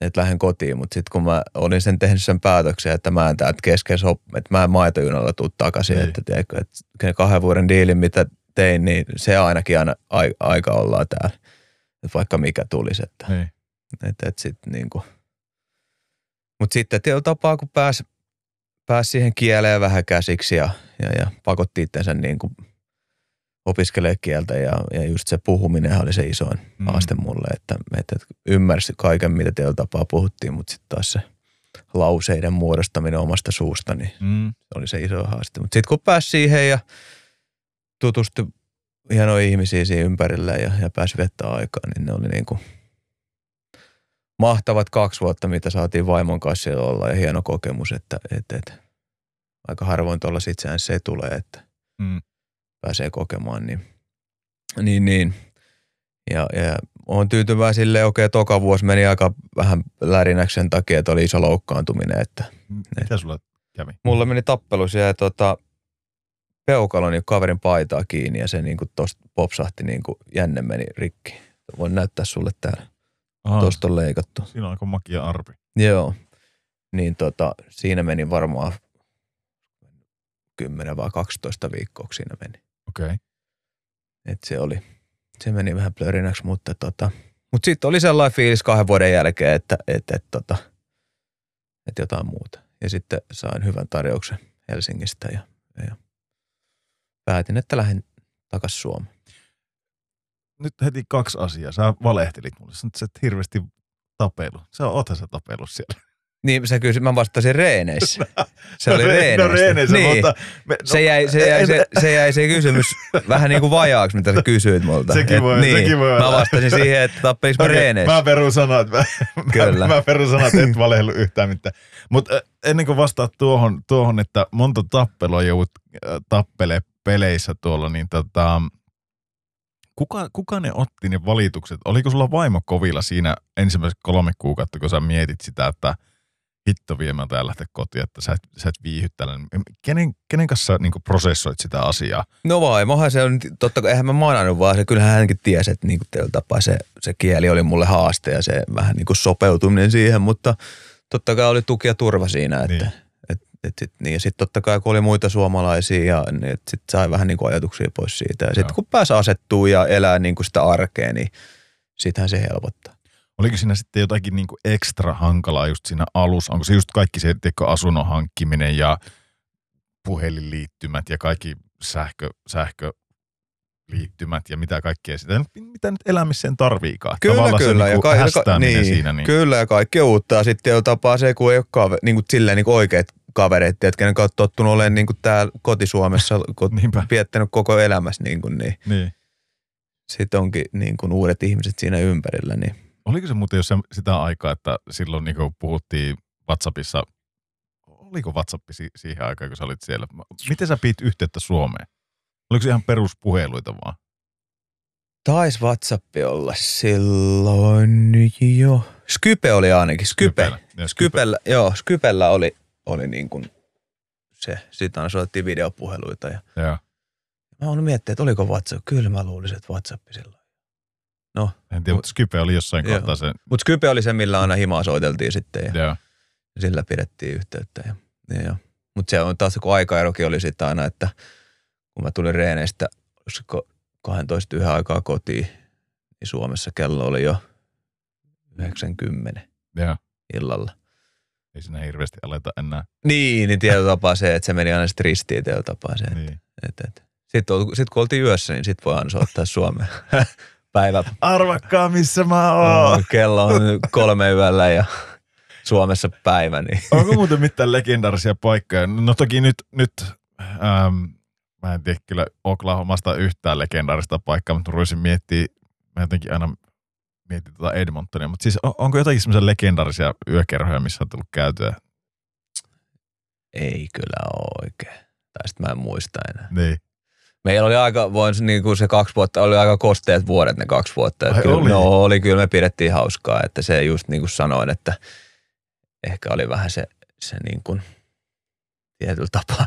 että lähden kotiin, mutta sitten kun mä olin sen tehnyt sen päätöksen, että mä en täältä kesken että mä en maitojunalla tuu takaisin, Ei. että, tiedätkö, että kahden vuoden diilin, mitä tein, niin se ainakin aina ai, aika ollaan täällä, vaikka mikä tulisi, että, Niin. että, että sitten niin kuin. Mutta sitten tietyllä tapaa, kun pääsi pääs siihen kieleen vähän käsiksi ja, ja, ja pakotti itsensä niin kuin opiskelee kieltä ja, ja just se puhuminen oli se isoin Mm. haaste mulle, että, että ymmärsi kaiken, mitä teillä tapaa puhuttiin, mutta sitten taas se lauseiden muodostaminen omasta suusta, niin Mm. se oli se iso haaste. Mutta sitten kun pääsi siihen ja tutustui hienoja ihmisiä siinä ympärillä ja, ja pääsi vettä aikaa, niin ne oli niin kuin mahtavat kaksi vuotta, mitä saatiin vaimon kanssa olla ja hieno kokemus, että, että, että aika harvoin tuolla itseään se tulee, että Mm. pääsee kokemaan, niin, niin, niin. Ja, ja olen tyytyväinen silleen, okei, toka vuosi meni aika vähän lärinäksi sen takia, että oli iso loukkaantuminen, että Mitä sulla kävi? mulla meni tappelu siellä tota, peukalon ja kaverin paitaa kiinni ja se niinku tosta popsahti niinku jänne meni rikki. Voin näyttää sulle täällä. Aha, Tosta on leikattu. Siinä on aika makia arpi. Joo. Niin tota, siinä meni varmaan 10 vai 12 viikkoa siinä meni. Okei. Okay. Et se oli, se meni vähän plörinäksi, mutta tota, mut sitten oli sellainen fiilis kahden vuoden jälkeen, että et, et, tota, et jotain muuta. Ja sitten sain hyvän tarjouksen Helsingistä ja, ja päätin, että lähden takaisin Suomeen. Nyt heti kaksi asiaa. Sä valehtelit mulle. Sä et hirveästi tapelu. Sä oothan sä tapellut siellä. Niin sä kysyt, mä vastasin reeneissä. Se oli no, re- reeneissä. No reeneissä, niin. mutta... Me, Se jäi, se, jäi, se, se jäi se kysymys vähän niin kuin vajaaksi, mitä sä kysyit multa. Sekin voi- niin, sekin voi Mä vastasin siihen, että tappelis Okei, reeneissä. Mä perun sanat, mä, Kyllä. mä, mä perun sanat, et valehdellut yhtään mitään. Mutta ennen kuin vastaat tuohon, tuohon, että monta tappelua joudut tappelee peleissä tuolla, niin tota, kuka, kuka ne otti ne valitukset? Oliko sulla vaimo kovilla siinä ensimmäiset kolme kuukautta, kun sä mietit sitä, että hitto vie mä täällä lähteä kotiin, että sä et, sä et viihy tällä. Kenen, kenen kanssa sä niin prosessoit sitä asiaa? No vaimohan se on, totta kai eihän mä manannut, vaan se kyllähän hänkin tiesi, että niin tapaa se, se kieli oli mulle haaste ja se vähän niin kuin sopeutuminen siihen, mutta totta kai oli tuki ja turva siinä, että Niin. Et, sit, niin, ja sitten totta kai kun oli muita suomalaisia, ja niin, et sit sai vähän niin kuin ajatuksia pois siitä. Ja sitten kun pääsi asettuu ja elää niin kuin sitä arkea, niin sittenhän se helpottaa. Oliko siinä sitten jotakin niin kuin ekstra hankalaa just siinä alussa? Onko se just kaikki se tiedätkö, asunnon hankkiminen ja puhelinliittymät ja kaikki sähkö, sähkö liittymät ja mitä kaikkea sitä, mitä nyt elämiseen tarviikaan. Kyllä, Tavallaan kyllä. Se ja niinku ka- niin, siinä. Niin. Kyllä, ja kaikki uutta. Ja sitten jo tapaa se, kun ei ole kave, niin kuin, silleen niin kuin oikeat kavereet, kenen kautta tottunut olemaan niin kuin täällä kotisuomessa, kun viettänyt koko elämässä, niin, kuin, niin Niin. sitten onkin niin kuin uudet ihmiset siinä ympärillä. Niin. Oliko se muuten jo se, sitä aikaa, että silloin niin puhuttiin WhatsAppissa, oliko WhatsApp si- siihen aikaan, kun sä olit siellä? Miten sä pidit yhteyttä Suomeen? Oliko se ihan peruspuheluita vaan? Taisi WhatsApp olla silloin jo. Skype oli ainakin, Skype. Skypellä. Joo, Skype. Skypellä, joo, Skypellä oli, oli niin kuin se. Sitten aina soitettiin videopuheluita ja Joo. mä oon miettinyt, että oliko WhatsApp. Kyllä mä luulisin, että WhatsApp silloin. En tiedä, mutta Skype oli jossain Joo. kohtaa se. Mutta Skype oli se, millä aina himaa soiteltiin sitten ja Joo. sillä pidettiin yhteyttä. Ja, ja, ja. Mutta se on taas, kun aikaerokin oli sitten aina, että kun mä tulin reeneistä olisiko 12 yhden aikaa kotiin, niin Suomessa kello oli jo 90 Joo. illalla. Ei siinä hirveästi aleta enää. Niin, niin tietyllä tapaa se, että se meni aina sitten ristiin tietyllä tapaa se. Että, Niin. että, että. Sitten sit kun oltiin yössä, niin sitten voi aina soittaa Suomeen. Päivä. Arvakkaa, missä mä oon. Kello on kolme yöllä ja Suomessa päivä. Niin. Onko muuten mitään legendaarisia paikkoja? No toki nyt, nyt ähm, mä en tiedä kyllä Oklahomasta yhtään legendaarista paikkaa, mutta ruisin miettiä, mä jotenkin aina mietin tuota Edmontonia, mutta siis on- onko jotakin semmoisia legendaarisia yökerhoja, missä on tullut käytyä? Ei kyllä ole oikein. Tai sitten mä en muista enää. Niin. Meillä oli aika, voin niin kuin se kaksi vuotta, oli aika kosteet vuodet ne kaksi vuotta. Että Ai kyllä, oli? No oli, kyllä me pidettiin hauskaa, että se just niin kuin sanoin, että ehkä oli vähän se, se niin kuin tietyllä tapaa,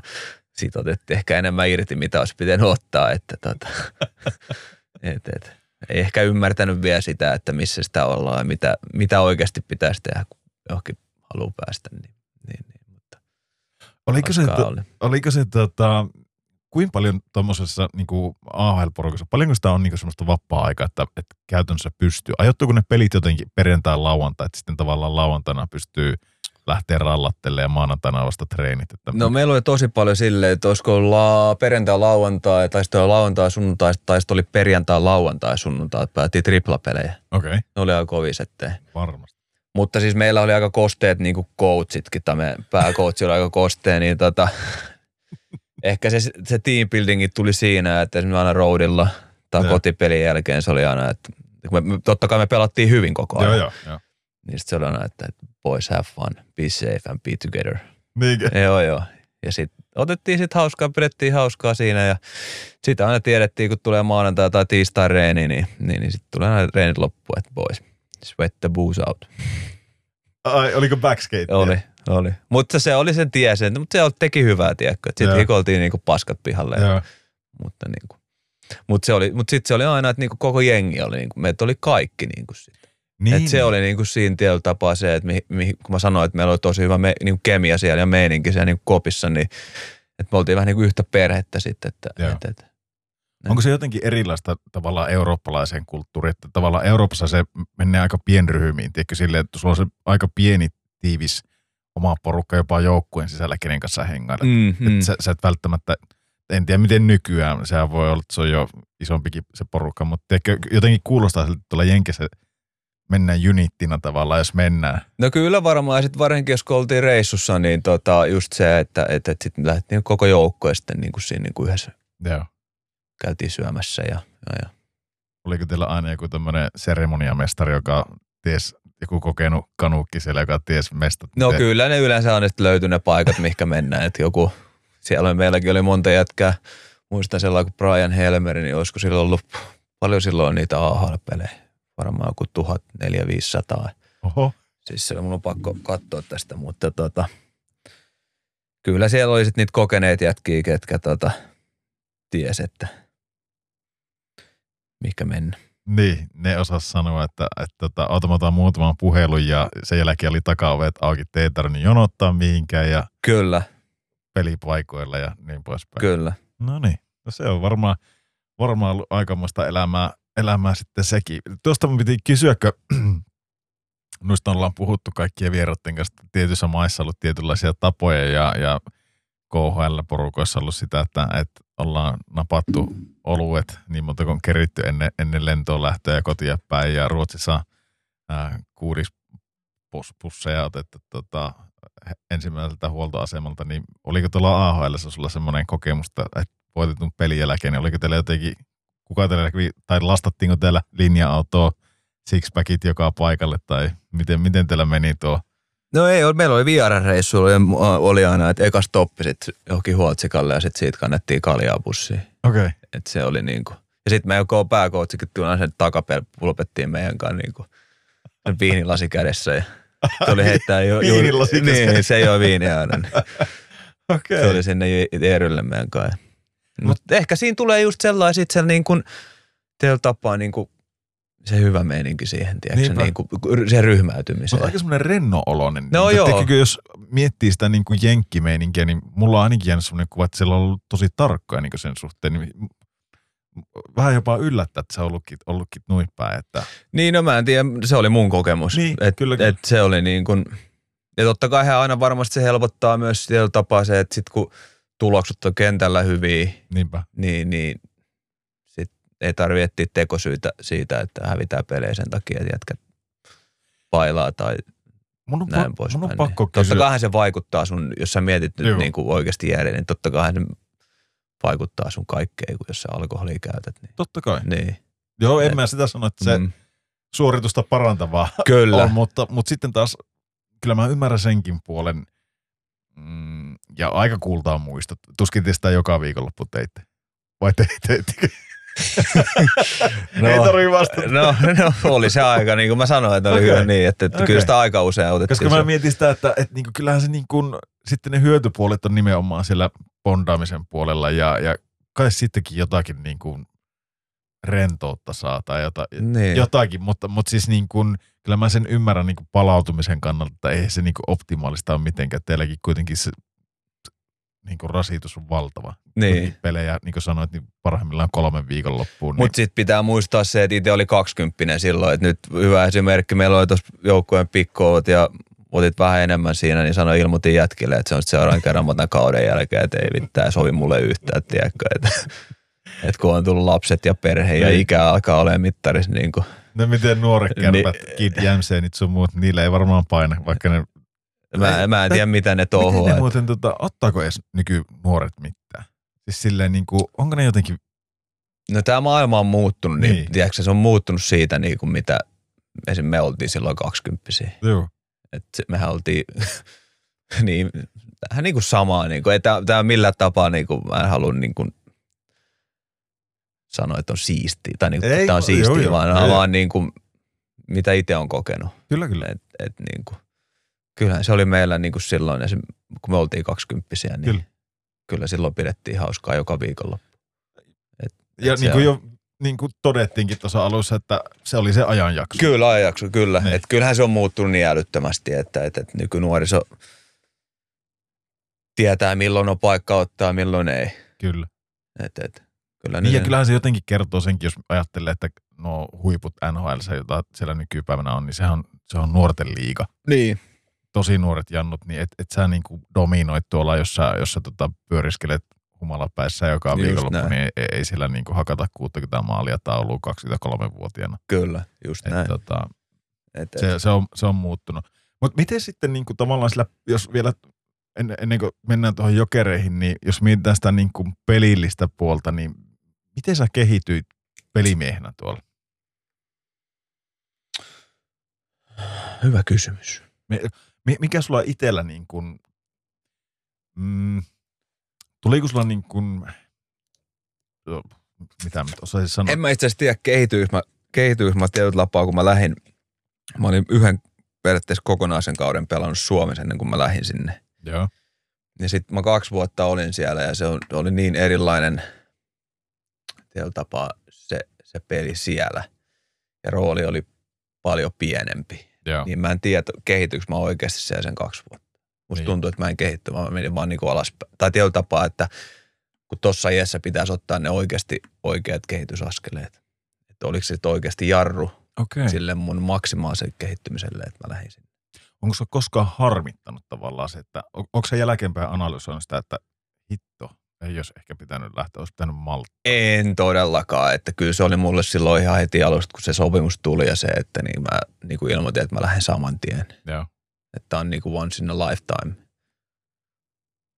siitä otettiin ehkä enemmän irti, mitä olisi pitänyt ottaa, että tota, et, et, ei ehkä ymmärtänyt vielä sitä, että missä sitä ollaan ja mitä, mitä oikeasti pitäisi tehdä, kun johonkin haluaa päästä. Niin, niin, niin, mutta Oliko se, oli. oliko se tota, kuinka paljon tuommoisessa niin AHL-porukassa, paljonko sitä on niin semmoista vapaa-aikaa, että, että käytännössä pystyy? Ajoittuuko ne pelit jotenkin perjantai lauantai, että sitten tavallaan lauantaina pystyy lähteä rallattelemaan ja maanantaina vasta treenit? Että No meillä oli tosi paljon silleen, että olisiko la, perjantai, lauantai, tai sitten oli lauantai, sunnuntai, tai sitten oli perjantai, lauantai, sunnuntai, että päätettiin triplapelejä. Okei, okay, Ne oli aika kovin sitten. varmasti. Mutta siis meillä oli aika kosteet niin kuin coachitkin, tai meidän pääcoachi oli aika kostea, niin tota, ehkä se, se team buildingi tuli siinä, että esimerkiksi aina roadilla tai Joo. kotipelin jälkeen se oli aina, että me, totta kai me pelattiin hyvin koko ajan. Joo, joo, joo. Niin sit se oli aina, että boys have fun, be safe and be together. Niinkö? Joo, joo. Ja sitten otettiin sitten hauskaa, pidettiin hauskaa siinä ja sitten aina tiedettiin, kun tulee maanantai tai tiistai reeni, niin, niin, niin sitten tulee aina reenit loppuun, että boys, sweat the booze out. Ai, oliko backskate? Oli, oli. Mutta se oli sen tie, sen, mutta se oli- teki hyvää, tiedätkö. Sitten hikoltiin niinku paskat pihalle. Ja, Joo. mutta niinku, mutta se oli, mutta sitten se oli aina, että niinku koko jengi oli, niinku, meitä oli kaikki niinku sit. Niin, Et se oli niinku siinä tietyllä tapaa se, että mi, mi, kun mä sanoin, että meillä oli tosi hyvä me, niinku kemia siellä ja meininki siellä niinku kopissa, niin että me oltiin vähän niinku yhtä perhettä sitten. Että, et, et, Onko se jotenkin erilaista tavallaan eurooppalaiseen kulttuuriin, että tavallaan Euroopassa se menee aika pienryhmiin, tiedätkö silleen, että sulla on se aika pieni, tiivis oma porukka jopa joukkueen sisällä, kenen kanssa hengailet. Mm. mm. Et sä, sä et välttämättä, en tiedä miten nykyään, sehän voi olla, että se on jo isompikin se porukka, mutta tiedätkö, jotenkin kuulostaa siltä, että tuolla Jenkessä mennään unittina tavallaan, jos mennään. No kyllä varmaan, sitten varsinkin jos kun oltiin reissussa, niin tota, just se, että et, et sitten lähdettiin koko joukko ja sitten niinku siinä niinku yhdessä Joo. käytiin syömässä ja, ja, ja. Oliko teillä aina joku tämmöinen seremoniamestari, joka ties, joku kokenut kanuukki siellä, joka ties mestat? No miten- kyllä ne yleensä on sitten löyty ne paikat, mihinkä mennään. Että joku, siellä meilläkin oli monta jätkää. Muistan sellainen kuin Brian Helmer, niin olisiko silloin ollut paljon silloin niitä AHL-pelejä. Varmaan joku 1400. Oho. Siis se mun on pakko katsoa tästä, mutta tota, kyllä siellä oli sitten niitä kokeneet jätkiä, ketkä tota, ties, että mikä mennä. Niin, ne osas sanoa, että, että, että ota, mä otan muutaman puhelun ja sen jälkeen oli takaovet auki, te ei tarvinnut jonottaa mihinkään ja Kyllä, pelipaikoilla ja niin poispäin. kyllä. No niin, no se on varmaan, varmaan ollut aikamoista elämää, elämää sitten sekin. Tuosta mun piti kysyä, kun noista ollaan puhuttu kaikkien vieraiden kanssa, tietyissä maissa ollut tietynlaisia tapoja ja, ja KHL-porukoissa ollut sitä, että, että ollaan napattu oluet niin monta kuin keritty ennen, ennen lentoon lähtöä ja kotia päin. Ja Ruotsissa ää, kuudis pus- pusseja otettu tota, ensimmäiseltä huoltoasemalta, niin oliko tuolla AHL sulla semmoinen kokemus, että voitetun pelin jälkeen, niin oliko teillä jotenkin, kuka teillä, tai lastattiinko teillä linja-autoa sixpackit joka paikalle, tai miten, miten teillä meni tuo? No ei, meillä oli VR-reissu, oli, oli aina, että eka stoppi sitten johonkin huotsikalle ja sitten siitä kannettiin kaljaa pussiin. Okei. Okay. Et se oli niinku. Ja sitten me joko pääkootsikin tuolla sen takapulpettiin meidän kanssa niinku sen viinilasi kädessä ja tuli heittää jo, ju, Viinilasi kädessä. niin, se ei ole viiniä aina. niin Okei. Se oli sinne Eerylle meidän kanssa. Mutta ehkä siinä tulee just sellainen sit se niin kuin, teillä tapaa niin kuin, se hyvä meininki siihen, tiedätkö, niin kuin, se Se ryhmäytymiseen. on aika semmoinen renno-oloinen. No niin, joo. Tekikö, jos miettii sitä niin kuin jenkkimeininkiä, niin mulla on ainakin jäänyt semmoinen kuva, että siellä on ollut tosi tarkkoja niin sen suhteen. Niin vähän jopa yllättää, että se on ollutkin, ollutkin noin päin. Että, Niin, no mä en tiedä, se oli mun kokemus. Niin, et, kyllä, kyllä. Et se oli niin kuin, ja totta kai aina varmasti se helpottaa myös sillä tapaa se, että sit kun tulokset on kentällä hyviä, niinpä. niin, niin sit ei tarvitse etsiä tekosyitä siitä, että hävitään pelejä sen takia, että jätkät pailaa tai Mun on, näin pa- pois. mun on pakko kysyä. Totta kai se vaikuttaa sun, jos sä mietit nyt Joo. niin kuin oikeasti järjen, niin totta kai se vaikuttaa sun kaikkeen, kun jos sä alkoholia käytät. Niin, Totta kai. niin. Joo, en Et- mä sitä sano, että se Mm. suoritusta parantavaa Kyllä. on, mutta, mutta sitten taas kyllä mä ymmärrän senkin puolen. Mm, ja aika kultaa muista. Tuskin te sitä joka viikonloppu teitte. Vai te, teittekö? No. Ei tarvii vastata. No, no, oli se aika, niin kuin mä sanoin, että oli Okei. kyllä niin, että, että Okei. kyllä sitä aika usein otettiin. Koska mä se. mietin sitä, että, että niinku, kyllähän se niinku, sitten ne hyötypuolet on nimenomaan siellä bondaamisen puolella ja, ja kai sittenkin jotakin niinku rentoutta saa tai jota, niin. jotakin, mutta, mutta siis niin kuin, kyllä mä sen ymmärrän niin kuin palautumisen kannalta, että ei se niin kuin optimaalista ole mitenkään. Teilläkin kuitenkin se niin kuin rasitus on valtava. niin. Pelejä, niin kuin sanoit, niin parhaimmillaan kolmen viikon loppuun. Niin, Mutta sitten pitää muistaa se, että itse oli 20 silloin, että nyt hyvä esimerkki, meillä oli tuossa joukkueen pikkoot ja otit vähän enemmän siinä, niin sanoin ilmoitin jätkille, että se on seuraavan kerran mä otan kauden jälkeen, että ei mitään sovi mulle yhtään, tiedätkö, että, että kun on tullut lapset ja perhe ja Niin. ikä alkaa olemaan mittarissa, niin kuin, ne miten nuoret Niin. kärpät, Kid Jämseenit sun muut, niillä ei varmaan paina, vaikka ne... mä, mä en tiedä mitä ne Miten touhua. ne muuten, tota, ottaako edes nykynuoret mitään? Siis silleen niin kuin, onko ne jotenkin, No tämä maailma on muuttunut, niin, Niin. Tiedätkö, se on muuttunut siitä, niin kuin mitä esim. me oltiin silloin 20 joo, että mehän oltiin niin, vähän niin kuin samaa. Niin kuin, ei tämä, millään tapaa, niin kuin, mä en halua niin kuin, sanoa, että on siistiä, tai niin kuin, Ei, tämä on joo, siistiä, joo, vaan, joo. vaan niin kuin, mitä itse on kokenut. kyllä kyllä. Et, et, niin kuin, kyllähän se oli meillä niin kuin silloin, esim, kun me oltiin 20 niin Kyllä. kyllä. silloin pidettiin hauskaa joka viikolla. Et, Ja et niin kuin on- jo niin kuin todettiinkin tuossa alussa, että se oli se ajanjakso. Kyllä ajanjakso, kyllä. Niin. Et kyllähän se on muuttunut niin älyttömästi, että, että, että nykynuoriso tietää milloin on paikka ottaa, milloin ei. Kyllä. Et, et, kyllä Niin ja ne- kyllähän se jotenkin kertoo senkin, jos ajattelee, että no huiput NHL, jota siellä nykypäivänä on, niin sehän on, se on nuorten liiga. Niin. Tosi nuoret jannut, niin et, et sä niinku dominoit tuolla, jos sä, jos sä tota pyöriskelet humalapäissä joka Just viikonloppu, näin. niin ei, ei siellä niinku hakata 60 maalia tauluun 23-vuotiaana. Kyllä, just Et, näin. tota, Et, et, se, se, on, se on muuttunut. Mutta miten sitten niinku tavallaan sillä, jos vielä ennen, ennen kuin mennään tuohon jokereihin, niin jos mietitään sitä niinku pelillistä puolta, niin miten sä kehityit pelimiehenä tuolla? Hyvä kysymys. Mi- Mikä sulla itsellä niin kuin, mm, tuliko sulla niin kuin, no, mitä mä nyt osaisin sanoa? En mä itse asiassa tiedä, kehityys mä, kehityys mä tietyllä tapaa, kun mä lähdin. Mä olin yhden periaatteessa kokonaisen kauden pelannut Suomessa ennen kuin mä lähdin sinne. Joo, Ja sitten mä kaksi vuotta olin siellä ja se oli niin erilainen tietyllä tapaa se, se peli siellä. Ja rooli oli paljon pienempi. Joo. Niin mä en tiedä, kehityykö mä oikeasti siellä sen kaksi vuotta. Musta Niin. tuntuu, että mä en kehitty, mä menin vaan niin kuin alaspäin. Tai tietyllä tapaa, että kun tuossa iässä pitäisi ottaa ne oikeasti oikeat kehitysaskeleet. Että oliko se oikeasti jarru okay. sille mun maksimaalisen kehittymiselle, että mä lähdin sinne. Onko se koskaan harmittanut tavallaan se, että on, onko se jälkeenpäin analysoinut sitä, että hitto, ei olisi ehkä pitänyt lähteä, olisi pitänyt malttaa. En todellakaan, että kyllä se oli mulle silloin ihan heti alusta, kun se sopimus tuli ja se, että niin mä niin kuin ilmoitin, että mä lähden saman tien. Joo. Että on niin kuin once in a lifetime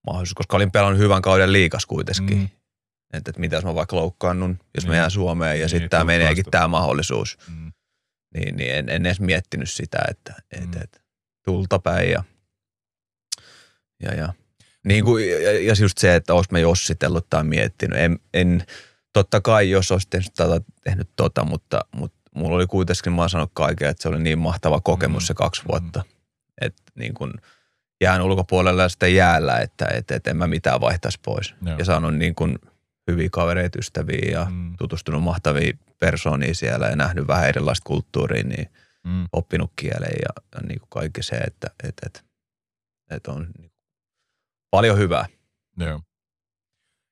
mahdollisuus, koska olin pelannut hyvän kauden liikas kuitenkin. Mm. Että, että mitä jos mä vaikka loukkaannun, jos mä Niin. jään Suomeen ja Niin, sitten tämä meneekin tämä mahdollisuus. Mm. Niin, niin en, en edes miettinyt sitä, että et, Mm. et, tulta päin ja, ja, ja. Niin kuin, ja, ja just se, että olisi mä jossitellut tai miettinyt. En, en, totta kai jos olisi tehnyt, tota, tehnyt tota, mutta, mutta mulla oli kuitenkin, mä oon sanonut kaiken, että se oli niin mahtava kokemus Mm. se kaksi vuotta. Että niin kuin jään ulkopuolella ja sitten jäällä, että et, et en mä mitään vaihtaisi pois. Joo. Ja saanut niin kuin hyviä kavereita, ystäviä ja Mm. tutustunut mahtaviin persoonia siellä ja nähnyt vähän erilaista kulttuuria, niin Mm. oppinut kielen ja, ja niin kuin kaikki se, että et, et, et on niin paljon hyvää. Joo.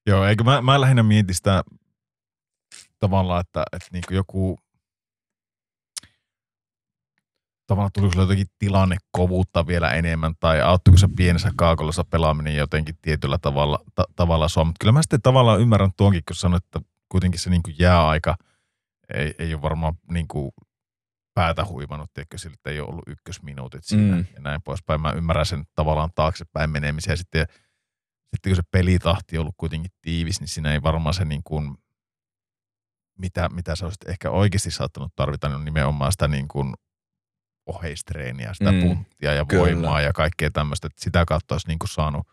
Joo, eikö mä, mä lähinnä mietin sitä tavallaan, että, että niin joku tavallaan tuli sulle jotenkin tilannekovuutta vielä enemmän, tai auttuiko se pienessä kaakolossa pelaaminen jotenkin tietyllä tavalla, ta, tavalla sua. Mutta kyllä mä sitten tavallaan ymmärrän tuonkin, kun sanoit, että kuitenkin se niin jääaika ei, ei ole varmaan niin kuin päätä huivannut, tiedätkö, sillä että ei ole ollut ykkösminuutit siinä Mm. ja näin poispäin. Mä ymmärrän sen tavallaan taaksepäin menemisen ja sitten, sitten kun se pelitahti on ollut kuitenkin tiivis, niin siinä ei varmaan se niin kuin, mitä, mitä sä olisit ehkä oikeasti saattanut tarvita, niin on nimenomaan sitä niin kuin oheistreeniä, sitä Mm, mm, punttia ja kyllä. voimaa ja kaikkea tämmöistä, että sitä kautta olisi niin kuin saanut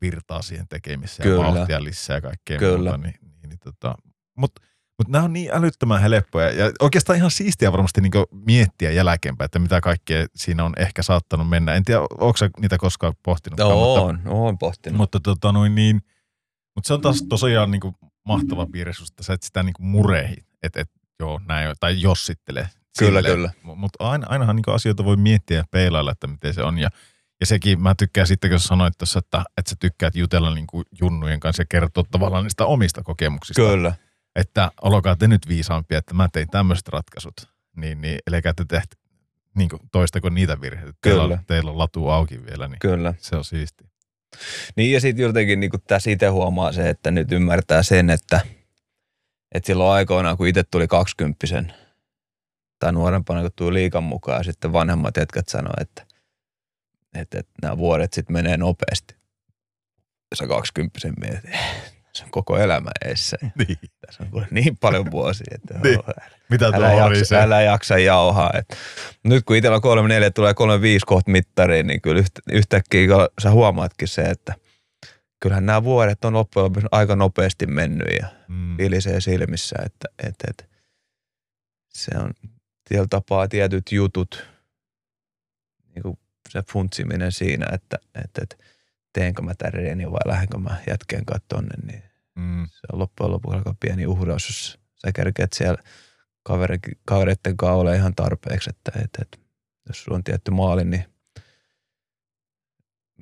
virtaa siihen tekemiseen Kyllä. ja vauhtia lisää ja kaikkea Kyllä. muuta. Niin, niin, niin, tota, Mutta mut nämä on niin älyttömän helppoja ja oikeastaan ihan siistiä varmasti niin miettiä jälkeenpäin, että mitä kaikkea siinä on ehkä saattanut mennä. En tiedä, onko niitä koskaan pohtinut? mutta, on, on pohtinut. mutta, tota, noin niin, mutta se on taas tosiaan niin kuin mahtava piirre että sä et sitä niin kuin murehi, että et, joo, näin, tai jossittele. Kyllä, silleen. kyllä. Mutta aina, ainahan niin asioita voi miettiä ja peilailla, että miten se on. Ja, ja sekin mä tykkään sitten, kun sanoit tuossa, että, että sä tykkäät jutella niin kuin junnujen kanssa ja kertoa tavallaan niistä omista kokemuksista. Kyllä. Että olkaa te nyt viisaampia, että mä tein tämmöiset ratkaisut. Niin, niin ellei te tehty niin kuin toistako niitä virheitä. Teillä on, teillä on latu auki vielä, niin Kyllä. se on siisti. Niin ja sitten jotenkin niin tässä itse huomaa se, että nyt ymmärtää sen, että, että silloin aikoinaan, kun itse tuli kaksikymppisen tai nuorempana, kun tuli liikan mukaan, ja sitten vanhemmat jätkät sanoi, että, että, että nämä vuodet sitten menee nopeasti. Ja sä kaksikymppisen mietit, se on koko elämä eessä. Niin. Tässä on niin paljon vuosia, että Niin. oh, Mitä älä, jaksa, älä jaksa jauhaa. Et nyt kun itsellä on 34 tulee 35 kohta mittariin, niin kyllä yhtä, yhtäkkiä sä huomaatkin se, että kyllähän nämä vuodet on loppujen lopuksi aika nopeasti mennyt ja Mm. vilisee silmissä, että, että, että se on tietyllä tapaa tietyt jutut, niin kuin se funtsiminen siinä, että, että, että teenkö mä tämän reeni vai lähdenkö mä jätkeen kanssa tonne, niin Mm. se on loppujen lopuksi aika pieni uhraus, jos sä kerkeet siellä kaveri, kavereiden kanssa ole ihan tarpeeksi, että, että, että jos sulla on tietty maali, niin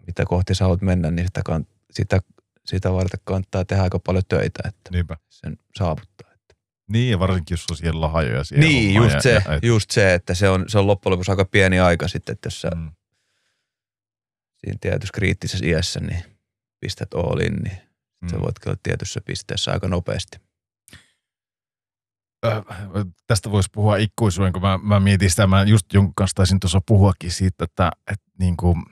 mitä kohti sä haluat mennä, niin sitä, kan, sitä, sitä varten kannattaa tehdä aika paljon töitä, että Niinpä. sen saavuttaa. Niin, ja varsinkin jos on siellä lahjoja siellä. Niin, just se, Ja, et, just se, että se on, se on loppujen lopuksi aika pieni aika sitten, että jos sä mm. Siinä tietyssä kriittisessä iässä niin pistät all in, niin Mm. sä voit olla tietyssä pisteessä aika nopeasti. Äh, tästä voisi puhua ikuisuuden, kun mä, mä mietin sitä, mä just jonkun kanssa taisin tuossa puhuakin siitä, että, että niin kuin,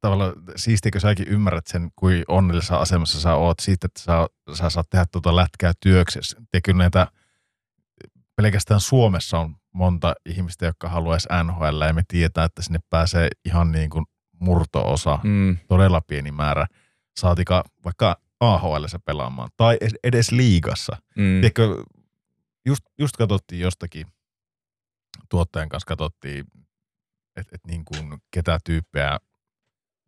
tavallaan siistikö säkin ymmärrät sen, kuin onnellisessa asemassa sä oot siitä, että sä, sä saat tehdä tuota lätkää työksessä. Ja kyllä näitä, pelkästään Suomessa on monta ihmistä, jotka haluaisi NHL, ja me tietää, että sinne pääsee ihan niin kuin murto-osa, Mm. todella pieni määrä, saatika vaikka AHL pelaamaan, tai edes liigassa. Mm. Tiedätkö, just, just katsottiin jostakin, tuottajan kanssa katsottiin, että et niin kuin ketä tyyppejä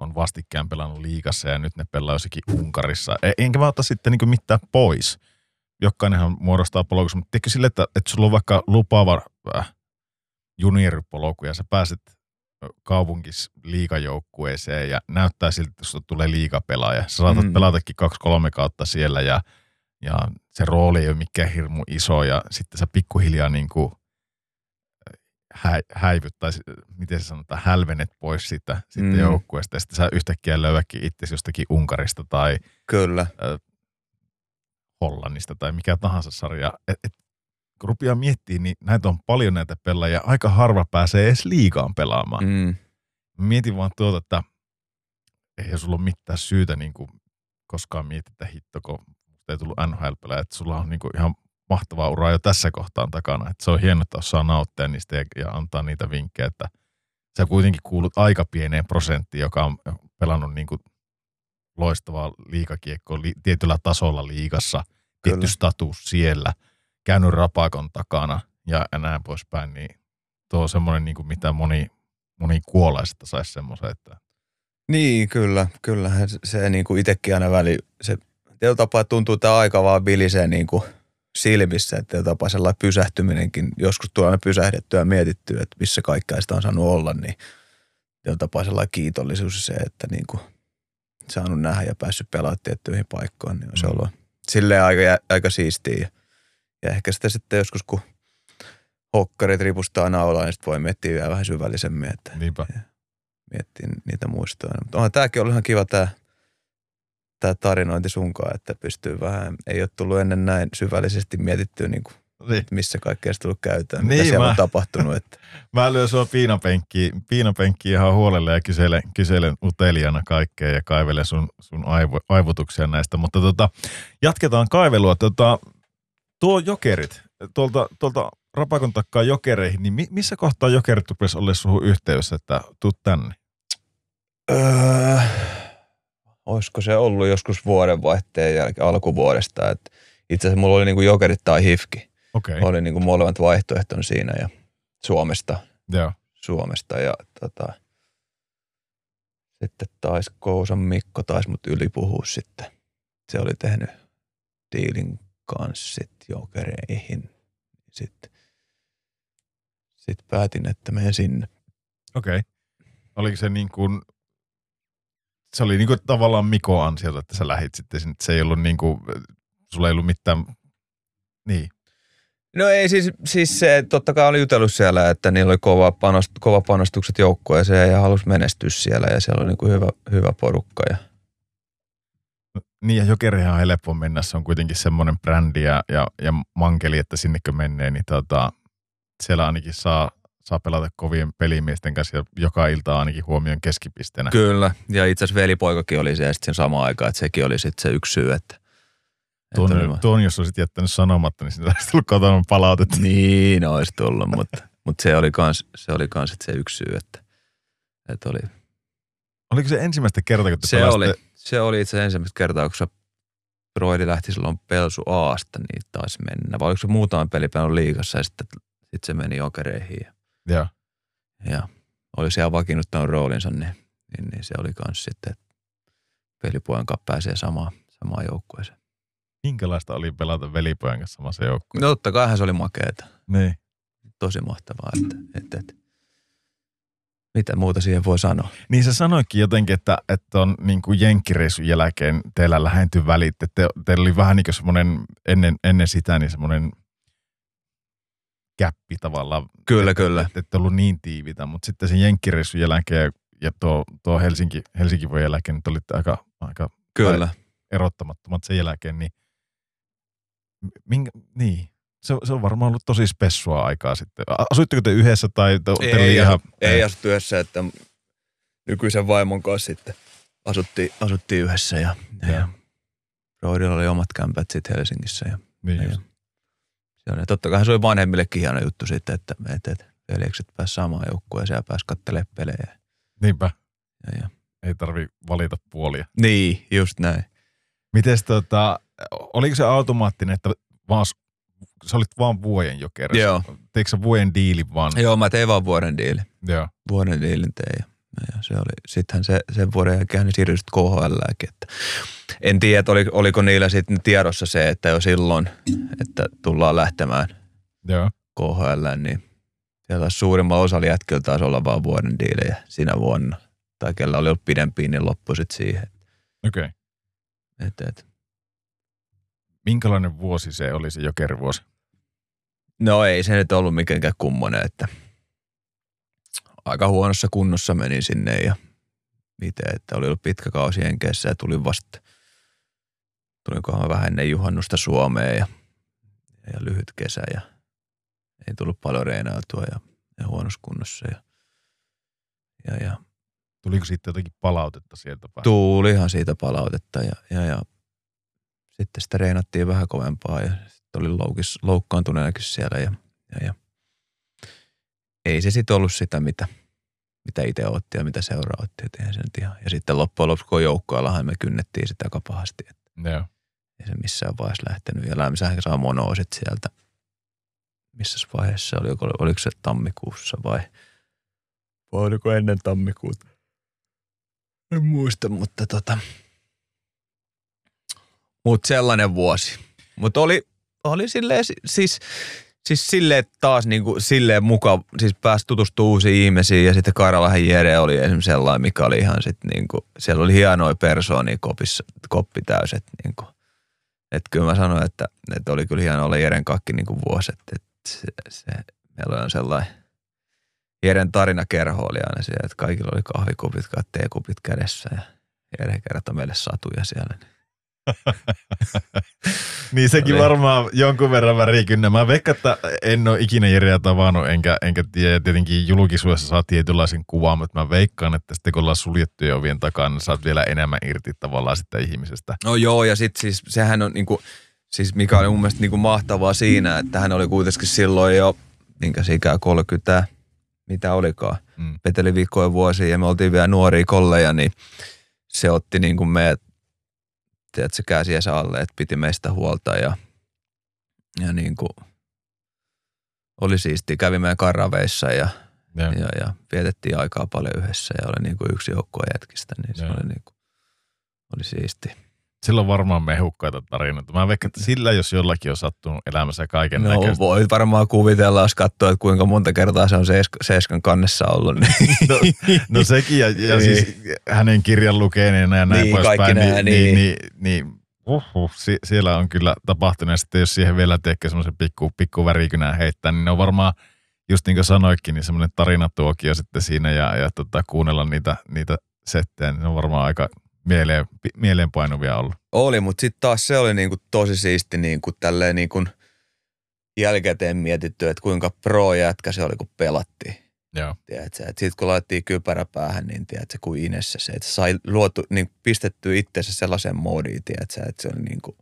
on vastikään pelannut liigassa ja nyt ne pelaa jossakin Unkarissa. E- Enkä mä ota sitten niin mitään pois. Jokainenhan muodostaa polkussa, mutta tiedätkö sille, että, että sulla on vaikka lupaava äh, junioripolku ja sä pääset kaupunkis liikajoukkueeseen ja näyttää siltä, että susta tulee liikapelaaja. Sä saatat Mm. pelatakin kaksi-kolme kautta siellä ja, ja se rooli ei ole mikään hirmu iso ja sitten sä pikkuhiljaa niin kuin hä, häivyt, tai miten se sanotaan, hälvenet pois siitä, siitä Mm. joukkueesta, ja sitten sä yhtäkkiä löydäkin itsesi jostakin Unkarista tai Kyllä. Hollannista tai mikä tahansa sarja. Et, et, kun rupeaa miettimään, niin näitä on paljon näitä pelaajia. Aika harva pääsee edes liigaan pelaamaan. Mm. Mietin vaan tuota, että ei sulla ole mitään syytä niin kuin koskaan mietitä hitto, kun musta ei tullut nhl että sulla on niin kuin ihan mahtava ura jo tässä kohtaan takana. Et se on hienoa, että osaa nauttia niistä ja, ja antaa niitä vinkkejä, että sä kuitenkin kuulut aika pieneen prosenttiin, joka on pelannut niin kuin loistavaa liikakiekkoa li, tietyllä tasolla liigassa, tietty Kyllä. status siellä, käynyt rapakon takana ja, näin poispäin, niin tuo on semmoinen, niin kuin mitä moni, moni kuolaisesta saisi semmoisen, että Niin, kyllä. Kyllähän se, se niin kuin itsekin aina väli, se tietyllä tapaa tuntuu tämä aika vaan vilisee niin kuin silmissä, että tietyllä tapaa sellainen pysähtyminenkin, joskus tulee aina pysähdettyä ja mietittyä, että missä kaikkea sitä on saanut olla, niin tietyllä tapaa sellainen kiitollisuus se, että niin kuin saanut nähdä ja päässyt pelaamaan tiettyihin paikkoihin, niin on se Mm. ollut silleen aika, aika siistiä. Ja, ehkä sitä sitten joskus, kun hokkarit ripustaa naulaan, niin sitten voi miettiä vielä vähän syvällisemmin, että niinpä. miettiä niitä muistoja. Mutta onhan tämäkin ollut ihan kiva tämä tää tarinointi sunkaan, että pystyy vähän, ei ole tullut ennen näin syvällisesti mietittyä, niin kuin, Niin. missä kaikkea se tullut käyttöön, Niin, mitä siellä mä- on tapahtunut. Että, Mä lyön sua piinapenkkiin, piinapenkkiin ihan huolella ja kyselen, kyselen uteliana kaikkea ja kaivelen sun, sun aivo, aivotuksia näistä. Mutta tota, jatketaan kaivelua. Tota, tuo jokerit, tuolta, tuolta rapakon takkaa jokereihin, niin mi, missä kohtaa jokerit rupesi olla suhun yhteydessä, että tuu tänne? öö, olisiko se ollut joskus vuodenvaihteen jälkeen alkuvuodesta, että itse asiassa mulla oli niin kuin jokerit tai hifki. Okei, okay. Oli niin kuin molemmat vaihtoehtona siinä ja Suomesta joo. Suomesta ja tota, sitten taisi Kousan Mikko taisi mut ylipuhua sitten. Se oli tehnyt diilin kanssa sit jokereihin. Sitten sit päätin, että menen sinne. Okei. Okay. Oliko se niin kuin, se oli niin kuin tavallaan Miko ansiota, että sä lähit sitten sinne. Se ei ollut niin kuin, sulla ei ollut mitään, niin, No ei siis, siis se totta kai oli jutellut siellä, että niillä oli kova, panost, kova panostukset joukkueeseen ja halusi menestyä siellä ja siellä oli niin kuin hyvä, hyvä porukka. Ja, Niin ja Jokerihan on helppo mennä, se on kuitenkin semmoinen brändi ja, ja, ja mankeli, että sinnekö menee, niin tota, siellä ainakin saa, saa pelata kovien pelimiesten kanssa ja joka ilta ainakin huomion keskipisteenä. Kyllä, ja itse asiassa velipoikakin oli siellä sitten samaan aikaan, että sekin oli sitten se yksi syy, että, että oli Tuon, tuon, jos olisit jättänyt sanomatta, niin siitä olisi tullut kotona palautetta. Niin olisi tullut, mutta, mutta se oli kans, se oli kans se yksi syy, että, että oli. Oliko se ensimmäistä kertaa, kun te Se pelasitte? oli, se oli itse asiassa ensimmäistä kertaa, kun se Broidi lähti silloin Pelsu Aasta, niin taisi mennä. Vai oliko se muutama peli pelannut liigassa ja sitten sit se meni jokereihin ja, Joo. ja oli siellä vakiinnuttanut roolinsa, niin, niin, niin se oli kans sitten, että pelipojan kanssa pääsee samaan, samaan joukkueeseen. Minkälaista oli pelata velipojan kanssa samassa joukkueessa? No totta kaihan se oli makeeta. Niin. Tosi mahtavaa, että, että, että mitä muuta siihen voi sanoa. Niin se sanoikin jotenkin, että, että on niin kuin jenkkireisun jälkeen teillä lähentyi välit. Että te, teillä oli vähän niin kuin semmoinen, ennen, ennen sitä niin semmoinen käppi tavallaan. Kyllä, että, kyllä. Että ette ollut niin tiivitä, mutta sitten sen jenkkireisun jälkeen ja tuo, tuo Helsinki, Helsinki voi jälkeen, niin te olitte aika, aika Kyllä. erottamattomat sen jälkeen, niin, minkä, niin. Se, se, on varmaan ollut tosi spessua aikaa sitten. Asuitteko te yhdessä tai te, Ei, ihan... asu, ei asuttu yhdessä, että nykyisen vaimon kanssa sitten asuttiin, asuttiin yhdessä ja, ja, ja oli omat kämpät sitten Helsingissä ja, Niin ja, on, ja totta kai se oli vanhemmillekin hieno juttu sitten, että, että, että veljekset pääsivät samaan joukkueeseen ja pääsivät katselemaan pelejä. Niinpä. Ja, ja. Ei tarvi valita puolia. Niin, just näin. Mites tota, oliko se automaattinen, että vaan, sä olit vaan vuoden jokerissa? Joo. Teikö sä vuoden diilin vaan? Joo, mä tein vaan vuoden diili. Joo. Vuoden diilin tein ja, ja se oli, sittenhän se, sen vuoden jälkeen niin siirryi sitten KHLääkin, että en tiedä, että oli, oliko niillä sitten tiedossa se, että jo silloin, että tullaan lähtemään Joo. KHL, niin siellä taas suurimmalla osalla jätkillä taisi olla vaan vuoden diilejä sinä vuonna. Tai kellä oli ollut pidempiä, niin loppu sitten siihen. Okei. Okay. Et, et. Minkälainen vuosi se oli se jokerivuosi? No ei se nyt ollut mitenkään kummonen, että aika huonossa kunnossa menin sinne ja miten, että oli ollut pitkä kausi Jenkeissä ja tulin vasta, tulinkohan vähän ennen juhannusta Suomeen ja, ja lyhyt kesä ja ei tullut paljon reenailtua ja, ja huonossa kunnossa ja, ja, ja Tuliko sitten jotakin palautetta sieltä päin? tuulihan siitä palautetta ja, ja, ja sitten sitä reenattiin vähän kovempaa ja sitten oli loukis, loukkaantuneenakin siellä ja, ja, ja ei se sitten ollut sitä, mitä, mitä itse otti ja mitä seura otti, et se ihan. Ja sitten loppujen lopuksi, kun joukkoillahan me kynnettiin sitä aika pahasti, että Joo. ei se missään vaiheessa lähtenyt. Ja Lämsähän saa monoosit sieltä. Missä vaiheessa oli, oliko, oliko se tammikuussa vai, vai oliko ennen tammikuuta? En muista, mutta tota, mutta sellainen vuosi. Mutta oli, oli silleen, si- siis, siis silleen taas niinku, silleen mukaan, siis pääsi tutustumaan uusiin ihmisiin ja sitten Karalahan Jere oli esimerkiksi sellainen, mikä oli ihan sitten niinku, siellä oli hienoja persoonia kopissa, koppi niinku. Että kyllä mä sanoin, että, että oli kyllä hieno olla Jeren kakki niinku vuosi, että, että se, se, meillä on sellainen, Jeren tarinakerho oli aina siellä, että kaikilla oli kahvikupit, teekupit kädessä ja Jere kertoi meille satuja siellä. Niin sekin Oli. varmaan jonkun verran värikynnä. Mä veikkaan, että en ole ikinä Jereä tavannut, enkä, enkä tiedä. Tietenkin julkisuudessa saa tietynlaisen kuvan, mutta mä veikkaan, että sitten kun ollaan suljettujen ovien takana, niin saat vielä enemmän irti tavallaan sitä ihmisestä. No joo, ja sitten siis sehän on niinku, siis mikä oli mun mielestä niinku mahtavaa siinä, että hän oli kuitenkin silloin jo, minkä se ikää 30, mitä olikaan, Mm. peteli viikkoja vuosia ja me oltiin vielä nuoria kolleja, niin se otti niinku meidät, tiedätkö, käsiensä alle, että piti meistä huolta ja, ja niinku, oli siistiä, kävi meidän karaveissa ja, Ja, ja, ja vietettiin aikaa paljon yhdessä ja oli niinku yksi joukkue jätkistä, niin se Joo. oli, niinku, oli siisti. Sillä on varmaan mehukkaita tarinoita. Mä veikkaan, että sillä jos jollakin on sattunut elämässä kaiken No näköistä. voi varmaan kuvitella, jos katsoo, että kuinka monta kertaa se on seisk- seiskan kannessa ollut. Niin. No, no sekin, ja, ja Niin. siis hänen kirjan lukeneena ja näin Niin, poispäin. kaikki nämä, niin, niin. niin, niin, niin uhuh, si, siellä on kyllä tapahtunut. Ja sitten jos siihen vielä teekö semmoisen pikku, pikku värikynän heittää, niin ne on varmaan, just niin kuin sanoikin, niin semmoinen tarinatuokio sitten siinä ja, ja tota, kuunnella niitä, niitä settejä, niin ne on varmaan aika mieleen, mieleenpainuvia ollut. Oli, mutta sitten taas se oli niinku tosi siisti niinku tälleen niinku jälkikäteen mietitty, että kuinka pro-jätkä se oli, kun pelattiin. Joo. Sitten kun laitettiin kypärä päähän, niin tiedätkö, kuin Inessä se, että sai luotu, niin pistetty itsensä sellaiseen moodiin, tiedätkö, että se oli niin kuin,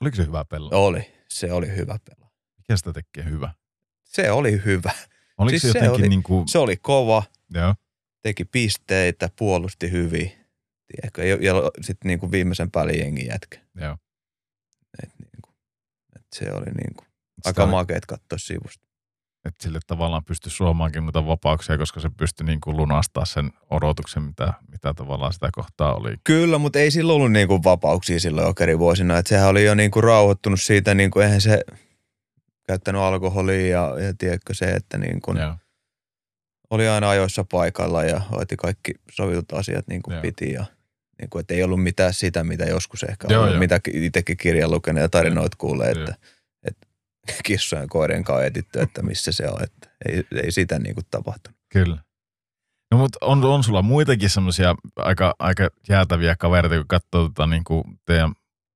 Oliko se hyvä pelaa? oli, se oli hyvä pela. Mikä sitä tekee hyvä? Se oli hyvä. Oliko Siis se se jotenkin oli- niin kuin, Se oli kova, joo, teki pisteitä, puolusti hyvin. Tiedätkö, ja, ja sitten niin kuin viimeisen päälle jengi jätkä. joo. Et niin kuin, et se oli niin kuin, Sitä aika makeet katsoa sivusta. että sille tavallaan pystyi suomaankin noita vapauksia, koska se pystyi niin kuin lunastaa sen odotuksen, mitä, mitä tavallaan sitä kohtaa oli. Kyllä, mutta ei sillä ollut niin kuin vapauksia silloin okerivuosina. Että sehän oli jo niin kuin rauhoittunut siitä, niin kuin eihän se käyttänyt alkoholia ja, ja tiedätkö se, että niin kuin Joo. oli aina ajoissa paikalla ja hoiti kaikki sovitut asiat niin kuin Joo. piti. Ja, niin kuin, että ei ollut mitään sitä, mitä joskus ehkä Joo, on, ollut, joo. mitä itsekin kirjan lukenut ja tarinoit kuulee, että, että kissojen koirien kanssa etitty, että missä se on. Että ei, ei sitä niin kuin tapahtunut. Kyllä. No mutta on, on sulla muitakin semmoisia aika, aika jäätäviä kavereita, kun katsoo tota, niin kuin teidän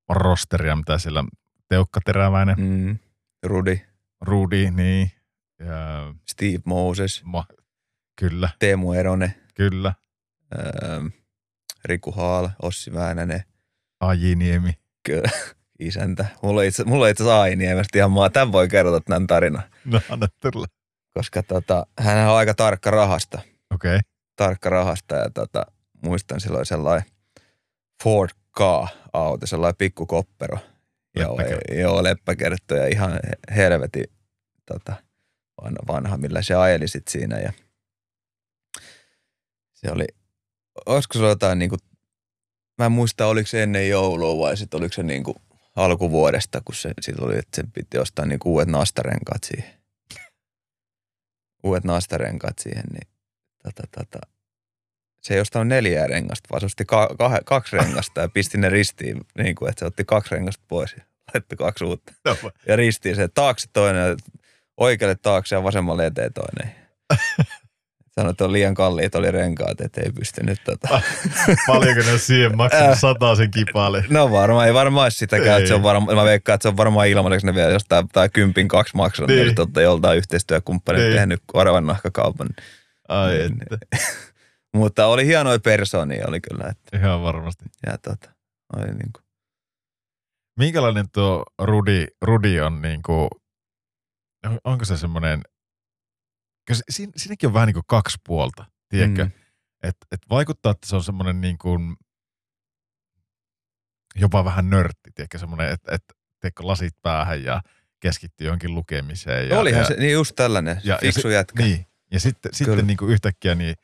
rosteria, mitä siellä Teukka Teräväinen. Mm. Rudi, Rudi, niin, ja, Steve Moses, ma, kyllä, Teemu Eronen, kyllä, öö, Riku Haal, Ossi Väänänen, Ajiniemi, kyllä, isäntä. Mulla itse, mulla itse asiassa Ainiemestä ihan maa. Tämän voi kertoa tämän tarinan, no anna tulla. koska tota, hän on aika tarkka rahasta. Okei, okay. Tarkka rahasta ja tota, muistan silloin sellainen Ford Ka-auto, sellainen pikkukoppero. Joo, Leppäkerttu. joo, leppäkertto ja ihan he- helvetin tota, vanha, vanha, millä se ajeli sit siinä. Ja se oli, olisiko ollut jotain niin kuin, mä en muista oliko se ennen joulua vai sitten oliko se niin kuin alkuvuodesta, kun se silloin oli, että sen piti ostaa niin kuin uudet nastarenkaat siihen. Uudet nastarenkaat siihen, niin tota, tota, se ei ostanut neljää rengasta, vaan se osti ka- kah- kaksi rengasta ja pisti ne ristiin, niin kuin, että se otti kaksi rengasta pois ja laittoi kaksi uutta. Ja ristiin se taakse toinen, oikealle taakse ja vasemmalle eteen toinen. Sanoi, että on liian kalliit oli renkaat, että ei pystynyt tota. Paljonko ne on siihen maksanut sataa sen kipaale? No varmaan, ei varmaan sitäkään, että se on varmaan, mä veikkaan, että se on varmaan ilmaiseksi ne vielä jostain tai kympin kaksi maksanut, niin. Niin. niin totta joltain yhteistyökumppanit Niin. tehnyt oravan nahkakaupan. Ai Niin, että. Mutta oli hienoja persoonia oli kyllä, että, Ihan varmasti. ja tota, oli niin kuin, Minkälainen tuo Rudi, Rudi on niin kuin, onko se semmoinen, siinä, siinäkin on vähän niin kuin kaksi puolta, tiedätkö? Mm. Että et vaikuttaa, että se on semmoinen niin kuin, jopa vähän nörtti, tiedätkö? Semmoinen, että et, tiedätkö, lasit päähän ja keskittyy johonkin lukemiseen. Ja, Olihan ja, se niin just tällainen, ja- ja fiksu se- jätkä. Niin, ja sitten, sitten Kyllä. niin kuin yhtäkkiä niin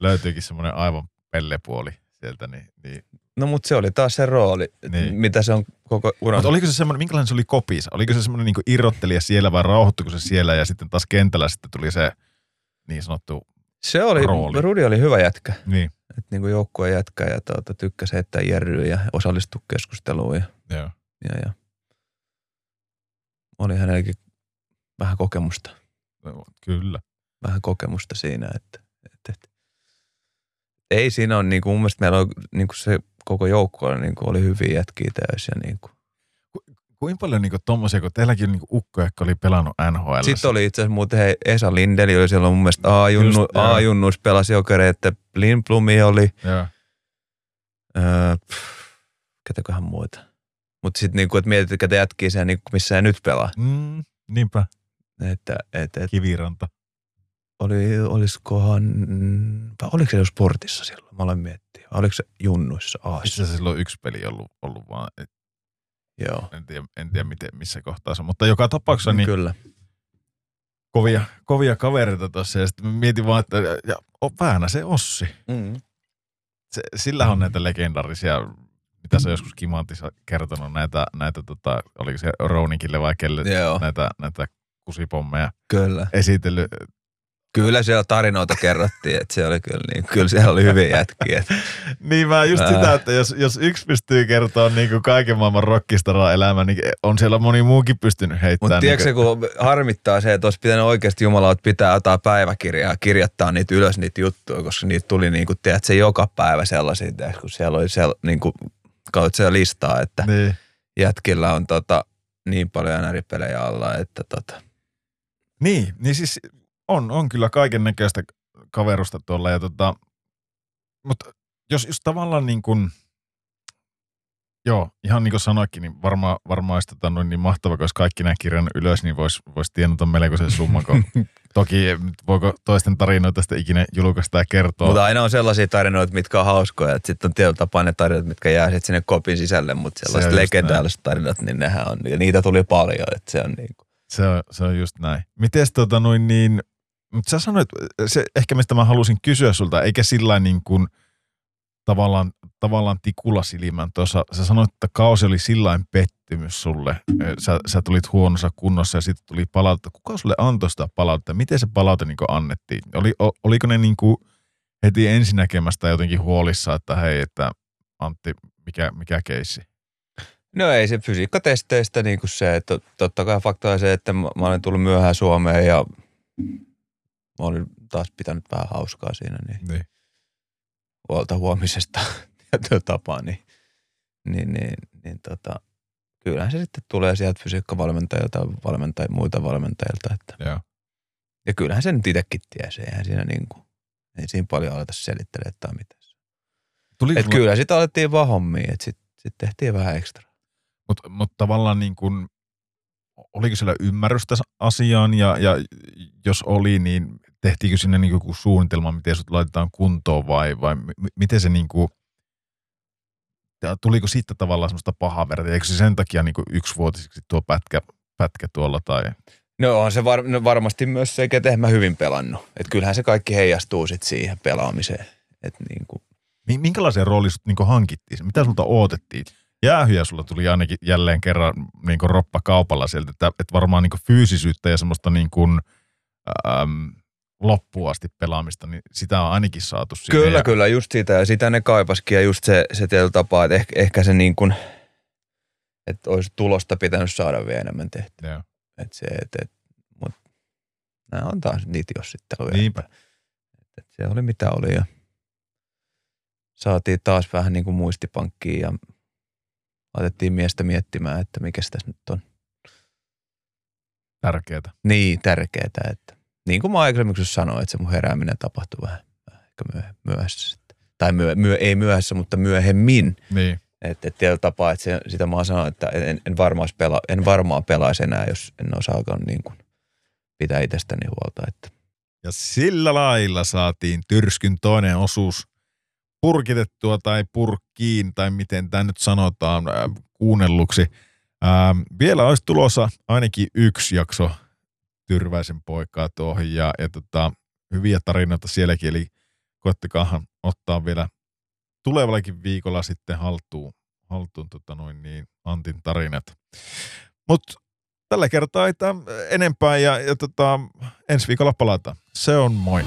löytyykin semmoinen aivan pellepuoli sieltä, niin, niin No mutta se oli taas se rooli, niin. mitä se on koko uran. Mutta oliko se semmoinen, minkälainen se oli kopissa? Oliko se semmoinen niin irrottelija siellä vai rauhoittuiko se siellä ja sitten taas kentällä sitten tuli se niin sanottu, se oli, rooli. Rudi oli hyvä jätkä, niin, että niin kuin joukkueen jätkä ja tuota, tykkäsi heittää jerryä ja osallistua keskusteluun ja, joo. ja, ja oli hänelläkin vähän kokemusta, No, Kyllä. vähän kokemusta siinä, että, että, että ei siinä on niin kuin, mun mielestä meillä on niin kuin se koko joukko oli, niin kuin, oli hyviä jätkiä täysin ja niin kuin. Kuinka paljon niin tommosia, kun teilläkin on niin ukko, joka oli pelannut NHL. Sitten oli itse asiassa muuten hei, Esa Lindeli oli siellä mun mielestä A-junnu. A-junnuissa pelasi jokereita, Lindblumi oli, Joo. öö, ketäköhän muita. Mutta sitten niinku, että mietit, ketä jätkii siellä, niinku, missä se nyt pelaa. Mm, niinpä, Että et, et, kiviranta. oli, olisikohan, vai oliko se jo sportissa silloin? Mä aloin miettiä. Oliko se junnuissa Itse Aassa? asiassa silloin yksi peli ollut, ollut vaan, et, Joo. en tiedä, en tiedä miten, missä kohtaa se on. Mutta joka tapauksessa niin Kyllä. kovia, kovia kavereita tuossa ja sitten mietin vaan, että ja, on väänä se Ossi. Mm. se, sillä on näitä legendarisia, mitä se joskus Kimantissa kertonut, näitä, näitä tota, oliko se Rownikille vai kelle, Joo, näitä, näitä kusipommeja kyllä. esitellyt. Kyllä siellä tarinoita kerrottiin, että se oli kyllä niin, kyllä siellä oli hyviä jätkiä. Niin mä just sitä, että jos, jos yksi pystyy kertoa niin kuin kaiken maailman rockistaraa elämä, niin on siellä moni muukin pystynyt heittämään. Mutta tiedätkö niin kun harmittaa se, että olisi pitänyt oikeasti Jumala, että pitää jotain päiväkirjaa ja kirjoittaa niitä ylös niitä juttuja, koska niitä tuli niin kuin, tiedät, se joka päivä sellaisia, kun siellä oli sell, niin kuin, se listaa, että niin, jätkillä on tota, niin paljon NR-pelejä alla, että tota, niin, niin siis on, on kyllä kaiken näköistä kaverusta tuolla. Ja tota, mutta jos, jos tavallaan niin kuin, joo, ihan niin kuin sanoikin, niin varmaan varma olisi tota, noin niin mahtava, jos kaikki nämä kirjan ylös, niin voisi vois tienata melkoisen summan. Kun, toki voiko toisten tarinoita sitä ikinä julkaista ja kertoa. Mutta aina on sellaisia tarinoita, mitkä on hauskoja, että sitten on tietyllä tapaa ne tarinat, mitkä jää sitten sinne kopin sisälle, mutta Se sellaiset just legendaaliset tarinat, niin nehän on, ja niitä tuli paljon, että se on niin kuin, Se on, se on just näin. Mites tota noin niin, mutta sä sanoit, se ehkä mistä mä halusin kysyä sulta, eikä sillä niin kuin tavallaan, tavallaan tikulla silmän tuossa, sä sanoit, että kausi oli sillain pettymys sulle. Sä, sä tulit huonossa kunnossa ja sitten tuli palautetta. Kuka sulle antoi sitä palautetta? Miten se palaute niin annettiin? Oli, oliko ne niin kuin heti ensinäkemästä jotenkin huolissa, että hei, että Antti, mikä, mikä keissi? No ei se fysiikkatesteistä niin kuin se, että totta kai fakta on se, että mä olen tullut myöhään Suomeen ja mä olin taas pitänyt vähän hauskaa siinä, niin Niin. huolta huomisesta tietyllä tapaa, niin, niin, niin, niin tota, kyllähän se sitten tulee sieltä fysiikkavalmentajilta, valmentaj, muita valmentajilta, että, Joo. ja kyllähän se nyt itsekin tiesi, eihän siinä niin kuin, ei siinä paljon aleta selittelemään tai mitään. Tuliko Et kyllä sitten alettiin vaan hommia, että sitten sit tehtiin vähän ekstra. Mutta mut tavallaan niin kuin, oliko siellä ymmärrystä asiaan ja, ja jos oli, niin tehtiinkö sinne niin joku suunnitelma, miten sut laitetaan kuntoon vai, vai m- miten se niin kuin, tuliko siitä tavallaan semmoista pahaa verta? Eikö se sen takia niin kuin yksivuotiseksi tuo pätkä, pätkä tuolla tai No on se var, no varmasti myös se, ketä mä hyvin pelannut. Et kyllähän se kaikki heijastuu sit siihen pelaamiseen. Et niin kuin, mi- minkälaisen roolin sut niin hankittiin? Mitä sulta odotettiin? Jäähyjä sulla tuli ainakin jälleen kerran niin roppa kaupalla sieltä, että, että varmaan niin fyysisyyttä ja semmoista niin kuin, äm, loppuun asti pelaamista, niin sitä on ainakin saatu sinne. kyllä, ja, kyllä, just sitä. Ja sitä ne kaipaskin ja just se, se tietyllä tapaa, että ehkä, ehkä se niin kuin, että olisi tulosta pitänyt saada vielä enemmän tehtyä. Joo. Et se, et, et, mut nämä on taas niitä jossitteluja. Niinpä. Että, et se oli mitä oli ja saatiin taas vähän niin kuin muistipankkiin ja laitettiin miestä miettimään, että mikä tässä nyt on Tärkeetä. niin tärkeää, että niin kuin mä aikaisemmin sanoin, että se mun herääminen tapahtui vähän, ehkä myö, myöhässä sitten. Tai myö, myö, ei myöhässä, mutta myöhemmin. Niin. Että et tietyllä tapaa, että se, sitä mä sanon, että en, en, varmaan pela, en varmaan pelaisi enää, jos en osaa alkanut niin kuin pitää itsestäni huolta. Että. Ja sillä lailla saatiin Tyrskyn toinen osuus purkitettua tai purkkiin, tai miten tämä nyt sanotaan, äh, kuunnelluksi. Ähm, vielä olisi tulossa ainakin yksi jakso Tyrväisen poikaa tuohon, ja, ja tota, hyviä tarinoita sielläkin, eli koettakaahan ottaa vielä tulevallakin viikolla sitten haltuun, haltuun tota noin niin, Antin tarinat. Mutta tällä kertaa ei enempää, ja, ja tota, ensi viikolla palataan. Se on moi.